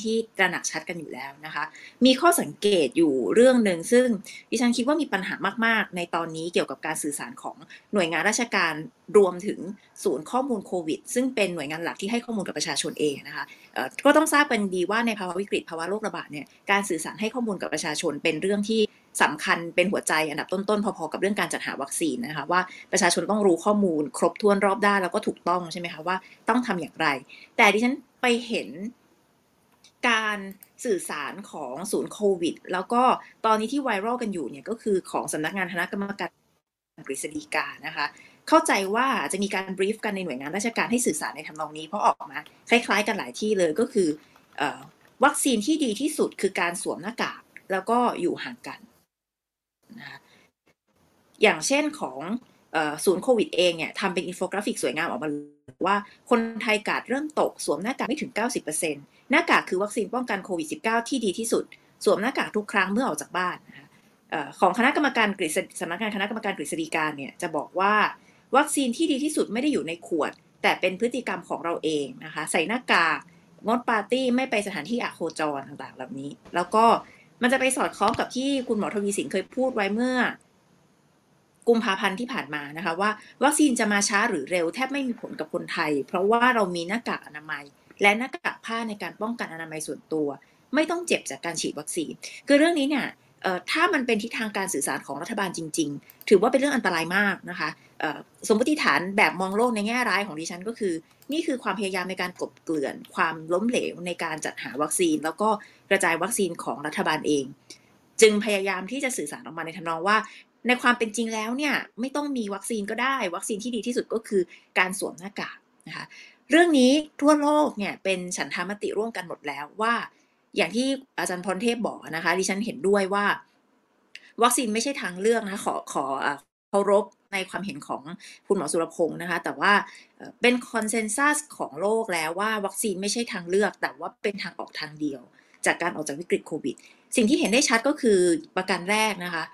ที่ตระหนักชัดกันอยู่แล้วนะคะ มีข้อสังเกตอยู่เรื่องหนึ่งซึ่งดิฉันคิดว่ามีปัญหามาก ๆ ในตอนนี้เกี่ยวกับการสื่อสารของหน่วยงานราชการรวมถึงศูนย์ข้อมูลโควิด ซึ่งเป็นหน่วยงานหลักที่ให้ข้อมูลกับประชาชนเองนะคะก็ต้องทราบกันดีว่าในภาวะวิกฤตภาวะโรคระบาดเนี่ยการสื่อสารให้ข้อมูลกับประชาชนเป็นเรื่องที่สำคัญเป็นหัวใจอันดับต้นๆพอๆกับเรื่องการจัดหาวัคซีนนะคะว่าประชาชนต้องรู้ข้อมูล ครบถ้วนรอบด้านแล้วก็ถูกต้องใช่ไหมคะว่าต้องทำอย่างไร แต่ดิฉันไปเห็น การสื่อสารของศูนย์โควิด แล้วก็ตอนนี้ที่ไวรัลกันอยู่เนี่ยก็คือของสำนักงานคณะกรรมการกฤษฎีกานะคะ เข้าใจว่าจะมีการบรีฟกันในหน่วยงานราชการให้สื่อสารในทำนองนี้ เพราะออกมาคล้ายๆ กันหลายที่เลยก็คืออวัคซีนที่ดีที่สุดคือการสวมหน้ากากแล้วก็อยู่ห่างกันนะคะอย่างเช่นของศูนย์โควิดเองเนี่ยทำเป็นอินโฟกราฟิกสวยงามออกมาว่าคนไทยการ์ดเริ่มตก สวมหน้ากากไม่ถึง 90%หน้ากากคือวัคซีนป้องกันโควิด -19 ที่ดีที่สุด สวมหน้ากากทุกครั้งเมื่อออกจากบ้านนะคะของคณะกรรมการกฤษสำนักงานคณะกรรมการกฤษฎีกาเนี่ยจะบอกว่า วัคซีนที่ดีที่สุดไม่ได้อยู่ในขวด แต่เป็นพฤติกรรมของเราเองนะคะใส่หน้ากากงดปาร์ตี้ไม่ไปสถานที่อโคจรต่างๆเหล่านี้ แล้วก็มันจะไปสอดคล้องกับที่คุณหมอทวีสินเคยพูดไว้เมื่อ กุมภาพันธ์ที่ผ่านมานะคะว่าวัคซีนจะมาช้าหรือเร็วแทบไม่มีผลกับคนไทย เพราะว่าเรามีหน้ากากอนามัย และหน้ากากผ้าในการป้องกันอนามัยส่วนตัว ไม่ต้องเจ็บจากการฉีดวัคซีน คือเรื่องนี้เนี่ยถ้ามันเป็นทิศทางการสื่อสารของรัฐบาลจริง ๆ ถือว่าเป็นเรื่องอันตรายมากนะคะสมมติฐานแบบมองโลกในแง่ร้ายของดิฉันก็คือ นี่คือความพยายามในการกบเกลื่อน ความล้มเหลวในการจัดหาวัคซีน แล้วก็กระจายวัคซีนของรัฐบาลเอง จึงพยายามที่จะสื่อสารออกมาในทำนองว่า ในความเป็นจริงแล้วเนี่ยไม่ต้องมีวัคซีนก็ได้ วัคซีนที่ดีที่สุดก็คือการสวมหน้ากากนะคะเรื่องนี้ทั่วโลกเนี่ยเป็นฉันทามติร่วมกันหมดแล้วว่า อย่างที่อาจารย์พรเทพบอกนะคะดิฉันเห็นด้วยว่า วัคซีนไม่ใช่ทางเลือกนะขอขอเคารพในความเห็นของคุณหมอสุรพงศ์นะคะ แต่ว่าเอ่อเป็นคอนเซนแซสของโลกแล้วว่าวัคซีนไม่ใช่ทางเลือก แต่ว่าเป็นทางออกทางเดียว จากการออกจากวิกฤตโควิด สิ่งที่เห็นได้ชัดก็คือประการแรกนะคะ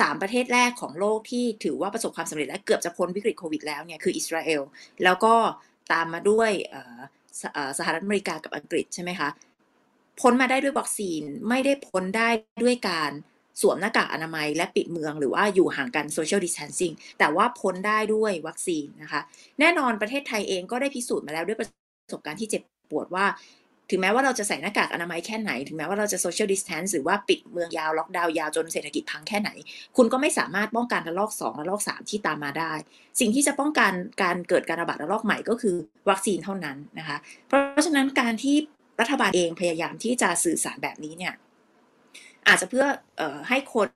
สามประเทศแรกของโลกที่ถือว่าประสบความสำเร็จและเกือบจะพ้นวิกฤตโควิดแล้วเนี่ยคืออิสราเอลแล้วก็ตามมาด้วยสสหรัฐอเมริกากับอังกฤษใช่ไหมคะพ้นมาได้ด้วยวัคซีนไม่ได้พ้นได้ด้วยการสวมหน้ากากอนามัยและปิดเมืองหรือว่าอยู่ห่างกัน social distancing แต่ว่าพ้นได้ด้วยวัคซีนนะคะ แน่นอนประเทศไทยเองก็ได้พิสูจน์มาแล้วด้วยประสบการณ์ที่เจ็บปวดว่า ถึงแม้ว่าเราจะใส่หน้ากากอนามัยแค่ไหน ถึงแม้ว่าเราจะ social distance หรือว่าปิดเมืองยาวล็อกดาวน์ยาวจนเศรษฐกิจพังแค่ไหน คุณก็ไม่สามารถป้องกันระลอก2ระลอก 3 ที่ตามมาได้ สิ่งที่จะป้องกันการเกิดการระบาดระลอกใหม่ก็คือวัคซีนเท่านั้นนะคะ เพราะฉะนั้นการที่รัฐบาลเองพยายามที่จะสื่อสารแบบนี้เนี่ยอาจจะเพื่อออให้คน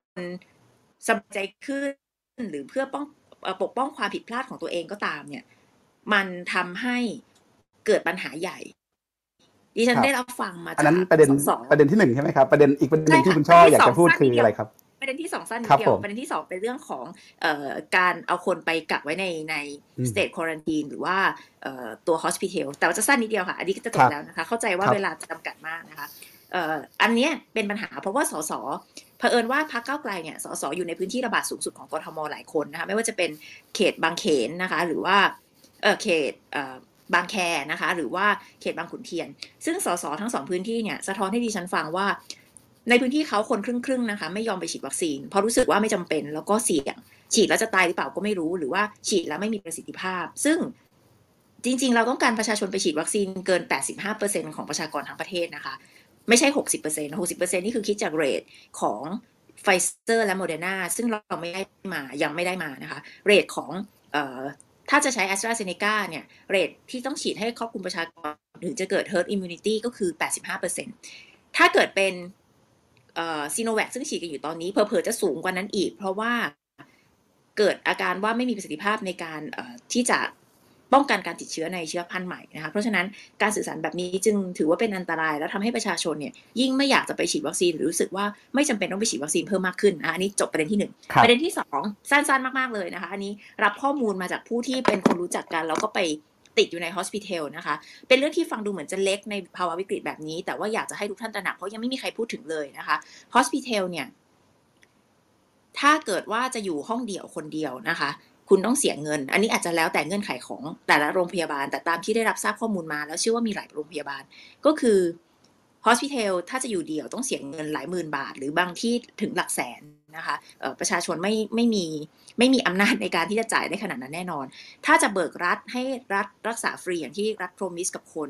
สบายใจขึ้นหรือเพื่อป้องปกป้องความผิดพลาดของตัวเองก็ตามเนี่ยมันทำให้เกิดปัญหาใหญ่ ดิฉันครับได้รับฟังมาอันจานั้นกประเด็นสสประเด็นที่หนึ่งใช่ไหมครับประเด็นอีกประเด็นหนึ่งที่คุณช่ออยากจะพูดคืออะไรครับประเด็นที่สองสั้นนิดครับเดียผวมประเด็นที่สองเป็นเรื่องของเอ่อการเอาคนไปกักไว้ในในอืม state quarantine หรือว่าเอ่อตัว hospital แต่ว่าจะสั้นนิดเดียวค่ะ อันนี้ก็จะจครับบแล้วนะคะ เข้าใจว่าครับเวลาจำกัดมากนะคะเอ่ออันเนี้ยเป็นปัญหาเพราะว่าสสเผอิญว่าพรรคก้าวไกลเนี่ยสสอยู่ในพื้นที่ระบาดสูงสุดของกทมหลายคนนะคะไม่ว่าจะเป็นเขตบางเขนนะคะ หรือว่าเออเขตเอ่อ บางแคนะคะ หรือว่าเขตบางขุนเทียน ซึ่งสสทั้งสองพื้นที่เนี่ยสะท้อนให้ดิฉันฟังว่า ในพื้นที่เขาคนครึ่งๆนะคะ ไม่ยอมไปฉีดวัคซีน เพราะรู้สึกว่าไม่จำเป็นแล้วก็เสี่ยง ฉีดแล้วจะตายหรือเปล่าก็ไม่รู้ หรือว่าฉีดแล้วไม่มีประสิทธิภาพ ซึ่งจริง ๆ เราต้องการประชาชนไปฉีดวัคซีนเกิน 85%ของประชากรทั้งประเทศนะคะ ไม่ใช่ 60% 60%นี่คือคิดจาก rate ของไฟเซอร์และโมเดอร์นาซึ่งเราไม่ได้มายังไม่ได้มานะคะ rate ของ ถ้าจะใช้ AstraZeneca เนี่ย rate ที่ต้องฉีดให้ครอบคลุมประชากรถึงจะเกิด herd immunity ก็คือ 85%ถ้าเกิดเป็นซีโนแวคซึ่งฉีดกันอยู่ตอนนี้เพอเพอจะสูงกว่านั้นอีก เพราะว่าเกิดอาการว่าไม่มีประสิทธิภาพในการที่จะ ป้องกันการติดเชื้อในเชื้อพันธุ์ใหม่นะคะเพราะฉะนั้นการสื่อสารแบบนี้จึงถือว่าเป็นอันตราย แล้วทำให้ประชาชนเนี่ยยิ่งไม่อยากจะไปฉีดวัคซีนหรือรู้สึกว่าไม่จำเป็นต้องไปฉีดวัคซีนเพิ่มมากขึ้นนะอันนี้จบประเด็นที่หนึ่งครับประเด็นที่สองสั้นๆมากๆเลยนะคะอันนี้รับข้อมูลมาจากผู้ที่เป็นคนรู้จักกันแล้วก็ไปติดอยู่ในฮอสพิทอลนะคะ เป็นเรื่องที่ฟังดูเหมือนจะเล็กในภาวะวิกฤตแบบนี้ แต่ว่าอยากจะให้ทุกท่านตระหนัก เพราะยังไม่มีใครพูดถึงเลยนะคะฮอสพิทอลเนี่ย ถ้าเกิดว่าจะอยู่ห้องเดียวคนเดียวนะคะ คุณต้องเสียเงิน อันนี้อาจจะแล้วแต่เงื่อนไขของแต่ละโรงพยาบาล แต่ตามที่ได้รับทราบข้อมูลมา แล้วเชื่อว่ามีหลายโรงพยาบาล ก็คือ hospital ถ้าจะอยู่เดี่ยวต้องเสียเงินหลายหมื่นบาท หรือบางที่ถึงหลักแสนนะคะประชาชนไม่ไม่มีไม่มีอำนาจในการที่จะจ่ายได้ขนาดนั้นแน่นอน ถ้าจะเบิกรัฐให้รัฐรักษาฟรีอย่างที่รัฐโปรมิสกับคน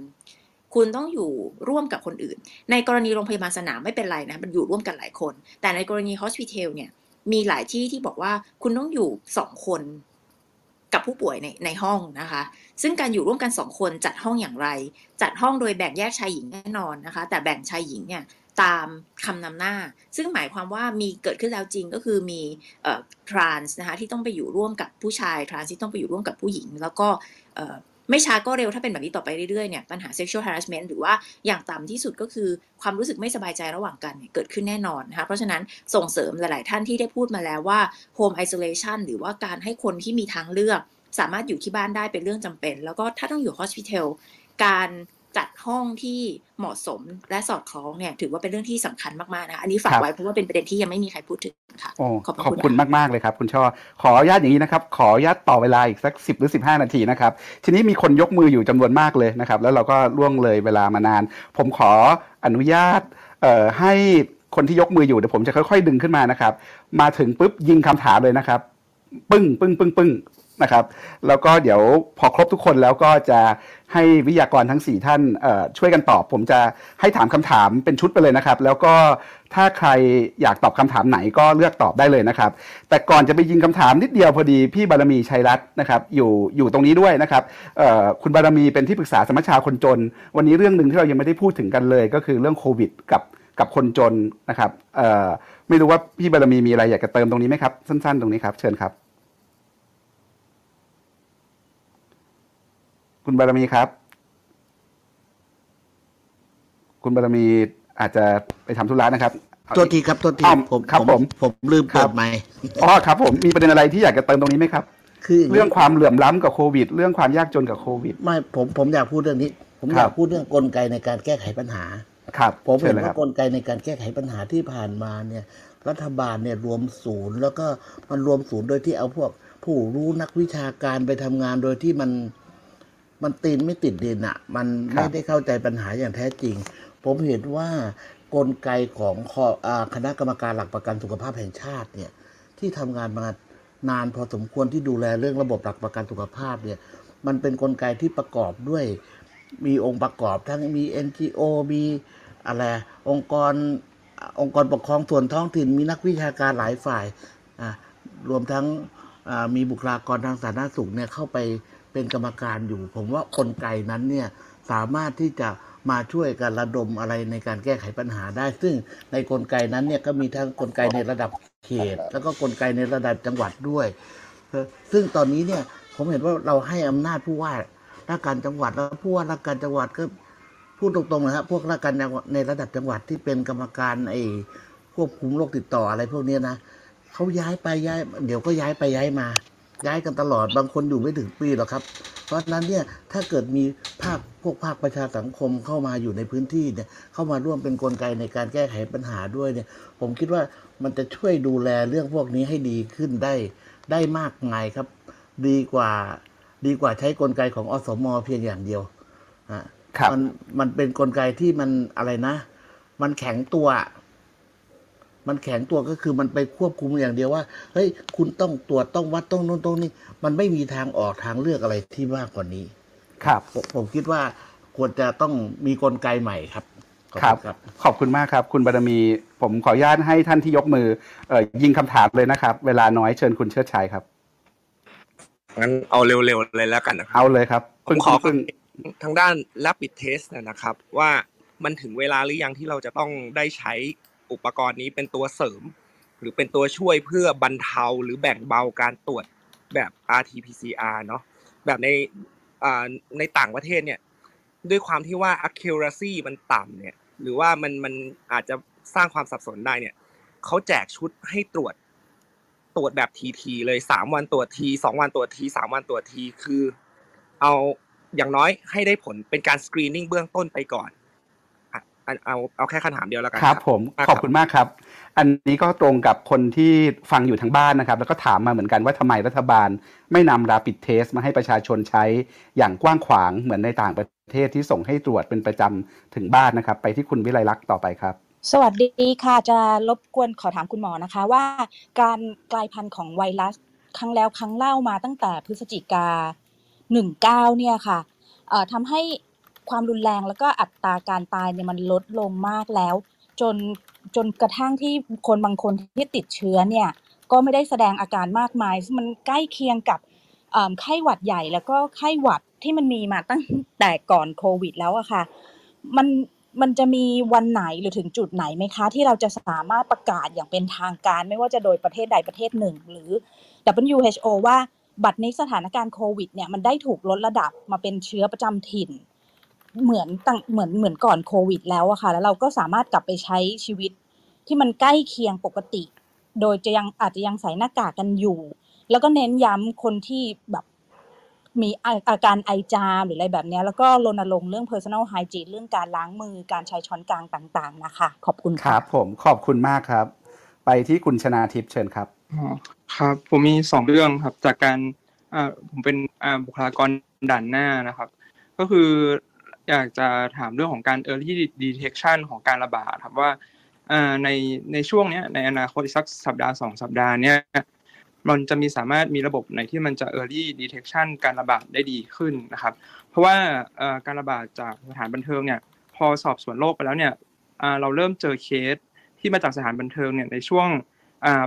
คุณต้องอยู่ร่วมกับคนอื่น ในกรณีโรงพยาบาลสนามไม่เป็นไรนะมันอยู่ร่วมกันหลายคน แต่ในกรณี hospital เนี่ยมีหลายที่ที่บอกว่าคุณต้องอยู่สองคน กับผู้ป่วยในในห้องนะคะ ซึ่งการอยู่ร่วมกันสองคนจัดห้องอย่างไร จัดห้องโดยแบ่งแยกชายหญิงแน่นอนนะคะ แต่แบ่งชายหญิงเนี่ยตามคำนำหน้า ซึ่งหมายความว่ามีเกิดขึ้นแล้วจริงก็คือมีเอ่อทรานส์นะคะที่ต้องไปอยู่ร่วมกับผู้ชายทรานส์ที่ต้องไปอยู่ร่วมกับผู้หญิง แล้วก็เอ่อ ไม่ช้าก็เร็วถ้าเป็นแบบนี้ต่อไปเรื่อยๆเนี่ยปัญหา sexual harassment หรือว่าอย่างต่ำที่สุดก็คือความรู้สึกไม่สบายใจระหว่างกันเนี่ยเกิดขึ้นแน่นอนนะคะเพราะฉะนั้นส่งเสริมหลายๆ ท่านที่ได้พูดมาแล้วว่า home isolation หรือว่าการให้คนที่มีทางเลือก สามารถอยู่ที่บ้านได้เป็นเรื่องจำเป็น แล้วก็ถ้าต้องอยู่ hospital การ จัดห้องที่เหมาะสมและสอดคล้องเนี่ยถือว่าเป็นเรื่องที่สำคัญมากๆนะคะอันนี้ฝากครับไว้เพราะว่าเป็นประเด็นที่ยังไม่มีใครพูดถึงค่ะโอ้ขอบพระขอบคุณคุณค่ะมากๆเลยครับ คุณช่อขออนุญาตอย่างนี้นะครับ ขออนุญาตต่อเวลาอีกสัก 10 หรือ 15 นาทีนะครับ ทีนี้มีคนยกมืออยู่จำนวนมากเลยนะครับ แล้วเราก็ล่วงเลยเวลามานาน ผมขออนุญาตเอ่อให้คนที่ยกมืออยู่เดี๋ยวผมจะค่อยๆ ดึงขึ้นมานะครับ มาถึงปุ๊บยิงคำถามเลยนะครับ ปึ้งปึ้งปึ้งปึ้ง นะครับแล้วก็เดี๋ยวพอครบทุกคนแล้วก็จะให้วิทยากรทั้ง 4 ท่านช่วยกันตอบ ผมจะให้ถามคำถามเป็นชุดไปเลยนะครับ แล้วก็ถ้าใครอยากตอบคำถามไหนก็เลือกตอบได้เลยนะครับ แต่ก่อนจะไปยิงคำถามนิดเดียวพอดีพี่บารมีชัยรัตน์นะครับอยู่อยู่ตรงนี้ด้วยนะครับคุณบารมีเป็นที่ปรึกษาสมัชชาคนจน วันนี้เรื่องหนึ่งที่เรายังไม่ได้พูดถึงกันเลย ก็คือเรื่องโควิดกับกับคนจนนะครับไม่รู้ว่าพี่บารมีมีอะไรอยากจะเติมตรงนี้ไหมครับสั้น ๆ ตรงนี้ครับเชิญครับ คุณบารมีครับ คุณบารมีอาจจะไปทำธุระนะครับโทษทีครับโทษทีอ้าวผมครับผมผมลืมครัเปิบดไมค์อ๋อครับ ผมมีประเด็นอะไรที่อยากจะเติมตรงนี้ไหมครับ คืออย่างนี้เรื่องความเหลื่อมล้ำกับโควิด เรื่องความยากจนกับโควิด ไม่ผมผมอยากพูดเรื่องนี้ ผมครัอบยากพูดเรื่องกลไกในการแก้ไขปัญหาครับผมเชิเห็ญนเลยคว่ารับกลไกในการแก้ไขปัญหาที่ผ่านมาเนี่ย รัฐบาลเนี่ยรวมศูนย์ แล้วก็มันรวมศูนย์โดยที่เอาพวกผู้รู้นักวิชาการไปทำงานโดยที่มัน มันตีนไม่ติดดินอะ มันครับไม่ได้เข้าใจปัญหาอย่างแท้จริง ผมเห็นว่ากลไกของคออ่าคณะกรรมการหลักประกันสุขภาพแห่งชาติเนี่ยที่ทำงานมานานพอสมควรที่ดูแลเรื่องระบบหลักประกันสุขภาพเนี่ยมันเป็นกลไกที่ประกอบด้วยมีองค์ประกอบทั้งมี NGO มีอะไรองค์กรองค์กรปกครองส่วนท้องถิ่นมีนักวิชาการหลายฝ่ายอะรวมทั้งอ่ามีบุคลากรทางสาธารณสุขเนี่ยเข้าไป เป็นกรรมการอยู่ ผมว่ากลไกนั้นเนี่ยสามารถที่จะมาช่วยกันระดมอะไรในการแก้ไขปัญหาได้ ซึ่งในกลไกนั้นเนี่ยก็มีทั้งกลไกในระดับเขต แล้วก็กลไกในระดับจังหวัดด้วย ซึ่งตอนนี้เนี่ยผมเห็นว่าเราให้อำนาจผู้ว่าราชการจังหวัดแล้วผู้ว่าราชการจังหวัดก็พูดตรงๆนะครับพวกราชการในระดับจังหวัดที่เป็นกรรมการไอ้ควบคุมโรคติดต่ออะไรพวกนี้นะเขาย้ายไปย้าย เดี๋ยวก็ย้ายไปย้ายมา ย้ายกันตลอดบางคนอยู่ไม่ถึงปีหรอกครับ เพราะฉะนั้นเนี่ยถ้าเกิดมีภาคพวกภาคประชาสังคมเข้ามาอยู่ในพื้นที่เนี่ยเข้ามาร่วมเป็นกลไกในการแก้ไขปัญหาด้วยเนี่ย ผมคิดว่ามันจะช่วยดูแลเรื่องพวกนี้ให้ดีขึ้นได้ได้มากมายครับ ดีกว่าดีกว่าใช้กลไกของอสมเพียงอย่างเดียวอะครับมันมันเป็นกลไกที่มันอะไรนะ มันแข็งตัว มันแข็งตัวก็คือมันไปควบคุมอย่างเดียวว่าเฮ้ยคุณต้องตรวจต้องวัดต้องโน้นต้องนี่มันไม่มีทางออกทางเลือกอะไรที่มากกว่านี้ ครับผมผมคิดว่าควรจะต้องมีกลไกใหม่ครับขอครับณครับ ขอบคุณมากครับ คุณบารมี ผมขออนุญาตให้ท่านที่ยกมือเอ่อยิงคำถามเลยนะครับ เวลาน้อยเชิญคุณเชิดชัยครับงั้นเอาเร็วๆเลยแล้วกันนะครับเอาเลยครับผมขอปึ้งทางด้าน rapid test เนยนะครับ ว่ามันถึงเวลาหรือยังที่เราจะต้องได้ใช้ อุปกรณ์นี้เป็นตัวเสริม หรือเป็นตัวช่วยเพื่อบรรเทาหรือแบ่งเบาการตรวจแบบ RT-PCR เนาะแบบในในต่างประเทศเนี่ยด้วยความที่ว่า accuracy มันต่ำเนี่ยหรือว่ามันมันอาจจะสร้างความสับสนได้เนี่ยเขาแจกชุดให้ตรวจตรวจแบบทีทีเลยสามวันตรวจทีสองวันตรวจทีสามวันตรวจทีคือ เอาอย่างน้อยให้ได้ผลเป็นการสกรีนนิ่งเบื้องต้นไปก่อน เอาเอาเอาแค่คำถามเดียวแล้วกันครับ ผมมากขอบคุณมากครับ อันนี้ก็ตรงกับคนที่ฟังอยู่ทางบ้านนะครับ แล้วก็ถามมาเหมือนกันว่าทำไมรัฐบาล ไม่นำ rapid test มาให้ประชาชนใช้อย่างกว้างขวางเหมือนในต่างประเทศที่ส่งให้ตรวจเป็นประจำถึงบ้านนะครับ ไปที่คุณวิไลลักษณ์ต่อไปครับสวัสดีค่ะ จะรบกวนขอถามคุณหมอนะคะว่า การกลายพันธุ์ของไวรัสครั้งแล้วครั้งเล่ามาตั้งแต่พฤศจิกา 19 เนี่ยค่ะเอ่อทำให้ ความรุนแรงแล้วก็อัตราการตายเนี่ยมันลดลงมากแล้ว จนจนกระทั่งที่คนบางคนที่ติดเชื้อเนี่ยก็ไม่ได้แสดงอาการมากมายซึ่งมันใกล้เคียงกับไข้หวัดใหญ่แล้วก็ไข้หวัดที่มันมีมาตั้งแต่ก่อนโควิดแล้วอะค่ะ มันมันจะมีวันไหนหรือถึงจุดไหนไหมคะ ที่เราจะสามารถประกาศอย่างเป็นทางการ ไม่ว่าจะโดยประเทศใดประเทศหนึ่ง หรือ WHO ว่าบัดนี้สถานการณ์โควิดเนี่ยมันได้ถูกลดระดับมาเป็นเชื้อประจำถิ่น เหมือนตั้งเหมือนเหมือนก่อนโควิดแล้วอะค่ะ แล้วเราก็สามารถกลับไปใช้ชีวิตที่มันใกล้เคียงปกติ โดยจะยังอาจจะยังใส่หน้ากากกันอยู่ แล้วก็เน้นย้ำคนที่แบบมีอาอาการไอจามหรืออะไรแบบเนี้ยแล้วก็รณรงค์เรื่อง personal hygiene เรื่องการล้างมือการใช้ช้อนกลางต่างๆ นะคะ ขอบคุณคค่ะรับผมขอบคุณมากครับ ไปที่คุณชนาทิพย์เชิญครับอ๋อครับผมมีสองเรื่องครับจากการอ่าผมเป็นอ่าบุคลากรด่านหน้านะครับ ก็คือ อยากจะถามเรื่องของการ early detection ของการระบาดครับว่าในในช่วงเนี้ยในอนาคตสักสัปดาห์สองสัปดาห์เนี้ยมันจะมีสามารถมีระบบไหนที่มันจะ early detection การระบาดได้ดีขึ้นนะครับ เพราะว่าการระบาดจากสถานบันเทิงเนี่ยพอสอบสวนโรคไปแล้วเนี่ยเราเริ่มเจอเคสที่มาจากสถานบันเทิงเนี่ยในช่วง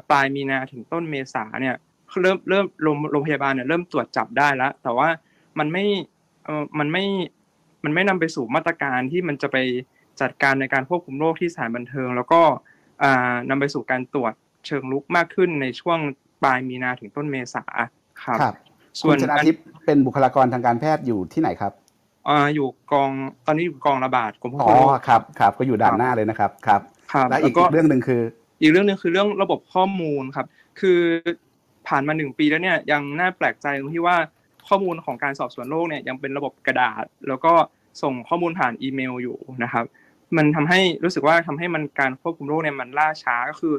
ปลายมีนาถึงต้นเมษาเนี่ยเริ่มเริ่มโรงโรงพยาบาลเนี่ยเริ่มตรวจจับได้แล้ว แต่ว่ามันไม่เออมันไม่ มันไม่นำไปสู่มาตรการที่มันจะไปจัดการในการควบคุมโรคที่สถานบันเทิง แล้วก็อ่านำไปสู่การตรวจเชิงลุกมากขึ้นในช่วงปลายมีนาถึงต้นเมษาครับครับส่คุวณนชนาทิพย์เป็นบุคลากรทางการแพทย์อยู่ที่ไหนครับอ่าอยู่กองตอนนี้อยู่กองระบาดกรมควบอ๋อคุมโรคครับครับก็อยู่ด่านหน้าเลยนะครับครับครับและอีกแล้วก็เรื่องหนึ่งคือ อีกเรื่องหนึ่งคือเรื่องระบบข้อมูลครับ คือผ่านมาหนึ่งปีแล้วเนี่ยยังน่าแปลกใจตรงที่ว่า ข้อมูลของการสอบสวนโรคเนี่ยยังเป็นระบบกระดาษ แล้วก็ส่งข้อมูลผ่านอีเมลอยู่นะครับ มันทำให้รู้สึกว่าทำให้มันการควบคุมโรคเนี่ยมันล่าช้าก็คือ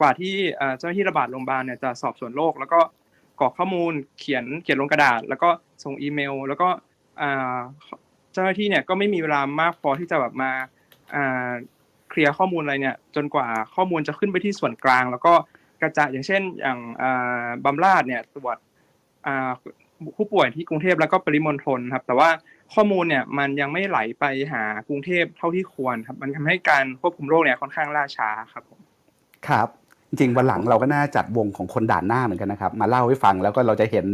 กว่าที่เจ้าหน้าที่ระบาดโรงพยาบาลเนี่ยจะสอบสวนโรคแล้วก็กรอกข้อมูลเขียนเขียนลงกระดาษ แล้วก็ส่งอีเมล แล้วก็เจ้าหน้าที่เนี่ยก็ไม่มีเวลามากพอที่จะแบบมาเคลียร์ข้อมูลอะไรเนี่ยจนกว่าข้อมูลจะขึ้นไปที่ส่วนกลาง แล้วก็กระจายอย่างเช่นอย่างอ่าบำราดเนี่ยตรวจ ผู้ป่วยที่กรุงเทพแล้วก็ปริมณฑลครับ แต่ว่าข้อมูลเนี่ยมันยังไม่ไหลไปหากรุงเทพเท่าที่ควรครับ มันทำให้การควบคุมโรคเนี่ยค่อนข้างล่าช้าครับผมครับจริงๆวันหลังเราก็น่าจัดวงของคนด่านหน้าเหมือนกันนะครับ มาเล่าให้ฟังแล้วก็เราจะเห็น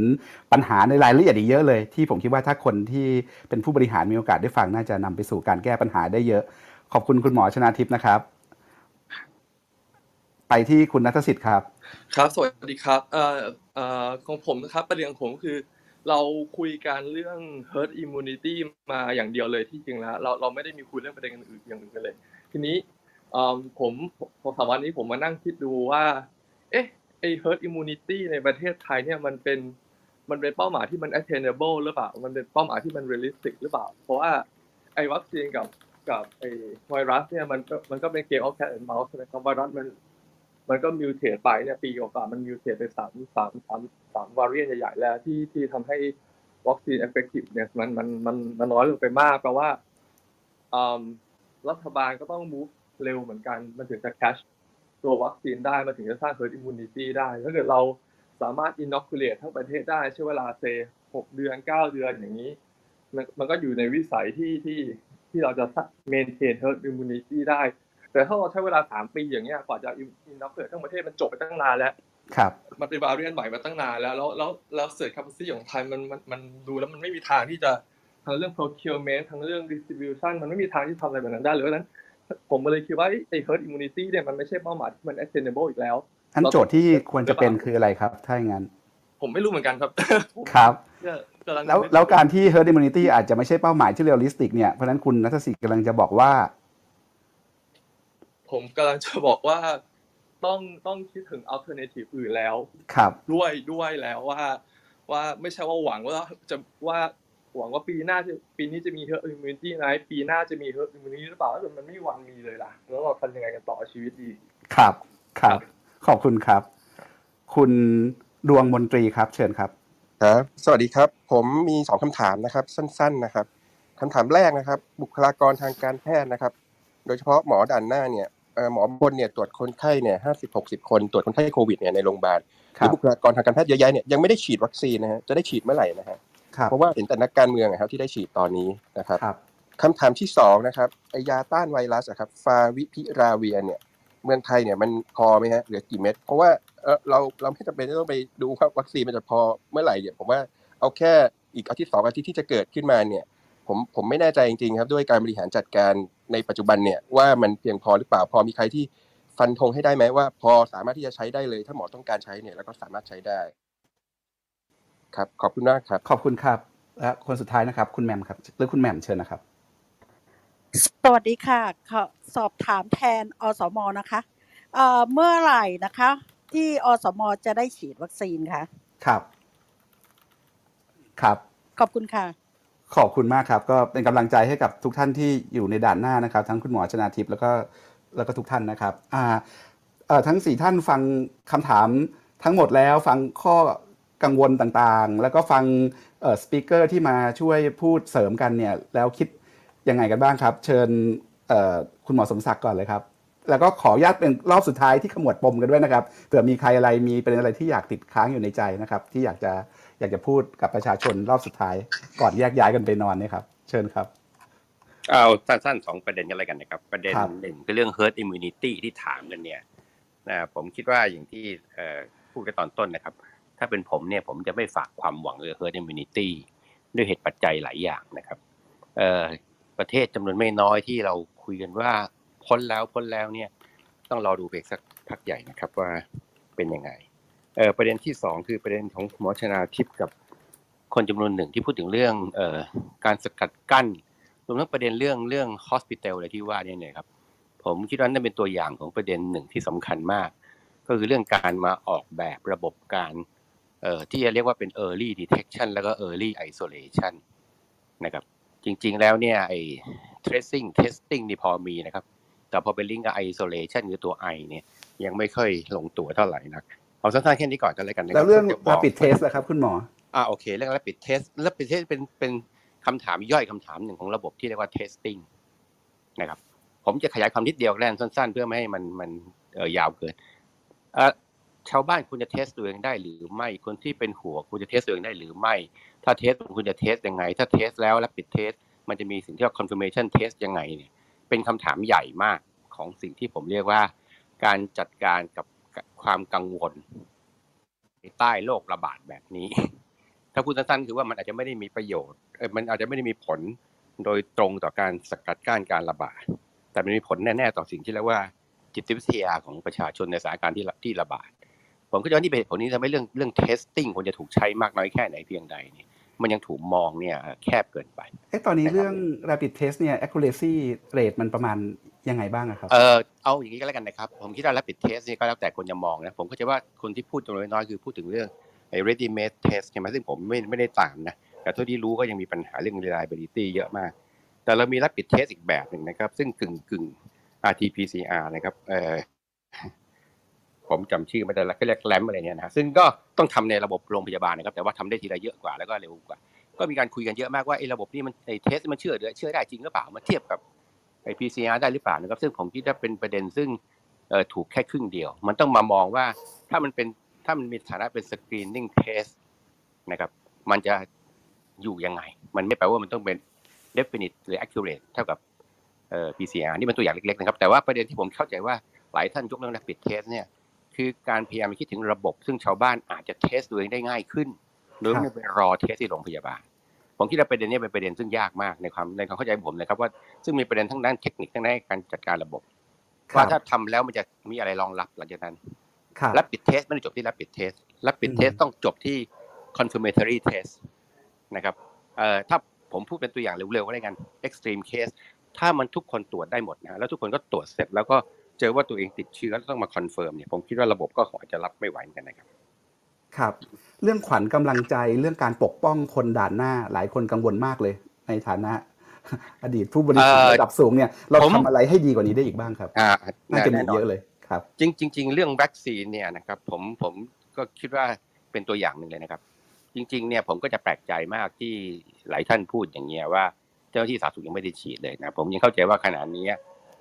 ปัญหาในรายละเอียดอีกเยอะเลย ที่ผมคิดว่าถ้าคนที่เป็นผู้บริหารมีโอกาสได้ฟังน่าจะนำไปสู่การแก้ปัญหาได้เยอะ ขอบคุณคุณหมอชนาทิพย์นะครับ ไปที่คุณนัทสิทธิ์ครับ ครับ สวัสดีครับเอ่อเอ่อของผมนะครับประเด็นของผมคือ เราคุยกันเรื่อง herd immunity มาอย่างเดียวเลยที่จริงแล้ว เราเราไม่ได้มีคุยเรื่องประเด็นอื่นอย่างอื่นกันเลย ทีนี้ผมพอสามวันนี้ผมมานั่งคิดดูว่า เอ๊ะไอ herd immunity ในประเทศไทยเนี่ยมันเป็นมันเป็นเป้าหมายที่มัน attainable หรือเปล่า มันเป็นเป้าหมายที่มัน realistic หรือเปล่า เพราะว่าไอวัคซีนกับกับไอไวรัสเนี่ยมันก็มันก็เป็นเกม of cat and mouse ใช่ไหมครับไวรัสมัน มันก็ mutate ไปเนี่ยปีกว่ามัน mutate ไปสามสามสามสาม variant ใหญ่ๆแล้วที่ที่ทำให้วัคซีน effective เนี่ยมันมันมันมันน้อยลงไปมากแปลว่าอืมรัฐบาลก็ต้อง move เร็วเหมือนกัน มันถึงจะ catch ตัววัคซีนได้มันถึงจะสร้าง herd immunity ได้ ถ้าเกิดเราสามารถ inoculate ทั้งประเทศได้ใช้เวลา sayหกเดือนเก้าเดือนอย่างนี้ มันมันก็อยู่ในวิสัยที่ที่ที่เราจะ maintain herd immunity ได้ แต่ถ้าเราใช้เวลาสามปีอย่างเงี้ยกว่าจะ inoculate ทั้งประเทศมันจบไปตั้งนานแล้วครับมันเป็น variant ใหม่มาตั้งนานแล้ว แล้วแล้วแล้ว surge capacity ของไทยมันมันมันดูแล้วมันไม่มีทางที่จะทั้งเรื่อง procurement ทั้งเรื่อง distribution มันไม่มีทางที่ทำอะไรแบบนั้นได้เลยเพราะฉะนั้น ผมเลยคิดว่าไอ้ herd immunity เนี่ยมันไม่ใช่เป้าหมายที่มัน attainable อีกแล้วอันโจทย์ที่ควรจะเป็นคืออะไรครับ ถ้าอย่างนั้น ผมไม่รู้เหมือนกันครับ ครับก็กำลังแล้วแล้วการที่ herd immunity อาจจะไม่ใช่เป้าหมายที่ realistic เนี่ย เพราะฉะนั้นคุณนัทศิษย์กำลังจะบอกว่า ผมกำลังจะบอกว่าต้องต้องคิดถึง alternative อื่นแล้วครับด้วยด้วยแล้วว่า ว่าไม่ใช่ว่าหวังว่าจะว่าหวังว่าปีหน้าจะปีนี้จะมี herd immunity ไหมปีหน้าจะมี herd immunity หรือเปล่าถ้าเกิดมันไม่มีวันมีเลยล่ะ แล้วเราทำยังไงกันต่อชีวิตดีครับครับ ขอบคุณครับ คุณดวงมนตรีครับ เชิญครับครับ สวัสดีครับ ผมมีสองคำถามนะครับ สั้น ๆนะครับคำถามแรกนะครับ บุคลากรทางการแพทย์นะครับ โดยเฉพาะหมอด่านหน้าเนี่ยเอ่อ หมอบนเนี่ยตรวจคนไข้เนี่ยห้าสิบหกสิบคนตรวจคนไข้โควิดเนี่ยในโรงพยาบาลหครัรืบอบุคลากรทางการแพทย์เยอะแยะเนี่ยยังไม่ได้ฉีดวัคซีนนะฮะจะได้ฉีดเมื่อไหร่นะฮะครับเพราะว่าเห็นแต่นักการเมืองอะครับที่ได้ฉีดตอนนี้นะครับครับคำถามที่สองนะครับไอยาต้านไวรัสอะครับฟาวิพิราเวียเนี่ยเมืองไทยเนี่ยมันพอไหมฮะเหลือกี่เม็ดเพราะว่าเออเราเราไม่จำเป็นจะต้องไปดูว่าวัคซีนมันจะพอเมื่อไหร่เนี่ยผมว่าเอาแค่อีกอาทิตย์สองอาทิตย์ที่จะเกิดขึ้นมาเนี่ย ผมผมไม่แน่ใจจริงๆครับด้วยการบริหารจัดการในปัจจุบันเนี่ยว่ามันเพียงพอหรือเปล่าพอมีใครที่ฟันธงให้ได้ไหมว่า พอสามารถที่จะใช้ได้เลย ถ้าหมอต้องการใช้เนี่ยแล้วก็สามารถใช้ได้ ครับขอบคุณมากครับ ขอบคุณครับและคนสุดท้ายนะครับ คุณแหม่มครับหรือคุณแหม่มเชิญนะครับ สวัสดีค่ะขอสอบถามแทนอสมนะคะเอ่อเมื่อไหร่นะคะ ที่อสมจะได้ฉีดวัคซีนคะครับ ครับ ขอบคุณค่ะ ขอบคุณมากครับ ก็เป็นกำลังใจให้กับทุกท่านที่อยู่ในด่านหน้านะครับ ทั้งคุณหมอชนาทิพย์แล้วก็แล้วก็ทุกท่านนะครับอ่าทั้งสี่ท่านฟังคำถามทั้งหมดแล้วฟังข้อกังวลต่างๆ แล้วก็ฟังสปีกเกอร์ที่มาช่วยพูดเสริมกันเนี่ยแล้วคิดยังไงกันบ้างครับ เชิญคุณหมอสมศักดิ์ก่อนเลยครับ แล้วก็ขออนุญาตเป็นรอบสุดท้ายที่ขมวดปมกันด้วยนะครับเผื่อมีใครอะไรมีเป็นอะไรที่อยากติดค้างอยู่ในใจนะครับ ที่อยากจะ อยากจะพูดกับประชาชนรอบสุดท้าย ก่อนแยกย้ายกันไปนอนเนะครับ เชิญครับ เอาสั้นๆสองประเด็นกันเลยกันนะครับ ประเด็นครับหนึ่งคือเรื่อง herd immunity ที่ถามกันเนี่ยนะผมคิดว่าอย่างที่เอ่อพูดกันตอนต้นนะครับ ถ้าเป็นผมเนี่ยผมจะไม่ฝากความหวังเลย herd immunity ด้วยเหตุปัจจัยหลายอย่างนะครับเอ่อประเทศจำนวนไม่น้อยที่เราคุยกันว่าพ้นแล้วพ้นแล้วเนี่ย ต้องรอดูไปอีกสักพักใหญ่นะครับว่าเป็นยังไงเอ่อ ประเด็นที่สองคือประเด็นของหมอชนาทิพย์กับคนจำนวนหนึ่งที่พูดถึงเรื่องเอ่อการสกัดกั้นรวมทั้งประเด็นเรื่องเรื่อง hospital อะไรที่ว่าเนี่ยนะครับผมคิดว่านั่นเป็นตัวอย่างของประเด็นหนึ่งที่สำคัญมาก ก็คือเรื่องการมาออกแบบระบบการเอ่อที่จะเรียกว่าเป็น early detection แล้วก็ early isolation นะครับจริงๆแล้วเนี่ยไอ้ tracing testing นี่พอมีนะครับ แต่พอเป็นลิงก์กับ isolation คือตัว I เนี่ยยังไม่ค่อยลงตัวเท่าไหร่นัก เอาสั้นๆแค่นี้ก่อนกันเลยกันนะคแล้บวเรื่องจะบอก rapid test นะครับคุณหมออ่าโอเคเรื่อง rapid test rapid test เป็นเป็นคำถามย่อยคำถามหนึ่งของระบบที่เรียกว่า testing นะครับ ผมจะขยายความนิดเดียวแล่นสั้น ๆ เพื่อไม่ให้มันมันเอ่อยาวเกินเอ่อชาวบ้านคุณจะ test ตัวเองได้หรือไม่ คนที่เป็นหัวคุณจะ test ตัวเองได้หรือไม่ ถ้า test คุณจะ test ยังไง ถ้า test แล้ว rapid test มันจะมีสิ่งที่เรียกว่า confirmation test ยังไงเนี่ย เป็นคำถามใหญ่มากของสิ่งที่ผมเรียกว่า การจัดการกับ ความกังวลใต้โรคระบาดแบบนี้ ถ้าพูดสั้นๆคือว่ามันอาจจะไม่ได้มีประโยชน์เอมันอาจจะไม่ได้มีผลโดยตรงต่อการสกัดกั้นการระบาด แต่มันมีผลแน่ๆต่อสิ่งที่เรียกว่าจิตวิทยาของประชาชนในสถานการณ์ที่ระที่ระบาด ผมก็จะว่านี่เป็นผลนี้ทำให้เรื่องเรื่อง testing ควรจะถูกใช้มากน้อยแค่ไหนเพียงใดนี่ มันยังถูกมองเนี่ยแคบเกินไปเอ๊ะตอนนี้เรื่อง rapid test เนี่ย accuracy rate มันประมาณยังไงบ้างอะครับ เออเอาอย่างนี้ก็แล้วกันนะครับ ผมคิดว่า rapid test นี่ก็แล้วแต่คนจะมองนะ ผมก็จะว่าคนที่พูดจำนวนน้อยๆคือพูดถึงเรื่องไอ้ ready made test ใช่ไหมซึ่งผมไม่ไม่ได้ตามนะ แต่เท่าที่รู้ก็ยังมีปัญหาเรื่อง reliability เยอะมาก แต่เรามี rapid test อีกแบบหนึ่งนะครับ ซึ่งกึ่งกึ่ง RT-PCR นะครับ เออ ผมจำชื่อไม่ได้แล้วก็เรียกแลมอะไรเนี่ยนะซึ่งก็ต้องทำในระบบโรงพยาบาลนะครับแต่ว่าทำได้ทีละเยอะกว่าแล้วก็เร็วกว่า ก็มีการคุยกันเยอะมากว่าไอ้ระบบนี้มันไอ้เทสมันเชื่อเชื่อได้จริงหรือเปล่ามันเทียบกับไอ้ PCR ได้หรือเปล่านะครับซึ่งผมคิดว่าเป็นประเด็นซึ่งถูกแค่ครึ่งเดียว มันต้องมามองว่าถ้ามันเป็นถ้ามันมีฐานะเป็น screening test นะครับมันจะอยู่ยังไง มันไม่แปลว่ามันต้องเป็น definite หรือ accurate เท่ากับเอ่อ PCR นี่เป็นตัวอย่างเล็กๆนะครับ แต่ว่าประเด็นที่ผมเข้าใจว่าหลายท่านยกเรื่อง rapid test เนี่ย คือการพยายามคิดถึงระบบ ซึ่งชาวบ้านอาจจะเทสตัวเองได้ง่ายขึ้นโดยไม่ไปรอเทสที่โรงพยาบาล ผมคิดว่าประเด็นนี้เป็นประเด็นซึ่งยากมากในความในความเข้าใจผมนะครับว่าซึ่งมีประเด็นทั้งด้านเทคนิคทั้งด้านการจัดการระบบครับว่าถ้าทำแล้วมันจะมีอะไรรองรับหลังจากนั้นครับ Rapid Test ไม่ได้จบที่ Rapid Test Rapid Test ต้องจบที่ Confirmatory Test นะครับเอ่อถ้าผมพูดเป็นตัวอย่างเร็วๆก็ได้กัน Extreme Case ถ้ามันทุกคนตรวจได้หมดนะแล้วทุกคนก็ตรวจเสร็จแล้วก็ เจอว่าตัวเองติดเชื้อแล้วต้องมา confirm เนี่ยผมคิดว่าระบบก็คงอาจจะรับไม่ไหวเหมือนกันนะครับครับ เรื่องขวัญกำลังใจเรื่องการปกป้องคนด่านหน้าหลายคนกังวลมากเลย ในฐานะ อดีตผู้บริหารเอ่อระดับสูงเนี่ยเราผมทำอะไรให้ดีกว่านี้ได้อีกบ้างครับอ่าน่าจะมีแน่นอนเยอะเลยครับ จริงจริงๆเรื่องวัคซีนเนี่ยนะครับผมผมก็คิดว่าเป็นตัวอย่างหนึ่งเลยนะครับ จริง ๆ เนี่ยผมก็จะแปลกใจมากที่หลายท่านพูดอย่างเงี้ยว่า เจ้าหน้าที่สาธารณสุขยังไม่ได้ฉีดเลยนะผมยังเข้าใจว่าขณะนี้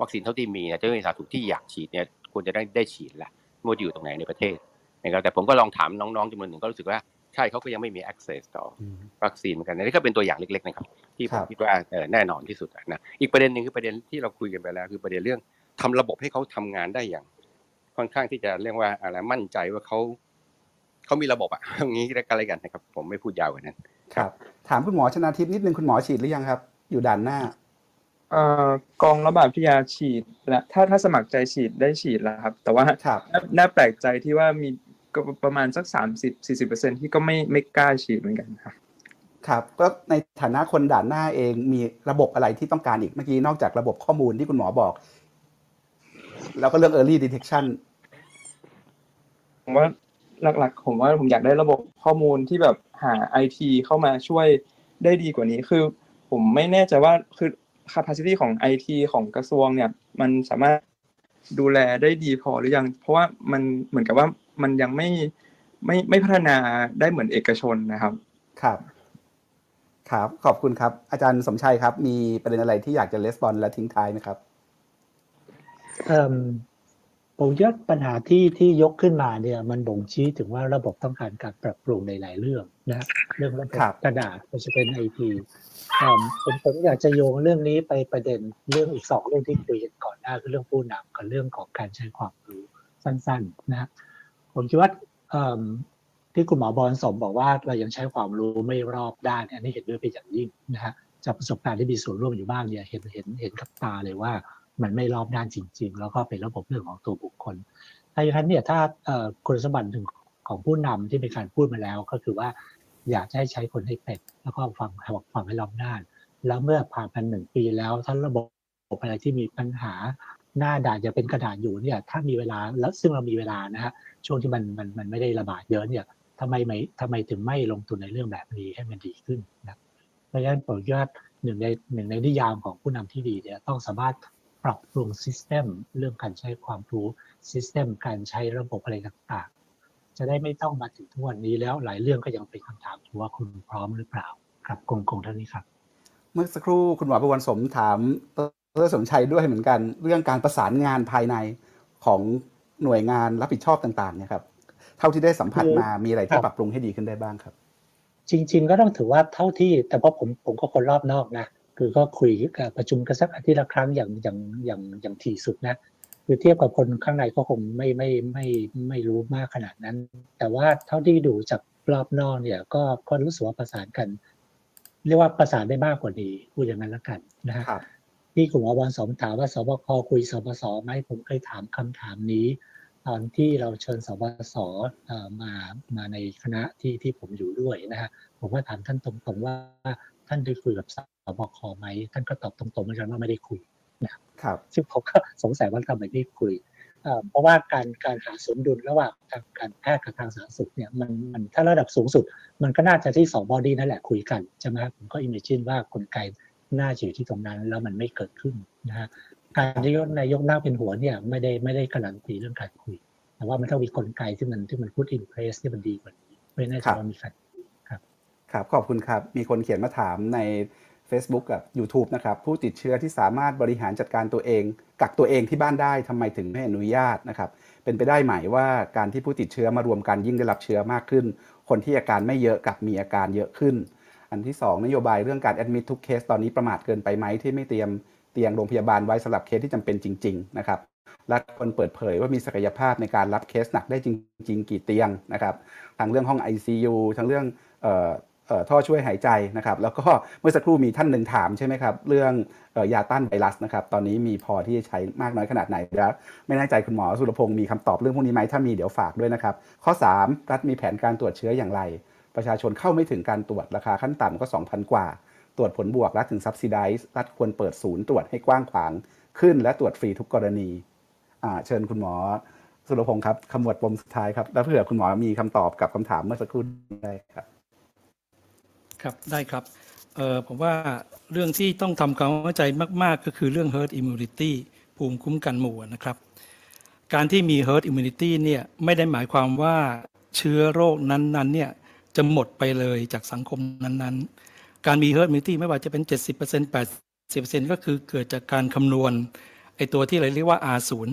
วัคซีนเท่าที่มีเนี่ยเจ้าหน้าที่สาธารณสุขที่อยากฉีดเนี่ยควรจะได้ได้ฉีดละไม่ว่าจะอยู่ตรงไหนในประเทศนะครับแต่ผมก็ลองถามน้องๆจำนวนหนึ่งก็รู้สึกว่าใช่เขาก็ยังไม่มี access ต่อวัคซีนเหมือนกันอันนี่ก็เป็นตัวอย่างเล็กๆนะครับที่ผมครับคิดว่าเอ่อแน่นอนที่สุดนะอีกประเด็นหนึ่งคือประเด็นที่เราคุยกันไปแล้ว คือประเด็นเรื่องทำระบบให้เขาทำงานได้อย่าง ค่อนข้างที่จะเรียกว่าอะไรมั่นใจว่าเขาเขามีระบบอะอย่างนี้ก็แล้วกันนะครับ ผมไม่พูดยาวกว่านั้น ครับ ถามคุณหมอชนาทิพย์นิดนึงคุณหมอฉีดหรือยังครับ อยู่ด่านหน้าเอ่อ กองระบาดพิทยาฉีดแล้วถ้าถ้าสมัครใจฉีดได้ฉีดแล้วครับ แต่ว่าครับน่าน่าแปลกใจที่ว่ามีก็ประมาณสักสามสิบสี่สิบเปอร์เซ็นที่ก็ไม่ไม่กล้าฉีดเหมือนกันครับครับก็ในฐานะคนด่านหน้าเองมีระบบอะไรที่ต้องการอีกเมื่อกี้นอกจากระบบข้อมูลที่คุณหมอบอก แล้วก็เรื่อง early detection ผมว่าหลักๆ ผมว่าผมอยากได้ระบบข้อมูลที่แบบหาไอทีเข้ามาช่วยได้ดีกว่านี้คือ ผมไม่แน่ใจว่าคือ capacity ของไอทีของกระทรวงเนี่ย มันสามารถดูแลได้ดีพอหรือยัง เพราะว่ามันเหมือนกับว่ามันยังไม่ไม่ไม่พัฒนาได้เหมือนเอกชนนะครับ ครับ ครับ ขอบคุณครับ อาจารย์สมชัยครับ มีประเด็นอะไรที่อยากจะレスปอนและทิ้งท้ายไหมครับเอิ่มผมคิดว่าปัญหาที่ที่ยกขึ้นมาเนี่ย มันบ่งชี้ถึงว่าระบบต้องการการปรับปรุงในหลายเรื่อง นะเรื่องระบบครับกระดาษก็จะเป็นไอทีผมผมอยากจะโยงเรื่องนี้ไปประเด็นเรื่องอีกสองเรื่องที่คุยกันก่อนหน้าคือเรื่องผู้นำกับเรื่องของการใช้ความรู้สั้นๆนะผมคิดว่าเอิ่มที่คุณหมอบอลสมบอกว่าเรายังใช้ความรู้ไม่รอบด้านอันนี้เห็นด้วยเป็นอย่างยิ่งนะฮะจากประสบการณ์ที่มีส่วนร่วมอยู่บ้างเนี่ยเห็นเห็นเห็นกับตาเลยว่ามันไม่รอบด้านจริง ๆ แล้วก็เป็นระบบเรื่องของตัวบุคคลถ้าอย่างนั้นเนี่ยถ้าเอ่อคุณสมบัติหนึ่งของผู้นำที่มีการพูดมาแล้วก็คือว่า อยากจะให้ใช้คนให้เป็นแล้วก็ฟังฟังให้รอบด้าน แล้วเมื่อผ่านไปหนึ่งปีแล้วถ้าระบบอะไรที่มีปัญหาหน้าด่านจะเป็นกระดาษอยู่เนี่ยถ้ามีเวลาแล้วซึ่งเรามีเวลานะฮะช่วงที่มันมันมันไม่ได้ระบาดเยอะเนี่ยทำไมไม่ทำไมถึงไม่ลงทุนในเรื่องแบบนี้ให้มันดีขึ้นนะเพราะฉะนั้นผมคิดว่าหนึ่งในหนึ่งในนิยามของผู้นำที่ดีเนี่ยต้องสามารถปรับปรุง system เรื่องการใช้ความรู้ system การใช้ระบบอะไรต่าง จะได้ไม่ต้องมาถึงทุกวันนี้แล้วหลายเรื่องก็ยังเป็นคำถามอยู่ว่าคุณพร้อมหรือเปล่าครับคงคงเท่านี้ครับ เมื่อสักครู่คุณหมอประวันสมถามดรสมชัยด้วยเหมือนกัน เรื่องการประสานงานภายในของหน่วยงานรับผิดชอบต่างๆเนี่ยครับเท่าที่ได้สัมผัสมามีอะไรที่ปรับปรุงให้ดีขึ้นได้บ้างครับ จริง ๆ ก็ต้องถือว่าเท่าที่ แต่เพราะผมผมก็คนรอบนอกนะคือก็คุยกับประชุมกันสักอาทิตย์ละครั้งอย่างอย่างอย่างอย่างถี่สุดนะ คือเทียบกับคนข้างในก็คงไม่ไม่ไม่ไม่รู้มากขนาดนั้น แต่ว่าเท่าที่ดูจากรอบนอกเนี่ย ก็ก็รู้สึกว่าประสานกัน เรียกว่าประสานได้มากกว่านี้พูดอย่างนั้นละกันนะฮะที่คุณหมอบอลสมถามว่าสบคคุยสบสไหมผมเคยถามคำถามนี้ ตอนที่เราเชิญสบสเอ่อมามาในคณะที่ที่ผมอยู่ด้วยนะฮะผมก็ถามท่านตรงๆว่าท่านได้คุยกับศบคไหมท่านก็ตอบตรงๆเหมือนกันว่าไม่ได้คุย นะครับซึ่งผมก็สงสัยว่าทำไมไม่คุยเอ่อเพราะว่าการการหาสมดุลระหว่างทางการแพทย์กับทางสาธารณสุขเนี่ยมันมันถ้าระดับสูงสุด มันก็น่าจะที่สอง body นั่นแหละคุยกันใช่ไหมครับผมก็ imagine ว่ากลไกน่าจะอยู่ที่ตรงนั้นแล้วมันไม่เกิดขึ้นนะฮะการที่นายกนั่งเป็นหัวเนี่ยไม่ได้ไม่ได้การันตีเรื่องการคุย แต่ว่ามันต้องมีกลไกที่มันที่มัน put in place ที่มันดีกว่านี้ไม่แน่ใจว่ามีการครับขอบคุณครับ มีคนเขียนมาถามใน Facebook กับ YouTube นะครับผู้ติดเชื้อที่สามารถบริหารจัดการตัวเอง กักตัวเองที่บ้านได้ทำไมถึงไม่อนุญาตนะครับเป็นไปได้ไหมว่าการที่ผู้ติดเชื้อมารวมกันยิ่งได้รับเชื้อมากขึ้น คนที่อาการไม่เยอะกับมีอาการเยอะขึ้น อันที่ 2 นโยบายเรื่องการ admit ทุกเคสตอนนี้ประมาทเกินไปไหมที่ไม่เตรียมเตียงโรงพยาบาลไว้สำหรับเคสที่จำเป็นจริงๆนะครับและคนเปิดเผยว่ามีศักยภาพในการรับเคสหนักได้จริง ๆ กี่เตียงนะครับทั้งเรื่องห้อง ICU ทั้งเรื่องออ ท่อช่วยหายใจนะครับแล้วก็เมื่อสักครู่มีท่านหนึ่งถามใช่ไหมครับเรื่องออยาต้านไวรัสนะครับตอนนี้มีพอที่จะใช้มากน้อยขนาดไหนแล้วไม่แน่ใจคุณหมอสุรพงศ์มีคำตอบเรื่องพวกนี้ไหมถ้ามีเดี๋ยวฝากด้วยนะครับข้อ 3 รัฐมีแผนการตรวจเชื้ออย่างไร ประชาชนเข้าไม่ถึงการตรวจราคาขั้นต่ำก็ 2,000 กว่า ตรวจผลบวกรัฐถึง subsidize รัฐควรเปิดศูนย์ตรวจให้กว้างขวางขึ้น และตรวจฟรีทุกกรณีอ่าเชิญคุณหมอสุรพงศ์ครับขมวดปมสุดท้ายครับแล้วเผื่อคุณหมอมีคำตอบกับคำถามเมื่อสักครู่ได้ครับ ครับได้ครับเออผมว่าเรื่องที่ต้องทำความเข้าใจมาก ๆ ก็คือเรื่อง herd immunity ภูมิคุ้มกันหมู่นะครับ การที่มี herd immunity เนี่ยไม่ได้หมายความว่าเชื้อโรคนั้น ๆ เนี่ยจะหมดไปเลยจากสังคมนั้นๆ การมี herd immunity ไม่ว่าจะเป็น 70% 80%ก็คือเกิดจากการคำนวณไอตัวที่เราเรียกว่า R0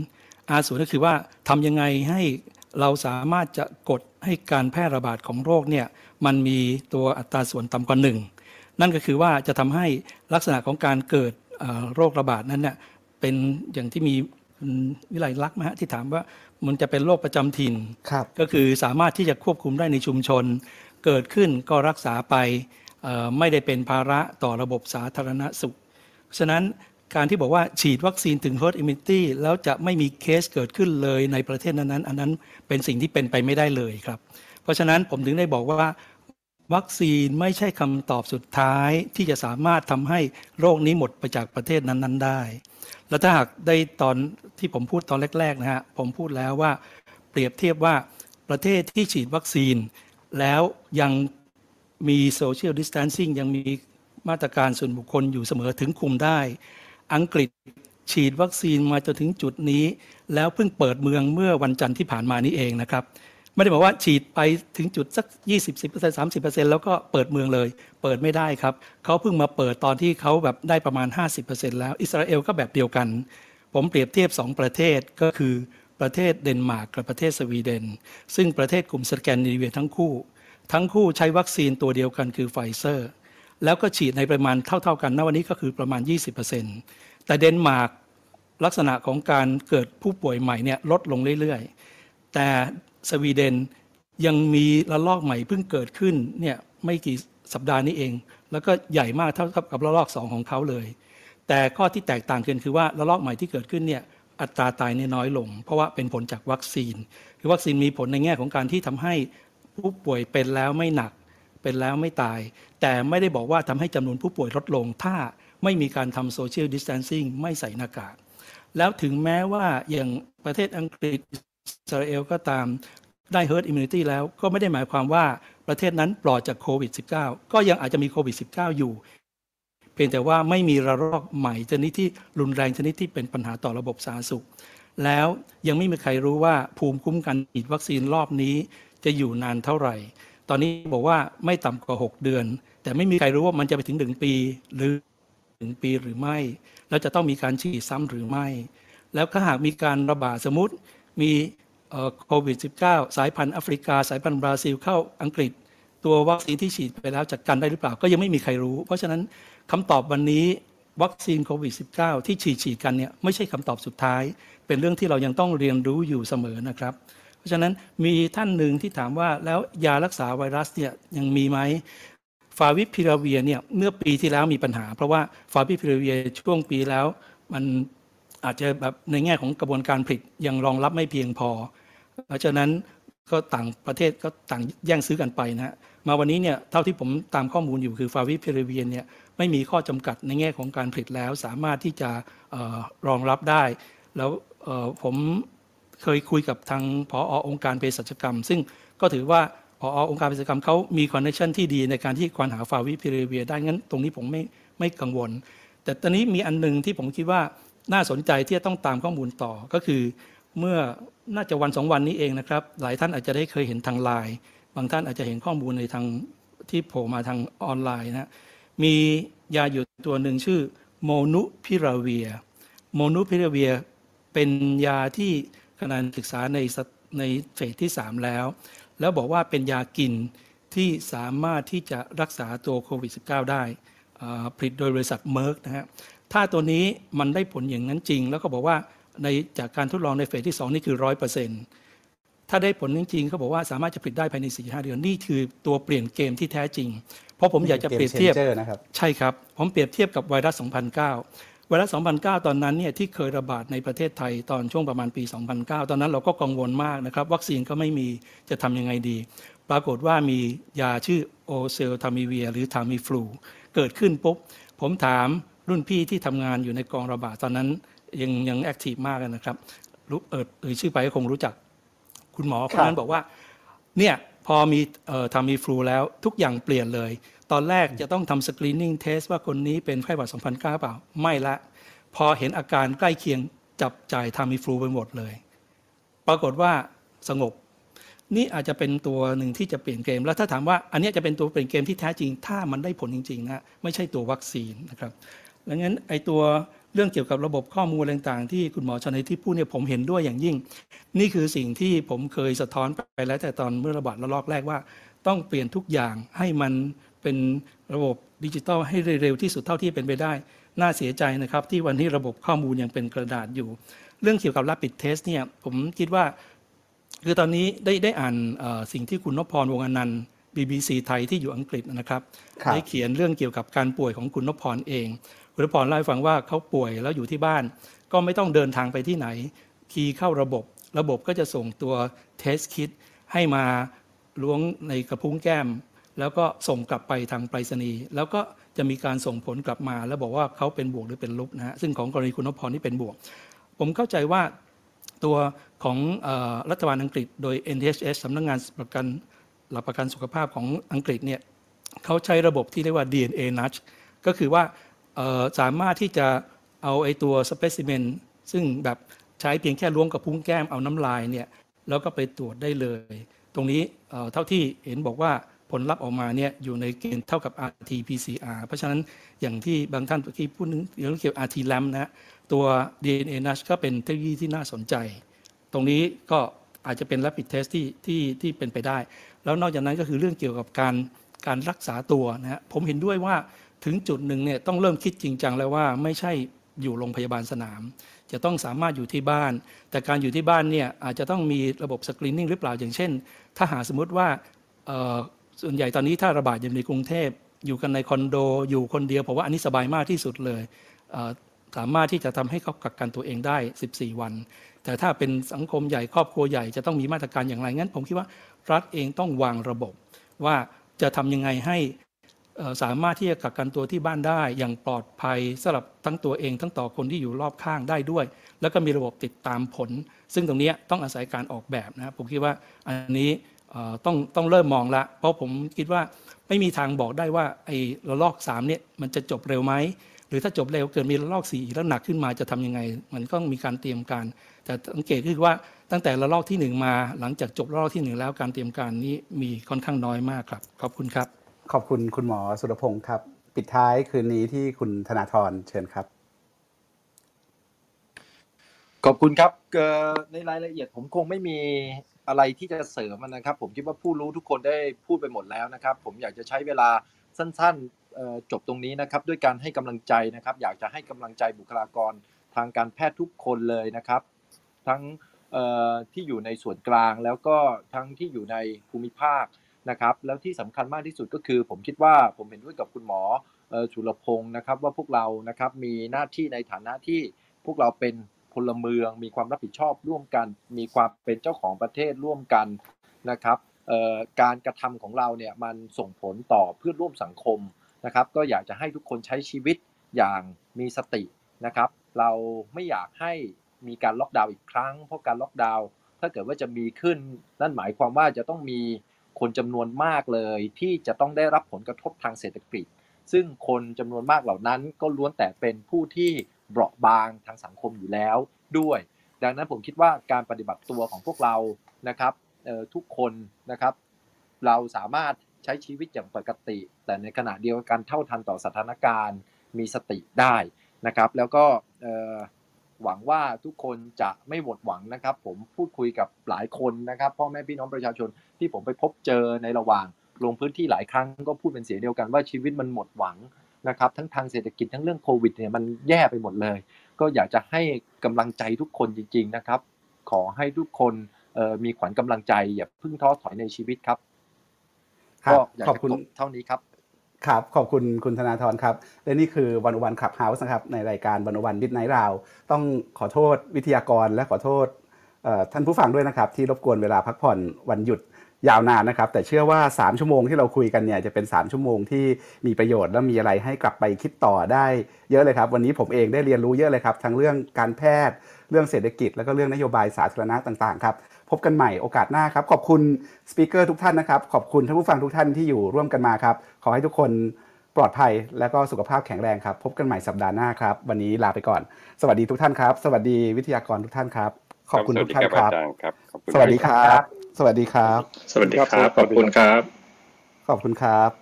R0 ก็คือว่าทำยังไงให้เราสามารถจะกด ให้การแพร่ระบาดของโรคเนี่ยมันมีตัวอัตราส่วนต่ำกว่าหนึ่งนั่นก็คือว่าจะทำให้ลักษณะของการเกิดเอ่อโรคระบาดนั้นเนี่ยเป็นอย่างที่มีคุณวิไลลักษณ์นะฮะที่ถามว่ามันจะเป็นโรคประจำถิ่นครับก็คือสามารถที่จะควบคุมได้ในชุมชน เกิดขึ้นก็รักษาไปเอ่อไม่ได้เป็นภาระต่อระบบสาธารณสุข ฉะนั้น การที่บอกว่าฉีดวัคซีนถึง herd immunity แล้วจะไม่มีเคสเกิดขึ้นเลยในประเทศนั้นๆ อันนั้นเป็นสิ่งที่เป็นไปไม่ได้เลยครับ เพราะฉะนั้นผมถึงได้บอกว่าวัคซีนไม่ใช่คำตอบสุดท้ายที่จะสามารถทำให้โรคนี้หมดไปจากประเทศนั้น ๆ ได้ แล้วถ้าหากได้ตอนที่ผมพูดตอนแรก ๆ นะฮะ ผมพูดแล้วว่าเปรียบเทียบว่าประเทศที่ฉีดวัคซีน แล้วยังมีโซเชียลดิส a ทนซิ่งยังมีมาตรการส่วนบุคคลอยู่เสมอถึงคุมได้ อังกฤษฉีดวัคซีนมาจนถึงจุดนี้ แล้วเพิ่งเปิดเมืองเมื่อวันจันทร์ที่ผ่านมานี้เองนะครับไม่ได้บอกว่าฉีดไปถึงจุดสัก 20 10 30 แล้วก็เปิดเมืองเลย เปิดไม่ได้ครับเขาเพิ่งมาเปิดตอนที่เขาแบบได้ประมาณ 50 แล้ว อิสราเอลก็แบบเดียวกัน ผมเปรียบเทียบ 2 ประเทศก็คือประเทศเดนมาร์กกับประเทศสวีเดน ซึ่งประเทศกลุ่มสแกนดิเนเวียทั้งคู่ ทั้งคู่ใช้วัคซีนตัวเดียวกันคือไฟเซอร์ แล้วก็ฉีดในปริมาณเท่า ๆกันณวันนี้ก็คือประมาณ 20%แต่เดนมาร์กลักษณะของการเกิดผู้ป่วยใหม่เนี่ยลดลงเรื่อยๆ แต่สวีเดนยังมีระลอกใหม่เพิ่งเกิดขึ้นเนี่ยไม่กี่สัปดาห์นี้เอง แล้วก็ใหญ่มากเท่ากับระลอกสองของเขาเลย แต่ข้อที่แตกต่างกันคือว่าระลอกใหม่ที่เกิดขึ้นเนี่ยอัตราตายเนี่ยน้อยลง เพราะว่าเป็นผลจากวัคซีน คือวัคซีนมีผลในแง่ของการที่ทำให้ผู้ป่วยเป็นแล้วไม่หนัก เป็นแล้วไม่ตาย แต่ไม่ได้บอกว่าทำให้จำนวนผู้ป่วยลดลง ถ้าไม่มีการทำโซเชียลดิส a ทนซิ่งไม่ใส่หน้ากาก แล้วถึงแม้ว่าอย่างประเทศอังกฤษอิสราเอลก็ตามได้ herd immunity แล้วก็ไม่ได้หมายความว่าประเทศนั้นปลอดจากโควิด -19 ก็ยังอาจจะมีโควิด -19 อยู่ เพียงแต่ว่าไม่มีระลอกใหม่ชนิดที่รุนแรงชนิดที่เป็นปัญหาต่อระบบสาธารณสุข แล้วยังไม่มีใครรู้ว่าภูมิคุ้มกันฉีดวัคซีนรอบนี้จะอยู่นานเท่าไหร่ ตอนนี้บอกว่าไม่ต่ำกว่า 6 เดือน แต่ไม่มีใครรู้ว่ามันจะไปถึง1ปีหรือถึงปีหรือไม่ แล้วจะต้องมีการฉีดซ้ำหรือไม่ แล้วถ้าหากมีการระบาดสมมติมีโควิด -19 สายพันธุ์แอฟริกา สายพันธุ์บราซิลเข้าอังกฤษ ตัววัคซีนที่ฉีดไปแล้วจัดการได้หรือเปล่าก็ยังไม่มีใครรู้ เพราะฉะนั้นคำตอบวันนี้วัคซีนโควิด -19 ที่ฉีดฉีดกันเนี่ยไม่ใช่คำตอบสุดท้าย เป็นเรื่องที่เรายังต้องเรียนรู้อยู่เสมอนะครับ เพราะฉะนั้นมีท่านหนึ่งที่ถามว่าแล้วยารักษาไวรัสเนี่ยยังมีไหม ฟาวิพิราเวียเนี่ยเมื่อปีที่แล้วมีปัญหา เพราะว่าฟาวิพิราเวียช่วงปีแล้วมันอาจจะแบบในแง่ของกระบวนการผลิตยังรองรับไม่เพียงพอ เพราะฉะนั้นก็ต่างประเทศก็ต่างแย่งซื้อกันไปนะฮะมาวันนี้เนี่ยเท่าที่ผมตามข้อมูลอยู่คือฟาวิพิราเวียเนี่ยไม่มีข้อจำกัดในแง่ของการผลิตแล้ว สามารถที่จะออรองรับได้ แล้วผมเคยคุยกับทางผอองค์การเภสัชกรรม ซึ่งก็ถือว่า ผอองค์การเภสัชกรรมเขามี connection ที่ดีในการที่ควานหาฟาวิพิราเวียได้งั้นตรงนี้ผมไม่ไม่กังวล แต่ตอนนี้มีอันหนึ่งที่ผมคิดว่าน่าสนใจที่จะต้องตามข้อมูลต่อก็คือเมื่อน่าจะวันสองวันนี้เองนะครับ หลายท่านอาจจะได้เคยเห็นทางไลน์บางท่านอาจจะเห็นข้อมูลในทางที่โผล่มาทางออนไลน์นะมียาอยู่ตัวหนึ่งชื่อโมนุพิราเวียโมนุพิราเวียเป็นยาที่ขณะศึกษาในในเฟสที่ 3 แล้ว แล้วบอกว่าเป็นยากินที่สามารถที่จะรักษาตัวโควิด -19 ได้ผลิตโดยบริษัทเมอร์กนะฮะถ้าตัวนี้มันได้ผลอย่างนั้นจริง แล้วก็บอกว่าในจากการทดลองในเฟสที่ 2 นี่คือร้อยเปอร์เซ็นต์ถ้าได้ผลจริงๆเขาบอกว่าสามารถจะผลิตได้ภายใน 4 5 เดือน นี่คือตัวเปลี่ยนเกมที่แท้จริง เพราะผมอยากจะเปรียบเทียบ Game changer นะครับใช่ครับ ผมเปรียบเทียบกับไวรัส 2009 ไวรัส 2009 ตอนนั้นเนี่ยที่เคยระบาดในประเทศไทยตอนช่วงประมาณปี 2009 ตอนนั้นเราก็กังวลมากนะครับ วัคซีนก็ไม่มีจะทำยังไงดี ปรากฏว่ามียาชื่อโอเซลทามิเวีย หรือทามิฟลูเกิดขึ้นปุ๊บ ผมถามรุ่นพี่ที่ทำงานอยู่ในกองระบาดตอนนั้นยังยัง active มากนะครับรู้เออเอ่ยชื่อไปก็คงรู้จัก คุณหมอคนนั้นบอกว่าเนี่ย พอมีเอ่อทามิฟลูแล้วทุกอย่างเปลี่ยนเลย ตอนแรกจะต้องทำ screening test ว่าคนนี้เป็นไข้หวัด2009เปล่า ไม่ละ พอเห็นอาการใกล้เคียงจับจ่ายทำมีฟลูไปหมดเลย ปรากฏว่าสงบ นี่อาจจะเป็นตัวหนึ่งที่จะเปลี่ยนเกม แล้วถ้าถามว่าอันเนี้ยจะเป็นตัวเปลี่ยนเกมที่แท้จริง ถ้ามันได้ผลจริงๆนะไม่ใช่ตัววัคซีนนะครับดังนั้นไอ้ตัว เรื่องเกี่ยวกับระบบข้อมูลต่างๆ ที่คุณหมอชนที่พูดเนี่ยผมเห็นด้วยอย่างยิ่ง นี่คือสิ่งที่ผมเคยสะท้อนไปแล้วแต่ตอนเมื่อระบาดระลอกแรกว่า ต้องเปลี่ยนทุกอย่างให้มันเป็นระบบดิจิทัลให้เร็วที่สุดเท่าที่เป็นไปได้ น่าเสียใจนะครับที่วันนี้ระบบข้อมูลยังเป็นกระดาษอยู่ เรื่องเกี่ยวกับ rapid test เนี่ยผมคิดว่า คือตอนนี้ได้ได้อ่านเอ่อสิ่งที่คุณนพพรวงศ์อนันต์ BBC ไทยที่อยู่อังกฤษนะครับครับ ได้เขียนเรื่องเกี่ยวกับการป่วยของคุณนพพรเอง คุณพพรเล่าให้ฟังว่าเขาป่วยแล้วอยู่ที่บ้าน ก็ไม่ต้องเดินทางไปที่ไหน คีย์เข้าระบบ ระบบก็จะส่งตัวเทสคิดให้มาล้วงในกระพุ้งแก้ม แล้วก็ส่งกลับไปทางไปรษณีย์แล้วก็จะมีการส่งผลกลับมา แล้วบอกว่าเขาเป็นบวกหรือเป็นลบนะฮะซึ่งของกรณีคุณนพพรนี่เป็นบวก ผมเข้าใจว่าตัวของอรัฐบาลอังกฤษ โดย NHS สำนักงานประกันหลักประกันสุขภาพของอังกฤษเนี่ยเขาใช้ระบบที่เรียกว่า DNA nudge ก็คือว่า สามารถที่จะเอาไอตัว specimen ซึ่งแบบใช้เพียงแค่ล้วงกับพุ้งแก้มเอาน้ำลายเนี่ยแล้วก็ไปตรวจได้เลย ตรงนี้เท่าที่เห็นบอกว่าผลลัพธ์ออกมาเนี่ยอยู่ในเกณฑ์เท่ากับ RT-PCR เพราะฉะนั้นอย่างที่บางท่านเมื่อกี้พูดถึงเรื่องเกี่ยวกับ RT-LAMP นะฮะตัว DNA NASH ก็เป็นเทคโนโลยีที่น่าสนใจ ตรงนี้ก็อาจจะเป็น rapid test ที่ที่ที่เป็นไปได้ แล้วนอกจากนั้นก็คือเรื่องเกี่ยวกับการการรักษาตัวนะฮะผมเห็นด้วยว่า ถึงจุดหนึ่งเนี่ยต้องเริ่มคิดจริงจังแล้วว่าไม่ใช่อยู่โรงพยาบาลสนาม จะต้องสามารถอยู่ที่บ้าน แต่การอยู่ที่บ้านเนี่ยอาจจะต้องมีระบบสกรีนนิ่งหรือเปล่าอย่างเช่น ถ้าหาสมมติว่าส่วนใหญ่ตอนนี้ถ้าระบาดอยู่ในกรุงเทพอยู่กันในคอนโด อยู่คนเดียวผมว่าอันนี้สบายมากที่สุดเลยเสามารถที่จะทำให้เขากักกันตัวเองได้ 14 วัน แต่ถ้าเป็นสังคมใหญ่ครอบครัวใหญ่จะต้องมีมาตรการอย่างไรงั้น ผมคิดว่ารัฐเองต้องวางระบบว่าจะทำยังไงให้ สามารถที่จะกักกันตัวที่บ้านได้ อย่างปลอดภัยสำหรับทั้งตัวเอง ทั้งต่อคนที่อยู่รอบข้างได้ด้วย แล้วก็มีระบบติดตามผล ซึ่งตรงนี้ต้องอาศัยการออกแบบนะครับผมคิดว่าอันนี้ต้องต้องเริ่มมองละ เพราะผมคิดว่าไม่มีทางบอกได้ว่าไอ้ระลอก3เนี่ยมันจะจบเร็วไหมหรือถ้าจบเร็วเกิดมีระลอกสี่แล้วหนักขึ้นมาจะทำยังไง มันก็มีการเตรียมการ แต่สังเกตคือว่าตั้งแต่ระลอกที่หนึ่งมา หลังจากจบระลอกที่หนึ่งแล้วการเตรียมการนี้มีค่อนข้างน้อยมากครับขอบคุณครับ ขอบคุณคุณหมอสุรพงศ์ครับ ปิดท้ายคืนนี้ที่คุณธนาธรเชิญครับ ขอบคุณครับในรายละเอียดผมคงไม่มีอะไรที่จะเสริมนะครับ ผมคิดว่าผู้รู้ทุกคนได้พูดไปหมดแล้วนะครับ ผมอยากจะใช้เวลาสั้นๆจบตรงนี้นะครับ ด้วยการให้กำลังใจนะครับ อยากจะให้กำลังใจบุคลากรทางการแพทย์ทุกคนเลยนะครับ ทั้งที่อยู่ในส่วนกลางแล้วก็ทั้งที่อยู่ในภูมิภาค นะครับแล้วที่สำคัญมากที่สุดก็คือ ผมคิดว่าผมเห็นด้วยกับคุณหมอเอ่อชุลพงศ์นะครับว่าพวกเรานะครับมีหน้าที่ในฐานะที่พวกเราเป็นพลเมือง มีความรับผิดชอบร่วมกัน มีความเป็นเจ้าของประเทศร่วมกันนะครับการกระทำของเราเนี่ยมันส่งผลต่อเพื่อนร่วมสังคมนะครับ ก็อยากจะให้ทุกคนใช้ชีวิตอย่างมีสตินะครับ เราไม่อยากให้มีการล็อกดาวน์อีกครั้ง เพราะการล็อกดาวน์ถ้าเกิดว่าจะมีขึ้นนั่นหมายความว่าจะต้องมี คนจำนวนมากเลยที่จะต้องได้รับผลกระทบทางเศรษฐกิจ ซึ่งคนจำนวนมากเหล่านั้นก็ล้วนแต่เป็นผู้ที่เปราะบางทางสังคมอยู่แล้วด้วย ดังนั้นผมคิดว่าการปฏิบัติตัวของพวกเรานะครับทุกคนนะครับเราสามารถใช้ชีวิตอย่างปกติ แต่ในขณะเดียวกันเท่าทันต่อสถานการณ์มีสติได้นะครับ แล้วก็ หวังว่าทุกคนจะไม่หมดหวังนะครับ ผมพูดคุยกับหลายคนนะครับพ่อแม่พี่น้องประชาชนที่ผมไปพบเจอในระหว่างลงพื้นที่หลายครั้งก็พูดเป็นเสียงเดียวกันว่าชีวิตมันหมดหวังนะครับ ทั้งทางเศรษฐกิจทั้งเรื่องโควิดเนี่ยมันแย่ไปหมดเลย ก็อยากจะให้กำลังใจทุกคนจริง ๆนะครับ ขอให้ทุกคนเอ่อมีขวัญกำลังใจอย่าเพิ่งท้อถอยในชีวิตครับครัก็บอยากขอบจะคุณจบเท่านี้ครับ ครับ ขอบคุณคุณธนาธรครับ และนี่คือ One-O-One Clubhouse นะครับ ในรายการ One-O-One midnight round ต้องขอโทษวิทยากรและขอโทษท่านผู้ฟังด้วยนะครับ ที่รบกวนเวลาพักผ่อนวันหยุดยาวนานนะครับ แต่เชื่อว่า 3 ชั่วโมงที่เราคุยกันเนี่ยจะเป็น 3 ชั่วโมงที่มีประโยชน์และมีอะไรให้กลับไปคิดต่อได้เยอะเลยครับ วันนี้ผมเองได้เรียนรู้เยอะเลยครับ ทั้งเรื่องการแพทย์ เรื่องเศรษฐกิจ แล้วก็เรื่องนโยบายสาธารณะต่างๆครับ พบกันใหม่โอกาสหน้าครับ ขอบคุณสปีกเกอร์ทุกท่านนะครับ ขอบคุณท่านผู้ฟังทุกท่านที่อยู่ร่วมกันมาครับ ขอให้ทุกคนปลอดภัยและก็สุขภาพแข็งแรงครับ พบกันใหม่สัปดาห์หน้าครับ วันนี้ลาไปก่อน สวัสดีทุกท่านครับ สวัสดีวิทยากรทุกท่านครับ ขอบคุณทุกท่านครับ สวัสดีครับอาจารย์ครับขอบคุณสวัสดีครับสวัสดีครับ สวัสดีครับ ขอบคุณครับ ขอบคุณครับ